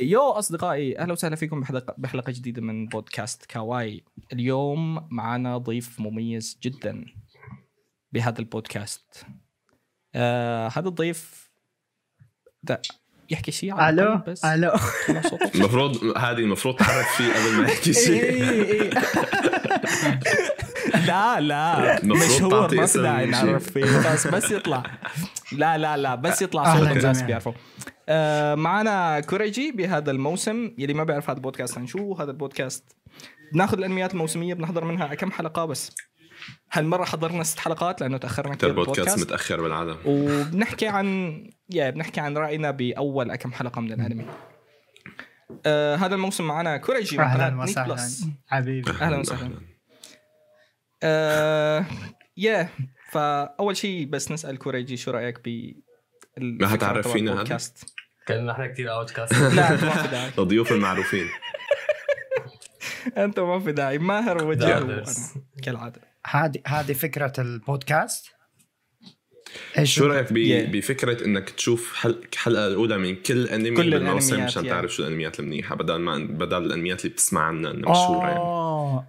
yo أصدقائي أهلا وسهلا فيكم بحلقه بحلقة جديدة من بودكاست كاواي. اليوم معنا ضيف مميز جدا بهذا البودكاست. آه هذا الضيف ده يحكي شيء ألو؟ بس. ألو. المفروض هذه المفروض تعرف فيه قبل ما يحكي إيه، شيء. إيه، إيه. لا لا. مشهور ما في داعي. نعرف فيه. بس بس يطلع. لا لا لا. بس يطلع أهلاً صوت الناس. بيعرفوا. آه معنا كوريجي بهذا الموسم. يلي ما بيعرف هذا البودكاست عن شو هذا البودكاست. بناخذ الأنميات الموسمية بنحضر منها كم حلقة بس؟ هالمرة حضرنا ست حلقات لأنه تأخرنا كثير البودكاست. بالبودكاست متأخر بالعاده وبنحكي عن يا بنحكي عن رأينا بأول كم حلقة من الأنمي. آه هذا الموسم معنا كوريجي نيت وسهلا. حبيبي. أهلاً وسهلاً. آه يا فأول شيء بس نسأل كوريجي شو رأيك ب ما هتعرف فينا هذا؟ البودكاست كان نحن كثير اوت كاست لا أنت ما في داعي. الضيوف المعروفين. أنت ما في داعي. ماهر وجهه. كالعادة. هذه هذه فكرة البودكاست. شو رأيك. بفكرة إنك تشوف حل- الحلقة الأولى من كل أنمي كل بالموسم مشان yeah. تعرف شو الأنميات المنيحة بدل ما بدل الأنميات اللي بتسمع عنها انها مشهورة. يعني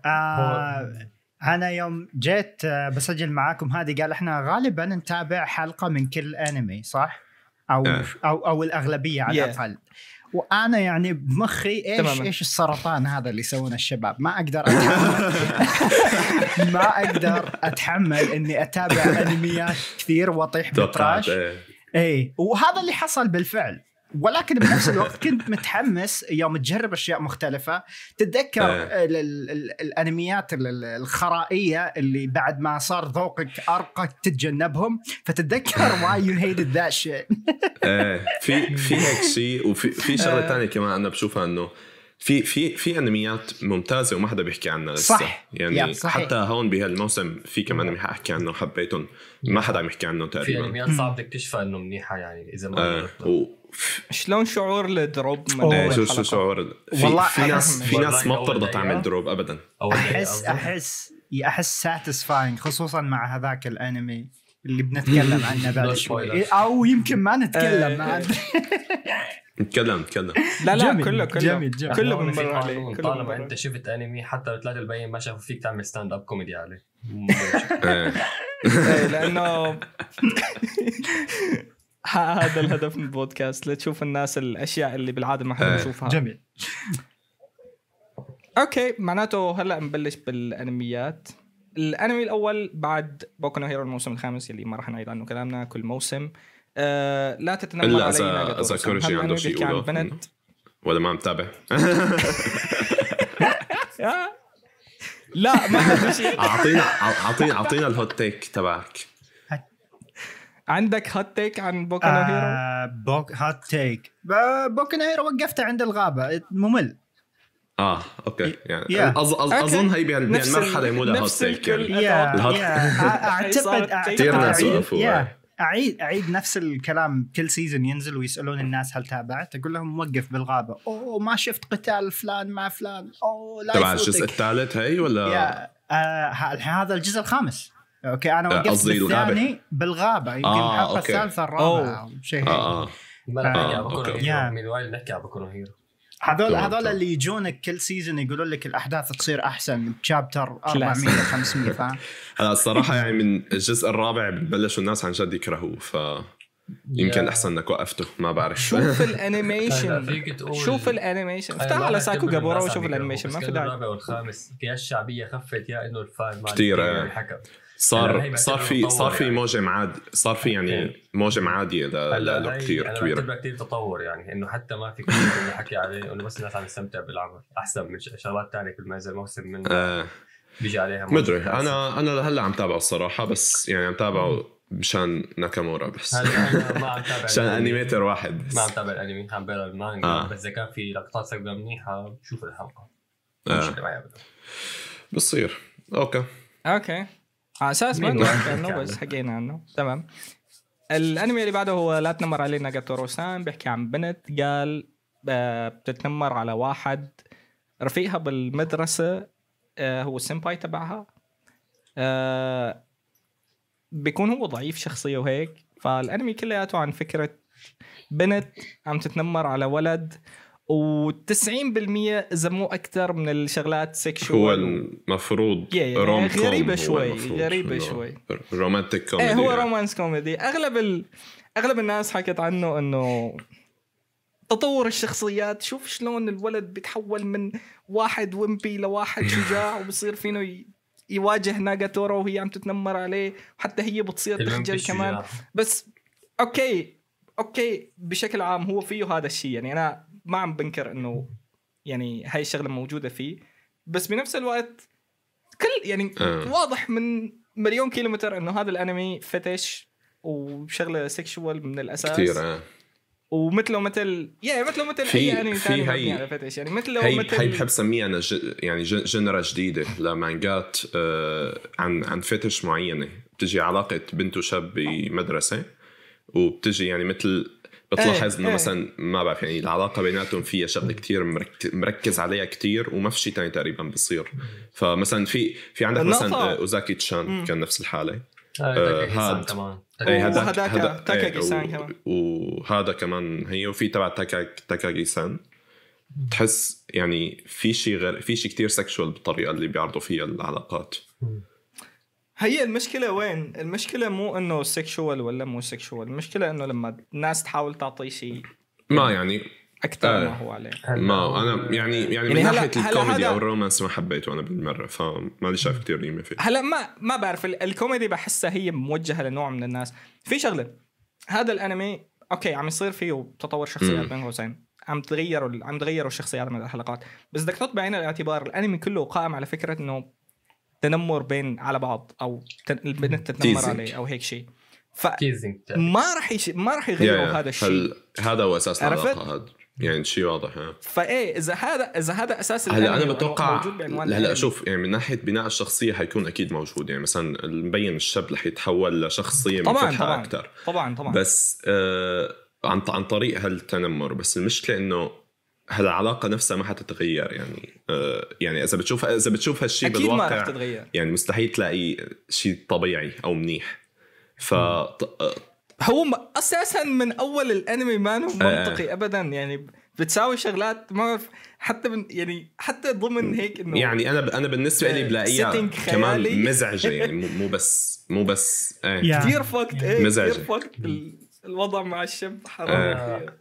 آه. أنا يوم جيت آه، بسجل معاكم هذه قال إحنا غالبا نتابع حلقة من كل أنمي صح؟ أو آه. أو أو الأغلبية على Yeah. الأقل وأنا يعني بمخي إيش تماماً. إيش السرطان هذا اللي يسوونه الشباب ما أقدر ما أقدر أتحمل إني أتابع أنميات كثير وأطيح بتراش إيه اي وهذا اللي حصل بالفعل ولكن بنفس الوقت كنت متحمس يوم تجرب أشياء مختلفة. تتذكر إيه. ال- ال- ال- الأنميات ال- ال- الخرائية اللي بعد ما صار ذوقك أرقى تتجنبهم؟ فتتذكر why you hated that إيه. في في هيك شيء وفي في شغلة ثانية كمان أنا بشوفها إنه في في في أنميات ممتازة وما حدا بيحكي عنها لسه. صح. يعني صحيح. حتى هون بهالموسم في كم انمي حاحكي عنه حبيتهم. ما حدا عم يحكي عنه في تقريبا. أنميات صعب تكتشفها إنه منيحة يعني إذا ما آه. و شلون شعور ال drop من شو شو؟ شعور في, والله في ناس في ناس ما بترضى تعمل. drop ابدا احس. احس أحس satisfying خصوصا مع هذاك الأنمي اللي بنتكلم عنه بعد شوي spoilers. أو يمكن ما نتكلم ما أدري نتكلم نتكلم لا لا جميل، كله كله جميل، جميل. كله بنمر عليه طالما أنت. شفت أنمي حتى لو ثلاثة الباقيين ما شافوا فيك تعمل stand up comedy عليه إيه إيه، لأنه هذا الهدف من البودكاست لتشوف الناس الأشياء اللي بالعادة ما حدا إيه. بيشوفها. جميل. okay معناته هلا نبلش بالأنميات. الأنمي الأول بعد بوكو نو هيرو الموسم الخامس اللي ما راح نعيد عنه كلامنا كل موسم. آه لا تتنمر إلا اذا إذا. كوريجي عنده شيء عن يقوله. بنت. ولا ما متابع. آه. لا ما شيء. اعطينا اعطينا أعطينا ال hot take تبعك. عندك hot take عن بوكو نو هيرو آه بوك hot take بوكو هيرو وقفته عند الغابة. ممل. آه okay. يعني Yeah. أظ... أظ... okay. أظن هي بهال- بهالمرحله مو لها hot take. يعني. اعتقد كثير ناس وقفوا،. اعيد اعيد نفس الكلام. كل season ينزل ويسألون الناس هل تابعت. أقول لهم موقف بالغابة. أوه ما شفت قتال فلان مع فلان. أوه لا تبع. الجزء الثالث هي ولا؟ يا آه هذا الجزء الخامس. أوكي أنا آه، وقفت قصدي الغابة. بالثاني بالغابة يمكن آه، الحلقة. الثالثه الرابعه. أو شيء آه آه ما آه، يا. هيرو من وايد نحكي نو هيرو هذول هذول. اللي يجونك كل سيزون يقولون لك الأحداث تصير أحسن بشابتر 400 500 فاهم هلا الصراحة يعني من الجزء الرابع بلشوا الناس عن جد يكرهوه ف يمكن. أحسن إنك وقفته ما بعرف شوف الأنيميشن شوف الأنيميشن افتح ما على ساكو جابورا وشوف الأنيميشن ما في داعي الرابع والخامس يا الشعبية خفت يا إنه الفان ما عندي آه. الحكم صار صار في صار في تطور موجة معاد صار في يعني. موجة عاديه ل- هلا ل- هي كثير أنا كبيرة. بعتبرها كثير تطور يعني إنه حتى ما في كثير اللي حكي عليه إنه بس الناس عم تستمتع بالعمل أحسن من شغلات ثانية كل ما ينزل موسم من آه. بيجي عليها مدري. موسم. أنا أنا لهلأ عم تابعه الصراحة بس يعني عم تابعه مشان ناكامورا بس. هلا أنا ما عم تابع الأنمي. animator واحد بس. ما عم تابع الأنمي عم بقرا المانجا. آه. بس إذا كان في لقطات سكوفه منيحة بشوف الحلقة. آه. مش معي ابدا. بصير. أوكي. أوكي. على أساس ما واحد عنه بس؟ حكينا عنه. تمام. الأنمي اللي بعده هو لا تتنمر علينا ناغاتورو سان بيحكي عن بنت قال آه، بتتنمر على واحد رفيقها بالمدرسة آه، هو السمباي تبعها. آه، بيكون هو ضعيف شخصية وهيك. فالأنمي كلياته عن فكرة بنت عم تتنمر على ولد و90% إذا مو أكثر من الشغلات هو sexual المفروض Yeah, yeah, rom هو شوي، إنه شوي. romantic comedy إيه هو. romance comedy أغلب ال... أغلب الناس حكت عنه إنه تطور الشخصيات شوف شلون الولد بيتحول من واحد wimpy لواحد شجاع وبصير فينه ي... يواجه ناغاتورو وهي عم تتنمر عليه وحتى هي بتصير تخجل كمان. بس okay okay بشكل عام هو فيه هذا الشيء يعني أنا ما عم بنكر إنه يعني هاي الشغلة موجودة فيه بس بنفس الوقت كل يعني آه. واضح من مليون كيلومتر إنه هذا الأنمي fetish وشغلة sexual من الأساس كثير آه. ومثله مثل يا مثله مثل في- أي أنمي في ثاني هي- على فتش يعني مثله هي مثل هي بحب سميها أنا ج... يعني. جنرا جديدة لمانجات آه عن عن فتش معينة بتجي علاقة بنت وشاب بمدرسة وبتجي يعني مثل بتلاحظ إيه، إنه إيه. مثلا ما بعرف يعني العلاقة بيناتهم فيها شغلة كتير مرك... مركز عليها كتير وما في شيء ثاني تقريبا بصير فمثلا في في عندك مثلا آه، أوزاكي تشان. كان نفس الحالة آه، تاكاكي-سان هاد. هداك هدا- تاكاكي-سان إيه، كمان. وهذا كمان هي وفي تبع تاكا- تاكاكي سان تحس يعني في شيء غير في شيء كثير sexual بالطريقة اللي بيعرضوا فيها العلاقات هي المشكلة وين؟ المشكلة مو إنه sexual ولا مو sexual، المشكلة إنه لما الناس تحاول تعطي شيء ما يعني أكثر آه. ما هو عليه ما أنا يعني يعني, يعني من ناحية الكوميدي أو ال romance ما حبيته أنا بالمرة فما لي شايف كثير قيمة فيه هلا ما ما بعرف ال- الكوميدي بحسها هي موجهة لنوع من الناس، في شغلة هذا الأنمي okay عم يصير فيه تطور شخصيات. بين قوسين عم تغيروا عم تغيروا الشخصيات من الحلقات بس بدك تحط بعين الاعتبار الأنمي كله قائم على فكرة إنه تنمر بين على بعض أو ت- البنت تتنمر. عليه أو هيك شيء. teasing فما راح يش... ما راح يغيروا يا- هذا الشيء. هل هذا هو أساس؟ العلاقة هذا؟ يعني شيء واضح ها. فايه إذا هذا إذا هذا أساس هلا أنا بتوقع هلا. شوف يعني من ناحية بناء الشخصية حيكون أكيد موجود. يعني مثلا مبين الشاب رح يتحول لشخصية طبعا منفتحه طبعا. أكثر طبعا طبعا. بس آه عن عن طريق هالتنمر. بس المشكلة إنه هالعلاقة نفسها ما حتتغير يعني آه يعني إذا بتشوف إذا بتشوف هالشيء أكيد ما بالواقع راح تتغير يعني مستحيل تلاقي شيء طبيعي أو منيح ف هو م- أساسا من أول الأنمي ما هو آه. منطقي ابدا يعني بتساوي شغلات ما حتى من يعني حتى ضمن هيك إنه يعني أنا أنا بالنسبة لي آه، بلاقيها كمان. مزعجة يعني مو مو بس مو بس يا. كثير فقت إيه مزعجة. كثير فقت ال- الوضع مع الشاب حرام آه. كثير.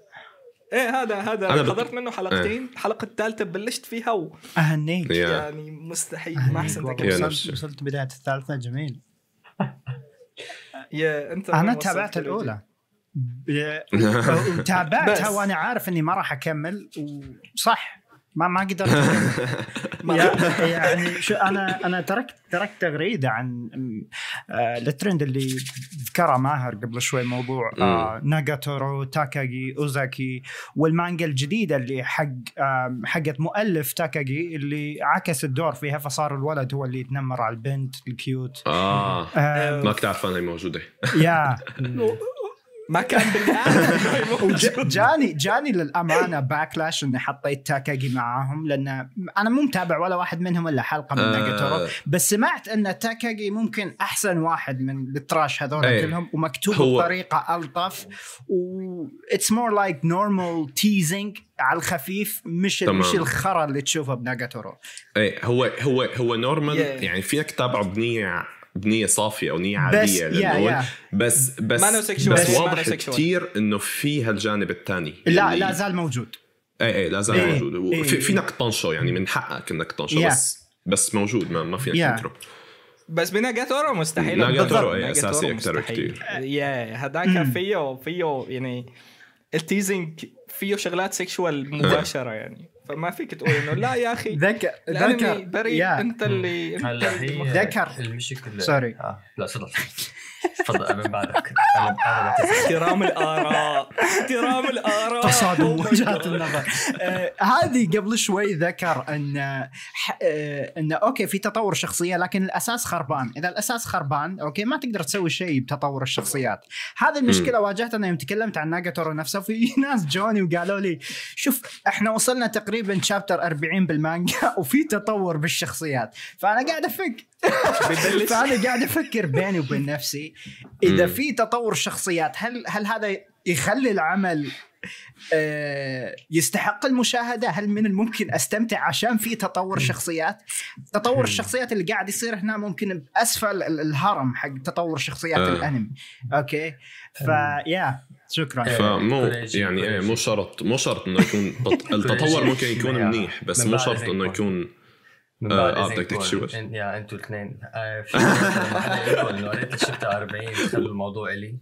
إيه هذا هذا أنا حضرت منه حلقتين. الحلقة الثالثة بلشت فيها و... أهنيك. يعني مستحيل ما أحسن وصلت, بداية الثالثة جميل. يا أنت أنا تابعت الأولى. وتابعتها. وأنا عارف إني ما راح أكمل وصح. ما ما قدرت يعني شو أنا أنا تركت تركت تغريدة عن آه، الترند اللي ذكره ماهر قبل شوي موضوع آه، ناغاتورو تاكاجي أوزاكي والمانجا الجديدة اللي حق آه، حقت مؤلف تاكاجي اللي عكس الدور فيها فصار الولد هو اللي يتنمر على البنت ال cute. آه. آه، ما كنت عارف إن هي موجودة. Yeah. ما كان جاني جاني للأمانة backlash إني حطيت تاكاجي معاهم لأن أنا مو متابع ولا واحد منهم إلا حلقة من ناجاتورو آه بس سمعت إن تاكاجي ممكن أحسن واحد من ال trash هذول أي. كلهم ومكتوب هو- بطريقة ألطف و it's more like normal teasing على الخفيف مش تمام. مش الخرا اللي تشوفه بناجاتورو إيه هو هو هو normal Yeah. يعني فينك تتابعه بنيه بنية صافية أو نية بس عادية yeah لأنه هو- yeah بس بس بس واضح. كثير إنه في هالجانب الثاني لا لا زال موجود إيه إيه لا زال إيه، موجود إيه. فينك تطنشه يعني من حقك إنك تطنشه Yeah. بس بس موجود ما, ما فينك Yeah. تنكره بس بناغاتورو مستحيل إيه، أساسي ناغاتورو أكتر مستحيل. بكتير. Yeah هذاك مم. فيه فيه يعني ال teasing فيه شغلات sexual مباشرة يعني فما فيك تقول إنه لا يا أخي ذكر ذكر بريء. أنت اللي أنت هلا هي ذكر. المشكلة sorry. آه. لا تفضل تفضل من بعدك. احترام الآراء. احترام الآراء. تصادم أو وجهات. النظر. آه، هذه قبل شوي ذكر أن آه، أن okay في تطور شخصيه لكن الأساس خربان. إذا الأساس خربان okay ما تقدر تسوي شيء بتطور الشخصيات. هذه المشكلة واجهتنا يوم تكلمت عن ناجاتورو نفسه. في ناس جوني وقالوا لي شوف إحنا وصلنا تقريبا شابتر 40 بالمانجا وفي تطور بالشخصيات. فأنا قاعد أفك فأنا قاعد أفكر بيني وبين نفسي إذا. في تطور شخصيات هل هل هذا يخلي العمل آه، يستحق المشاهدة؟ هل من الممكن أستمتع عشان في تطور شخصيات؟ تطور الشخصيات اللي قاعد يصير هنا ممكن باسفل ال- الهرم حق تطور شخصيات آه. الأنمي. أوكي؟ فيا شكرا. فمو يعني إيه كوريجي. مو شرط مو شرط إنه يكون التطور ممكن يكون من منيح بس مو شرط إنه كون. يكون من آه، بعد آه، إذا بدك؟ إن- يا أنتوا الاثنين. آه، في حدا يقول إنه قريت الشابتر 40 خلوا الموضوع إلي.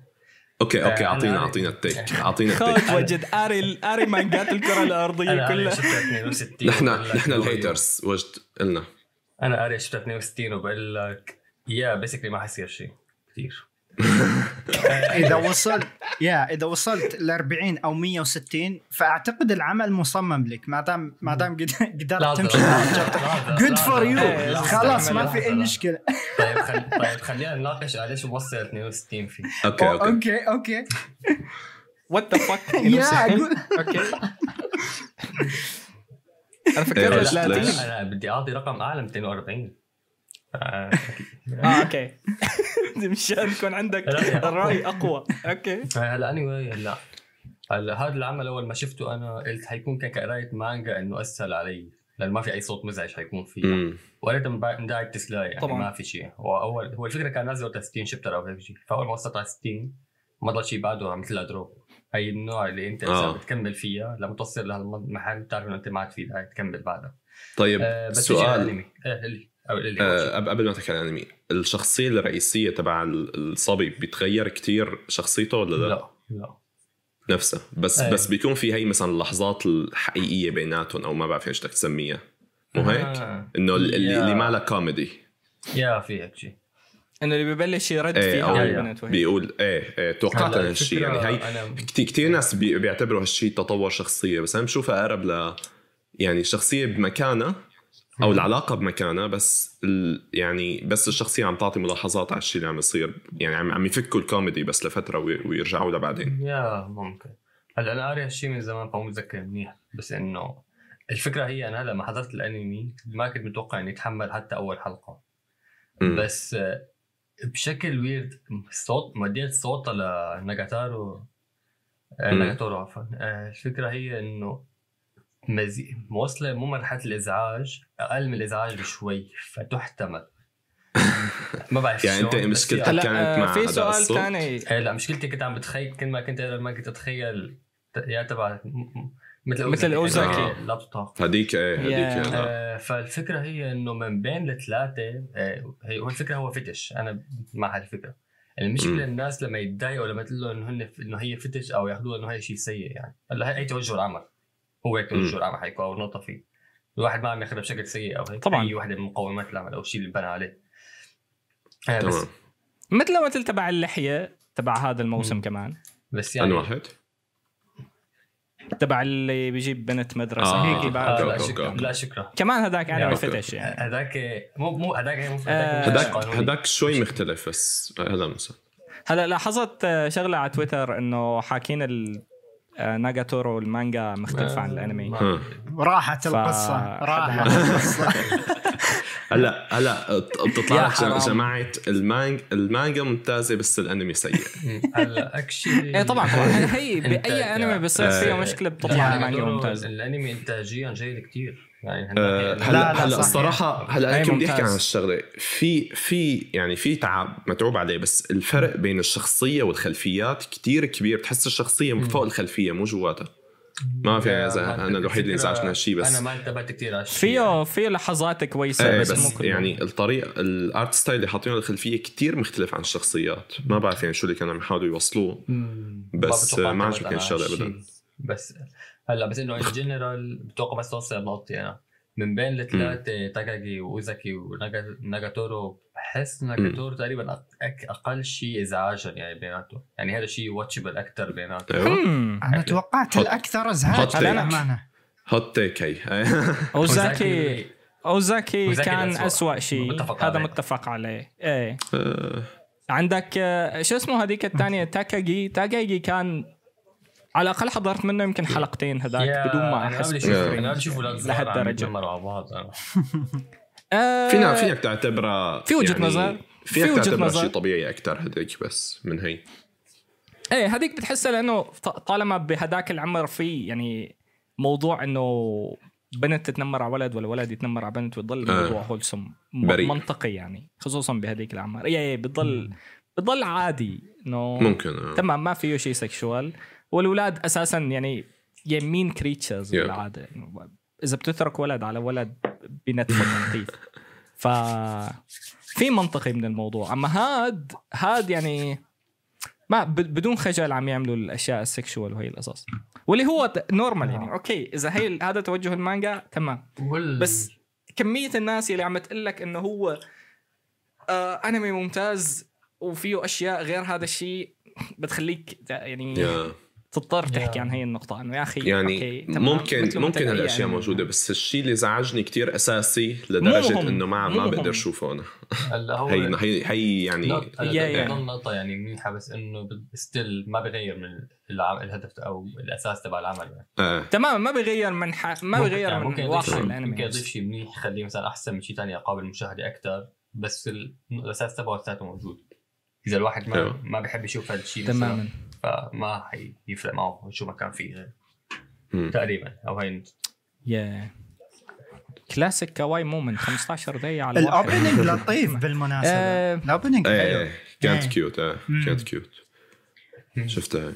أوكي أوكي آه، اعطينا اعطينا التيك اعطينا التيك. وجد أري أري مانجات الكرة الأرضية كلها. شابتر 62 نحن نحن الهيترز وجد قلنا أنا قاري شابتر 62 وبقول لك yeah basically ما حيصير شيء. كثير. إذا وصلت yeah إذا وصلت ل 40 أو 160 فأعتقد العمل مصمم لك. ما دام ما دام قد- قدرت تمشي. good for you إيه، خلاص ما في أي مشكلة. طيب خل... طيب خلينا نناقش على ليش موصل 62 فيه. okay okay. okay okay. what the fuck yeah okay أنا إيه، فكرت ليش- 30 ليش؟ أنا بدي أعطي رقم أعلى 240 آه، آه okay. مشان يكون عندك. الراي أقوى. okay. هلا اني anyway هلا هلا هذا العمل أول ما شفته أنا قلت حيكون كقراية مانجا إنه اسهل علي لأن ما في أي صوت مزعج حيكون فيه وقريتها من داعي التسلاية يعني طبعاً. ما في شيء. هو اول هو الفكرة كان نازل وقتها 60 chapter أو هيك شيء. فأول ما وصلت على 60 ما ضل شيء بعده مثل drop هي النوع اللي أنت إذا آه. بتكمل فيها لما توصل لهالمحل بتعرف إنه أنت ما عاد في داعي تكمل بعدها. طيب آه بس سؤال. آه آه، قبل ما تحكي عن الانمي الشخصية الرئيسية تبع ال- الصبي بيتغير كتير شخصيته ولا لا؟ لا لا نفسها بس أي. بس بيكون في هي مثلا اللحظات الحقيقية بيناتهم أو ما بعرف إيش بدك تسميها مو هيك؟ آه. إنه ال- اللي. اللي ما لها كوميدي يا في هيك شيء إنه اللي ببلش يرد إيه يا. البنت بيقول إيه إيه توقعت هلا أنا هالشيء يعني هي أنا كتير كتير ناس بي- بيعتبروا هالشيء تطور شخصية بس أنا بشوفها أقرب ل يعني شخصية بمكانها أو العلاقة بمكانها بس ال... يعني بس الشخصية عم تعطي ملاحظات على الشيء اللي عم يصير. يعني عم عم يفكوا الكوميدي بس لفترة وي- ويرجعوا لبعدين. يا ممكن. هلأ أنا قاري هالشيء من زمان فمو متذكر منيح بس إنه الفكرة هي أنا هلأ لما حضرت الانمي ما كنت متوقع إني أتحمل حتى أول حلقة. مم. بس بشكل ويرد صوت مديت صوتها لناغاتارو آه، مم. ناغاتورو عفوا. آه، الفكرة هي إنه مزي... موصله مو مرحلة الإزعاج أقل من الإزعاج بشوي فتحتمل. ما بعرف يعني أنت مشكلتك هلا كانت آه، مع في سؤال؟ ثاني إيه لا مشكلتي كنت عم بتخيل كل ما كنت اقرا ما كنت أتخيل يا تبع م- م- مثل مثل أوزاكي. آه، لا تطاق هذيك إيه هذيك آه. فالفكرة هي إنه من بين الثلاثة آه، هي هو الفكرة هو فتش أنا مع هالفكرة. المشكلة مم. الناس لما يتضايقوا لما تقول له انه هن إنه هي fetish أو ياخذوها إنه هي شيء سيء يعني. هلا هي هي توجه العمل. هو هيك. توجه العمل حيكون أو نقطة فيه الواحد ما عم ياخذها بشكل سيء أو هيك طبعاً. أي وحده من مقومات العمل أو الشيء اللي بنى عليه آه، بس تمام مثل مثل تبع اللحية تبع هذا الموسم مم. كمان بس يعني يعني واحد تبع اللي بيجيب بنت مدرسة آه. هيك آه بعد لا okay، شكرا. لا شكرا كمان هذاك انمي okay. fetish يعني هذاك مو مو هذاك آه، هذاك. هداك شوي مختلف بس أهلا وسهلا هلا لاحظت آه، شغلة على تويتر إنه حاكين ال آه، ناغاتورو المانجا مختلفة عن الأنمي. ما- ها. راحت القصة راحت القصة. هلا هلا بتطلع لك. جماعة المانج المانجا ممتازة بس الأنمي سيء. هلا actually إيه طبعا طبعا. هي بأي أنمي بصير فيها آه، مشكلة بتطلع يعني المانجا ممتازة. الأنمي انتاجيا جيد كثير يعني أه، هن- هلا لا، هلا صح. الصراحة هلا أنا كنت بدي أحكي. عن هالشغله في في يعني في تعب متعوب عليه بس الفرق بين الشخصية والخلفيات كتير كبير بتحس الشخصية من فوق الخلفية مو جواتها ما في ما- أنا الوحيد اللي الفكرة انزعج من هالشيء بس أنا ما انتبهت كثير على الشيء فيه فيه لحظات كويسة إيه بس, بس, مو كله يعني الطريقة ال art style اللي حاطينه الخلفيه كتير مختلف عن الشخصيات ما بعرف يعني شو اللي كانوا عم يحاولوا يوصلوه. بس ما على أبداً. الشيء. بس هلا بس إنه in general بتوقع بس توصل نقطتي أنا من بين الثلاثة تاكاجي واوزاكي وناغاتورو بحس ناغاتورو تقريبا أك- أقل شيء ازعاجا يعني بيناتهم. يعني هذا شيء watchable أكثر بيناتهم. مم. أنا توقعت الأكثر إزعاج. للأمانة. hot take هي اوزاكي اوزاكي كان. أسوأ شيء. هذا. متفق عليه. إيه. آه، عندك آه، شو اسمه هذيك الثانية؟ تاكاجي تاكاجي كان على الأقل حضرت منه يمكن حلقتين هذاك بدون ما أحس. أنا أشوف لهالدرجة. يتجمروا على بعض آه، فينا فينك تعتبرها في وجهة نظر. في فينك وجهة تعتبرها نظر. شيء طبيعي أكثر هذيك بس من هي إيه هذيك بتحسها لأنه ط- طالما بهداك العمر في يعني موضوع إنه بنت تتنمر على ولد ولا ولد يتنمر على بنت وتضل آه. الموضوع هولسم بريء. منطقي يعني خصوصا بهديك العمر إيه إيه بتضل بتضل عادي إنه ممكن آه. تمام ما فيه شيء sexual والولاد أساسا يعني يعني mean creatures Yeah. بالعادة إنه إذا بتترك ولد على ولد بنتفض نظيف ف في منطقي من الموضوع أما هاد هاد يعني ما بدون خجل عم يعملوا الأشياء ال sexual وهي القصص واللي هو normal يعني okay إذا هي هذا توجه المانجا تمام. بس كمية الناس اللي عم تقول لك إنه هو آه أنمي ممتاز وفيه أشياء غير هذا الشيء بتخليك يعني yeah. تضطر تحكي yeah. عن هي النقطة إنه يا أخي يعني okay، تمام. ممكن ممكن هالأشياء أنمي. موجودة بس الشيء اللي زعجني كتير أساسي لدرجة مهم. إنه ما ما بقدر. أشوفه أنا هلا هو هي هي هي يعني نقطة- يعني منيحة بس إنه still ما بغير من. الهدف أو الأساس تبع العمل يعني. آه. تمام ما بغير من ح... ما بغير يعني من واقع شيء الأنمي ممكن يضيف شيء منيح يخليه مثلا أحسن من شيء ثاني قابل للمشاهدة أكثر بس ال- الأساس تبعه لساته موجود إذا الواحد ما. ما بيحب يشوف هذا الشيء تماما فما حيفرق معه شو ما كان فيه غير مم. تقريبا. أو هي yeah classic kawaii moment 15 دقيقة على ال opening لطيف بالمناسبة. آه. ال opening إيه حلو. إيه. كانت إيه. cute إيه مم. كانت cute شفتها.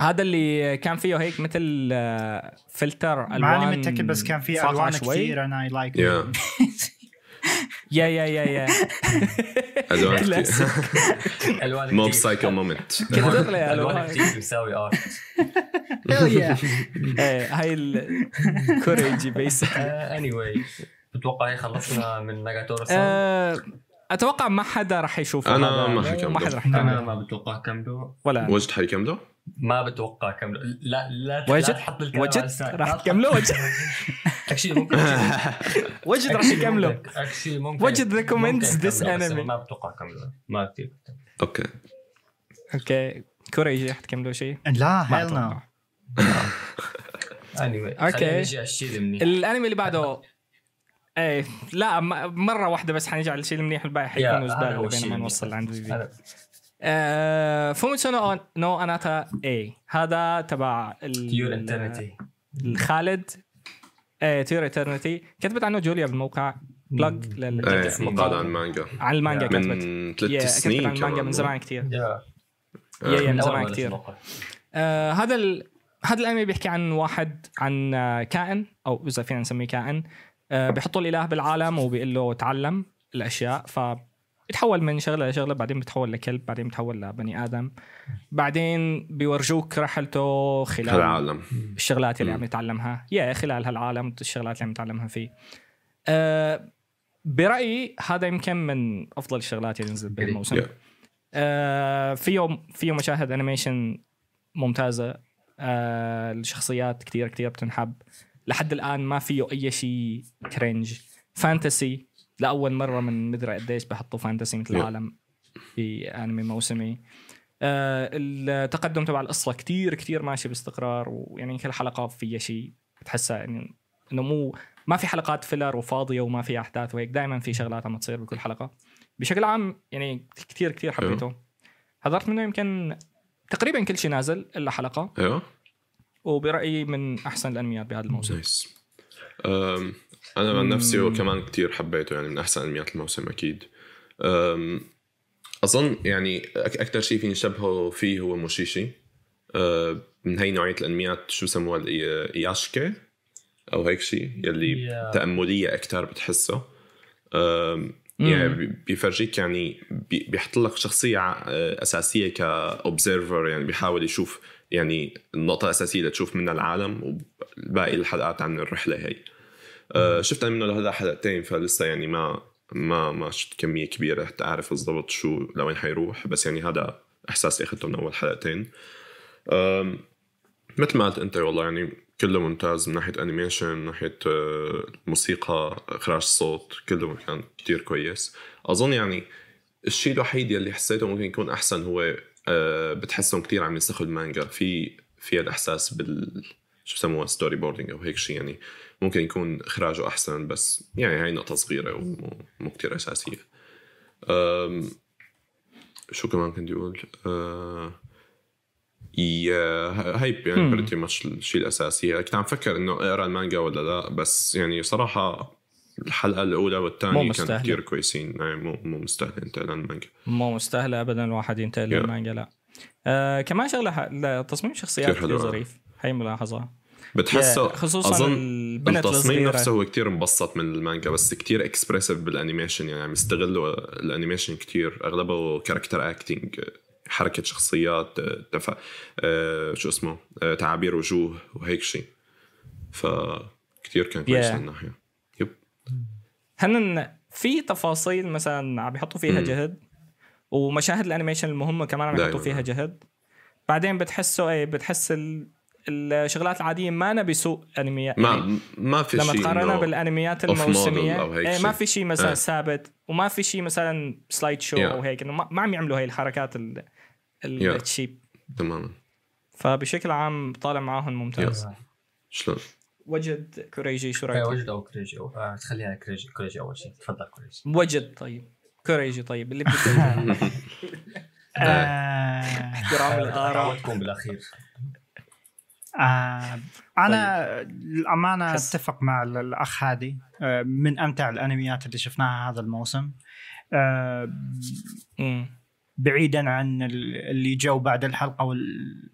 هذا اللي كان فيه هيك مثل آه، فلتر ألوان ماني متأكد بس كان في فاقعة ألوان. كثير أنا I like yeah yeah yeah yeah yeah الوان. الوان Mob. Psycho moment الوان الوان كثير بيساوي art إيه هاي الكوريجي بيسك anyway بتوقع هيك خلصنا من ناغاتورو سان آه، أتوقع ما حدا رح يشوفه. أنا هذا. ما حكمله. ما حدا رح أنا يكمله ما بتوقع كملوا. ولا وجد حيكمله؟ ما بتوقع كملوا لا لا وجد؟ لا تحط الكلام وجد؟ تحط- تكملوا وجد؟ اكشلي ممكن وجد رح يكمله اكشلي ممكن وجد this كملوا، بس anime. ما بتوقع كملوا. ما كثير أوكي. أوكي. كوريجي رح تكملوا شيء؟ لا على الشيء المنيح الأنمي اللي بعده. إيه لا م- مرة واحدة بس حنيجي على الشيء المنيح الباقي هذا زباله هو بين الشيء ما المنيح. نوصل لعند فوميتسو نو نو أناتا اي هذا تبع ال- تيور انترنتي الخالد إيه تيور اترنتي كتبت عنه جوليا بالموقع. بلاج لل إيه سنين. مقال عن مانجا. عن المانجا. كتبت. من ثلاث كتبت سنين عن المانجا من زمان كتير. يا يا من زمان. آه هذا ال... هذا الأنمي بيحكي عن واحد عن آه، كائن أو إذا فينا نسميه كائن. آه بيحطوا الإله بالعالم وبيقول له تعلم الأشياء. ف بيتحول من شغلة لشغلة بعدين بيتحول لكلب بعدين بيتحول لبني آدم. بعدين بيورجوك رحلته خلال العالم. الشغلات اللي. عم يتعلمها. يا خلال هالعالم الشغلات اللي عم يتعلمها فيه. أه برأيي هذا يمكن من أفضل الشغلات اللي نزلت بهالموسم. أه فيه فيه مشاهد animation ممتازة. أه الشخصيات كتير كتير بتنحب. لحد الآن ما فيه أي شيء cringe fantasy لاول مرة من مدري قديش بحطوا fantasy مثل. العالم في انمي موسمي. آه التقدم تبع القصة كتير كتير ماشي باستقرار ويعني كل حلقة فيها شيء بتحسها يعني إنه مو ما في حلقات filler وفاضية وما في أحداث وهيك دائما في شغلات عم تصير بكل حلقة. بشكل عام يعني كتير كتير حبيته. حضرت منه يمكن تقريبا كل شيء نازل إلا حلقة. أيوه وبرأيي من أحسن الأنميات بهذا الموسم. نايس أنا عن. نفسي هو كمان كتير حبيته يعني من أحسن أنميات الموسم أكيد. أظن يعني أكثر شيء فيني شبهه فيه هو موشيشي. أه، من هي نوعية الأنميات شو سموها؟ اياشكي أو هيك شيء يلي Yeah. تأملية أكثر بتحسه. يعني بي- بيفرجيك يعني بي- بيحط لك شخصيه أساسية كا observer يعني بيحاول يشوف يعني النقطه الاساسيه لتشوف منها العالم وباقي الحلقات عن الرحلة هي. شفت أنا منه لهذا حلقتين فلسه يعني ما ما ما شفت كمية كبيرة حتى أعرف بالضبط شو لوين حيروح بس يعني هذا احساسي اخذته من أول حلقتين. مثل ما قلت أنت والله يعني كله ممتاز من ناحية animation من ناحية آه، موسيقى إخراج صوت كله كان كتير كويس. أظن يعني الشيء الوحيد يلي حسيته ممكن يكون أحسن هو آه، بتحسهم كتير عم ينسخوا المانجا. في في الاحساس بال شو بسموها storyboarding أو هيك شيء يعني. ممكن يكون إخراجه أحسن بس يعني هاي نقطة صغيرة ومو مو كتير أساسية أم، شو كمان كنت أقول أه ي- هي يعني. pretty much الشيء الأساسي كنت عم فكر إنه اقرا المانجا ولا لا بس يعني صراحة الحلقة الأولى والثانية مستاهلة. كثير كويسين يعني مو مو مستاهلين انتقال المانجا مو مستاهلة ابدا الواحد ينتقل Yeah. للمانجا لا آه كمان شغلة ح- تصميم حلو. كثير ظريف هي ملاحظة بتحسه خصوصا أظن التصميم نفسه هو كتير مبسط من المانجا بس كتير expressive بال animation يعني عم يستغلوا ال animation كتير أغلبه character acting حركة شخصيات تف... آه، شو اسمه آه، تعابير وجوه وهيك شيء ف كتير كان كويس Yeah. من الناحية yep هن في تفاصيل مثلا عم يحطوا فيها مم. جهد ومشاهد ال animation المهمة كمان عم. يحطوا فيها جهد بعدين بتحسه إيه بتحس ال... الشغلات العادية ما أنا بسوء أنميات. يعني ما ما في لما شيء تقارنها إنه بالأنميات الموسميه أو هيك إيه شيء. ما في شيء مثلا إيه. ثابت وما في شيء مثلا slideshow Yeah. أو هيك إنه ما, ما عم يعملوا هي الحركات ال... ال... Yeah. ال cheap تماما. فبشكل عام طالع معاهم ممتاز. شلون؟ وجد كوريجي شو إيه، رايك؟ وجد أو كريجي أو- آه، خليها كريجي كريجي أول شيء. تفضل كريجي وجد طيب. كوريجي طيب. اللي بده. آه، احترام الاراء بالأخير. آه أنا الامانه حس- أتفق مع ال- الأخ هادي. آه من أمتع الأنميات اللي شفناها هذا الموسم. آه مم. بعيدا عن ال- اللي جو بعد الحلقة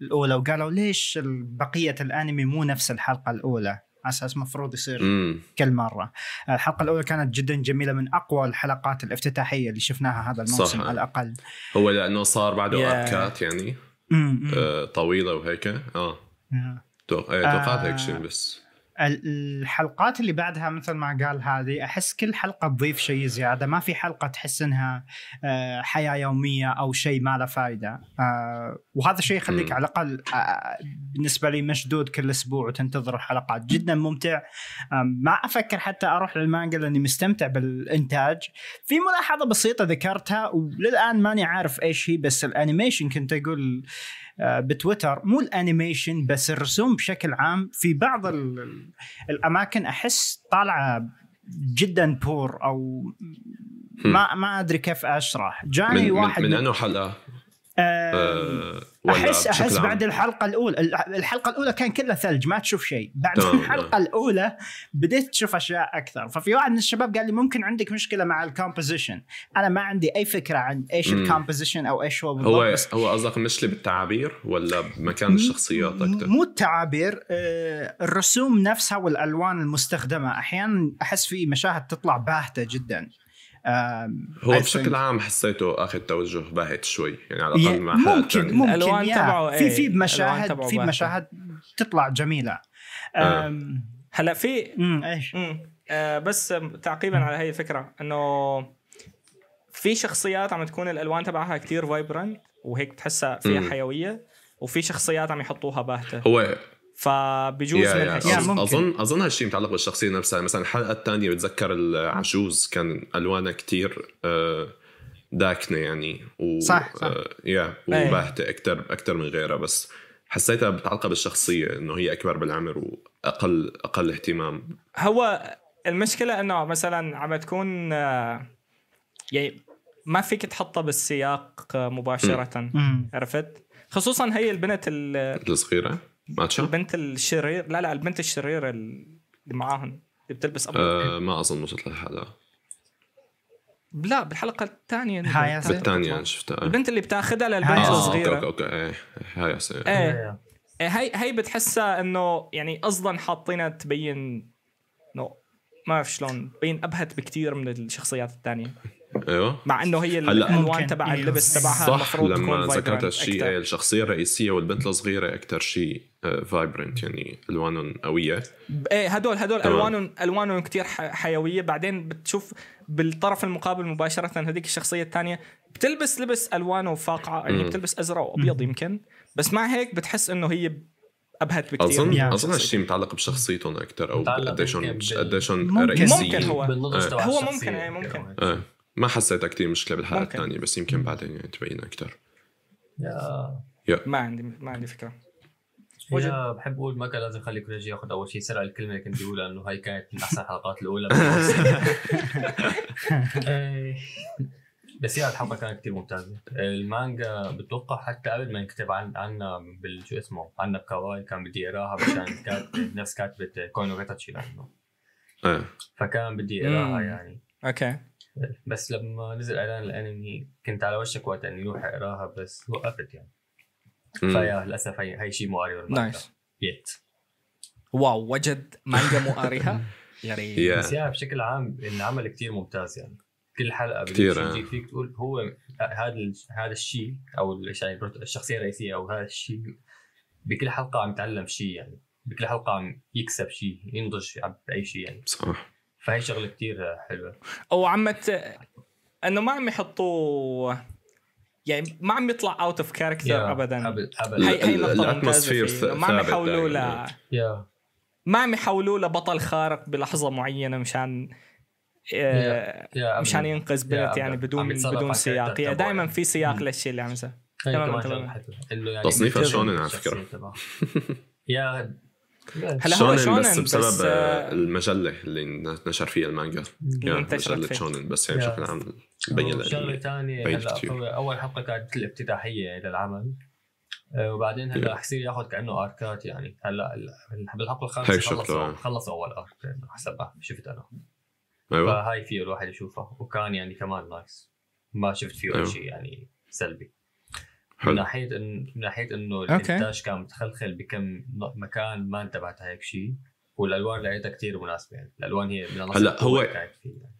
الاولى وقالوا ليش بقية الأنمي مو نفس الحلقة الأولى؟ على أساس مفروض يصير امم كل مرة. الحلقة الأولى كانت جدا جميلة من أقوى الحلقات الافتتاحية اللي شفناها هذا الموسم صح. على الأقل. هو لأنه صار بعده Yeah. اركات يعني. أمم، أمم. آه، طويلة وهيك. آه. توقعت. هيك شيء بس. ال- الحلقات اللي بعدها مثل ما قال هذه أحس كل حلقة تضيف شيء زيادة. ما في حلقة تحس إنها آه، حياة يومية أو شيء ما له فائده آه، وهذا الشيء يخليك. على الأقل آه، بالنسبة لي مشدود كل أسبوع وتنتظر الحلقات. جدا ممتع. ما أفكر حتى أروح للمانجا لأني مستمتع بالإنتاج. في ملاحظة بسيطة ذكرتها وللآن ماني عارف إيش هي بس ال animation كنت أقول بتويتر. مو ال animation بس الرسوم بشكل عام في بعض ال- ال- الاماكن احس طالعة جدا poor أو ما ما أدري كيف أشرح. جاني من واحد من, من أنه حلقة. آه آه، احس أحس عام؟ بعد الحلقة الأولى الحلقة الأولى كان كلها ثلج ما تشوف شيء بعد تمام، الحلقة الأولى بديت تشوف أشياء أكثر ففي واحد من الشباب قال لي ممكن عندك مشكلة مع ال composition أنا ما عندي أي فكرة عن إيش. ال composition أو إيش هو بالضبط هو بس هو قصدك مشكله بالتعابير ولا بمكان الشخصيات أكثر؟ مو التعابير آه، الرسوم نفسها والألوان المستخدمة أحيانا أحس في مشاهد تطلع باهتة جدا هو بشكل عام حسيته أخذ توجه باهت شوي يعني على الأقل مع ممكن ممكن الألوان يا. تبعه، في إيه، في مشاهد في. مشاهد تطلع جميلة آه. هلأ في إيش. آه بس تعقيبا على هي الفكرة إنه في شخصيات عم تكون الألوان تبعها كتير فايبرنت وهيك بتحسها فيها. حيوية وفي شخصيات عم يحطوها باهتة هو فبجوز يا من يا هالشيء يا أظن, ممكن. اظن أظن هالشيء متعلق بالشخصية نفسها. مثلا الحلقة الثانية بتذكر العجوز كان ألوانها كتير آه، داكنة يعني و صح، صح. آه، يا إيه. وباهتة أكثر أكثر من غيرها. بس حسيتها متعلقه بالشخصية إنه هي أكبر بالعمر واقل أقل اهتمام. هو المشكلة إنه مثلا عم تكون آه، يعني ما فيك تحطها بالسياق مباشرة. عرفت؟ خصوصا هي البنت ال- الصغيرة؟ ماتشا؟ البنت الشرير لا لا البنت الشريرة اللي معاهم اللي بتلبس ابيض آه ما أظن وصلت للحلقه لا بالحلقة الثانية هاي. أنا شفتها. البنت اللي بتاخذها للبنت هاي آه okay الصغيره okay okay. إيه هاي أصلاً. إيه. إيه، هي هي بتحسها إنه يعني قصدا حاطينها تبين إنه ما بعرف شلون تبين أبهت بكتير من الشخصيات الثانية. أيوه مع إنه هي هلأ- الألوان. تبع. اللبس تبعها صح المفروض لما تكون ذكرت هالشيء. إيه، الشخصية الرئيسية والبنت الصغيرة أكثر شيء فايبرنت يعني ألوانهم قوية إيه هدول هدول. الوانهم ألوانهم كثير حيوية بعدين بتشوف بالطرف المقابل مباشرة هذيك الشخصية الثانية بتلبس لبس ألوانه فاقعة يعني. بتلبس أزرق وأبيض يمكن بس مع هيك بتحس إنه هي أبهت بكثير اظن yeah. أظن. هالشيء متعلق بشخصيتهم أكثر أو متعلق قديش يمكن هم بال- قديش هم ممكن. رئيسيين ممكن هو. تبع هو ممكن، إيه، يمكن. ممكن. إيه ما حسيتها كثير مشكلة بالحلقة. الثانية بس يمكن بعدين يعني تبين أكثر yeah ما عندي ما عندي فكرة. yeah بحب أقول ما كان لازم خلي كريجي ياخذ أول شيء سرق الكلمة اللي كنت بقولها إنه هاي كانت من أحسن الحلقات الأولى. بس هي الحلقة كانت كثير ممتازة. المانجا بتوقع حتى قبل ما ينكتب عن عنا بالشو اسمه؟ عنا بكواي كان بدي اقراها عشان كاتب نفس كاتبة كوي نو كاتاتشي لأنه. إيه فكان بدي اقراها. يعني. okay. بس لما نزل إعلان الأنمي كنت على وشك وقت اني أروح اقراها بس وقفت يعني. ف yeah للأسف هي هي شيء بالمانجا. nice يت wow وجد مانجا مو قاريها يا ريت. بس yeah بشكل عام العمل كثير ممتاز يعني. كل حلقة كتير، بدك آه. فيك تقول هو هذا ال- هذا الشيء أو يعني الشخصية الرئيسية أو هذا الشيء بكل حلقة عم يتعلم شيء يعني. بكل حلقة عم يكسب شيء ينضج بأي شيء يعني. صح. فهي شغلة كثير حلوة أو عمت إنه ما عم يحطوا يعني ما عم يطلع out of character ابدا ابد أبد هي هي فيه. إنه ما عم ثابت يحولوا ل ما عم يحولوا لبطل خارق بلحظة معينة مشان آه،. مشان ينقذ بنت. يعني بدون بدون سياق يعني دائما يعني. في سياق. للشيء اللي عم يصير تماماً، تماماً. انه يعني تصنيفها شونن على. تبعه. يا هلا هو شونن بس بسبب بس آه، المجلة اللي نشر فيها المانجا يعني انتشرت مجلة فيه. شونن بس يعني. بشكل عام بين شغله. ثانية هلا اول حلقة كانت الافتتاحيه للعمل آه، وبعدين هلا يا. حصير ياخذ كأنه أركات يعني هلا ال- بالحلقة الخامسة شكله، خلصوا آه. أول أرك حسب شفت أنا أيوه فهاي فيه الواحد يشوفها وكان يعني كمان نايس ما شفت فيه أيوة. شيء يعني سلبي من حلو ناحية إن من ناحية إنه. الإنتاج كان متخلخل بكم مكان ما انتبهت هيك شيء. والألوان لقيتها كثير مناسبة يعني. الألوان هي من هلأ هو- يعني.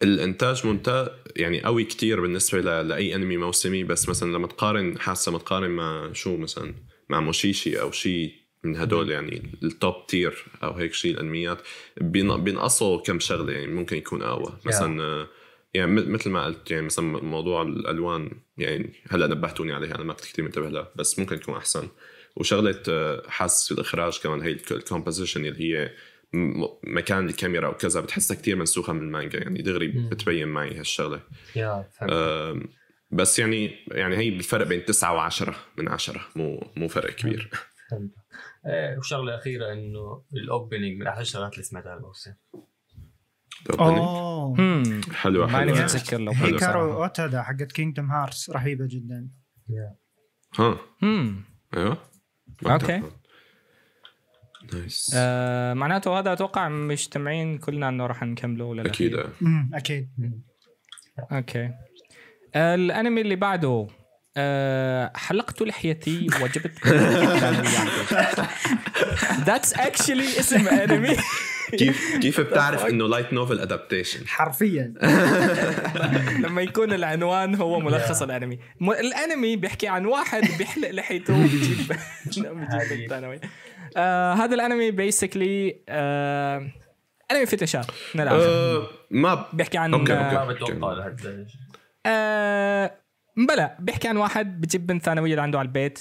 الإنتاج ممتاز يعني قوي كتير بالنسبة ل... لأي أنمي موسمي. بس مثلا لما تقارن حاسة لما تقارن مع شو مثلا مع موشيشي أو شيء من هدول يعني التوب تير أو هيك شيء الأنميات بين- بينقصوا كم شغلة يعني ممكن يكون أقوى. مثلا آه، يعني مثل ما قلت يعني مثلا موضوع الألوان يعني هلأ نبهتوني عليها أنا ما كنت كثير منتبه لها بس ممكن تكون أحسن. وشغلة آه، حاسس الإخراج كمان هي ال composition اللي هي مكان الكاميرا وكذا بتحسها كتير منسوخة من المانجا يعني دغري. بتبين معي هالشغلة. أم، بس يعني يعني هي بالفرق بين تسعة وعشرة من عشرة مو مو فرق كبير. فهمت. إيه وشغلة أخيرة إنه ال opening من أحلى الشغلات اللي سمعتها الموسم أوه. هم. حلوة ماني حلوة. متذكر لو حلو هيكارو أوتادا حقت Kingdom Hearts رهيبة جدا. ها. هم. أيوه. okay. nice. آه معناته هذا أتوقع مجتمعين كلنا إنه راح نكمله ولا لا؟ أكيد. امم أكيد. okay. الأنمي اللي بعده آه حلقت لحيتي وجبت that's actually اسم انمي كيف كيف بتعرف انه light novel adaptation حرفيا. لما يكون العنوان هو ملخص الأنمي. الأنمي بيحكي عن واحد بيحلق لحيته وبيجيب بيجيب هذه- بنت ثانوي آه هذا الأنمي basically آه أنمي fetish ات من الآخر. آه ما بيحكي عن okay، آه، okay. ما بتوقع آه بلا بيحكي عن واحد بجيب بنت ثانوية اللي عنده على البيت.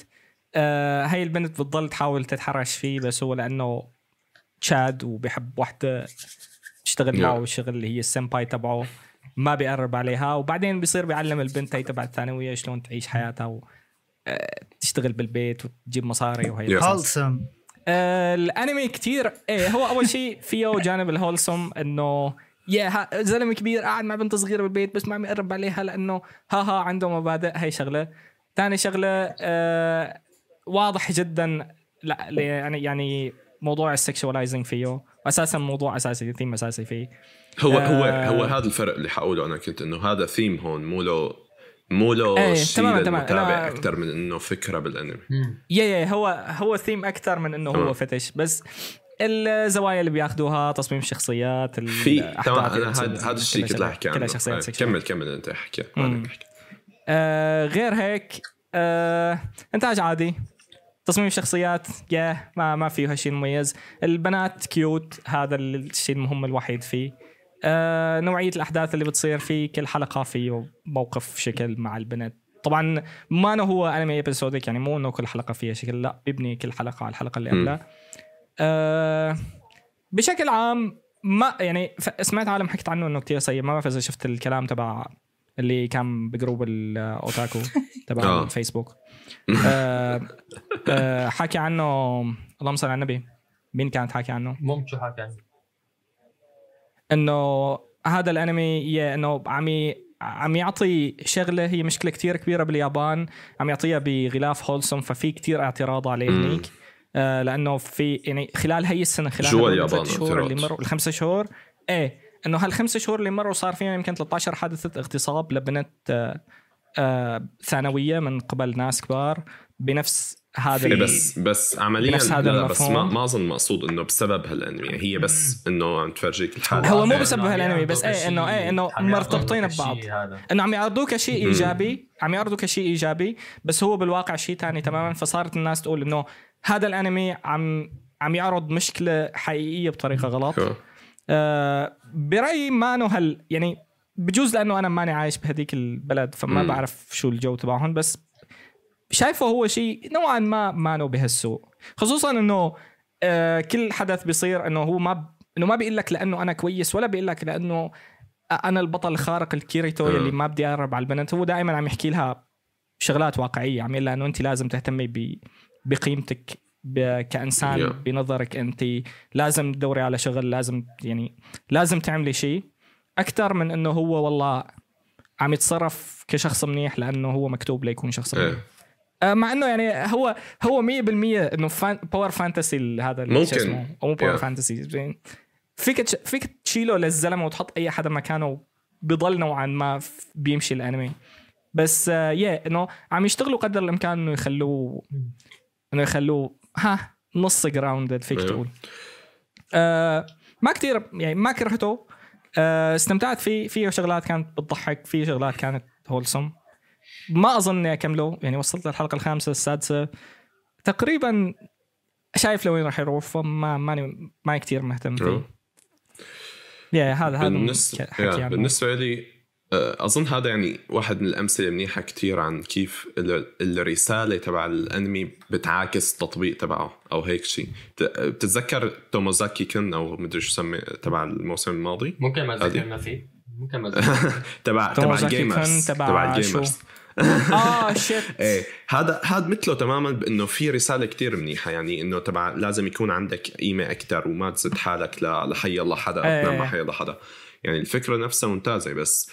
آه هاي البنت بتضل تحاول تتحرش فيه بس هو لأنه تشاد وبيحب وحده تشتغل معه. الشغل اللي هي السمباي تبعه. ما بيقرب عليها وبعدين بيصير بيعلم البنت هي تبع الثانوية شلون تعيش حياتها و آه، تشتغل بالبيت وتجيب مصاري وهي. هولسم آه، الانمي كتير. إيه هو أول شيء فيه جانب الهولسوم إنه يا زلمة كبير قاعد مع بنت صغيرة بالبيت بس ما عم يقرب عليها لأنه ها ها عنده مبادئ. هي شغلة. ثاني شغلة آه واضح جدا لا يعني يعني موضوع ال sexualizing فيه أساسا موضوع أساسي ثيم أساسي فيه. هو هو آه. هو هذا الفرق اللي حقوله أنا كنت إنه هذا ثيم هون مو له مو له إيه، شيء. للمتابع أكثر من إنه فكرة بالأنمي. yeah yeah هو هو ثيم أكثر من إنه هو. fetish بس الزوايا اللي بياخذوها تصميم الشخصيات في تمام أنا هذا الشيء كنت أحكي عنه. كلها شخصيات sexual. كمل كمل أنت احكي. آه غير هيك آه إنتاج عادي. تصميم الشخصيات yeah ما ما فيه شيء مميز. البنات cute هذا الشيء المهم الوحيد فيه. آه نوعية الأحداث اللي بتصير فيه كل حلقة فيه موقف شكل مع البنت. طبعا ما انه هو أنمي episodic يعني مو إنه كل حلقة فيها شكل لا بيبني كل حلقة على الحلقة اللي. قبلها. آه بشكل عام ما يعني سمعت عالم حكت عنه إنه كتير سيء. ما بعرف إذا شفت الكلام تبع اللي كان ب group الاوتاكو تبع. الفيسبوك آه آه حكي عنه اللهم صل على النبي مين كانت حاكي عنه؟ ممكن شو حكي عنه إنه هذا الأنمي إنه عم عم يعطي شغلة هي مشكلة كتير كبيرة باليابان عم يعطيها بغلاف wholesome ففي كتير اعتراض عليه مم. هنيك آه لأنه في يعني خلال هي السنة خلال جوا اليابان شهور اللي. مروا الخمسة شهور إيه إنه هالخمسة شهور اللي مروا صار فيهم يمكن 13 حادثة اغتصاب لبنت آه ثانوية من قبل ناس كبار بنفس هذا إيه ال- بس بس عمليا بنفس هذا لا لا بس ما. ما أظن مقصود إنه بسبب هالأنمي هي بس إنه عم تفرجيك الحالة هو مو. بسبب هالأنمي بس إيه إنه إيه إنه مرتبطين ببعض إنه عم يعرضوه كشيء. إيجابي عم يعرضوه كشيء إيجابي بس هو بالواقع شيء تاني تماما فصارت الناس تقول إنه هذا الأنمي عم عم يعرض مشكلة حقيقية بطريقة غلط آه. آه برأيي ما إنه هل يعني بجوز لأنه أنا ماني عايش بهديك البلد فما مم. بعرف شو الجو تبعهم بس شايفه هو شيء نوعا ما ما انه بهالسوء خصوصا إنه آه كل حدث بيصير إنه هو ما ب... إنه ما بيقول لك لأنه أنا كويس ولا بيقول لك لأنه أنا البطل الخارق الكيريتو. اللي ما بدي أقرب على البنت هو دائما عم يحكي لها شغلات واقعية عم يقول لها إنه أنت لازم تهتمي ب... بقيمتك ب... كإنسان Yeah. بنظرك أنت لازم تدوري على شغل لازم يعني لازم تعملي شيء أكثر من إنه هو والله عم يتصرف كشخص منيح لأنه هو مكتوب ليكون شخص منيح إيه آه، مع إنه يعني هو هو 100% إنه fan power fantasy هذا ممكن. أو مو power Yeah. fantasy فيك تش- فيك تشيله للزلمة وتحط أي حدا مكانه بضل نوعا ما بيمشي الأنمي بس آه، yeah إنه عم يشتغلوا قدر الإمكان إنه يخلوه إنه يخلوه ها نص grounded فيك أيوه. تقول آه ما كتير يعني ما كرهته آه استمتعت. فيه فيه شغلات كانت بتضحك فيه شغلات كانت wholesome ما أظن إني أكمله. يعني وصلت للحلقة الخامسة السادسة. تقريبا شايف لوين راح يروح فما ماني ماني كثير مهتم فيه. يا هذا هذا عنه. بالنسبة لي آه، أظن هذا يعني واحد من الأمثلة المنيحة كتير عن كيف ال- الرسالة تبع الأنمي بتعاكس التطبيق تبعه أو هيك شيء ت- بتتذكر Tomozaki-kun أو مدري شو سمي تبع الموسم الماضي؟ ممكن ما هذه. ذكرنا فيه ممكن ما ذكرنا تبع تبع ال gamers تبع تبع؟ ال gamers آه shit إيه هذا هذا مثله تماما بإنه في رسالة كتير منيحة يعني إنه تبع لازم يكون عندك قيمة أكثر وما تزد حالك لحي الله حدا إيه. أو تنام مع حي الله حدا. يعني الفكرة نفسها ممتازة بس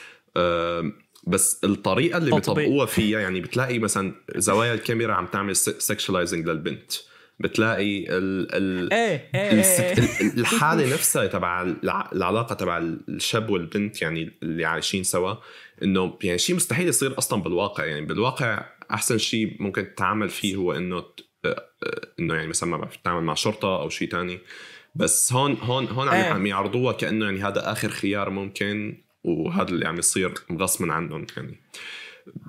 بس الطريقة اللي. بيطبقوها فيها يعني بتلاقي مثلا زوايا الكاميرا عم تعمل سكشواليزنج للبنت بتلاقي ال ال إيه إيه إيه ال- الحالة نفسها تبع الع- العلاقة تبع الشاب والبنت يعني اللي عايشين سوا إنه يعني شيء مستحيل يصير أصلا بالواقع يعني بالواقع أحسن شيء ممكن تتعامل فيه هو إنه آه، آه، إنه يعني مثلا ما بعرف تتعامل مع شرطة أو شيء تاني بس هون هون هون إيه. عم يعرضوها كأنه يعني هذا آخر خيار ممكن وهذا اللي عم يصير غصبا عنهم يعني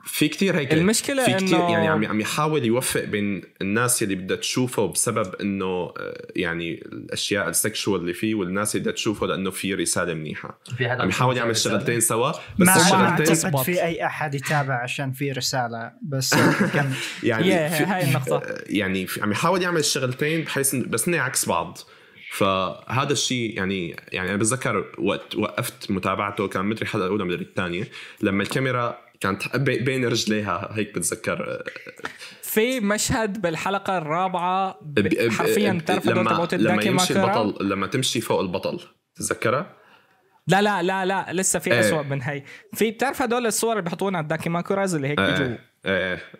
في كتير هيك المشكلة في كتير إنه- يعني عم عم يحاول يوفق بين الناس اللي بدها تشوفه بسبب إنه آه، يعني الأشياء السكشوال اللي فيه والناس اللي بدها تشوفه لأنه في رسالة منيحة في حدا عم يحاول يعمل شغلتين سوا بس ما ما الشغلتين. أعتقد في أي أحد يتابع عشان في رسالة بس يعني هاي النقطة. يعني في- عم يحاول يعمل الشغلتين بحيث بس عكس بعض فهذا الشيء يعني يعني أنا بتذكر وقت وقفت متابعته كان مدري الحلقة الاولى مدري الثانية لما الكاميرا كانت بي- بين رجليها هيك بتذكر في مشهد بالحلقة الرابعة حرفيا بتعرف لما لما يمشي البطل لما تمشي فوق البطل تتذكرها؟ لا لا لا لا لسه في إيه. أسوأ من هي في بتعرف هدول الصور اللي بيحطونا على الداكي ماكوراز اللي هيك بيجوا إيه.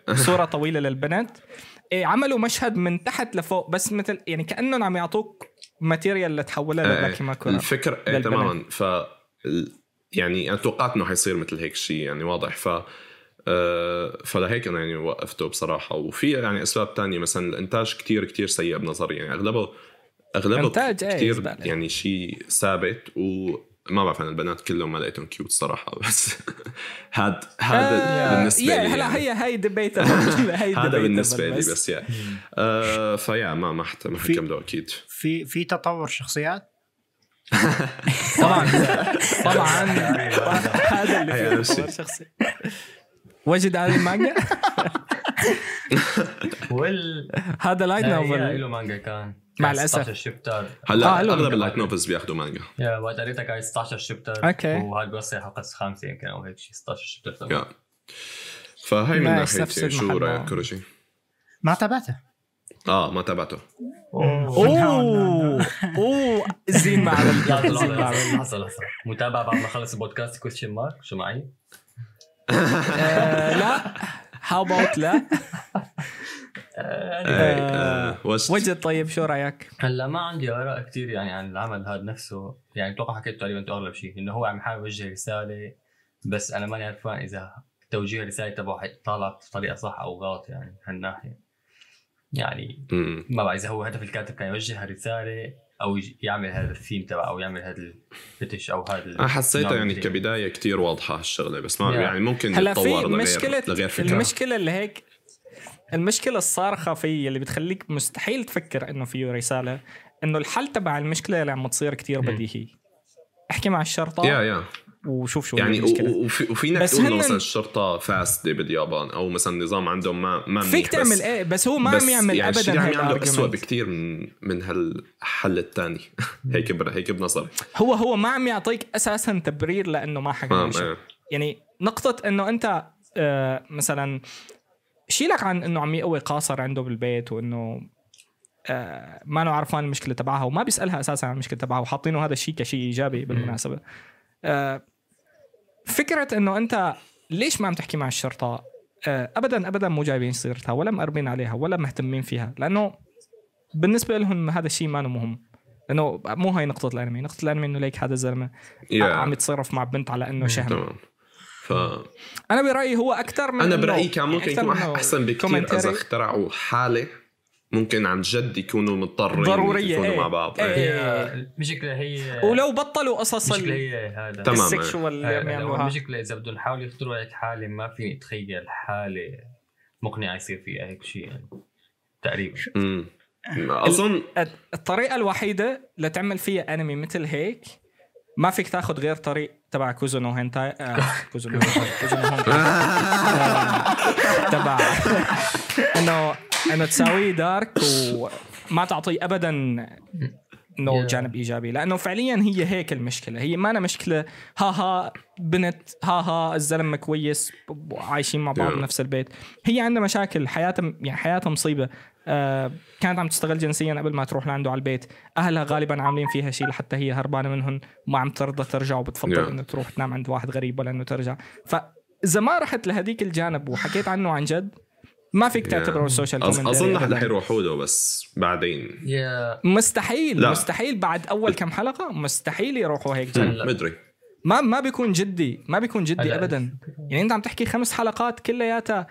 إيه صورة طويلة للبنت إيه عملوا مشهد من تحت لفوق بس مثل يعني كأنهم عم يعطوك material لتحولها إيه. للداكي ماكورا الفكر إيه. تماما ف يعني أنا توقعت إنه حيصير مثل هيك شيء يعني واضح ف آه، فلهيك أنا يعني وقفته بصراحة وفي يعني أسباب تانية مثلا الإنتاج كتير كتير سيء بنظري يعني أغلبه أغلبه إيه، كتير زبالة. يعني شيء ثابت وما بعرف أنا البنات كلهم ما لقيتهم cute صراحة بس هاد هذا آه، بالنسبة لي هلا يعني. هي هي debatable هي هذا بالنسبة لي بس يا آه فيا ما ما حت- ما حكمله أكيد. في في تطور شخصيات؟ طبعا طبعا. هذا اللي فيه. تطور شخصي. وجد هذه المانجا؟ وال هذا light لا، novel له مانجا كان. مع كان الأسف. 16 chapter هلا آه، أغلب. ال light novels بياخذوا مانجا. يا وقت قريتها كان 16 chapter أوكي. وهاي بيوصل الحلقة الخامسه يمكن أو هيك شيء 16 شابتر يا. فهي من ناحيتي. شو. رأيك كروجي؟ ما تابعته. آه ما تابعته. أوه. أوه! زين مع لحظه زين مع لحظه لحظة لحظة. متابعه بعد ما خلص البودكاست question mark شو معي؟ آه لا. how about لا؟ آه، إيه، آه، وش وجد طيب شو رأيك؟ هلا ما عندي آراء كثير يعني عن العمل هذا نفسه يعني أتوقع حكيت تقريبا أغلب شيء إنه هو عم يحاول يوجه رسالة بس أنا ماني عرفان إذا توجيه الرساله تبعه طالع بطريقة صح أو غلط يعني هالناحية يعني. ما بعرف إذا هو هدف الكاتب كان يوجه رساله أو يعمل هذا الثيم تبعه أو يعمل هذا الفتش أو هذا أنا حسيتها يعني كبداية كتير واضحة هالشغلة بس ما. يعني ممكن هلا في مشكله لغير فكرة المشكلة اللي هيك المشكلة الصارخة فيه اللي بتخليك مستحيل تفكر إنه فيه رسالة إنه الحل تبع المشكلة اللي عم تصير كتير مم. بديهي. أحكي مع الشرطة يا يا وشوف شو يعني المشكلة. وفي وفينك بس تقول مثلا الشرطة فاسده باليابان أو مثلا النظام عندهم ما ما فيك تعمل بس إيه؟ بس هو ما بس عم يعمل يعني الشيء ابدا هاي عم يعمله اسوء بكثير من من هالحل الثاني هيك بر- هيك بنظري. هو هو ما عم يعطيك أساسا تبرير لأنه ما حكى شيء. إيه. يعني نقطة إنه أنت آه مثلا شيلك عن إنه عم يقوي قاصر عنده بالبيت وإنه آه ما انه عرفان المشكلة تبعها وما بيسألها أساسا عن المشكلة تبعها وحاطينه هذا الشيء كشيء إيجابي بالمناسبة. آه فكرة إنه أنت ليش ما عم تحكي مع الشرطة؟ آه ابدا ابدا مو جايبين سيرتها ولا مقربين عليها ولا مهتمين فيها لأنه بالنسبة لهم هذا الشيء ما مهم. لأنه مو هاي نقطة الأنمي، نقطة الأنمي إنه ليك هذا الزلمة يا عم يتصرف مع بنت على إنه شهم. ف أنا برأيي هو أكثر من أنا برأيي كان ممكن أكتر يكون أحسن بكثير إذا. اخترعوا حالة ممكن عن جد يكونوا مضطرين ضرورية، يكونوا إيه. مع بعض. إيه. هي المشكلة هي ولو بطلوا قصص المشكلة ال- هي هذا تمام. المشكلة إذا بدهم يحاولوا يخترعوا هيك حالة ما فيني اتخيل حالة مقنعة يصير فيها هيك شيء يعني تقريبا أمم. أظن الطريقة الوحيدة لتعمل فيها أنمي مثل هيك ما فيك تاخذ غير طريق تبع Kuzu no hentai آه Kuzu no Kuzu no تبع انه إنه تساويه dark وما تعطيه ابدا انه. جانب إيجابي. لأنه فعليا هي هيك المشكلة. هي ما أنا مشكلة. ها ها بنت ها ها الزلمة كويس وعايشين مع بعض. بنفس البيت. هي عندها مشاكل حياتها يعني حياتها مصيبة. كانت عم تستغل جنسيا قبل ما تروح لعنده على البيت أهلها غالبا عاملين فيها شيء لحتى هي هربانة منهم وما عم ترضى ترجع وبتفضل Yeah. إنه تروح تنام عند واحد غريب ولا إنه ترجع فاذا ما رحت لهديك الجانب وحكيت عنه عن جد ما فيك تعتبره ال social أظ- commentary أظن. رح يروحوا له بس بعدين يا مستحيل لا. مستحيل بعد أول كم حلقة مستحيل يروحوا هيك جانب هلا. مدري ما ما بيكون جدي ما بيكون جدي. ابدا يعني أنت عم تحكي خمس حلقات كلياتها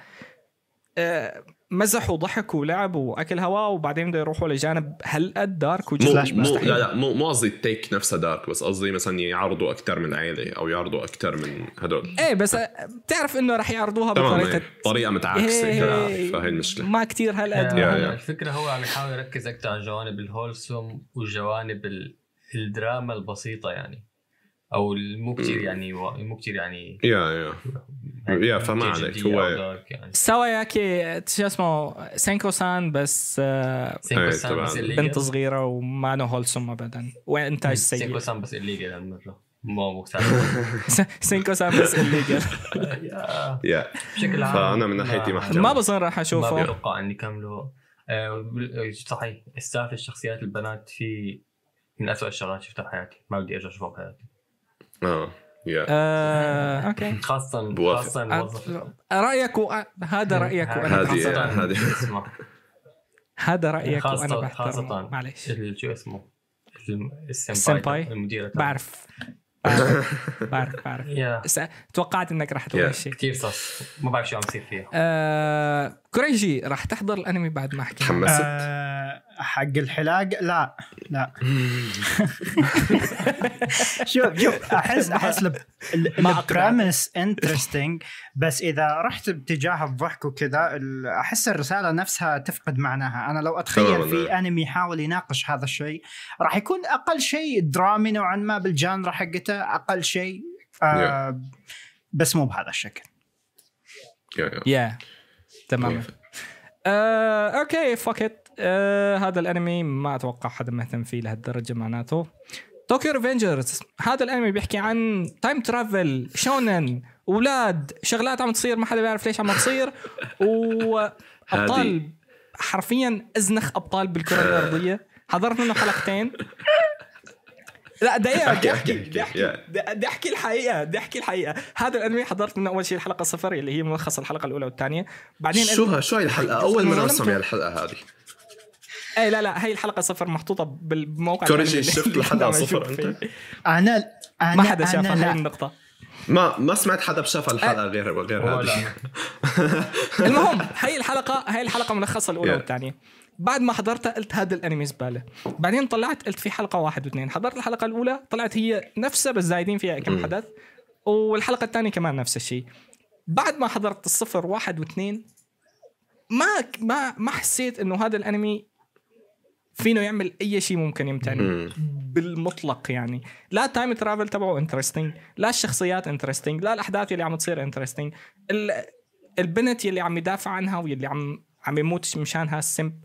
آه، مزح وضحك ولعب وأكل هواء وبعدين بده يروحوا لجانب هالقد دارك مو سلاش مو. لا لا مو مو قصدي التيك نفسها دارك بس قصدي مثلا يعرضوا أكثر من عائله أو يعرضوا أكثر من هدول. إيه بس بتعرف إنه رح يعرضوها بطريقة إيه. طريقة متعاكسه إيه، كده فهي المشكلة. ما كتير هالقد. يا. الفكرة هو عم يحاول يركز أكثر على الجوانب الهولسوم والجوانب ال- الدراما البسيطة يعني أو مو كثير يعني مو كثير يعني يا يا. يا فما عليك هو يعني سوا ياكي شو اسمه سينكو سان بس سينكو سان بس. بنت صغيره وما له هولسوم ابدا وانتاج سيء سينكو سان بس الليجل هالمره مو سينكو سان بس الليجل يا- يا بشكل عام فأنا من ناحيتي ما ما بظن راح ما اشوفه بتوقع اني كمله بال- صحيح السالفه الشخصيات البنات في من أسوأ الشغلات شفتها بحياتي ما بدي ارجع اشوفها بحياتي آه آه، okay. بوافق. خاصة الموظف رأيك و... هذا رأيك وأنا هذه- بحترم هذه- اسمع هذا رأيك وأنا خاصة معلش شو اسمه؟ السمباي؟ تبعه. بعرف. بعرف. بعرف, بعرف. توقعت إنك رح تقول Yeah. هالشيء. كثير sus ما بعرف شو عم يصير فيها. آه... كوريجي رح تحضر الأنمي بعد ما حكينا تحمست آه، حق الحلاق؟ لا لا. شوف شوف أحس أحس. ال premise interesting بس إذا رحت باتجاه الضحك وكذا ال- أحس الرسالة نفسها تفقد معناها. أنا لو أتخيل. في أنمي يحاول يناقش هذا الشيء راح يكون أقل شيء درامي نوعا ما بال genre حقته أقل شيء آه بس مو بهذا الشكل. يا تمام. آه، okay fuck it آه، هذا الانمي ما أتوقع حدا مهتم فيه لهالدرجة معناته. Tokyo Revengers هذا الانمي بيحكي عن time travel shonen أولاد شغلات عم تصير ما حدا بيعرف ليش عم تصير وابطال حرفيا أزنخ أبطال بالكرة الأرضية. حضرت منه حلقتين. لا دقيقة بدي احكي- بدي أحكي. بدي أحكي الحقيقة بدي أحكي الحقيقة. هذا الانمي حضرت منه أول شيء الحلقة صفر اللي هي ملخص الحلقة الأولى والثانية. بعدين شو ها؟ شو هاي الحلقة؟ أول مرة ظلمته. أسمع الحلقة هذه. إيه لا لا هي الحلقة صفر محطوطة بالموقع كوريجي، شفت الحلقة دائما صفر؟ فيه. أنا أنا ما حدا شافها هي لا. النقطة ما ما سمعت حدا شاف الحلقة غير غير ولا هذه المهم هي الحلقة هي الحلقة ملخصة الأولى Yeah. والثانية بعد ما حضرتها قلت هذا الأنمي زبالة بعدين طلعت قلت في حلقة واحد واثنين حضرت الحلقة الأولى طلعت هي نفسها بس زايدين فيها كم مم. حدث والحلقة الثانية كمان نفس الشيء بعد ما حضرت الصفر واحد واثنين ما ما ما حسيت إنه هذا الأنمي فينه يعمل أي شيء ممكن يمتعني. بالمطلق يعني. لا ال time travel تبعه interesting لا الشخصيات interesting لا الأحداث اللي عم تصير interesting البنت يلي عم يدافع عنها واللي عم عم يموت مشانها ال simp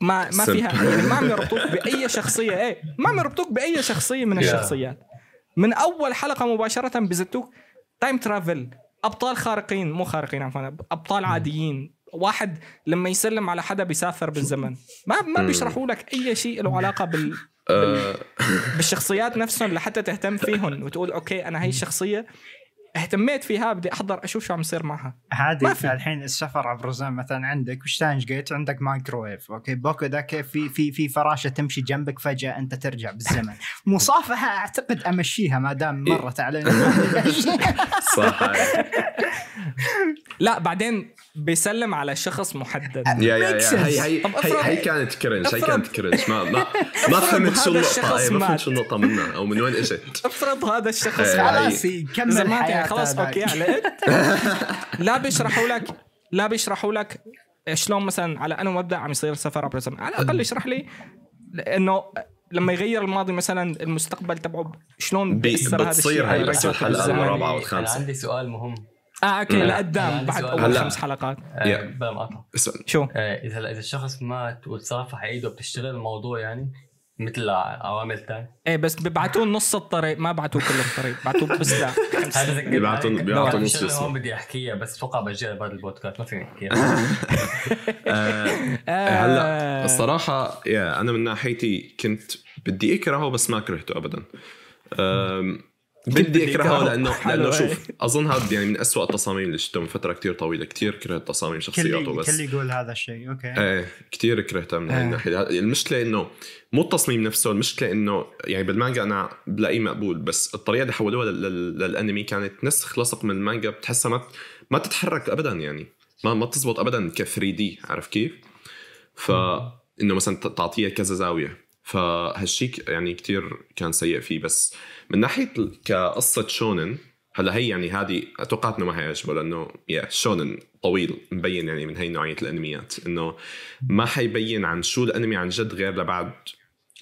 ما ما simp. فيها يعني ما عم يربطوك بأي شخصية. إيه ما عم يربطوك بأي شخصية من. الشخصيات. من أول حلقة مباشرة بزتوك تايم ترافل أبطال خارقين مو خارقين عفوا أبطال عاديين. واحد لما يسلم على حدا بيسافر بالزمن ما ما. بيشرحوا لك أي شيء له علاقة بال آه، بالشخصيات نفسهم لحتى تهتم فيهم وتقول أوكي أنا هي الشخصية اهتميت فيها بدي أحضر أشوف شو عم يصير معها. في. الحين السفر عبر الزمن مثلا عندك وشتاينج جيت عندك مايكرويف أوكي بوكو ذاك في في في فراشة تمشي جنبك فجأة أنت ترجع بالزمن. مصافحة أعتقد أمشيها ما دام مرت علينا. صح. لا بعدين بيسلم على شخص محدد. yeah yeah yeah. هي. هي هي, كانت cringe هي كانت كرنج ما ما ما فهمت شو الشخص إيه ما. فهمت شو النقطة منها أو من وين إجت. أفرض هذا الشخص إيه. خلاص يعني حياته. خلاص. okay علقت لا بيشرحوا لك لا بيشرحوا لك شلون مثلا على أنه مبدأ عم يصير سفر عبر الزمن على الأقل اشرح لي انه لما يغير الماضي مثلا المستقبل تبعه شلون بي- بيأثر هذا بتصير الشيء هاي بس. الرابعة أنا والخامسة. عندي سؤال مهم آه okay. لقدام بعد. اول هلا. خمس حلقات آه، yeah. بلا مقاطعة اسأل شو آه، إذا إذا الشخص مات وتصافح ايده بتشتغل الموضوع يعني مثل عوامل ثانية إيه بس بيبعتوه نص الطريق ما بعتوه كل الطريق بعتوه بس لا هذا بيبعتوا- نص جسمه. هون بدي احكيها بس أتوقع بجيها بعد البودكاست ما فيني احكيها آه، آه. هلا الصراحة yeah أنا من ناحيتي كنت بدي أكرهه بس ما كرهته أبدا أم، بدي. لأنه حلو، لأنه إيه. شوف أظن هذا يعني من أسوأ التصاميم اللي شفتهم من فترة كتير طويلة كتير كرهت تصاميم شخصياته بس كل يقول هذا الشيء okay إيه كثير كرهتها من هاي آه. الناحية المشكلة إنه مو التصميم نفسه المشكلة إنه يعني بالمانجا أنا بلاقيه مقبول بس الطريقة اللي حولوها لل- لل- للأنمي كانت نسخ لصق من المانجا بتحسها ما ما تتحرك ابدا يعني ما ما تزبط ابدا ك 3D عارف كيف؟ ف إنه مثلا تعطيها كذا زاوية فهالشيء يعني كتير كان سيء فيه بس من ناحية كقصة شونن هلأ هي يعني هذه اتوقعت إنه ما حيعجبه لأنه yeah شونن طويل مبين يعني من هي نوعية الأنميات إنه ما حيبين عن شو الأنمي عن جد غير لبعد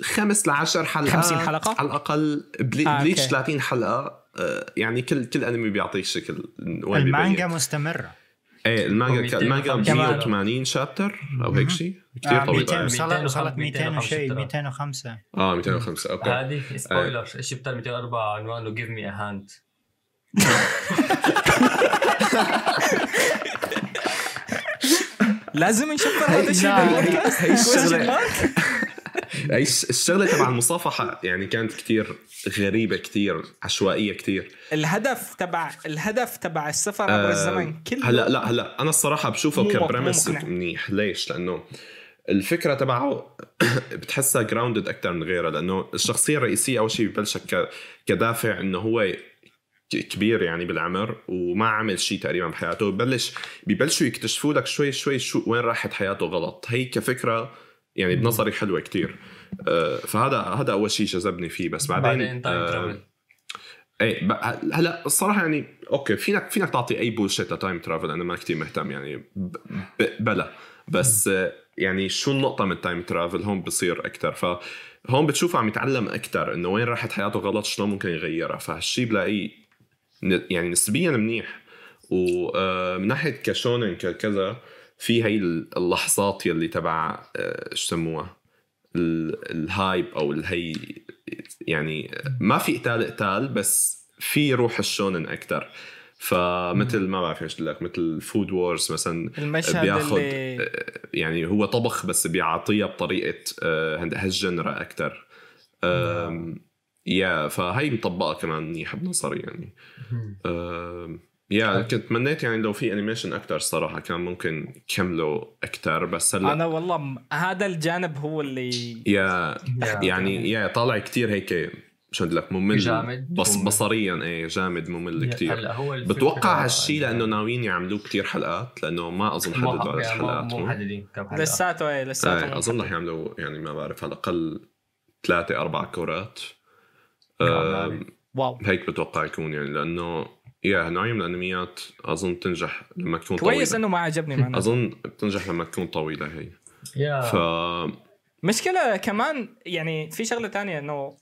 خمس لعشر حلقات 50 حلقة؟ على الأقل. بلي آه، Bleach okay. 30 حلقة. آه، يعني كل كل انمي بيعطيك شكل وين المانجا. مستمرة. إيه المانجا ك- المانجا 250 180 chapter أو هيك شيء كثير آه، طويل. 200 آه. وصلت وصلت 200 200 وشيء 205. 205 آه 205 okay. هذه spoiler ال chapter 204 عنوانه give me a hand لازم نشفر هذا الشيء بالبودكاست. هي الشغلة. الش- الشغلة تبع المصافحة يعني كانت كتير غريبة كتير عشوائية كتير الهدف تبع الهدف تبع السفر عبر آه، الزمن كله هلا لا هلا أنا الصراحة بشوفه كبريمس. منيح ليش؟ لأنه الفكرة تبعه بتحسها جراوندد أكثر من غيرها لأنه الشخصية الرئيسية أول شيء ببلشك كدافع إنه هو كبير يعني بالعمر وما عمل شيء تقريبا بحياته ببلش ببلشوا يكتشفوا لك شوي شوي شو وين راحت حياته غلط هي كفكرة يعني بنظري حلوة كتير. آه، فهذا هذا أول شيء جذبني فيه. بس بعدين بعدين آه، إيه هلا الصراحة يعني okay فينك فينك تعطي أي bullshit ل time travel أنا ما كتير مهتم يعني بلا. بس آه، يعني شو النقطة من ال time travel هون بصير أكتر. فهون بتشوفه عم يتعلم أكتر إنه وين راحت حياته غلط شلون ممكن يغيرها. فهالشي بلاقيه يعني نسبيا منيح. ومن ناحية كشونن ككذا في هي اللحظات يلي تبع آه، شو سموها؟ ال- ال hype أو الهي يعني ما في قتال قتال بس في روح الشونن أكثر فمثل ما بعرف إيش لك مثل Food Wars مثلا المشهد بياخد اللي يعني هو طبخ بس بيعطيها بطريقة آه، هال genre أكثر yeah فهي مطبقة كمان منيحه بنظري يعني. يا كنت تمنيت يعني لو في انيميشن أكثر صراحة كان ممكن يكملوا أكثر بس هلا أنا والله م- هذا الجانب هو اللي يا يعني يا طالع كتير هيك شو بدي لك ممل جامد. بس ممل. بصريا إيه جامد ممل كتير هلا هو بتوقع هالشيء لأنه ناويين يعملوه كتير حلقات لأنه ما أظن حددوا على يعني مو-. محددين كم حلقه لساته إيه لساته إيه مو أظن. رح يعملوا يعني ما بعرف على الأقل ثلاثة أربع كورات. wow هيك بتوقع يكون يعني لأنه yeah نوعية من الأنميات أظن تنجح لما تكون كويس طويلة. إنه ما عجبني معنا. أظن بتنجح لما تكون طويلة هي. yeah. ف مشكلة كمان يعني في شغلة تانية إنه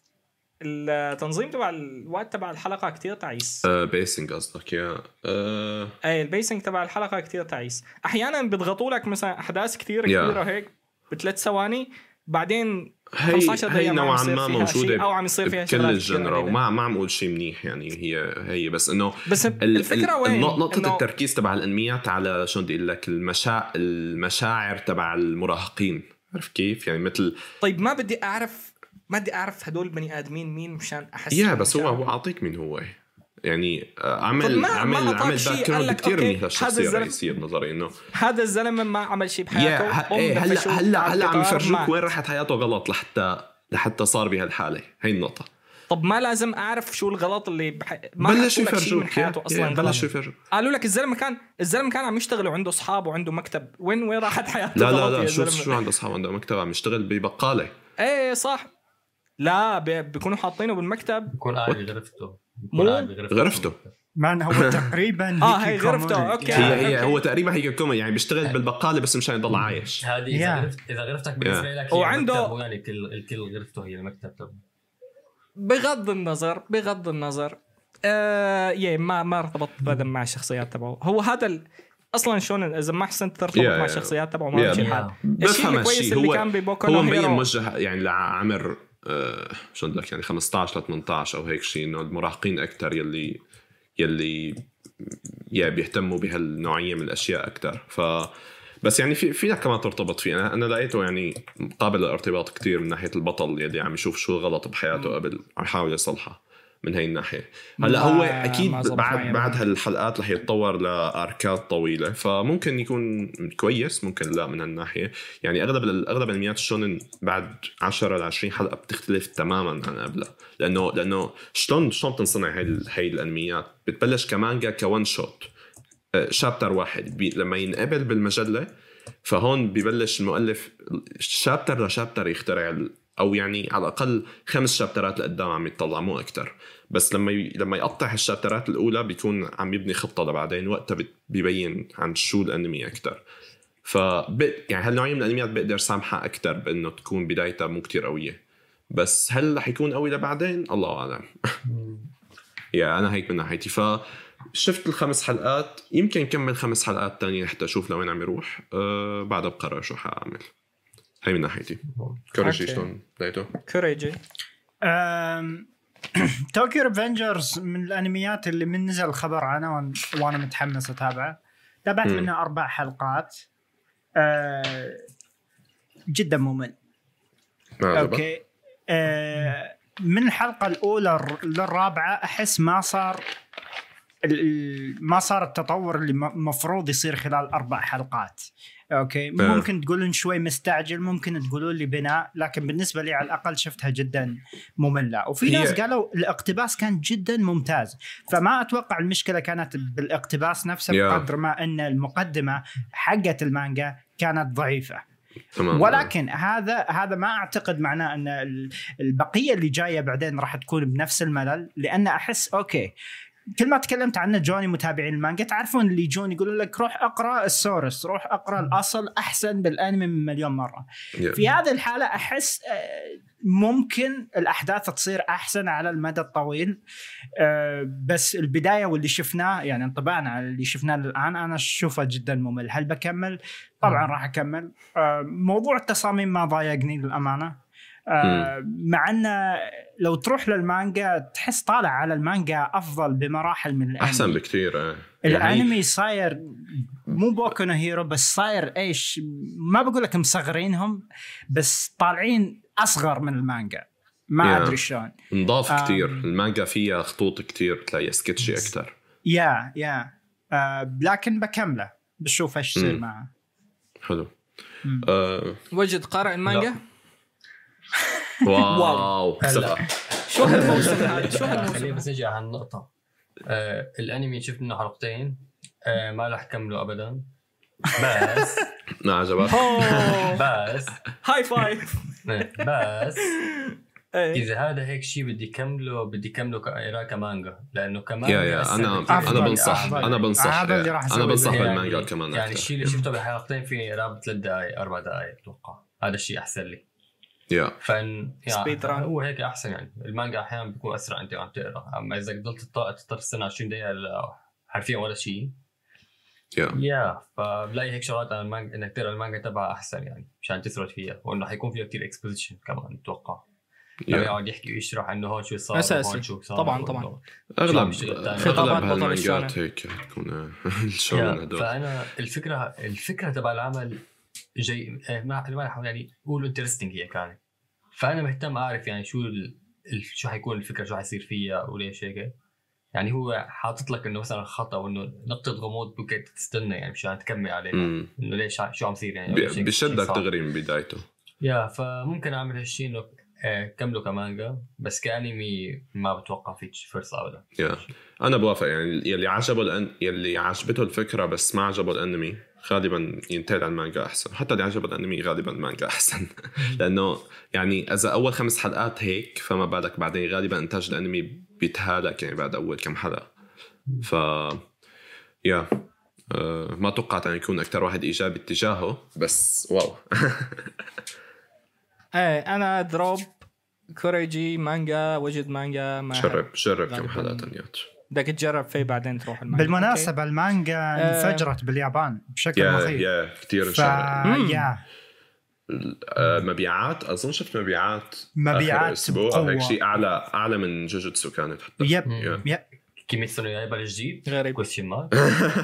التنظيم تبع الوقت تبع الحلقة كتير تعيس. آه pacing قصدك yeah. آه. اي ال pacing تبع الحلقة كتير تعيس. أحيانا بيضغطوا لك مثلا أحداث كتير yeah. كبيرة هيك بثلاث ثواني بعدين هي 15 هي نوعا ما شيء أو عم يصير فيها بكل كتير الجنرا. وما ما عم أقول شيء منيح يعني هي هي بس إنه بس ال- الفكرة ال- وين؟ نقطة إنه- التركيز تبع الأنميات على شو بدي أقول لك المشاع المشاعر تبع المراهقين عرفت كيف؟ يعني مثل طيب ما بدي أعرف ما بدي أعرف هدول البني آدمين مين مشان أحس يا بس. هو أعطيك مين هو يعني آه، عمل ما- عمل ما عمل باك جراوند كثير منيح الزلمة- الرئيسية بنظري إنه هذا الزلمة ما عمل شيء يا بحياته ه- أم إيه، هلا هلا هلا عم يفرجوك. وين راحت حياته غلط لحتى لحتى صار بهالحالة. هي النقطة. طب ما لازم أعرف شو الغلط اللي بح... ما من يفرجوك حياته أصلا غلط. بلشوا يفرجوك. قالوا لك الزلمة كان الزلمة كان عم يشتغل وعنده أصحاب وعنده مكتب. وين وين راحت حياته لا لا لا شو؟ شو عنده أصحاب عنده مكتب؟ عم يشتغل ببقالة. إيه صح. لا بي- بيكونوا حاطينه بالمكتب. بكون قاعد بغرفته مو؟ غرفته مان هو تقريبا آه، هيك هي غرفته، كومودي. أوكي. هي هي أوكي. هو تقريبا هي كومي يعني بيشتغل بالبقالة بس مشان يضل عايش هذه. إذا غرفت إذا غرفتك بالنسبة لك هي وعنده- يعني كل الكل غرفته هي المكتب تبعه بغض النظر بغض النظر آه يا ما ما ارتبط ابدا مع الشخصيات تبعه هو هذا ال... أصلا شلون إذا ما أحسنت ترتبط يا- مع يا. الشخصيات تبعه ما. بمشي يا. الحال الشيء الكويس اللي كان ببوكو هو مبين موجه يعني لعمر آه شو بدي لك يعني 15 ل 18 أو هيك شيء إنه المراهقين أكثر يلي يلي يا بيهتموا بهالنوعية من الأشياء أكثر ف بس يعني في فينا كمان ترتبط فيه. أنا أنا لقيته يعني قابل للارتباط كتير من ناحية البطل يلي عم يشوف شو غلط بحياته قبل عم يحاول يصلحها من هي الناحية. هلا هو أكيد بعد بعد. هالحلقات رح يتطور لأركات طويلة فممكن يكون كويس ممكن لا من هالناحية. يعني أغلب أغلب انميات الشونن بعد 10 ل 20 حلقة بتختلف تماما عن قبلها. لأنه لأنه شلون شلون بتنصنع هي هي الأنميات؟ بتبلش كمانجا كون شوت شابتر واحد. بي لما ينقبل بالمجلة فهون ببلش المؤلف شابتر لشابتر يخترع أو يعني على الأقل خمس شابترات لقدام عم يطلع مو أكثر بس لما ي... لما يقطع الشابترات الأولى بيكون عم يبني خطة لبعدين وقتها بيبين عن شو الأنمي أكثر ف يعني هالنوعية من الأنميات بقدر سامحها أكثر بإنه تكون بدايتها مو كتير قوية. بس هل رح يكون قوي لبعدين؟ الله أعلم. يا أنا هيك من ناحيتي. ف شفت الخمس حلقات يمكن كمل خمس حلقات تانية حتى أشوف لوين عم يروح. أه بعدها بقرر شو حأعمل. هي من ناحيتي كوريجي. شلون لقيته كوريجي Tokyo Revengers من الانميات اللي من نزل الخبر عنه وأنا متحمس أتابعه. تابعت. منه أربع حلقات. أه، جدا ممل؟ okay. أه، من الحلقة الأولى للرابعة أحس ما صار ما صار التطور اللي م- مفروض يصير خلال أربع حلقات. okay فاهم. ممكن تقولون شوي مستعجل ممكن تقولون لي بناء لكن بالنسبة لي على الأقل شفتها جدا مملة وفي هي- ناس قالوا الاقتباس كان جدا ممتاز فما أتوقع المشكلة كانت بالاقتباس نفسه yeah. بقدر ما أن المقدمة حقت المانجا كانت ضعيفة تمام ولكن هذا هذا ما أعتقد معناه أن ال- البقية اللي جاية بعدين راح تكون بنفس الملل لأن أحس okay كل ما تكلمت عنه جوني متابعين المانجا تعرفون اللي يجون يقولون لك روح اقرأ ال source روح اقرأ الأصل أحسن بالأنمي من مليون مرة. في هذه الحالة أحس آه، ممكن الأحداث تصير أحسن على المدى الطويل آه، بس البداية واللي شفناه يعني انطباعنا على اللي شفناه الان أنا أشوفه جدا ممل. هل بكمل؟ طبعا راح أكمل. آه، موضوع التصاميم ما ضايقني للأمانة. آه، مع إنه لو تروح للمانجا تحس طالع على المانجا أفضل بمراحل من الأنمي. أحسن بكثير إيه يعني الانمي صاير مو بوكو نو هيرو بس صاير إيش ما بقول لك مصغرينهم بس طالعين أصغر من المانجا. ما Yeah. أدري شلون. نضاف آم. كتير المانجا فيها خطوط كتير تلاقيها sketchy أكثر. yeah yeah. آه لكن بكمله بشوف إيش يصير. معه. حلو. آه وجد قارئ المانجا؟ wow. ثقة شو هالموسم؟ هذا شو خليني هالموسم بس نجي على النقطة آه الأنمي شفت منه حلقتين. آه ما رح كمله ابدا. بس ما عجبك. بس هاي فايف بس إيه. إذا هذا هيك شيء بدي كمله بدي كمله كقراءة كمانجا. لأنه كمانجا يا يا أنا. أنا بنصح. أنا بنصح هذا اللي راح أنا بنصح زي- بالمانجا يعني- كمان يعني. الشيء اللي شفته بحلقتين في قرابة ثلاث دقائق أربع دقائق أتوقع. هذا الشيء أحسن لي. Speed run. يعني هو هيك أحسن يعني. المانجا أحيانا بيكون أسرع انت عم تقرأ. أما إذا ضلت تستنى 20 دقيقة حرفيا ولا شيء. yeah yeah فبلاقي هيك شغلات عن المانجا إنك تقرأ المانجا تبعها أحسن يعني مشان تثبت فيها. وإنه حيكون فيها كثير exposition كمان أتوقع. لما يقعد يحكي ويشرح إنه هون شو صار أساسي. وهون شو صار طبعاً، طبعاً. أغلب أغلب بطل هالمانجات. هيك تكون الشونن yeah، هدول. فأنا الفكرة الفكرة تبع العمل جاي آه، ما ما يعني cool interesting هي كانت. فأنا مهتم أعرف يعني شو ال... شو حيكون الفكرة شو حيصير فيها وليش هيك. يعني هو حاطط لك إنه مثلا خطأ وإنه نقطه غموض ممكن تستنى يعني مشان تكمل عليها مم. إنه ليش ع- شو عم يصير يعني؟ بي- بشدك. دغري من بدايته. yeah فممكن أعمل هالشيء إنه آه، كمله كمانجا بس كأنمي ما بتوقع فيه فرصة ابدا. yeah. أنا بوافق يعني يلي عجبه الأن... يلي عجبته الفكرة بس ما عجبه الأنمي. غالبا ينتقل على المانجا أحسن. حتى اللي عجبه الأنمي غالبا المانجا أحسن. لأنه يعني إذا أول خمس حلقات هيك فما بالك بعدين غالبا إنتاج الأنمي بيتهالك يعني بعد أول كم حلقة. ف yeah أه ما توقعت أن يكون أكثر واحد إيجابي اتجاهه بس wow. إيه أنا drop كوريجي مانجا وجد مانجا ما جرب جرب كم. حلقة تانيات بدك تجرب فيه بعدين تروح المانجا بالمناسبة المانجا آه. انفجرت باليابان بشكل مخيف yeah كثير ف. yeah آه، مبيعات أظن شفت مبيعات مبيعات أسبوع بقوة. هيك شيء أعلى أعلى من جوجوتسو كانت حتى yep. yep كيميتسو نو يايبا الجديد غريب question mark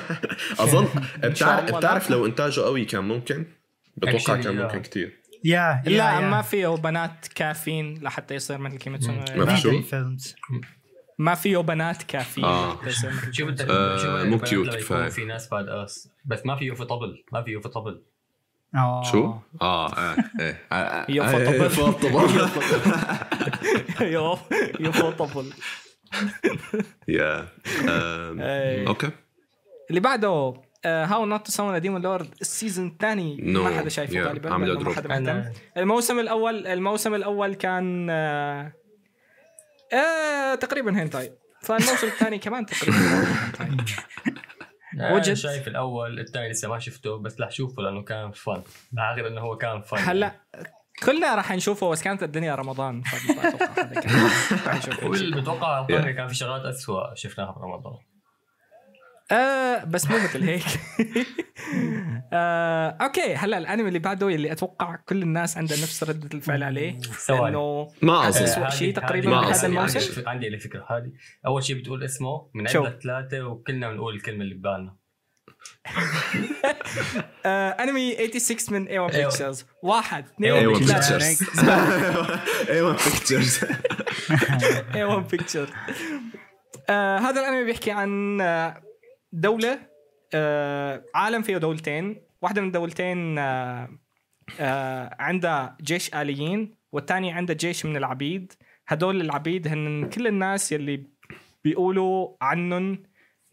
أظن بتعرف بتعرف. لو إنتاجه قوي كان ممكن بتوقع كان yeah. ممكن كثير yeah yeah لا يا. ما فيه بنات كافيين لحتى يصير مثل كيميتسو ما في شو؟ ما فيه بنات كافيين آه. لحتى يصير مثل شو بدك آه، شو بدك مو كفاية. يكون في ناس badass بس ما فيه في طبل ما فيه في طبل آه. شو؟ آه آه إيه آه، آه، يوفا آه، طبل. يوفا طبل يو يو طبل yeah. okay اللي بعده How Not to Summon Demon Lord ال season الثاني No. ما حدا شايفه Yeah. غالبا ما. حدا مهتم الموسم الأول الموسم الأول كان آه آه تقريبا هنتاي فالموسم الثاني كمان تقريبا أنا وجد. شايف الأول الثاني لسه ما شفته بس رح شوفه لأنه كان فن أعتقد إنه هو كان فن هلا كلنا راح نشوفه بس كانت الدنيا رمضان راح شيء. بتوقع. كان في شغلات اسوء شفناها برمضان آه بس مو مثل هيك. آه أوكي هلا الأنمي اللي بعده اللي أتوقع كل الناس عندها نفس ردة الفعل عليه. لأنه ما اظن أسوأ هذه- شيء تقريباً بهذا عندي- الموسم. عندي- عندي لي فكره هذه. أول شيء بتقول اسمه من؟ عندك ثلاثة وكلنا بنقول الكلمة اللي ببالنا. آه أنمي 86 من A-1 A-1. Pictures واحد اثنين ثلاثة. Pictures أيوه Pictures A-1 Picture آه هذا الأنمي بيحكي عن دولة آه عالم فيه دولتين. واحدة من الدولتين آه آه عندها جيش آليين والثانية عندها جيش من العبيد. هدول العبيد هن كل الناس يلي بيقولوا عنهم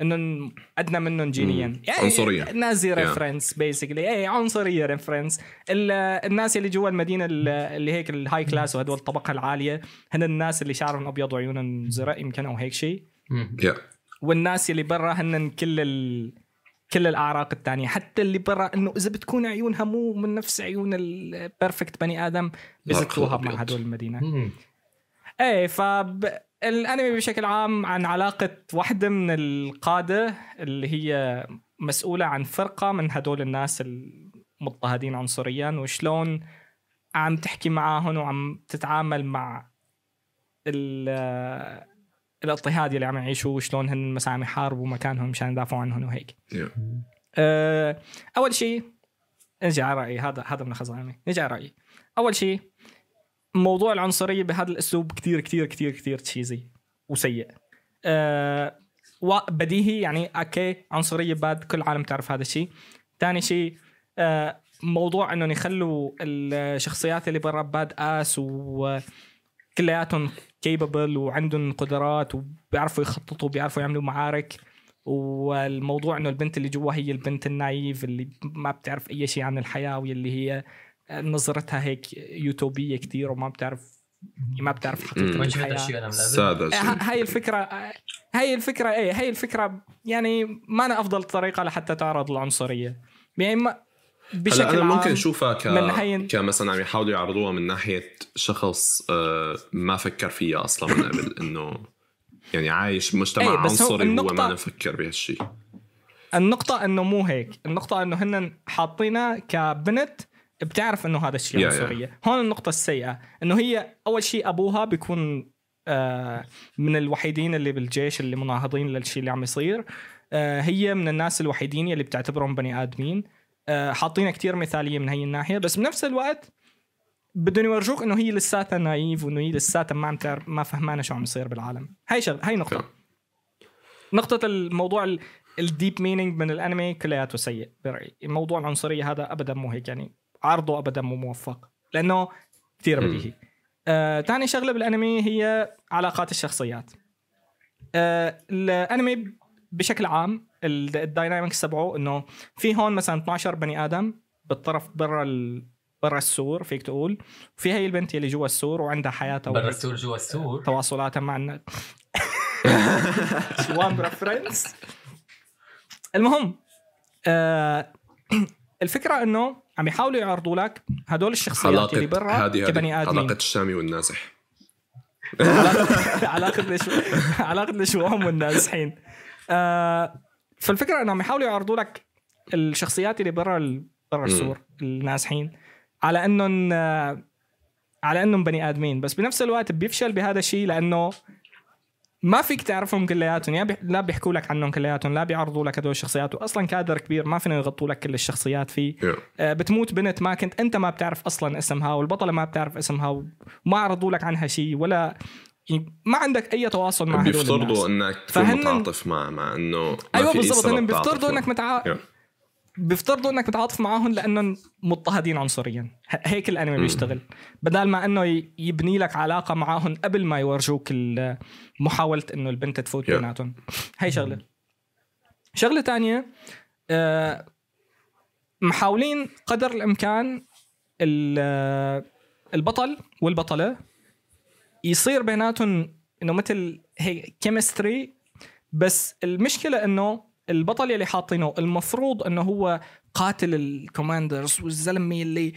انهم أدنى منهم جينيا. يعني عنصرية. نازي Yeah. reference basically اي عنصرية reference الناس اللي جوا المدينة ال- اللي هيك ال high class وهدول الطبقة العالية هن الناس اللي شعرهم أبيض وعيونهم زرق يمكن أو هيك شيء. yeah والناس اللي برا هن كل ال... كل الأعراق الثانية حتى اللي برا إنه إذا بتكون عيونها مو من نفس عيون البرفكت بني آدم بزتوها. مع هدول المدينة مم. إيه فب الأنمي بشكل عام عن علاقة واحدة من القادة اللي هي مسؤولة عن فرقة من هدول الناس المضطهدين عنصريا وشلون عم تحكي معاهم وعم تتعامل مع ال- الاضطهاد اللي عم يعيشوه وشلون هن مثلا عم يحاربوا مكانهم مشان يدافعوا عنهم وهيك. yeah. أه أول شيء نجي على رأيي هذا هذا من الانمي نجي على رأيي. أول شيء موضوع العنصرية بهذا الأسلوب كثير كثير كثير كثير cheesy وسيء. أه بديهي يعني okay عنصرية bad كل العالم تعرف هذا الشيء ثاني شيء أه موضوع إنهم يخلوا الشخصيات اللي برا badass وكلياتهم كيبل وعندهم قدرات وبيعرفوا يخططوا بيعرفوا يعملوا معارك. والموضوع إنه البنت اللي جوا هي البنت النايف اللي ما بتعرف أي شيء عن الحياة واللي هي نظرتها هيك يوتوبية كثير وما بتعرف ما بتعرف حقيقه الحياة. سادة هاي الفكرة هاي الفكرة إيه هاي الفكرة يعني ما أنا أفضل طريقة لحتى تعرض العنصرية. يعني ما بشكل هلا أنا ممكن أشوفها ك... من. كمثلا عم يحاولوا يعرضوها من ناحية شخص آه، ما فكر فيها أصلا من قبل إنه يعني عايش مجتمع إيه عنصري النقطة... هو ما نفكر بهالشيء النقطة إنه مو هيك، النقطة إنه هن حاطينها كبنت بتعرف إنه هذا الشيء عنصرية، yeah. هون النقطة السيئة، إنه هي أول شيء أبوها بيكون آه من الوحيدين اللي بالجيش اللي مناهضين للشيء اللي عم يصير، آه هي من الناس الوحيدين اللي بتعتبرهم بني آدمين، حاطينها كتير مثالية من هي الناحية، بس بنفس الوقت بدهم يورجوك إنه هي لساتها naive وإنه هي لساتها ما عم تعرف ما فهمانه شو عم يصير بالعالم. هاي شغله هاي نقطة. نقطة الموضوع ال deep meaning من الأنمي كلياته سيء برأيي. موضوع العنصرية هذا ابدا مو هيك يعني عرضه ابدا مو موفق لأنه كثير بديهي. آه، شغلة بالأنمي هي علاقات الشخصيات. آه، الأنمي بشكل عام ال dynamics تبعه إنه في هون مثلا 12 بني آدم بالطرف برا برا السور فيك تقول. في هي البنت اللي جوا السور وعندها حياتها برا السور جوا السور؟ تواصلاتها مع الناس one reference المهم آه الفكرة إنه عم يحاولوا يعرضوا لك هدول الشخصيات اللي برا كبني آدمين. علاقة الشامي والنازح. علاقه ليش علاقة الشوام والنازحين. آه فالفكرة انه عم يحاولوا يعرضوا لك الشخصيات اللي برا برا السور النازحين على إنهم على إنهم بني آدمين. بس بنفس الوقت بيفشل بهذا الشيء لأنه ما فيك تعرفهم كلياتهم. يا لا بيحكوا لك عنهم كلياتهم لا بيعرضوا لك هدول الشخصيات. واصلا كادر كبير ما فينا يغطوا لك كل الشخصيات فيه. Yeah. آه، بتموت بنت ما كنت أنت ما بتعرف أصلا اسمها والبطلة ما بتعرف اسمها وما عرضوا لك عنها شيء ولا ما عندك أي تواصل مع هدول بيفترضوا إنك تكون متعاطف مع مع إنه أيوه بالضبط. هن بيفترضوا إنك yeah. بيفترضوا إنك متعاطف معاهم لأنهم مضطهدين عنصريا. هيك الأنمي بيشتغل. بدل ما إنه يبني لك علاقة معاهم قبل ما يورجوك محاولة إنه البنت تفوت بيناتهم. هي شغلة. شغلة تانية آه، محاولين قدر الإمكان البطل والبطلة يصير بيناتهم إنه مثل هيك chemistry بس المشكلة إنه البطل اللي حاطينه المفروض إنه هو قاتل ال commanders والزلمة اللي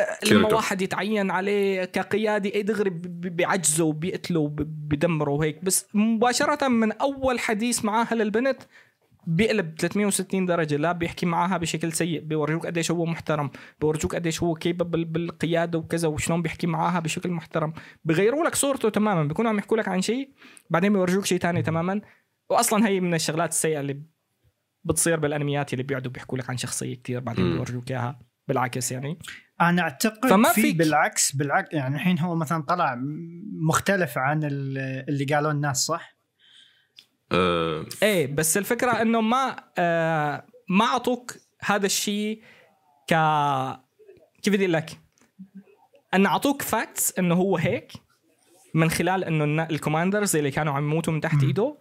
آه، لما واحد يتعين عليه كقيادي اي دغري بيعجزه وبيقتله وبيدمره وهيك. بس مباشرة من أول حديث معاها للبنت بيقلب 360 درجة لا بيحكي معاها بشكل سيء بيورجوك قديش هو محترم بيورجوك قديش هو كيبل بالقيادة وكذا وشلون بيحكي معاها بشكل محترم. بغيروا لك صورته تماما بيكونوا عم يحكوا لك عن شيء بعدين بيورجوك شيء ثاني تماما. واصلا هي من الشغلات السيئة اللي بتصير بالأنميات اللي بيقعدوا بيحكوا لك عن شخصية كثير بعدين بيورجوك إياها بالعكس يعني. أنا أعتقد فما في بالعكس بالعكس يعني الحين هو مثلا طلع مختلف عن اللي قالوا الناس صح؟ أه إيه بس الفكرة إنه ما آه ما أعطوك هذا الشيء ك كيف بدي لك؟ إن أعطوك facts إنه هو هيك من خلال إنه ال commanders اللي كانوا عم يموتوا من تحت إيده.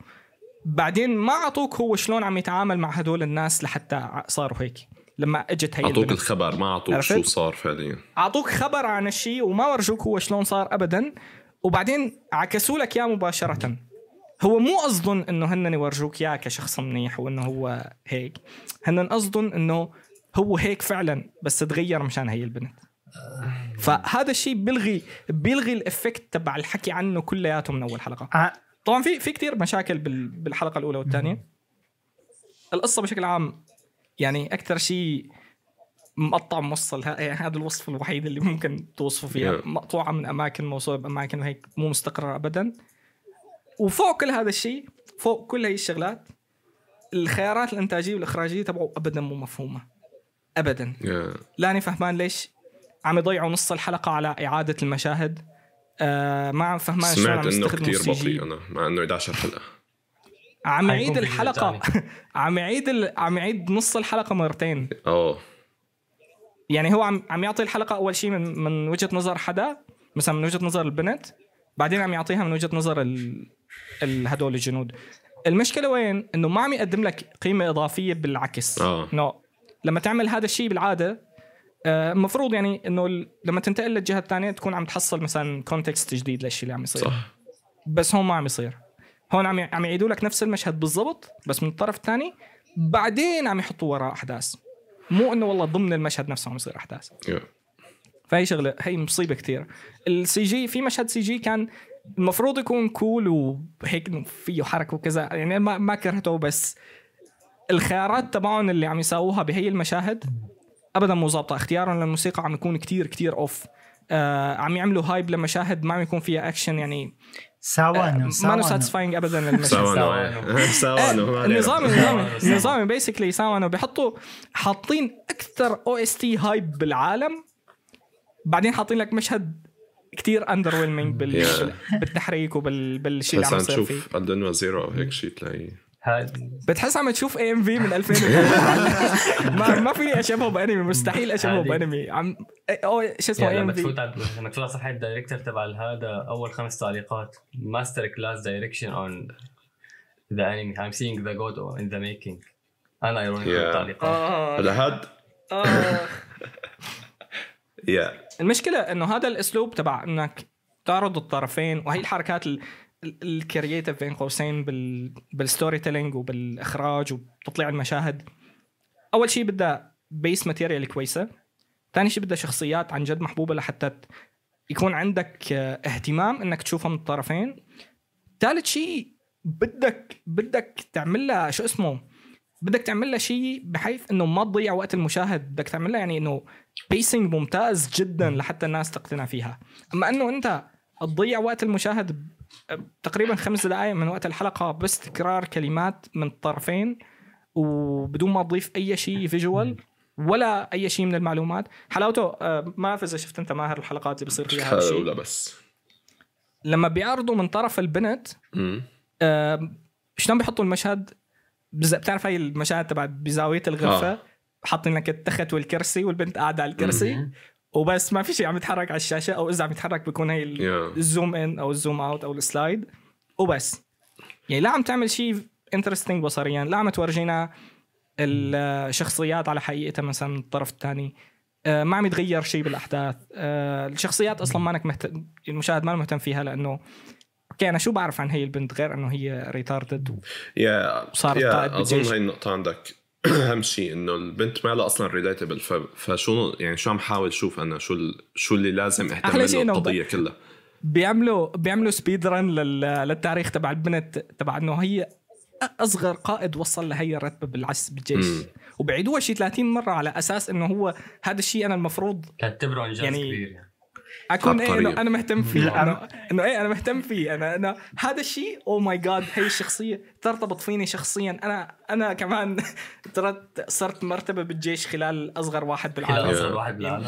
بعدين ما أعطوك هو شلون عم يتعامل مع هدول الناس لحتى صاروا هيك لما إجت هي أعطوك الخبر ما أعطوك شو صار فعليا. أعطوك خبر عن الشيء وما ورجوك هو شلون صار ابدا. وبعدين عكسوا لك إياه مباشره. هو مو قصدهم إنه هن يورجوك إياه كشخص منيح وإنه هو هيك. هن قصدهم إنه هو هيك فعلا بس تغير مشان هي البنت. فهذا الشيء بيلغي بيلغي الإفكت تبع الحكي عنه كلياته من أول حلقة. آه. طبعا في في كثير مشاكل بالحلقة الأولى والثانية. القصة بشكل عام يعني أكثر شيء مقطع موصل يعني هذا الوصف الوحيد اللي ممكن توصفه فيها. مقطوعة من أماكن موصوله باماكن وهيك مو مستقرة ابدا. وفوق كل هذا الشيء فوق كل هي الشغلات الخيارات الإنتاجية والإخراجية تبعه ابدا مو مفهومة. ابدا. Yeah. لاني فهمان ليش؟ عم يضيعوا نص الحلقة على إعادة المشاهد. آه ما عم فهمان شلون عم سمعت انه كثير بطيء أنا مع إنه 11 حلقة. عم يعيد الحلقة. عم يعيد ال... عم يعيد نص الحلقة مرتين. أوه. يعني هو عم عم يعطي الحلقة أول شيء من من وجهة نظر حدا مثلا من وجهة نظر البنت بعدين عم يعطيها من وجهة نظر ال... هدول الجنود. المشكلة وين؟ إنه ما عم يقدم لك قيمة إضافية بالعكس. آه. إنه لما تعمل هذا الشيء بالعادة آه، المفروض يعني إنه لما تنتقل للجهة الثانية تكون عم تحصل مثلا كونتكست جديد للشيء اللي عم يصير. صح. بس هون ما عم يصير. هون عم عم يعيدوا لك نفس المشهد بالضبط بس من الطرف الثاني بعدين عم يحطوا وراه أحداث. مو إنه والله ضمن المشهد نفسه عم يصير أحداث. Yeah. فهي شغلة هي مصيبة كثير ال CG في مشهد CG كان المفروض يكون cool وهيك فيه حركة وكذا. يعني ما ما كرهته بس الخيارات تبعهم اللي عم يساووها بهي المشاهد ابدا مو ظابطة. اختيارهم للموسيقى عم يكون كتير كتير off آه عم يعملوا hype لمشاهد ما عم يكون فيها اكشن يعني ساوانو ما ساوانو. satisfying ابدا سوانو ما علينا. نظامي نظامي نظامي basically ساوانو. بيحطوا حاطين أكثر OST hype بالعالم بعدين حاطين لك مشهد كتير underwhelming بال... بالتحريك وبال... بالشيء اللي بس عم عم يصير فيه. تشوف الدنيا زيرو أو هيك شيء تلاقيه. بتحس عم تشوف AMV من 2000 ما ما فيني أشبهه بأنمي مستحيل أشبهه. بأنمي. عم أو شو اسمه AM لما في تفوت على لما صفحه ال director تبع هذا أول خمس تعليقات masterclass direction on the anime I'm seeing the god in the making. unironic. التعليقات هلا هاد. آه. yeah المشكلة إنه هذا الأسلوب تبع إنك تعرض الطرفين وهي الحركات ال creative بين قوسين بال بال storytelling وبالإخراج وتطليع المشاهد. أول شيء بدها base material كويسة ثاني شيء بدها شخصيات عن جد محبوبة لحتى يكون عندك اهتمام إنك تشوفها من الطرفين. ثالث شيء بدك بدك تعمل لها شو اسمه بدك تعمل لها شيء بحيث إنه ما تضيع وقت المشاهد بدك تعمل لها يعني إنه pacing ممتاز جدا لحتى الناس تقتنع فيها. أما أنه أنت تضيع وقت المشاهد تقريبا خمس دقائق من وقت الحلقة بس تكرار كلمات من الطرفين وبدون ما تضيف أي شيء visual ولا أي شيء من المعلومات. حلاوته آه، ما بعرف إذا شفت أنت ماهر الحلقات اللي بيصير فيها هذا الشيء. الاولى بس. لما بيعرضوا من طرف البنت. آه، شلون بيحطوا المشهد؟ بتعرف هاي المشاهد تبع بزاوية الغرفة؟ آه. حاطين لك التخت والكرسي والبنت قاعدة على الكرسي. وبس ما في شيء عم يتحرك على الشاشة أو إذا عم يتحرك بيكون هي ال- Yeah. ال zoom in أو ال zoom out أو ال slide وبس يعني لا عم تعمل شيء interesting بصريا لا عم تورجينا الشخصيات على حقيقتها مثلا من الطرف الثاني آه، ما عم يتغير شيء بالأحداث آه، الشخصيات أصلا مانك مهتم المشاهد ما مهتم فيها لأنه okay أنا شو بعرف عن هي البنت غير إنه هي retarded yeah وصارت yeah قائد أظن. هاي النقطة عندك اهم شيء إنه البنت ما لها أصلا relatable فشو يعني شو عم حاول أشوف أنا شو ال... شو اللي لازم اهتم إنه القضية كلها. بيعملوا بيعملوا speedrun لل... للتاريخ تبع البنت تبع إنه هي أصغر قائد وصل لهي الرتبة بالعس بالجيش. وبعيدوها شي 30 مرة على أساس إنه هو هذا الشيء أنا المفروض تعتبره إنجاز يعني- كبير يعني. أكون إيه عبقرية. انه أنا مهتم فيه. إنه إيه أنا مهتم فيه أنا أنا هذا الشيء oh my god هي الشخصية ترتبط فيني شخصيا أنا أنا كمان ترى صرت مرتبة بالجيش خلال أصغر واحد بالعالم أصغر واحد بالعالم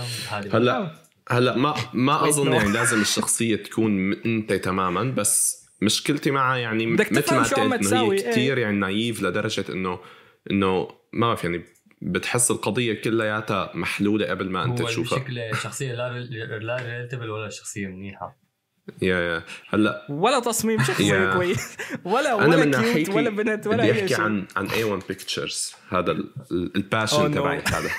هلا هلا ما ما أظن إنه- يعني لازم الشخصية تكون أنت تماما بس مشكلتي معها يعني بدك مثل ما تساوي، هي إيه. كثير يعني naive لدرجة إنه إنه ما بعرف يعني بتحس القضية كلياتها محلولة قبل ما أنت هو تشوفها. بشكل شخصيه لا لا relatable ولا شخصية منيحة. yeah yeah هلأ ولا تصميم شخصيه yeah. كويس؟ ولا ولا من كيوت ولا بنت ولا بدي أي أحكي عن عن A1 Pictures هذا ال- ال- Oh ال passion no. تبعي هذا.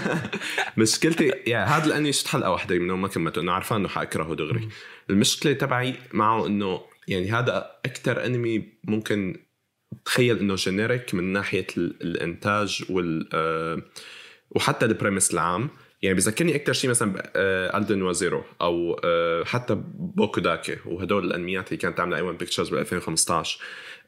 مشكلتي يعني هذا الانمي شفت حلقة واحدة منه ما كملته إنه عارفان إنه حاكرهه دغري. المشكلة تبعي معه إنه يعني هذا أكثر أنمي ممكن تخيل إنه generic من ناحية ال- الإنتاج وال آه، وحتى ال premise العام. يعني بذكرني أكثر شيء مثلا الدنو زيرو أو آه، حتى بوكو داكي وهدول الأنميات اللي كانت عامله A1 Pictures بال 2015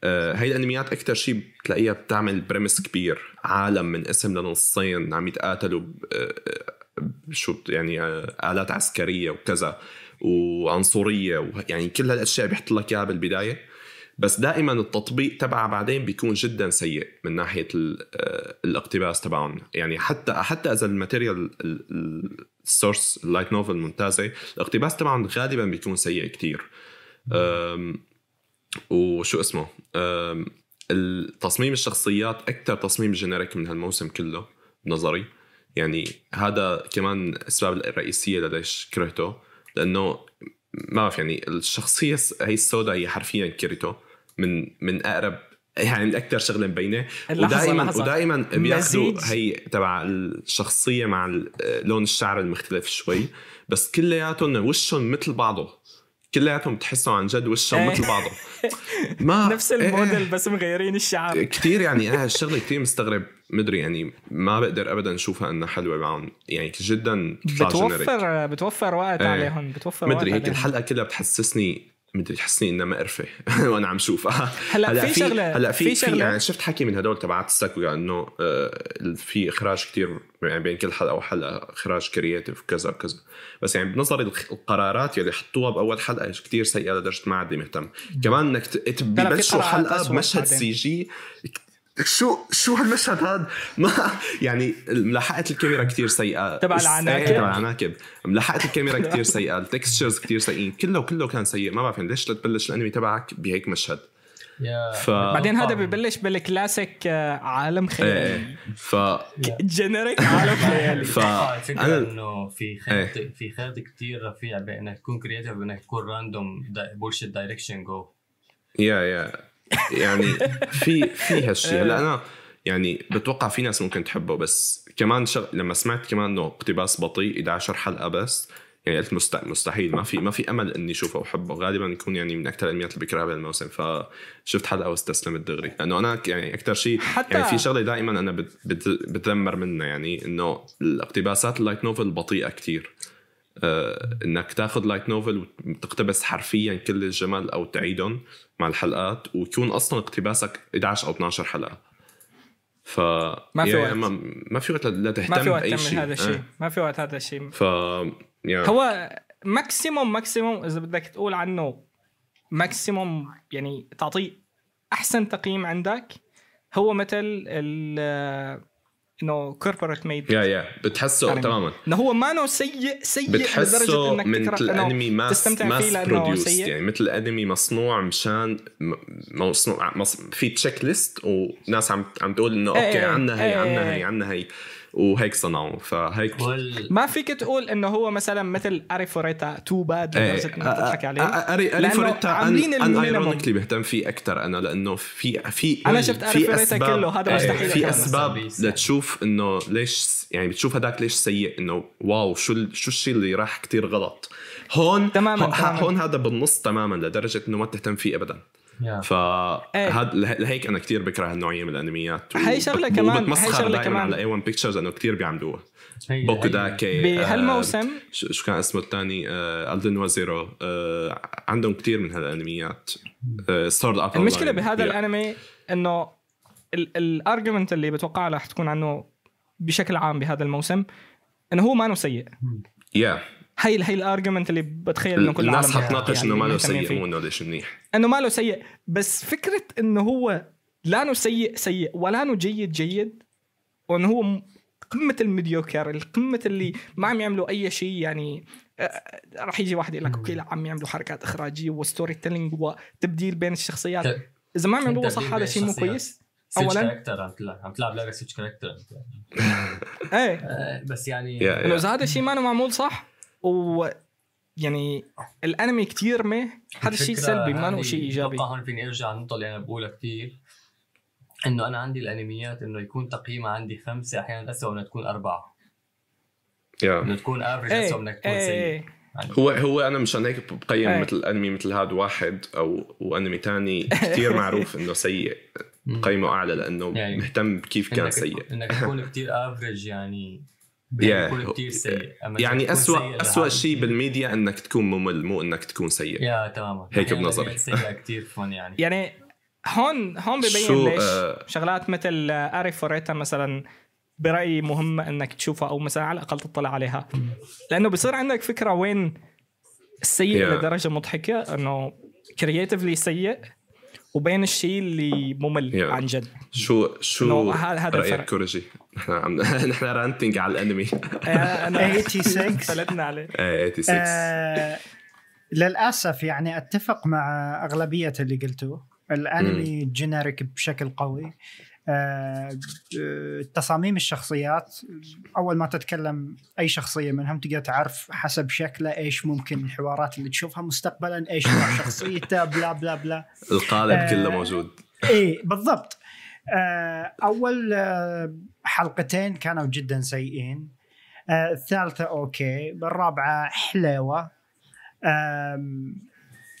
آه، هاي الأنميات أكثر شيء بتلاقيها بتعمل premise كبير. عالم منقسم لنصين عم يتقاتلوا آه، آه، شو يعني آه، آلات عسكرية وكذا وعنصرية يعني كل هالأشياء بيحط لك إياها بالبداية. بس دائما التطبيق تبعها بعدين بيكون جدا سيء من ناحية آه، الاقتباس تبعهم. يعني حتى حتى إذا ال material ال- ال- ال source ال light novel ممتازه الاقتباس تبعهم غالبا بيكون سيء كتير. أم، وشو اسمه؟ أم، التصميم الشخصيات أكثر تصميم generic من هالموسم كله بنظري يعني هذا كمان الاسباب الرئيسية ليش كرهته لأنه ما بعرف يعني الشخصية هي السوداء هي حرفيا كرهته من من أقرب يعني من أكثر شغلة مبينة ودائما. ودائما بياخذوا. هي تبع الشخصية مع لون الشعر المختلف شوي بس كلياتهم وشهم مثل بعضه كلياتهم بتحسوا عن جد وشهم إيه. مثل بعضه ما نفس إيه. الموديل بس مغيرين الشعر كثير يعني أنا هالشغله كثير مستغرب مدري يعني ما بقدر ابدا أشوفها إنها حلوة معهم. يعني جدا بتوفر بتوفر وقت إيه. عليهم بتوفر وقت مدري هيك عليهم. الحلقة كلها بتحسسني مدري تحسني إنها مقرفة وأنا عم شوفها. هلأ في شغله هلأ في في شغلة؟ يعني شفت حكي من هدول تبعات الساكويا إنه آه، في إخراج كتير يعني بين كل حلقة وحلقة إخراج creative وكذا وكذا. بس يعني بنظري القرارات يلي حطوها بأول حلقة كتير سيئة لدرجة ما عاد مهتم. كمان إنك قرارات حلقة بمشهد. CG شو شو هالمشهد هذا ما يعني ملاحقة الكاميرا كتير سيئة. تبع العناكب؟ إيه، تبع العناكب. ملاحقة الكاميرا كتير سيئة. ال textures كتير سيئين. كله كله كان سيء. ما بعرف يعني ليش تبلش الأنمي تبعك بهيك مشهد. ف- بعدين هذا. ببلش بالكلاسيك آه، عالم خيالي. إيه ف generic عالم خيالي. ف أتوقع الفكرة إنه في خيط في خيط كثير رفيع بأنك تكون creative وانك تكون random bullshit direction go yeah yeah يعني في في هالشيء هلا أنا يعني بتوقع في ناس ممكن تحبه بس كمان شغ... لما سمعت كمان إنه اقتباس بطيء 11 حلقة بس يعني قلت مست... مستحيل. ما في ما في أمل إني أشوفه وأحبه. غالبا يكون يعني من أكثر الانميات اللي بكرهها بهالموسم فشفت حلقة واستسلمت دغري. لأنه أنا يعني أكثر شيء حتى- يعني في شغلة دائما أنا بت... بت... بتذمر منها يعني إنه الاقتباسات ال light novel بطيئة كتير. آه، إنك تاخذ light novel وتقتبس حرفيا كل الجمل أو تعيدهم مع الحلقات ويكون أصلا اقتباسك 11 أو 12 حلقة ف ما في يا- وقت. ما, في وقت لا تهتم ما في وقت شيء هذا الشيء آه. ما في وقت هذا الشيء ف yeah هو maximum maximum إذا بدك تقول عنه maximum يعني تعطيه أحسن تقييم عندك هو مثل ال إنه corporate made yeah يا بتحسه يعني تماما. إنه هو ما سيء سيء لدرجة بتحسه إنك من تكره مثل إنه انمي ماس ماس فيه لأنه بروديوس سيء يعني مثل انمي مصنوع مشان مصنوع مص... في تشيك ليست وناس عم عم تقول إنه إيه، أوكي إيه، عنا هي عنا إيه. هي عنا هي. وهيك صنعوا فهيك وال... ما فيك تقول إنه هو مثلا مثل اريفوريتا تو باد إيه. لدرجه انك تضحك عليه اري أري لأنه فوريتا عاملين أن. ايرونيكلي بهتم فيه أكثر أنا لأنه في في أنا شفت في أري فوريتا كله، هذا إيه، مستحيل في. أسباب. لتشوف إنه ليش يعني بتشوف هداك ليش سيء إنه واو شو ال- شو الشيء اللي راح كتير غلط هون تماماً، هون- تماماً. هون هذا بالنص تماما لدرجة إنه ما تهتم فيه ابدا yeah. ف إيه. هاد له- لهيك أنا كثير بكره هالنوعية من الأنميات. هي شغلة كمان- هي دائما كمان. على A-1 Pictures إنه كثير بيعملوها. بوكو داكي بهالموسم شو شو كان اسمه الثاني؟ آه الدن وزيرو آه عندهم كثير من هالأنميات. آه Sword Art المشكلة بهذا الأنمي إنه ال argument اللي بتوقع رح تكون عنه بشكل عام بهذا الموسم إنه هو ما سيء. yeah هي هي ال argument اللي بتخيل إنه كل الناس حتناقش يعني إنه ما له مهتمين سيء. مو إنه ليش منيح. إنه ما له سيء. بس فكرة إنه هو لا إنه سيء سيء ولا إنه جيد جيد وإنه هو قمة ال mediocre القمة اللي ما عم يعملوا أي شيء يعني راح يجي واحد يقول لك okay لا عم يعملوا حركات إخراجية و storytelling وتبديل بين الشخصيات. إذا ما عم يعملوها تبديل صح هذا شيء مو. كويس؟ أولاً. character عم تلعب عم تلعب لعبة switch character إيه. بس يعني إنه إذا هذا الشيء ما معمول صح؟ و يعني الانمي كتير مه هذا الشيء سلبي ما هو شيء إيجابي. هون فيني أرجع النقطه اللي أنا بقولها كثير إنه أنا عندي الأنميات إنه يكون تقييمها عندي خمسة أحيانا اسوء انها تكون أربعة. yeah. انه تكون average اسوء انك تكون إيه سيء. إيه. هو هو أنا مشان هيك بقيم إيه. مثل انمي مثل هاد واحد أو وأنمي تاني كثير معروف إنه سيء. مم. قيمه أعلى لأنه يعني مهتم بكيف كان سيء. إنك تكون كثير average يعني. Yeah. كثير سيء يعني سيء أسوأ لهذا شيء الشيء- بالميديا إنك تكون ممل مو إنك تكون سيء yeah تماما هيك أحياناً بنظري. سيئه كثير فن يعني يعني هون هون ببين شو، ليش آه، شغلات مثل آري فوريتا مثلا برأيي مهمة إنك تشوفها أو مثلا على الأقل تطلع عليها لأنه بصير عندك فكرة وين السيء Yeah. لدرجة مضحكة إنه creatively سيء وبين الشيء اللي ممل Yeah. عن جد شو شو هذا رأيك الفرق. نحن عم نحن ranting على الانمي. آه، أنا 86. فلتنا عليه. إيه 86 آه للأسف يعني أتفق مع أغلبية اللي قلتوه. الأنمي generic بشكل قوي. آه آه، تصاميم الشخصيات أول ما تتكلم أي شخصية منهم تقدر تعرف حسب شكله إيش ممكن الحوارات اللي تشوفها مستقبلا إيش نوع شخصيته بلا بلا بلا. القالب آه، كله موجود. إيه بالضبط. آه، أول آه، حلقتين كانوا جدا سيئين. آه، الثالثة أوكي بالرابعه حلوة.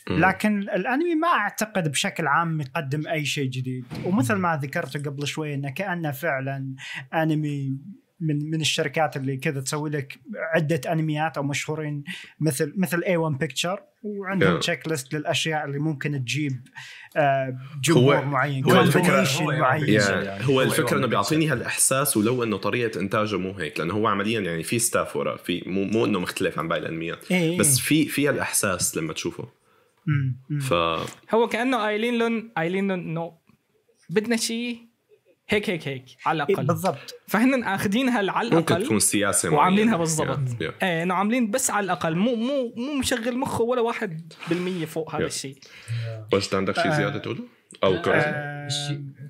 لكن الأنمي ما أعتقد بشكل عام يقدم أي شيء جديد. ومثل ما ذكرت قبل شوي إنه كأنه فعلا أنمي من من الشركات اللي كذا تسوي لك عدة أنميات أو مشهورين مثل مثل A-1 Picture وعندهم. checklist للأشياء اللي ممكن تجيب آه، جمهور هو- معين هو الفكرة- combination هو معين يعني يعني هو الفكرة إنه. بيعطيني هالإحساس ولو إنه طريقة إنتاجه مو هيك لأنه هو عمليا يعني في staff ورا في مو مو إنه مختلف عن باقي الأنميات إيه. بس في في الاحساس لما تشوفه مم،. ف هو كأنه قايلين لهم قايلين لهم إنه بدنا شيء هيك هيك هيك على إيه، الأقل بالضبط فهن أخذينها على ممكن الأقل تكون سياسة وعاملينها معينة. بالضبط Yeah, yeah. إيه إنه عاملين بس على الأقل مو مو مو مشغل مخه ولا واحد بالمية فوق هذا Yeah. الشيء وجد عندك شيء آه. زيادة تقوله؟ أو؟ آه،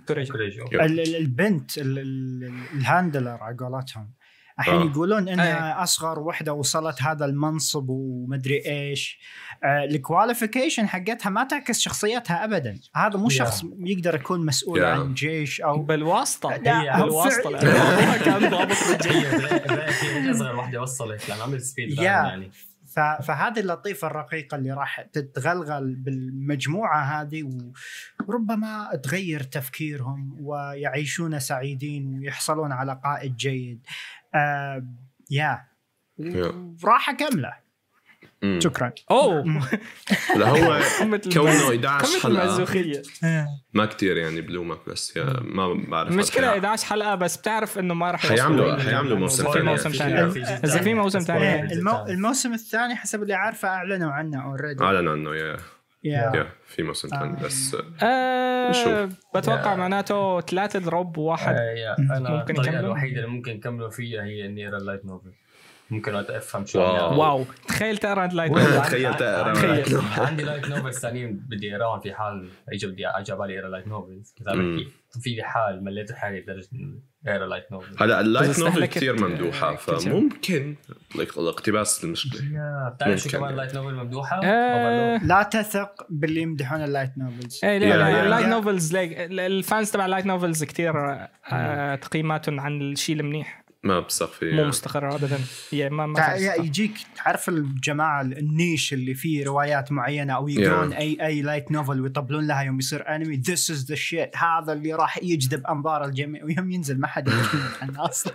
كوريجو ال- البنت ال- ال- ال handler على قولتهم الحين آه. يقولون انها أي. أصغر وحدة وصلت هذا المنصب ومدري إيش آه، ال qualification حقتها ما تعكس شخصيتها ابدا هذا مو Yeah. شخص يقدر يكون مسؤول Yeah. عن جيش أو بالواسطة لا، هي هو بالواسطة كان ضابط هي أصغر واحدة وصلت لأن عملت speed. يعني فهذه اللطيفة الرقيقة اللي راح تتغلغل بالمجموعة هذه وربما تغير تفكيرهم ويعيشون سعيدين ويحصلون على قائد جيد آه يا وراح اكمله. شكرا. أوه. لا هو كونه المز- 11 قمة حلقة. المزوخية. ما كتير يعني بلومك بس يا ما بعرف المشكلة حي- 11 حلقة بس بتعرف إنه ما راح حيعملوا- حيعملوا موسم في ثاني. موسم في- ثاني. في اذا في ثاني. موسم ثاني. آه، إيه. المو... الموسم الثاني حسب اللي عارفه أعلنوا عنه already اعلن عنه yeah yeah في موسم ثاني آه. بس آه نشوف. بتوقع. معناته ثلاثة drop وواحد آه، أنا ممكن الطريقة يكملوا؟ الوحيدة اللي ممكن يكملوا فيها هي النير ال light novel ممكن وقت افهم شو wow. تخيل تقرأ light novel. عندي- تخيل تقرأ عندي- light novel. عندي light novels ثانيين بدي أقراهم في حال اجى بدي اجى على بالي اقرا light novels اذا مم. في حال مليت حالي لدرجه إني اقرا light novel هلا ال light novel كثير ممدوحة شيء. فممكن الاقتباس المشكلة بتعرف شو. كمان light novel ممدوحة؟ آه،. لا تثق باللي يمدحون ال light novels إيه يا- لا ال light. novels ال fans تبع ال light novels كثير تقييماتهم عن الشيء المنيح ما بثق فيه مو مستقرة ابدا هي ما ما. يجيك تعرف الجماعة ال niche اللي فيه روايات معينة أو يقرون Yeah. اي أي light novel ويطبلون لها يوم يصير انمي this is the shit هذا اللي راح يجذب أنظار الجميع ويوم ينزل ما حد يتكلم عنه أصلا.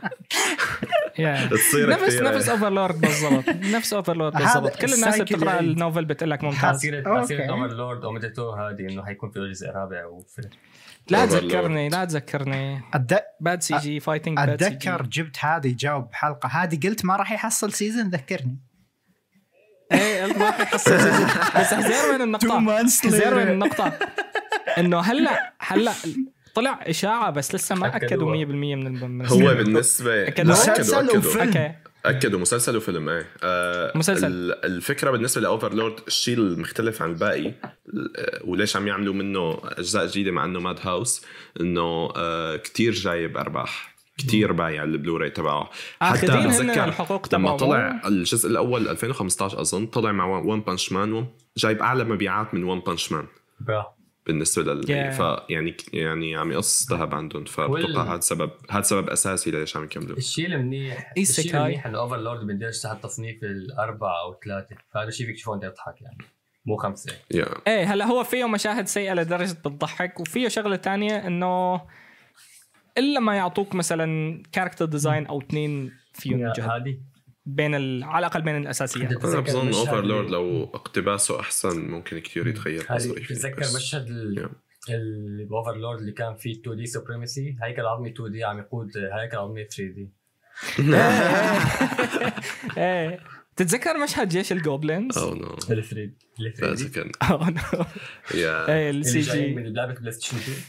تصير نفس نفس اوفرلورد بالضبط نفس اوفرلورد هذا بالضبط كل الناس اللي بتقرأ يعني. النوفل بتقول لك ممتاز أوكي. تاثير اوفرلورد اوميديتو هذه إنه حيكون في جزء رابع وفيلم لا Overlord. تذكرني لا تذكرني أد... باد سي جي فايتنج باد سي جي أتذكر جبت هذه جاوب حلقه هذه قلت ما راح يحصل سيزون ذكرني إيه قلت ما راح يحصل سيزون. بس حزير وين النقطة months حزير وين. النقطة إنه هلا هلا طلع إشاعة بس لسه ما أكدوا 100% أكدوها. من ال- من هو. بالنسبة أكدوا. مسلسل أكدوا وفيلم. okay اكدوا مسلسل وفيلم إيه. آه مسلسل. ال- الفكرة بالنسبة ل Overlord الشيء المختلف عن الباقي آه، وليش عم يعملوا منه أجزاء جديدة مع إنه Madhouse؟ إنه آه كتير جايب أرباح كتير بايع البلوراي تبعه. هن بتذكر الحقوق لما. طلع الجزء الأول 2015 أظن طلع مع One Punch Man جايب أعلى مبيعات من One Punch Man بالنسبة لل Yeah. فيعني يعني عم يقص ذهب عندهم. فبتوقع هذا سبب هذا سبب أساسي ليش عم يكملوا. الشيء المنيح الشيء؟ المنيح إنه Overlord بندرج تحت تصنيف الأربعة أو ثلاثة فهذا الشيء فيك تشوفه وأنت تضحك يعني. مو خمسة. yeah إيه هلأ هو فيه مشاهد سيئة لدرجة بتضحك وفيه شغلة تانية إنه إلا ما يعطوك مثلا character design أو اثنين فيهم جهد هذه بين ال... على الأقل بين الاساسيات أنا تتذكر بظن اوفرلورد لو اقتباسه أحسن ممكن كثير يتغير تتذكر بس- مشهد ال- Yeah. الاوفرلورد اللي كان فيه 2 دي سوبريمسي هيكل عظمي 2 دي عم يقود هيكل عظمي 3 دي إيه. تتذكر مشهد جيش الجوبلينز؟ أو نو الفريد لا الفريد ذكرني أوه، نو. يا السي اللي جاي جي من لعبة بلاي ستيشن 2 إيه.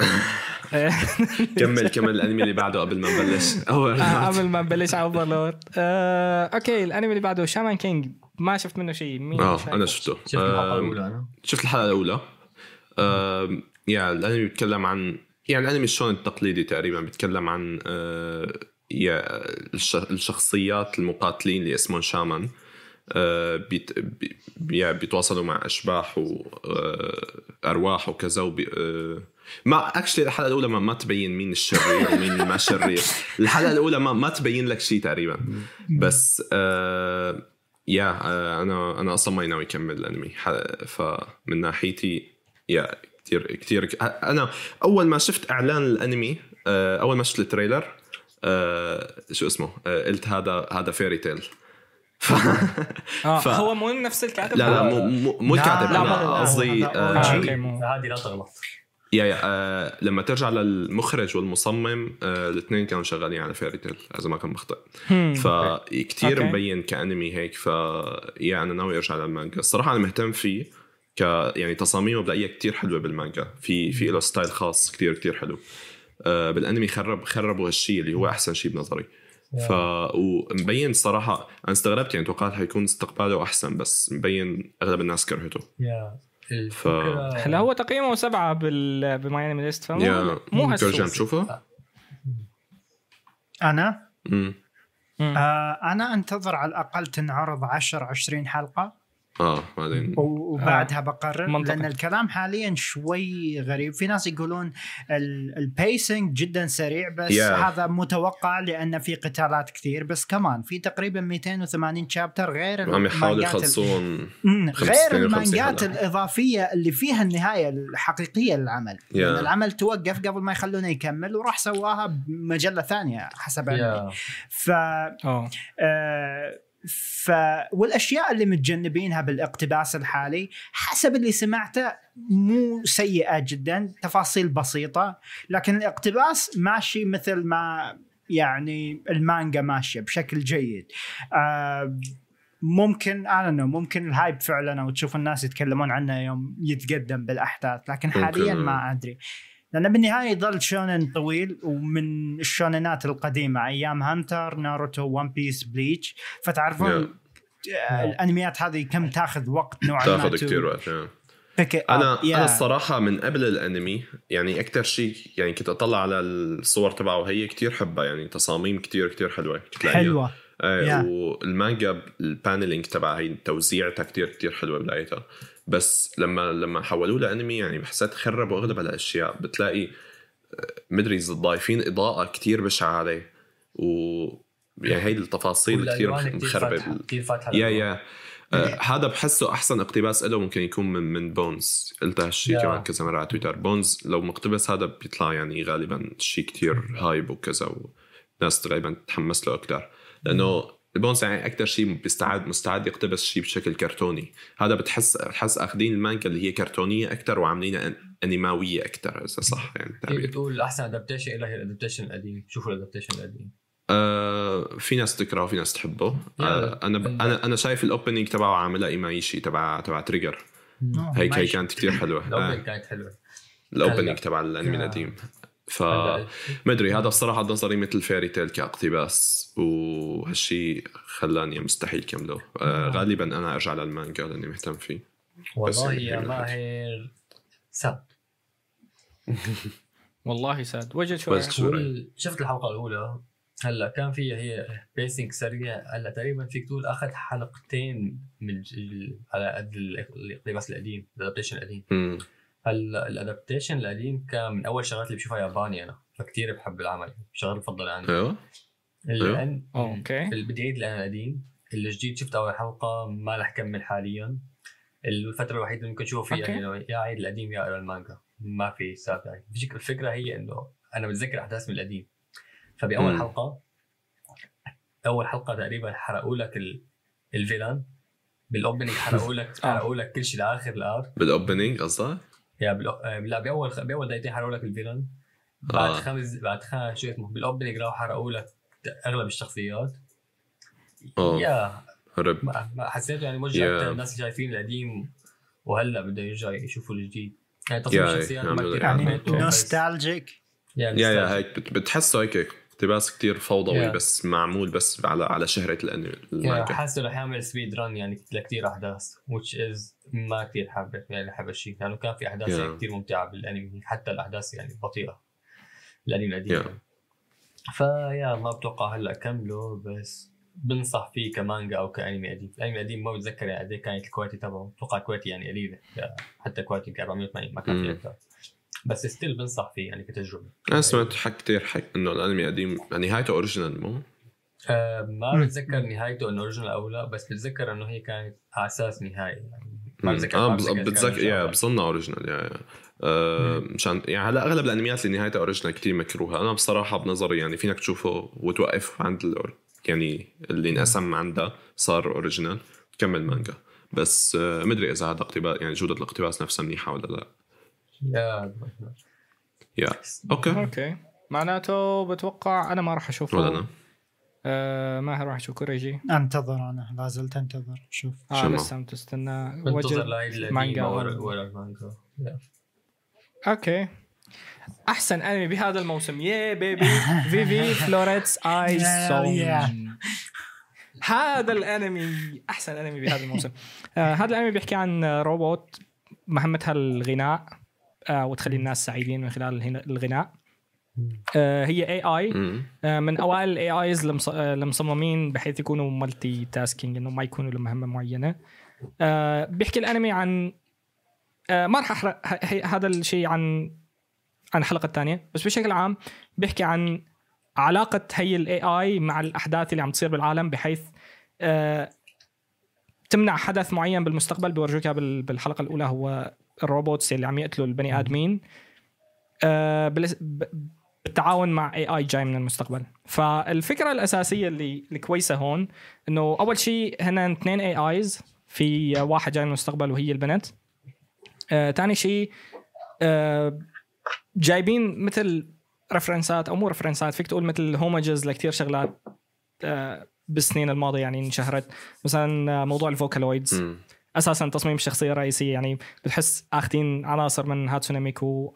كمل كمل الأنمي اللي بعده قبل ما نبلش. أول آه، قبل ما نبلش على Overlord آه، okay الأنمي اللي بعده Shaman King ما شفت منه شيء. مين آه؟ أنا شفته. شفت الحلقة الأولى أنا. شفت الحلقة الأولى. yeah الأنمي بيتكلم عن يعني الأنمي الشونن التقليدي تقريبا بيتكلم عن آه، yeah الش- الشخصيات المقاتلين اللي اسمهم shaman بيت بيتواصلوا مع أشباح وارواح وكذا وبي ما actually الحلقة الاولى ما, ما تبين مين الشرير ومين ما شرير الحلقة الاولى ما ما تبين لك شيء تقريبا بس آه yeah آه أنا أنا أصلا ما ناوي اكمل الانمي فمن ناحيتي yeah كثير كثير أنا اول ما شفت اعلان الانمي آه اول ما شفت ال trailer آه شو اسمه آه قلت هذا هذا Fairy Tail ف... آه ف- هو مو نفس الكاتب لا لا مو مو, الكاتب لا، أنا قصدي آه آه، هذه لا تغلط yeah yeah آه لما ترجع للمخرج والمصمم آه الاثنين كانوا شغالين على Fairy Tail اذا ما كان مخطئ. هم. فكتير. مبين كأنمي هيك ف yeah أنا ناوي أرجع للمانجا. الصراحه أنا مهتم فيه ك يعني تصاميمه بلاقيها كتير حلوة بالمانجا. في في له style خاص كتير كتير حلو. آه بالأنمي خرب خربوا هالشيء اللي هو أحسن شيء بنظري. ف ومبين صراحة أنا استغربت يعني توقعت حيكون استقباله أحسن بس مبين أغلب الناس كرهته. يا ف- هلا هو تقييمه سبعة بال بماينمي ليست فمو يا مو ترجم هالسوس تشوفه؟ أنا امم مم. آه أنا أنتظر على الأقل تنعرض 10 20 حلقة آه بعدين وبعدها بقرر منطقي. لأن الكلام حاليا شوي غريب في ناس يقولون البيسنج جدا سريع بس Yeah. هذا متوقع لأن في قتالات كثير بس كمان في تقريبا 280 شابتر غير عم يحاولوا يخلصون مم، 52 غير المانجات. الإضافية اللي فيها النهاية الحقيقية للعمل Yeah. لأن العمل توقف قبل ما يخلونه يكمل وراح سواها بمجلة ثانية حسب علمي يا ف آه آه، ف والأشياء اللي متجنبينها بالاقتباس الحالي حسب اللي سمعته مو سيئة جدا تفاصيل بسيطة لكن الاقتباس ماشي مثل ما يعني المانجا ماشية بشكل جيد آه، ممكن أنا نو ممكن ال hype فعلا أو تشوف الناس يتكلمون عنه يوم يتقدم بالأحداث لكن. حاليا ما أدري لأنه بالنهاية يظل شونن طويل ومن الشوننات القديمة أيام هانتر ناروتو ون بيس بليتش فتعرفون آه، الأنميات هذه كم تاخذ وقت نوعا ما تاخذ كثير وقت. أنا Yeah. أنا الصراحة من قبل الأنمي يعني أكثر شيء يعني كنت أطلع على الصور تبعه وهي كتير حبها يعني تصاميم كتير كتير حلوة كنت. حلوة إيه Yeah. والمانجا البانلينج تبعها هي توزيعتها كتير كتير حلوة بلاقيتها بس لما لما حولوه لانمي يعني حسيت خربوا اغلب هالاشياء بتلاقي آه، مدري ضايفين إضاءة كتير بشعة عليه. و يعني هي التفاصيل كتير مخربة. كثير فاتحة yeah. yeah. آه هذا بحسه أحسن اقتباس له ممكن يكون من من Bones قلت هالشيء yeah. كمان كذا مرة على تويتر Bones لو مقتبس هذا بيطلع يعني غالبا شيء كتير hype وكذا وناس غالبا تتحمس له أكثر لأنه ال Bones يعني أكثر شيء بيستعد مستعد يقتبس شيء بشكل كرتوني. هذا بتحس بتحس أخذين المانجا اللي هي كرتونية أكثر وعاملينها أنيماوية أكثر إذا صح يعني التعبير بتقول أحسن adaptation لها هي ال adaptation القديم. شوفوا ال adaptation القديم. آه في ناس تكرهه في ناس تحبه. آه أنا ب... أنا أنا شايف ال opening تبعه عاملها إيمايشي تبع تبع Trigger آه، هيك هي. كانت كتير حلوة. ال opening آه. كانت حلوة. ال opening. تبع الأنمي. القديم. ف أدري هذا بصراحه نظري مثل Fairy Tail كأقتباس وهالشيء خلاني مستحيل كمله. آه غالبا أنا أرجع للمانجا لأني مهتم فيه. والله يعني يا ماهر سب والله ساد وجد شوي شفت الحلقة الأولى. هلا كان فيها هي بيسنج سريع. هلا تقريبا فيك تقول أخذ حلقتين من على قد ال- الإقتباس القديم الادابتيشن القديم. الادابتيشن القديم كان من أول شغلات اللي بشوفها ياباني أنا فكتير بحب العمل. شغله مفضله عندي. أيوه. الان أوكي. بدي الان القديم الجديد شفت أول حلقة ما رح كمل حاليا. الفترة الوحيدة اللي ممكن أشوف فيها. إنه يا أعيد القديم يا اقرا المانجا. ما في سابع الفكرة- الفكرة هي إنه أنا بتذكر أحداث من القديم. فبأول مم. حلقة أول حلقة تقريبا حرقوا لك ال... ال villain. بال opening حرقوا لك آه. حرقوا لك كل شيء لآخر الارك بالاوبننج قصدك؟ يا بالأ... آه، لا بأول بأول دقيقتين حرقوا لك ال villain بعد آه. خمس بعد خمس شو اسمه بال opening راحوا حرقوا لك أغلب الشخصيات. يا رب ما ما حسيته يعني موجه Yeah. الناس شايفين القديم وهلأ بده يرجع يشوفوا الجديد. يعني تصميم Yeah, الشخصيات ما كثير يعني نوستالجيك يعني يا يا nostalgic. هيك بت- بتحسه هيك اقتباس كتير فوضوي Yeah. بس معمول بس على على شهرة الأنمي يعني المانجا حاسه رح يعمل speed run يعني لكثير أحداث which is ما كثير حابب يعني حابب الشيء لأنه كان في أحداث Yeah. يعني كثير ممتعة بالأنمي حتى الأحداث يعني بطيئة الأنمي القديم Yeah. ف yeah ما بتوقع هلأ كمله بس بنصح فيه كمانجا أو كأنمي قديم، الانمي القديم ما بتذكر يعني قد إيه كانت ال quality تبعه، بتوقع ال quality يعني قليلة يعني حتى quality 480 ما كان في مم. أكثر بس still بنصح فيه يعني كتجربة أنا سمعت حق كتير حق إنه الأنمي قديم نهايته original مو؟ آه ما مم. بتذكر نهايته إنه original أو لا بس بتذكر إنه هي كانت على أساس نهاية يعني ما. بتذكر كان بتذكر yeah. بظنها original yeah yeah آه، مشان يعني هلا أغلب الأنميات اللي نهايتها original كتير مكروهة أنا بصراحة بنظري يعني فينك تشوفه وتوقف عند ال or يعني اللي انقسم عندها صار original تكمل مانجا بس آه، مدري إذا هذا اقتباس يعني جودة الاقتباس نفسها منيحة ولا لا يا يا. أوكي. أوكي. معناته بتوقع أنا ما راح أشوفه. ولا أنا. آه ما راح أشوف كوريجي. أنتظر أنا لا زلت أنتظر. شوف. آه. لسه تستنى بنتظر لهي مانجا المانجا. Yeah. Okay. أحسن أنمي بهذا الموسم. Yeah بيبي Vivy Fluorite Eye's Song. هذا الأنمي. أحسن أنمي بهذا الموسم. آه هذا الأنمي بيحكي عن روبوت مهمتها الغناء وتخلي الناس سعيدين من خلال الغناء. آه هي AI مم. من أوائل ال AIs المصممين بحيث يكونوا multitasking إنه ما يكونوا لمهمه معينة. آه، بيحكي الأنمي عن آه، ما راح أحرق هذا الشيء عن عن الحلقة الثانية. بس بشكل عام بيحكي عن علاقة هي ال AI مع الأحداث اللي عم تصير بالعالم بحيث آه، تمنع حدث معين بالمستقبل. بيورجوك بالحلقة الأولى هو ال robots اللي عم يقتلوا البني آدمين آه، بالتعاون مع AI جاي من المستقبل. فالفكرة الأساسية اللي الكويسة هون إنه أول شيء هن اثنين AIs في واحد جاي من المستقبل وهي البنت. آه، تاني شيء آه، جايبين مثل reference ات أو مو reference ات فيك تقول مثل homages لكثير شغلات آه، بالسنين الماضية يعني انشهرت. مثلا آه، موضوع ال Vocaloids. أساسا تصميم الشخصيه الرئيسيه يعني بتحس آخذين عناصر من هاتسونا ميكو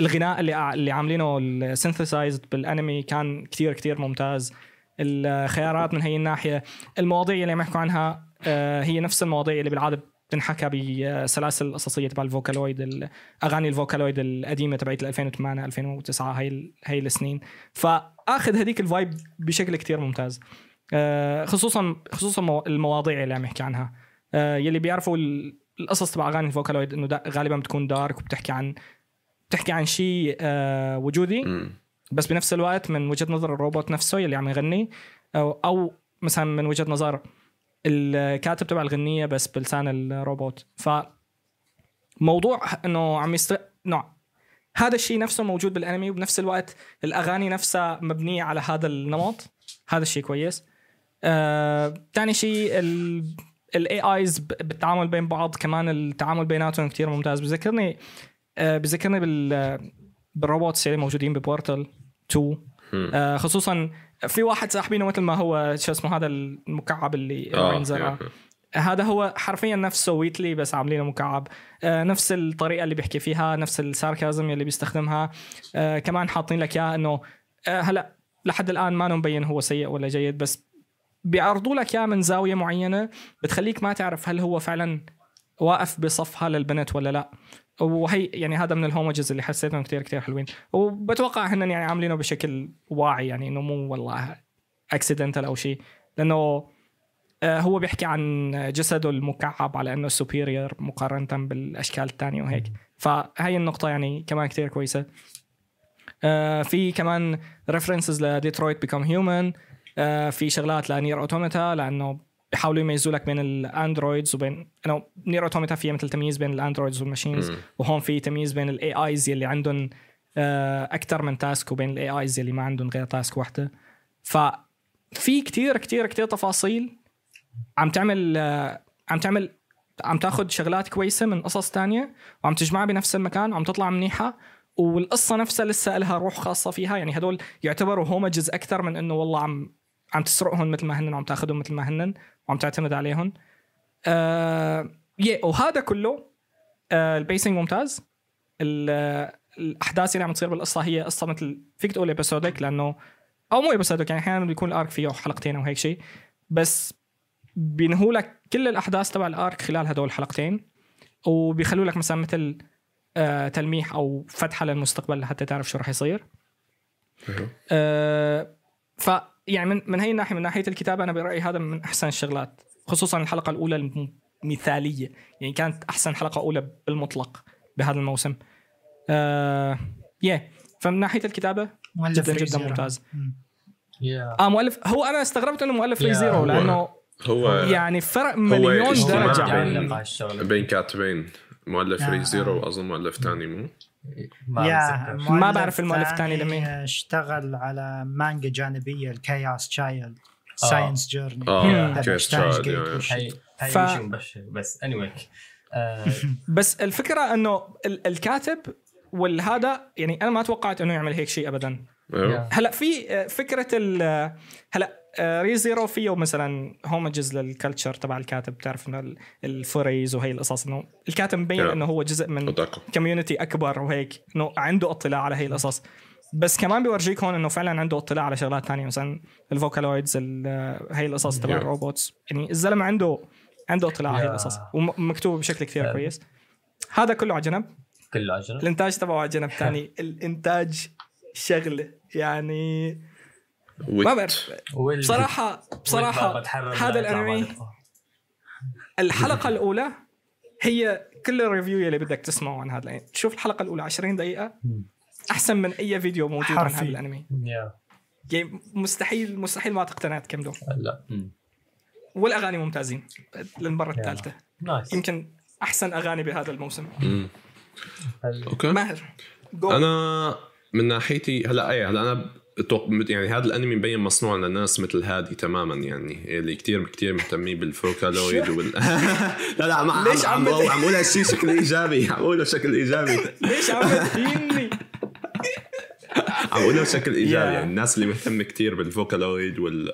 الغناء اللي اللي عاملينه ال synthesized بالأنمي كان كتير كتير ممتاز. الخيارات من هي الناحية المواضيع اللي عم يحكوا عنها آه، هي نفس المواضيع اللي بالعادة بتنحكى بسلاسل القصصية تبع ال Vocaloid الاغاني ال Vocaloid القديمة تبعت 2008 2009 هي هي السنين. فآخذ هذيك ال vibe بشكل كتير ممتاز. خصوصا خصوصا مو- المواضيع اللي عم يحكي عنها. آه، يلي بيعرفوا ال- القصص تبع أغاني ال Vocaloid إنه دا- غالبا بتكون dark وبتحكي عن بتحكي عن شيء آه، وجودي. بس بنفس الوقت من وجهة نظر الروبوت نفسه يلي عم يغني أو, أو مثلا من وجهة نظر الكاتب تبع الغنية بس بلسان الروبوت. ف موضوع إنه عم يست انه هذا الشيء نفسه موجود بالانمي وبنفس الوقت الأغاني نفسها مبنية على هذا النمط. هذا الشيء كويس. آه، ثاني شيء ال AIs بالتعامل بين بعض كمان التعامل بيناتهم كتير ممتاز. بذكرني آه، بذكرني بال بال robots اللي موجودين ب Portal 2 مم. آه، خصوصا في واحد ساحبينه مثل ما هو شو اسمه هذا المكعب اللي آه ينزرع يا- هذا هو حرفيا نفسه Wheatley بس عاملينه مكعب. آه نفس الطريقة اللي بيحكي فيها نفس ال sarcasm اللي بيستخدمها. آه كمان حاطين لك اياه إنه آه هلأ لحد الآن ما مبين هو سيء ولا جيد بس بيعرضوا لك اياه من زاوية معينة بتخليك ما تعرف هل هو فعلا واقف بصفها للبنت ولا لا. وهي يعني هذا من ال homages اللي حسيتهم كتير كتير حلوين. وبتوقع هن يعني عاملينه بشكل واعي يعني إنه مو والله accidental أو شيء. لأنه آه، هو بيحكي عن جسده المكعب على إنه superior مقارنة بالأشكال الثانية وهيك. فهي النقطة يعني كمان كتير كويسة. آه، في كمان references ل Detroit Become Human في شغلات ل NieR Automata لأنه بيحاولوا يميزوا لك بين ال androids وبين إنه NieR Automata فيها مثل تمييز بين ال androids وال machines. وهون في تمييز بين ال AIs يلي عندهم أكثر من task وبين ال AIs يلي ما عندهم غير task واحدة ففي كتير كتير كتير تفاصيل. عم تعمل آه، عم تعمل عم تاخذ شغلات كويسة من قصص تانية وعم تجمعها بنفس المكان وعم تطلع منيحة. والقصة نفسها لسه لها روح خاصة فيها. يعني هدول يعتبروا homages أكثر من إنه والله عم عم تسرقهم مثل ما هن وعم تاخذهم مثل ما هن وعم تعتمد عليهم. آه وهذا كله آه ال pacing ممتاز. ال- الأحداث اللي عم تصير بالقصة هي قصة مثل فيك تقول episodic لأنه أو مو episodic يعني أحيانا بيكون ال arc فيه حلقتين أو هيك شيء. بس بينهوا لك كل الأحداث تبع ال arc خلال هدول الحلقتين وبيخلوا لك مثلا مثل آه تلميح أو فتحة للمستقبل لحتى تعرف شو راح يصير. آه ف يعني من من هي الناحية من ناحية الكتابة أنا برأيي هذا من أحسن الشغلات خصوصا الحلقة الأولى المثالية. يعني كانت أحسن حلقة أولى بالمطلق بهذا الموسم. آه yeah فمن ناحية الكتابة مؤلف جدا جدا. ممتاز. مم. Yeah آه مؤلف هو أنا استغربت إنه مؤلف Re:Zero لأنه هو يعني فرق مليون درجة. بين- بين كاتبين مؤلف آه، Re:Zero. وأظن مؤلف تاني مو؟ ما يا بتذكر. ما بعرف المؤلف الثاني ثاني لمين. اشتغل على مانجا جانبية الكاياس تشايلد. ساينس جيرني بس اني آه بس الفكرة إنه ال- الكاتب والهذا يعني أنا ما توقعت إنه يعمل هيك شيء ابدا أيوه هلأ في فكرة ال هلأ ري زيرو فيه مثلا هومجز للكلتشر تبع الكاتب بتعرف إنه ال- الفوريز وهي القصص إنه الكاتب مبين Yeah. إنه هو جزء من community أكبر وهيك إنه عنده اطلاع على هي القصص بس كمان بيورجيك هون إنه فعلا عنده اطلاع على شغلات تانية مثلا ال Vocaloids ال- هي القصص تبع Yeah. ال robots يعني الزلمة عنده عنده اطلاع على هي. القصص ومكتوب بشكل كثير. كويس هذا كله على جنب كله عجله الإنتاج تبعه على جنب ثاني الإنتاج شغله يعني ما بعرف. بصراحه بصراحة هذا الأنمي. الحلقة الأولى هي كل ال review يلي بدك تسمعه عن هذا الأنمي. شوف الحلقة الأولى 20 دقيقة. أحسن من أي فيديو موجود عن حرفي. هذا الأنمي. yeah يعني مستحيل مستحيل ما تقتنع تكمله لا. والأغاني ممتازين. للمره. الثالثة. Nice يمكن أحسن أغاني بهذا الموسم. Okay. ماهر جو. أنا من ناحيتي هلا اي هلا أنا يعني هذا الأنمي مبين مصنوع لناس مثل هادي تماما يعني اللي كتير كتير مهتمين بال Vocaloid وبال لا لا عم ليش عم عم عم عم اقولها شيء شكل إيجابي عم أقوله بشكل إيجابي. ليش عم تهيني عم اقولها بشكل إيجابي. يعني الناس اللي مهتمة كتير بال Vocaloid وال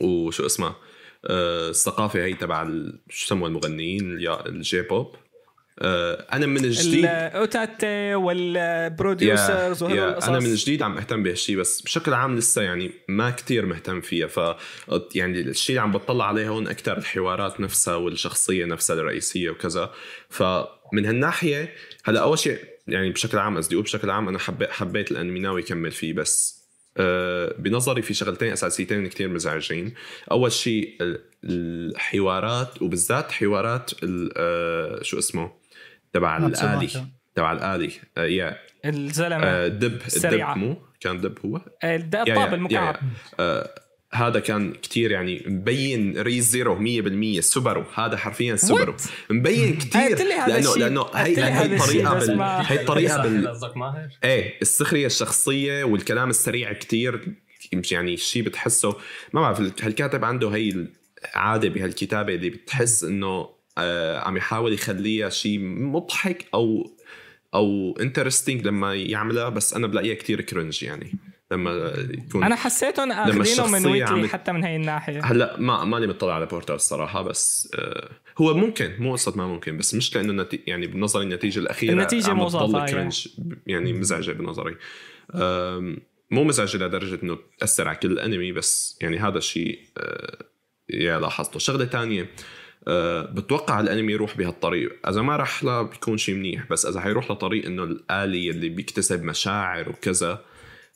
وشو اسمها آه، الثقافة هي تبع شو المغنيين ال J-pop. أنا من الجديد ال utaite وال producers يا القصص أنا من جديد عم أهتم بهالشيء بس بشكل عام لسه يعني ما كتير مهتم فيها ف يعني الشيء اللي عم بطلع عليه هون أكثر الحوارات نفسها والشخصية نفسها الرئيسية وكذا فمن هالناحية هلأ أول شيء يعني بشكل عام قصدي بشكل عام أنا حبيت حبيت الانمي ناوي يكمل فيه بس آه، بنظري في شغلتين أساسيتين كتير مزعجين. أول شيء ال- الحوارات وبالذات حوارات آه، شو اسمه؟ تبع. الآلي تبع الآلي آه، يا الزلمة آه، دب السريعة. الدب مو كان دب هو الد- يا- يا- الطاب يا- المكعب. آه، هذا كان كتير يعني مبين ريز زيرو 100% سوبرو هذا حرفيا سوبرو مبين كتير قلت لي هذا لأنه الشيء. لأنه هي قلت لي هي هذا الشيء، الطريقة بال... هي الطريقة بال... قصدك ماهر؟ إيه السخرية الشخصية والكلام السريع كتير مش يعني شيء بتحسه ما بعرف هالكاتب عنده هي العادة بهالكتابة اللي بتحس إنه آه عم يحاول يخليها شيء مضحك أو أو interesting لما يعملها بس أنا بلاقيها كتير cringe يعني. لما يكون أنا حسيتهم اخذينه من الشخصية عم ويكلي ت- حتى من هي الناحية. هلأ ما ماني مطلع على Portal الصراحة بس آه هو ممكن مو قصة ما ممكن بس مش لأنه نتي يعني بنظري النتيجة الأخيرة النتيجة عم مو cringe يعني مزعجة بنظري. آم، مو مزعجة لدرجة إنه تأثر على كل الانمي بس يعني هذا الشيء آه، yeah لاحظته. شغلة تانية أه بتوقع الانمي يروح بهالطريق. إذا ما راح له بيكون شيء منيح. بس إذا حيروح لطريق إنه الآلي اللي بيكتسب مشاعر وكذا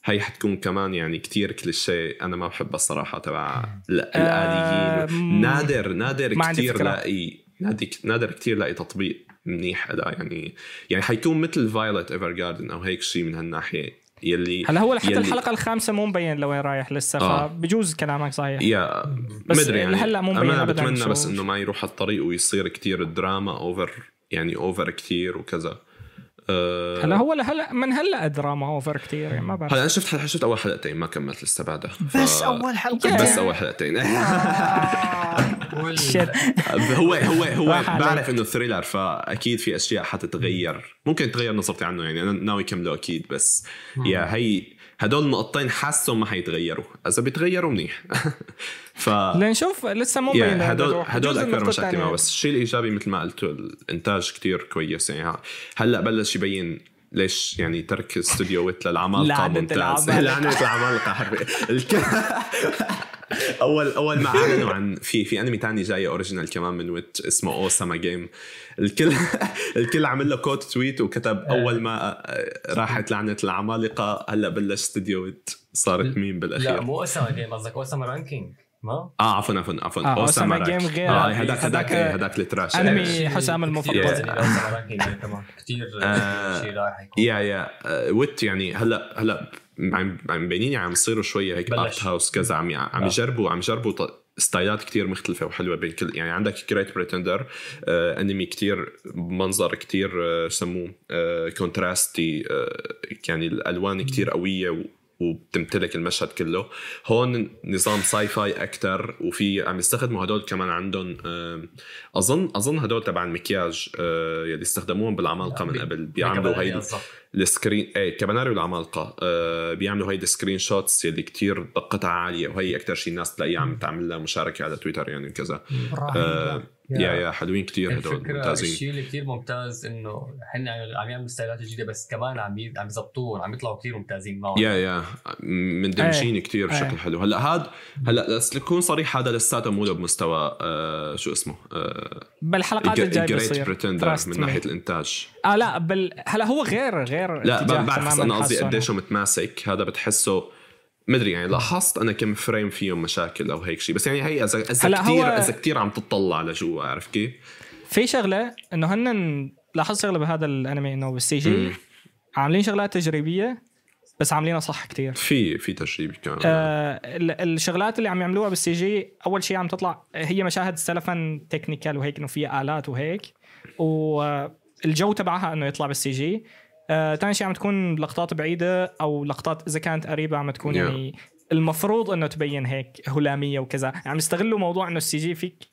هي حتكون كمان يعني كتير كليشيه. أنا ما بحبها الصراحة تبع ال- الآليين. مم. نادر نادر كتير. لاقي نادر نادر كتير لاقي تطبيق منيح لها يعني يعني حيكون مثل Violet Evergarden أو هيك شيء من هالناحية. يلي هلا هو حتى يلي- الحلقة الخامسة مو مبين لوين رايح لسه آه. فبجوز كلامك صحيح. Yeah بس مدري يعني. لهلا مو مبين أنا بتمنى بس إنه ما يروح الطريق ويصير كتير دراما over يعني over كتير وكذا. أه هلا هو هلا من هلا دراما over كثير يعني ما بعرف. هلا أنا شفت شفت أول حلقتين ما كملت لسه بعدها ف- بس أول حلقة. بس أول حلقتين. هو هو هو. بعرف إنه thriller فأكيد في أشياء حتتغير. ممكن تغير نظرتي عنه يعني أنا ناوي كمله أكيد بس yeah هي هدول النقطتين حاسهم ما حيتغيروا. إذا بيتغيروا منيح. ف لنشوف لسه مو بين هدول هدول اكبر مشاكل معه بس الشيء الإيجابي مثل ما قلتوا الإنتاج كتير كويس. يعني هلأ بلش يبين ليش يعني ترك استوديو Wit للعمالقه ممتاز. لعنة العمالقه حرفيا اول أول ما أعلنوا عن في في أنمي تاني جاي original كمان من Wit اسمه Ousama Game الكل الكل عمل له quote tweet وكتب أول ما راحت لعنة العمالقه هلأ بلش استوديو ويت. صارت لا بالأخير. مو اوساما جيم قصدك اوساما رانكينج ما؟ آه عفوا عفوا عفوا آه، راك. جيم غير. آه هداك هداك هداك- إيه، هداك التراش إيه. حسام المفضل. كثير آه، شيء رايح يكون يا يا آه، ويت يعني هلا هلا عم عم عم يصيروا شوية هيك. ارت هاوس كذا عم عم آه. يجربوا عم يجربوا ستايلات كتير مختلفة وحلوة بين كل يعني عندك جريت بريتندر آه أنمي كتير منظر كتير آه سموه آه contrasty آه يعني الألوان كتير قوية وبتمتلك المشهد كله. هون نظام sci-fi أكثر وفي عم يستخدموا هدول كمان عندهم أظن أظن هدول تبع المكياج آه، يلي استخدموهم بالعمالقة من قبل. بيعملوا هيدي قصدك. ال screen إيه كاباناري والعمالقه آه بيعملوا هيدي ال screenshots يلي كتير دقتها عالية وهي أكثر شيء الناس تلاقيها عم تعمل لها مشاركة على تويتر يعني كذا آه yeah yeah حلوين كتير هدول الفكرة ممتازين. الشيء اللي كثير ممتاز إنه هن عم يعملوا ستايلات جديدة بس كمان عم عم يظبطوهم عم يطلعوا كثير ممتازين معهم. yeah yeah مندمجين كتير إيه. بشكل حلو. هلأ هاد هلأ بس لكون صريح هذا لساته مو بمستوى آه شو اسمه آه بالحلقات الجاية great بيصير من. ناحية الإنتاج. آه لا بل هلأ هو غير غير لا بعرف بس أنا قصدي قديش متماسك. هذا بتحسه مدري يعني لاحظت أنا كم frame فيهم مشاكل أو هيك شيء بس يعني هي اذا إذا كثير إذا كثير عم تطلع لجوا عارف كيف؟ في شغلة إنه هن لاحظت شغلة بهذا الأنمي إنه بال CG. عاملين شغلات تجريبية بس عاملينها صح كتير في في تجريبي كمان آه ال- الشغلات اللي عم يعملوها بال CG أول شيء عم تطلع هي مشاهد سلفا technical وهيك إنه فيها آلات وهيك والجو تبعها إنه يطلع بال CG آه ثاني شيء عم تكون لقطات بعيدة أو لقطات إذا كانت قريبة عم تكون Yeah. يعني المفروض إنه تبين هيك هلامية وكذا عم يستغلوا موضوع إنه ال CG فيك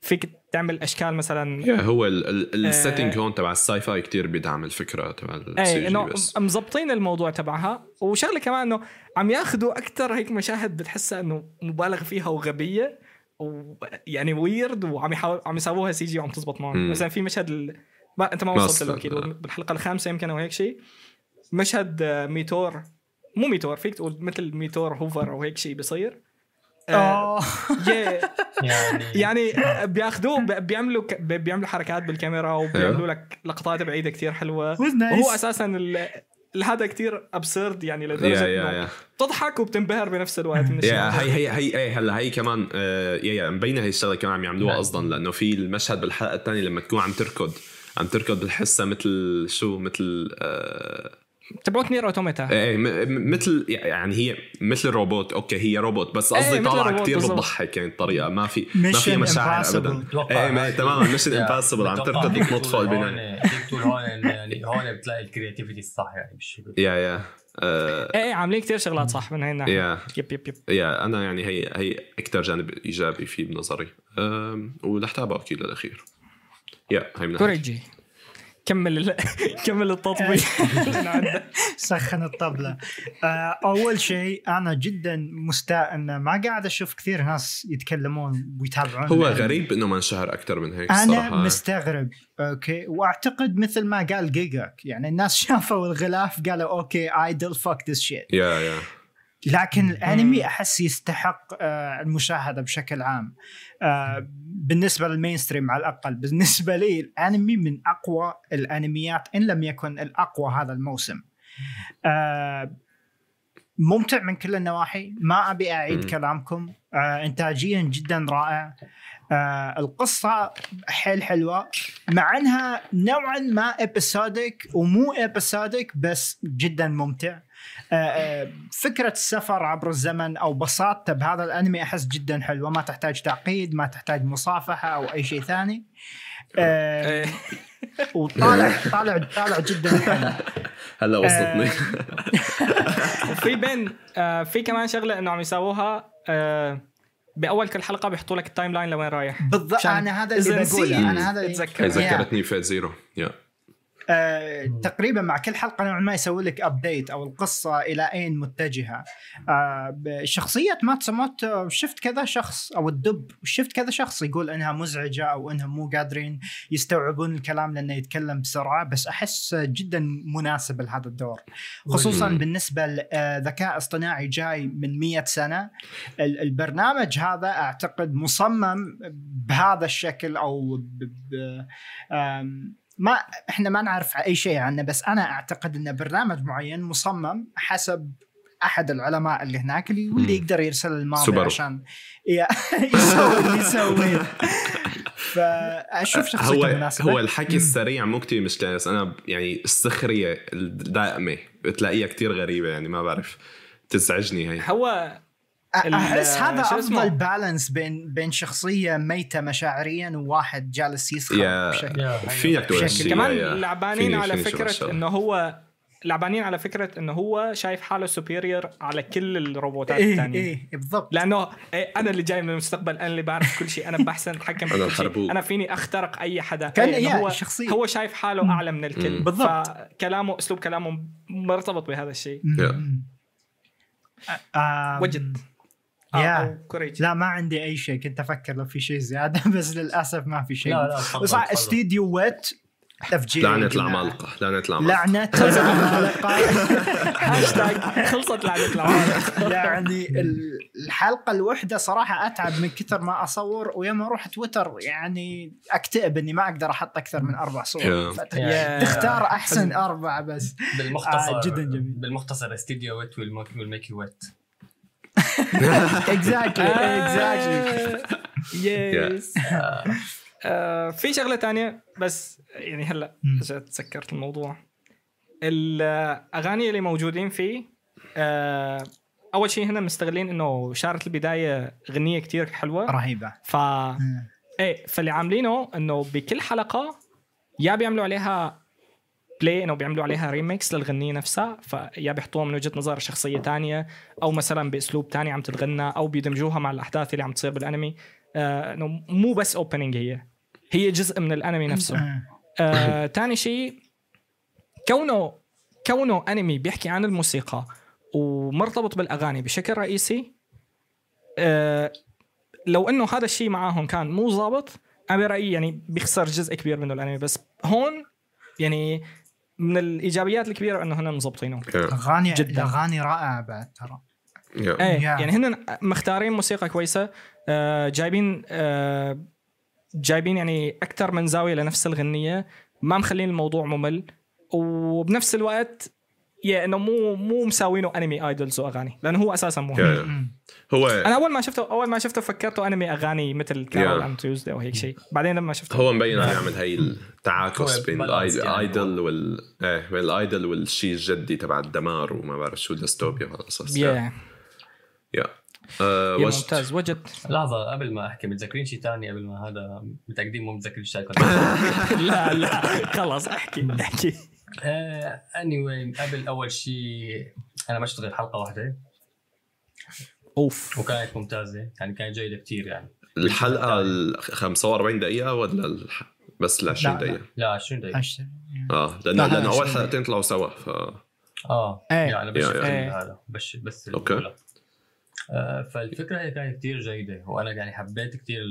فيك تعمل أشكال مثلا yeah هو ال setting آه. هون تبع ال sci-fi كثير بيدعم الفكرة تبع ال C إنه G بس مزبطين الموضوع تبعها وشغلة كمان إنه عم ياخذوا أكثر هيك مشاهد بتحسها إنه مبالغ فيها وغبية ويعني weird وعم يحاول عم يسووها CG وعم تزبط معهم. مثلا في مشهد. ما أنت ما وصلت له. أكيد بالحلقة الخامسة يمكن أو هيك شيء مشهد آه، meteor مو meteor فيك تقول مثل meteor shower أو هيك شيء بيصير آه آه yeah. يعني يعني بياخذوه ب- بيعملوا ك- بيعملوا حركات بالكاميرا وبيعملوا لك لقطات بعيدة كتير حلوة. وهو أساسا هذا كتير absurd يعني لدرجة إنه yeah تضحك وبتنبهر بنفس الوقت من yeah هي هي هي هي هلأ هي كمان آه، yeah yeah مبينة هي الشغلة كمان عم يعملوها نعم. قصدا لأنه في المشهد بالحلقة الثانية لما تكون عم تركض عم تركض بتحسها مثل شو مثل آه تبعوت NieR Automata إيه مثل يعني هي مثل روبوت okay هي روبوت بس قصدي مثل طالعة كثير. بتضحك يعني الطريقة ما في ما في مشاعر. ابدا. إيه ما تماما Mission Impossible عم تركض وتنط فوق البنايه هون- هون يعني بتلاقي ال creativity الصح يعني بالشغل yeah yeah إيه إيه عاملين كتير شغلات صح من هاي الناحية. yeah yep yep yep yeah أنا يعني هي هي أكثر جانب إيجابي فيه بنظري تابعه أكيد للأخير. yeah man. كوريجي كمل ال... كمل التطبيق عنده. سخن الطبلة آه، أول شيء أنا جدا مستاء أن ما قاعد أشوف كثير ناس يتكلمون ويتابعون هو. غريب إنه ما انشهر أكثر من هيك أنا الصراحه مستغرب okay وأعتقد مثل ما قال جيجاك يعني الناس شافوا الغلاف قالوا okay idol fuck this shit yeah yeah لكن الانمي أحس يستحق آه، المشاهدة بشكل عام. آه، بالنسبة لل mainstream على الأقل. بالنسبة لي الانمي من أقوى الانميات إن لم يكن الأقوى هذا الموسم. آه، ممتع من كل النواحي. ما أبي أعيد. كلامكم. انتاجيا جدا رائع. القصة حيل حلوة. مع إنها نوعا ما episodic ومو episodic بس جدا ممتع. فكرة السفر عبر الزمن أو بساطته بهذا الأنمي أحس جدا حلوة ما تحتاج تعقيد ما تحتاج مصافحة أو أي شيء ثاني. آه،. وطالع طالع طالع جدا حلو. هلا وصلتني وفي بين آه في كمان شغلة انه عم يسووها آه بأول كل حلقة بيحطوا لك ال timeline لوين رايح. بالضبط أنا هذا اللي بقوله. نسيت أنا هذا اللي ذكرتني Fate Zero. yeah آه تقريبا مع كل حلقة نوعا ما يسوي لك update أو القصة إلى أين متجهة. آه شخصية ماتسوموتو شفت كذا شخص أو الدب شفت كذا شخص يقول إنها مزعجة أو إنهم مو قادرين يستوعبون الكلام لأنه يتكلم بسرعة بس أحس جدا مناسب لهذا الدور. خصوصا. بالنسبة لذكاء اصطناعي جاي من مية سنة. ال- البرنامج هذا أعتقد مصمم بهذا الشكل أو ما إحنا ما نعرف أي شيء عنه بس أنا أعتقد انه برنامج معين مصمم حسب أحد العلماء اللي هناك اللي واللي. يقدر يرسل الماضي سوبرو. عشان يسوي يسويه فأشوف شخصيته هو مناسبة. هو الحكي السريع مو كتير مشكله بس أنا يعني السخرية الدائمة بتلاقيها كتير غريبة يعني ما بعرف. تزعجني هي. هو أحس هذا؟ أفضل balance بين بين شخصية ميتة مشاعريا وواحد جالس يسخر yeah بشكل فينك تقول بشكل هالشي كمان لعبانين على فكرة. إنه هو لعبانين على فكرة إنه هو شايف حاله superior على كل الروبوتات إيه الثانيين إيه بالضبط. لأنه إيه أنا اللي جاي من المستقبل أنا اللي بعرف كل شيء. أنا بحسن أتحكم بكل شيء. أنا فيني أخترق أي حدا. كان إيه، هو الشخصية. هو شايف حاله أعلى من الكل. بالضبط. فكلامه أسلوب كلامه مرتبط بهذا الشيء. وجد. yeah. آه، كوريج لا ما عندي أي شيء كنت أفكر لو في شيء زيادة بس للأسف ما في شيء. لا لا تفضل، تفضل. استديو Wit تفجير لعنة العمالقه لعنة العمالقه لعنة العمالقه هاشتاج. خلصت لعنة العمالقه يعني ال- الحلقة الوحدة صراحة أتعب من كثر ما أصور ويوم أروح تويتر يعني أكتئب إني ما أقدر أحط أكثر من أربع صور. yeah. yeah. تختار أحسن أربعة بس. بالمختصر آه، جداً جميل. بالمختصر استديو ويت will make you wait exactly exactly yes في شغلة تانية بس يعني هلا تذكرت الموضوع. الاغاني اللي موجودين فيه آه، أول شيء هنا مستغلين إنه شارة البداية غنيه كتير حلوة. رهيبة. ف إيه فاللي عاملينه إنه بكل حلقة يا بيعملوا عليها play انه بيعملوا عليها ريميكس للغنية نفسها فيا بيحطوها من وجهة نظر شخصية تانية أو مثلا بأسلوب تاني عم تتغنى أو بيدمجوها مع الأحداث اللي عم تصير بالأنمي. آه إنه مو بس opening هي هي جزء من الأنمي نفسه. آه. آه، تاني شيء كونه كونه أنمي بيحكي عن الموسيقى ومرتبط بالأغاني بشكل رئيسي آه لو إنه هذا الشيء معاهم كان مو ظابط أنا برأيي يعني بيخسر جزء كبير منه الأنمي. بس هون يعني من الإيجابيات الكبيرة إنه هن مظبطينه يا. اغاني جداً. الأغاني رائعة بعد ترى يا. إيه Yeah. يعني هن مختارين موسيقى كويسة آه جايبين آه جايبين يعني أكثر من زاوية لنفس الغنية ما مخلين الموضوع ممل وبنفس الوقت yeah إنه مو مو مساوينه انمي idols واغاني لأنه هو أساسا مو. yeah. هو أنا أول ما شفته أول ما شفته فكرته انمي أغاني مثل Carole Yeah. and Tuesday أو هيك شيء. بعدين لما شفته هو مبين إنه يعمل هي التعاكس بين يعني. ال idol وال إيه بين ال idol والشيء الجدي تبع الدمار وما بعرف شو ديستوبيا وهالقصص yeah يا ممتاز. وجد لحظة قبل ما أحكي متذكرين شيء ثاني قبل ما هذا متاكدين مو متذكرين شيء لا لا. خلص احكي احكي. اني واي قبل أول شيء أنا غير حلقة واحدة أوف وكانت ممتازة يعني كانت جيدة كثير يعني الحلقة ال 45 دقيقة ولا الح... بس ال 20 لا، لا. دقيقة لا 20 دقيقة أشتري. آه لا، لأنه لا، لأنه أول حلقتين طلعوا سوا ف آه إيه. يعني بس يا- شفت يا. هذا بس بس. الأولى. آه فالفكرة هي كانت كثير جيدة وأنا يعني حبيت كثير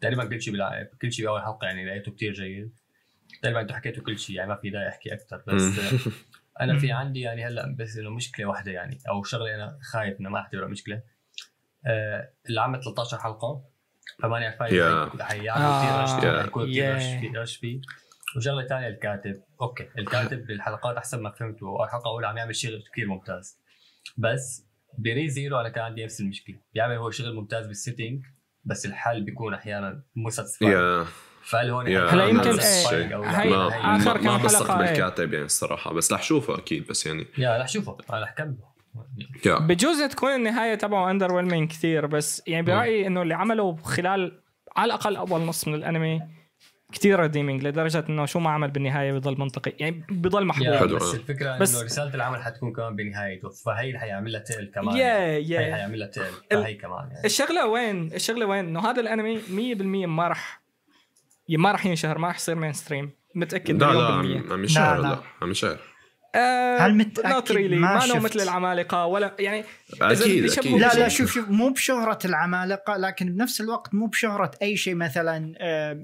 تقريبا كل شيء بالع... كل شيء بأول حلقة يعني لقيته كثير جيد تقريبا أنتم حكيتوا كل شيء يعني ما في داعي احكي أكثر بس أنا في عندي يعني هلأ بس إنه مشكلة واحدة يعني أو شغلة أنا خايف إنه ما اعتبرها مشكلة آه اللي عمل 13 حلقة فماني. حي- حيعملوا كثير آه. رش. حيكون كثير رش. فيه رش فيه وشغلة ثانية الكاتب okay الكاتب بالحلقات أحسن ما فهمته الحلقة الأولى عم يعمل شغل كثير ممتاز بس ب Re:Zero أنا كان عندي نفس المشكلة بيعمل هو شغل ممتاز بال setting بس الحل بيكون أحيانا مو satisfied yeah فهل هون هلا يمكن إيه. هي- هي- آخر ما, كم ما بثق إيه. بالكاتب يعني الصراحه بس رح شوفه أكيد بس يعني yeah رح شوفه. أنا رح كمله yeah. بجوز تكون النهاية تبعه underwhelming كثير بس يعني برأيي إنه اللي عمله خلال على الأقل أول نص من الأنمي كثير redeeming لدرجة إنه شو ما عمل بالنهاية بيضل منطقي يعني بيضل محبوب. بس آه. الفكرة بس- انه رسالة العمل حتكون كمان بنهايته فهي اللي حيعمل لها تقل كمان. يا هي yeah حيعمل لها تقل فهي كمان يعني. الشغلة وين؟ الشغلة وين؟ إنه هذا الأنمي 100% ما راح ما راح ينشهر ما راح يصير mainstream متأكد لا لا عم يشهر لا، عم يشهر آه هل متأكد؟ not really. ما ما. مثل العمالقه ولا يعني أكيد أكيد لا لا. شوف شوف مو بشهرة العمالقة لكن بنفس الوقت مو بشهرة أي شيء مثلا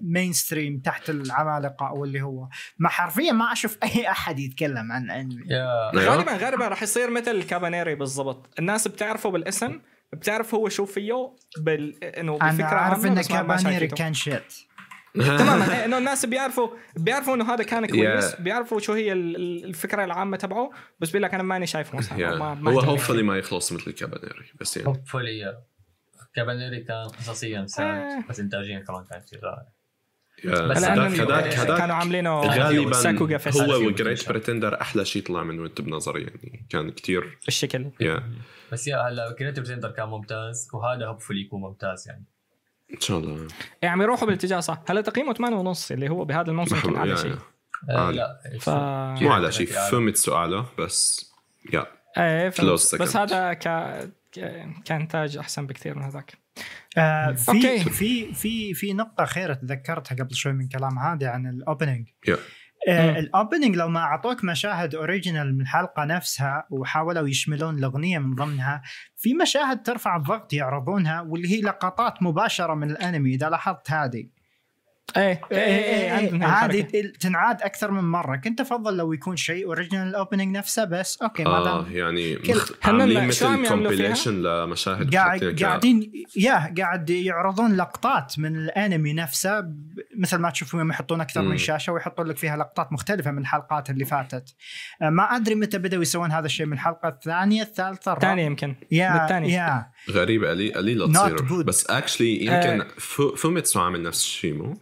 mainstream تحت العمالقة أو اللي هو ما حرفيا ما أشوف أي أحد يتكلم عن أنمي yeah أيوة. غالبا غالبا راح يصير مثل الكابانيري بالضبط الناس بتعرفه بالاسم بتعرف هو شو فيه بال... إنه أن بس ما- ما كابانيري. كان شيت تماما إنه الناس بيعرفوا بيعرفوا إنه هذا كان كويس Yeah. بيعرفوا شو هي ال- ال- الفكرة العامة تبعه بس بيقول لك أنا ماني شايفه مثلا. أو ما ما هو فيه. ما يخلص مثل الكابانيري بس يعني hopefully كابانيري كان قصصيا آه. ساعد بس انتاجيا كمان كان كثير. بس هداك أنمي هداك كانوا عاملينه غالبا sakuga fest هو و Great. Pretender أحلى شيء طلع منه انت بنظري يعني كان كتير بالشكل yeah بس yeah هلا creative center كان ممتاز وهذا hopefully يكون ممتاز يعني إن شاء الله يعني عم يروحوا بالاتجاه صح هلا تقييمه 8 ونص اللي هو بهذا الموسم كان أعلى شيء. آه. لا ف مو على شيء. فوميتسو اعلى بس yeah إيه فهمت. بس هذا ك... ك- كانتاج أحسن بكثير من هذاك آه في. في في في نقطة أخيرة تذكرتها قبل شوي من كلام هادي عن ال opening yeah. آه. ال opening لو ما أعطوك مشاهد original من الحلقة نفسها وحاولوا يشملون الأغنية من ضمنها في مشاهد ترفع الضغط يعرضونها واللي هي لقطات مباشرة من الأنمي إذا لاحظت هذه إيه إيه إيه عندنا هاي هذه الحركة. تنعاد أكثر من مرة كنت أفضل لو يكون شيء original ال opening نفسه بس okay ما آه دام يعني مخ... عاملين مثل؟ compilation لمشاهد قاعد قاعدين yeah قاعد يعرضون لقطات من الأنمي نفسه مثل ما تشوفون يوم يحطون أكثر مم. من شاشة ويحطون لك فيها لقطات مختلفة من الحلقات اللي فاتت آه، ما أدري متى بدأوا يسوون هذا الشيء من الحلقة الثانية الثالثة الرابعة الثانية يمكن yeah. yeah غريبة قليل قليلة Not تصير. بس actually يمكن فو- فوميتسو عامل نفس الشيء مو؟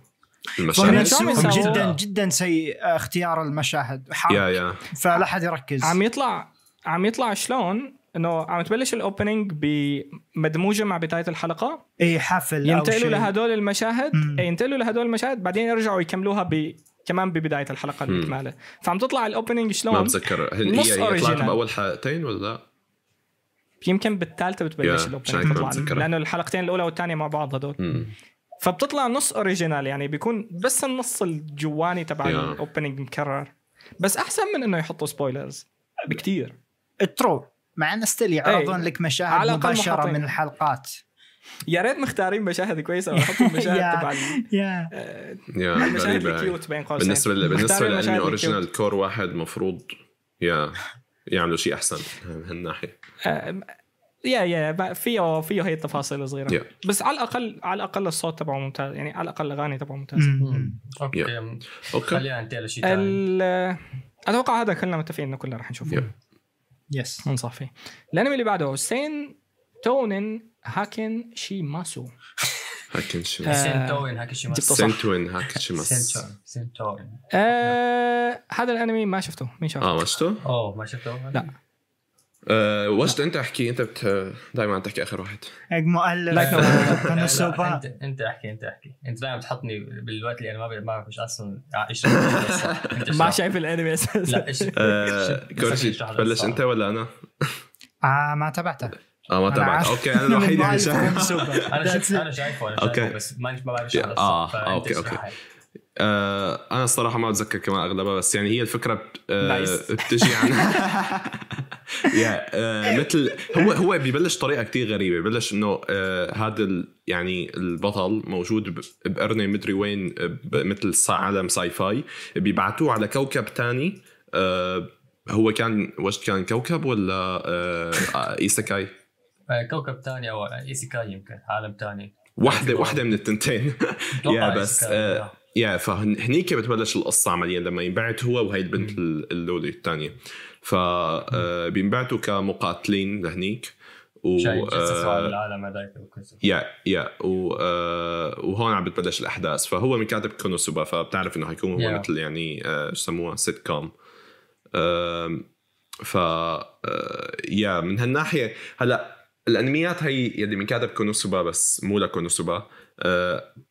المشاهد. جدا جدا سيء آه، اختيار المشاهد. يا يا. فلا حد يركز. عم يطلع عم يطلع شلون؟ إنه عم تبلش الأوبننج بمدموجة مع بداية الحلقة. اي حفل ينتقلوا. لهدول المشاهد. مم. إيه، ينتقلوا لهدول المشاهد بعدين يرجعوا يكملوها ب كمان ببداية الحلقة مم. المكمله فعم تطلع الأوبننج ما شلون بتذكر. هل نص هي هي طلعت. بأول حلقتين ولا لا؟ يمكن بالثالثة بتبلش يا، الأوبننج تطلع. لأنه الحلقتين الأولى والثانية مع بعض هدول. مم. فبتطلع نص original يعني بيكون بس النص الجواني تبع. ال opening مكرر بس أحسن من إنه يحطوا spoilers بكتير true مع ان still يعرضون إيه. لك على مشاهد الأقل مباشرة محاطين. من الحلقات يا ريت مختارين مشاهد كويسة ويحطوا المشاهد yeah. تبع آه، المشاهد. ال cute بين قوسين. بالنسبة مختارين للانمي original. cour واحد مفروض yeah يعملوا شيء أحسن من هالناحية آه، yeah yeah فيه فيه هي التفاصيل الصغيرة. Yeah. بس على الاقل على الأقل الصوت تبعه ممتاز يعني على الأقل الأغاني تبعه ممتازه مم. أوكي. أوكي خلينا ننتقل لشيء ثاني أتوقع هذا كلنا متفقين إنه كلنا رح نشوفه. Yeah. yes ننصح فيه الأنمي اللي بعده سين تونن هاكن شيماسو. هاكن شي آه، سنتوين هاكيشيماسو جبته صح. سنتوين هاكشيماس سنتوين سنتوين آه هذا الأنمي ما شفته مين شافه؟ آه ما شفته؟ أوه ما شفته. لا. آه وجد أنت احكي أنت بت... دائما تحكي آخر واحد. مؤلف. لايك نو. كان لا، السوبر أنت أنت احكي أنت احكي. أنت دائما بتحطني بالوقت اللي أنا ما ما بعرف إيش أصلا ما. شايف الأنمي أساسا. لا آه اشرح لي بلش. أنت ولا أنا؟ آه ما تابعته. آه ما عارف. أوكي أنا الوحيد اللي شايف سوبر أنا شفت أنا شايفه أنا. شايفه بس ما بعرف إيش يا- على آه، آه، أنا الصراحة ما بتذكر كمان أغلبها بس يعني هي الفكرة بت... آه nice. بتجي عن yeah آه مثل هو هو ببلش طريقة كتير غريبة ببلش إنه آه هذا ال... يعني البطل موجود. بقرنة مدري وين ب... مثل عالم sci-fi بيبعتوه على كوكب تاني آه هو كان وجد كان كوكب ولا آه isekai آه، كوكب ثاني أو isekai يمكن عالم ثاني وحده وحده من التنتين yeah بس آه yeah فهنيك بتبلش القصة عمليا لما ينبعت هو وهي البنت ال- ال loli الثانية. ف آه، بينبعتوا كمقاتلين لهنيك و آه، العالم هذاك. yeah yeah و آه، وهون عم بتبلش الأحداث. فهو من كاتب كونوسوبا فبتعرف إنه حيكون هو Yeah. مثل يعني شو يسموها سيت كوم ف يا من هالناحية هلأ الأنميات هي يلي من كاتب كونوسوبا بس مو لكونوسوبا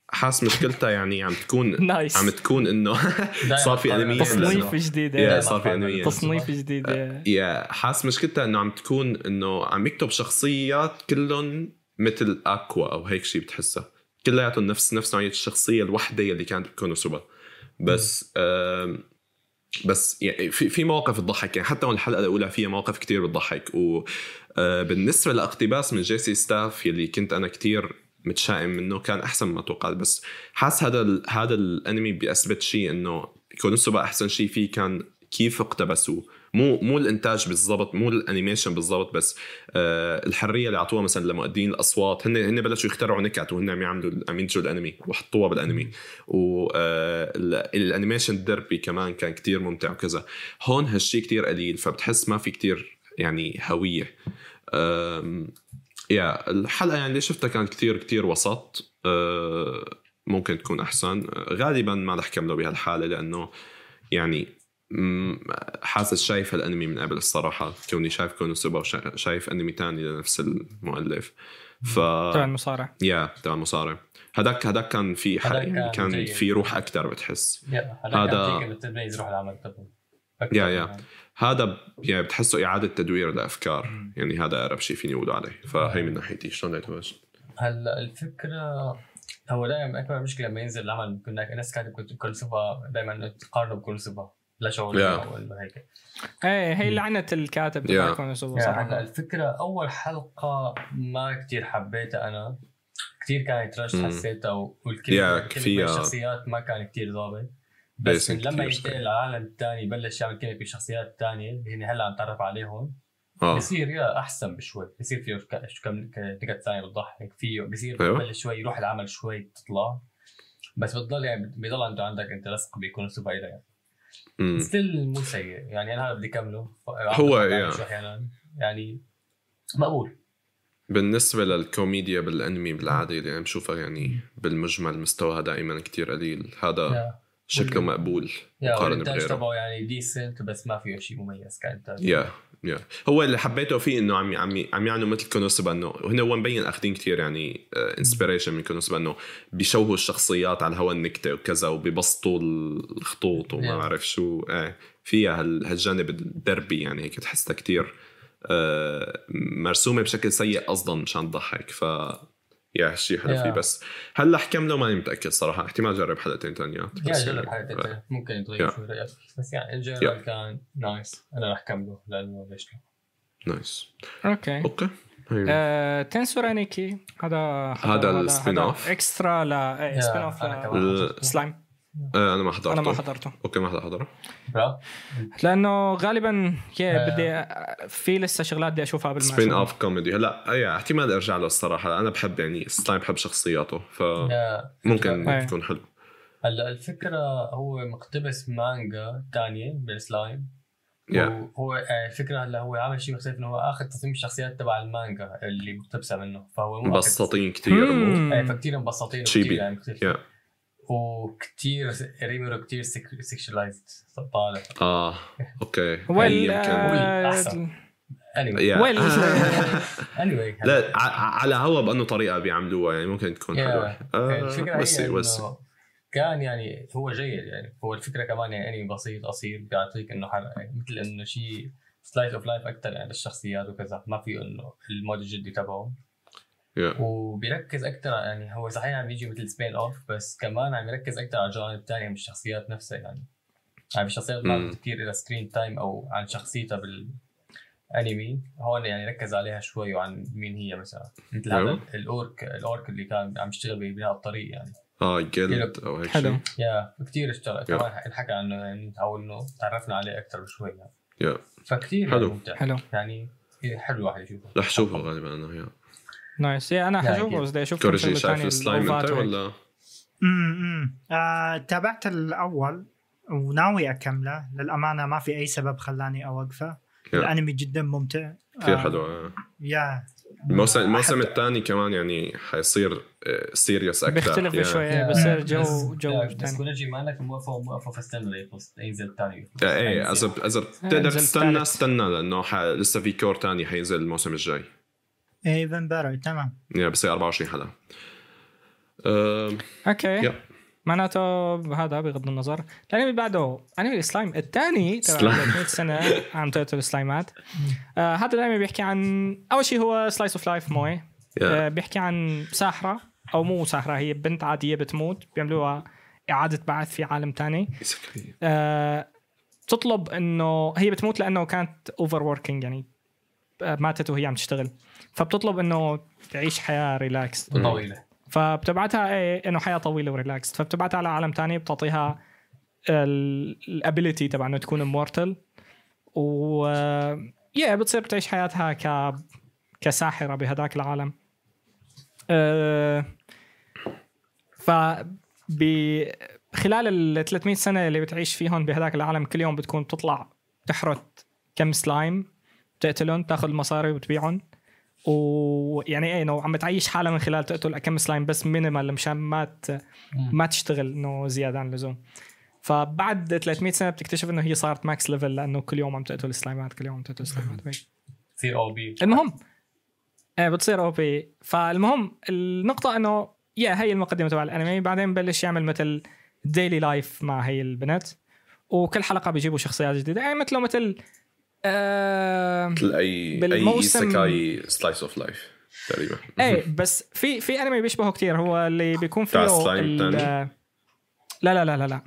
حاس مشكلتها يعني عم تكون نايس عم تكون إنه صار في قارن انميات تصنيف يا جديد صار في انميات تصنيف جديد يا. حاس مشكلتها إنه عم تكون إنه عم يكتب شخصيات كلهم مثل اكوا أو هيك شيء بتحسها. كلياتهم نفس نفس نوعية الشخصية الوحدة اللي كانت بكونوسوبا بس بس يعني في في مواقف تضحك يعني حتى الحلقة الأولى فيها مواقف كتير بتضحك. وبالنسبه لأقتباس من J.C.Staff يلي كنت أنا كتير متشائم منه كان أحسن مما توقعت. بس حاس هذا ال هذا الانمي بيثبت شيء إنه كونوسوبا أحسن شيء فيه كان كيف اقتبسوه. مو مو الإنتاج بالضبط مو ال animation بالضبط بس آه الحرية اللي أعطوها مثلا لمؤدين الأصوات. هن هن بلشوا يخترعوا نكت وهن عم يعملوا عم ينتجوا الأنمي وحطوها بالأنمي. والانيميشن الدربي كمان كان كتير ممتع وكذا. هون هالشيء كتير قليل فبتحس ما في كتير يعني هوية. يا الحلقة يعني اللي شفتها كانت كتير كتير وسط. آه، ممكن تكون أحسن. غالبا ما رح كمله بهالحالة لأنه يعني حاسس شايف الأنمي من قبل الصراحة. كوني شايف كونوسوبا وشايف أنمي تاني لنفس المؤلف. ف تبع المصارع. يا تبع المصارع. هداك هداك كان في حق يعني كان كان جيد. في روح أكثر بتحس. هذا- هذا بتميز روح العمل تبعه يا- يا. يعني. هذا يعني بتحسه إعادة تدوير لافكار يعني هذا أقرب شيء فيني أقول عليه. فهي من ناحيتي. شلون؟ هلا الفكرة هو دائما أكبر مشكلة لما ينزل العمل كنا الناس كانت كولسوفا دائما تقارنه بكولسوفا لا شغل Yeah. ولا هيك. إيه هي لعنة الكاتب تبع Yeah. يعني صراحة الفكرة أول حلقة ما كتير حبيتها أنا. كتير كانت رش. حسيتها و- Yeah, كل الشخصيات ما كان كتير ضابط. بس لما ينتقل العالم الثاني يبلش يعمل كلمه بشخصيات الثانية اللي هن هلا عم نتعرف عليهم. آه. بصير يا أحسن بشوي. بصير فيه كم نكت ثانية بتضحك فيه بصير أيوة. ببلش شوي يروح العمل شوي تطلع. بس بتضل يعني بضل انت عندك انت لصق بيكون سوبر يعني. ستيل مو سيء. يعني أنا هذا بدي كمله هو. شو أحيانا. يعني مقبول. بالنسبة للكوميديا بالأنمي بالعادة اللي عم بشوفها يعني بالمجمل مستواها دائما كتير قليل. هذا yeah شكله مقبول والانتاج بغيره. تبعه يعني decent بس ما فيه شيء مميز كإنتاج. يا يا هو اللي حبيته فيه إنه عم عم عم يعنوا مثل كونوسوبا إنه هن هو مبين أخذين كثير يعني inspiration من كونوسوبا إنه بيشوهوا الشخصيات على الهوا النكتة وكذا وبيبسطوا الخطوط وما Yeah. بعرف شو. إيه فيها هال- هالجانب ال derpy يعني هيك تحسها كثير مرسومة بشكل سيء قصدا مشان تضحك ف yeah هالشيء حلو Yeah. فيه بس هلا حكمله ماني متأكد صراحة. احتمال جرب حلقتين ثانيات yeah. بس جرب يعني- إيه. انت ممكن يتغير Yeah. شوي رأيك. بس يعني الجنرال كان nice أنا رح كمله لأنه ليش لا. nice okay. okay. هي. آه، تنسورا نيكي هذا هذا ال spin off؟ extra لا spin اوف. سلايم أنا ما حضرته. أنا ما حضرته. okay ما حدا حضره لأنه غالبا yeah آه. بدي في لسه شغلات بدي أشوفها قبل ما spin. off كوميدي هلا أي احتمال أرجع له الصراحة. أنا بحب يعني سلايم بحب شخصياته فممكن أي. تكون حلو. هلا الفكرة هو مقتبس مانجا ثانية بالسلايم yeah وهو آه، الفكرة هلا هو عامل شيء مختلف إنه هو آخذ تصميم الشخصيات تبع المانجا اللي مقتبسة منه. فهو مبسطين كثير فكتير مبسطين chibi. وكتير يعني yeah وكتير ريميرو كتير sexualized طالع. آه okay. well آه، yeah. well anyway. لا ع- على هوا بأنه طريقة بيعملوها يعني ممكن تكون Yeah. حلوة. آه، الفكرة بس هي بس. كان يعني هو جيد يعني هو الفكرة كمان يعني انمي بسيط قصير بيعطيك إنه. يعني مثل إنه شيء slice of life أكثر يعني للشخصيات وكذا. ما في إنه ال mood الجدي تبعه yeah. وبيركز أكثر يعني هو صحيح عم يجي مثل spin off بس كمان عم يركز أكثر على الجوانب الثانية من الشخصيات نفسها يعني. يعني الشخصيات ما. كثير لها screen time أو عن شخصيتها بالانمي هون يعني ركز عليها شوي وعن مين هي مثلا. مثل هذا. ال orc ال orc اللي كان عم يشتغل ببناء الطريق يعني. آه جلد أو هيك حلو. شيء. يا كثير اشتغل. كمان انحكى عنه يعني أو إنه تعرفنا عليه أكثر بشوي يعني. يا فكثير حلو. يعني ممتع. حلو. يعني حلو الواحد يشوفه. رح شوفه غالبا أنا nice. yeah أنا لا، حشوفه أكيد. بس بدي أشوف كورجي شايف السلايم انت. ولا؟ امم آه، تابعت الأول وناوي أكمله. للأمانة ما في أي سبب خلاني أوقفه. الأنمي جدا ممتع. كثير آه، حلو آه. yeah. الموسم الموسم الثاني كمان يعني حيصير serious أكثر. بيختلف yeah. شوي yeah، بصير جو جو بس ثاني كونجي ما انك موقفه موقفه فاستنى ليخلص ينزل الثاني yeah إيه اذا اذا بتقدر تستنى. استنى لأنه ح... لسه في cour تاني حينزل الموسم الجاي. even better تمام yeah بصير 24 حلقه أم، okay yep. معناته هذا بغض النظر الأنمي اللي بعده أنمي السلايم الثاني تبع سلايم. 300 سنة عم تقتل السلايمات آه هذا الأنمي بيحكي عن أول شيء هو slice of life moe yeah. آه بيحكي عن ساحرة أو مو ساحرة هي بنت عادية بتموت بيعملوها إعادة بعث في عالم isekai. آه، تطلب إنه هي بتموت لأنه كانت over working يعني ماتت وهي عم تشتغل. فبتطلب إنه تعيش حياة relax طويلة. فبتبعتها إيه إنه حياة طويلة و relax فبتبعتها على عالم تاني بتعطيها ال ability تبع إنه تكون immortal و yeah بتصير بتعيش حياتها ك كساحرة بهداك العالم. أه... ف ب خلال ال 300 سنة اللي بتعيش فيهم بهداك العالم كل يوم بتكون بتطلع تحرت كم سلايم. تقتلهم تاخذ المصاري وتبيعهم. ويعني إيه إنه عم تعيش حالها من خلال تقتل كم سلايم بس minimal مشان ما ت... ما تشتغل إنه زيادة عن اللزوم. فبعد 300 سنة بتكتشف إنه هي صارت max level لأنه كل يوم عم تقتل سلايمات كل يوم عم تقتل سلايمات. تصير OP المهم إيه بتصير OP فالمهم النقطة إنه yeah هي المقدمة تبع الأنمي. بعدين ببلش يعمل مثل daily life مع هي البنت وكل حلقة بيجيبوا شخصيات جديدة. يعني مثله مثل آه مثل اي بالموسم- أي slice of life تقريبا. إيه بس في في انمي بيشبهه كتير. هو اللي بيكون فيه؟ لا لا لا لا لا.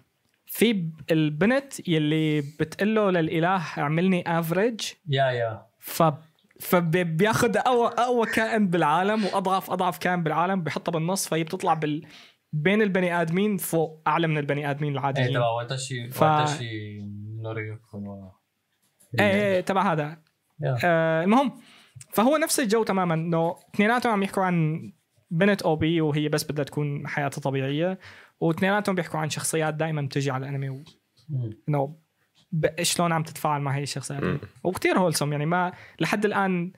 في البنت يلي بتقول له للإله اعملني average yeah yeah. ف فبياخذ اقوى أقوى كائن بالعالم وأضعف أضعف كائن بالعالم بحطها بالنص فهي بتطلع بال بين البني آدمين فوق أعلى من البني آدمين إيه العاديين. تبع واتاشي واتاشي نوريوكون و إيه إيه تبع هذا. آه المهم فهو نفس الجو تماما. إنه اثنيناتهم عم يحكوا عن بنت OP وهي بس بدها تكون حياتها طبيعية واثنيناتهم بيحكوا عن شخصيات دائما بتجي على الأنمي. و-. إنه ب- شلون عم تتفاعل مع هي الشخصيات. مم. وكتير wholesome يعني ما لحد الآن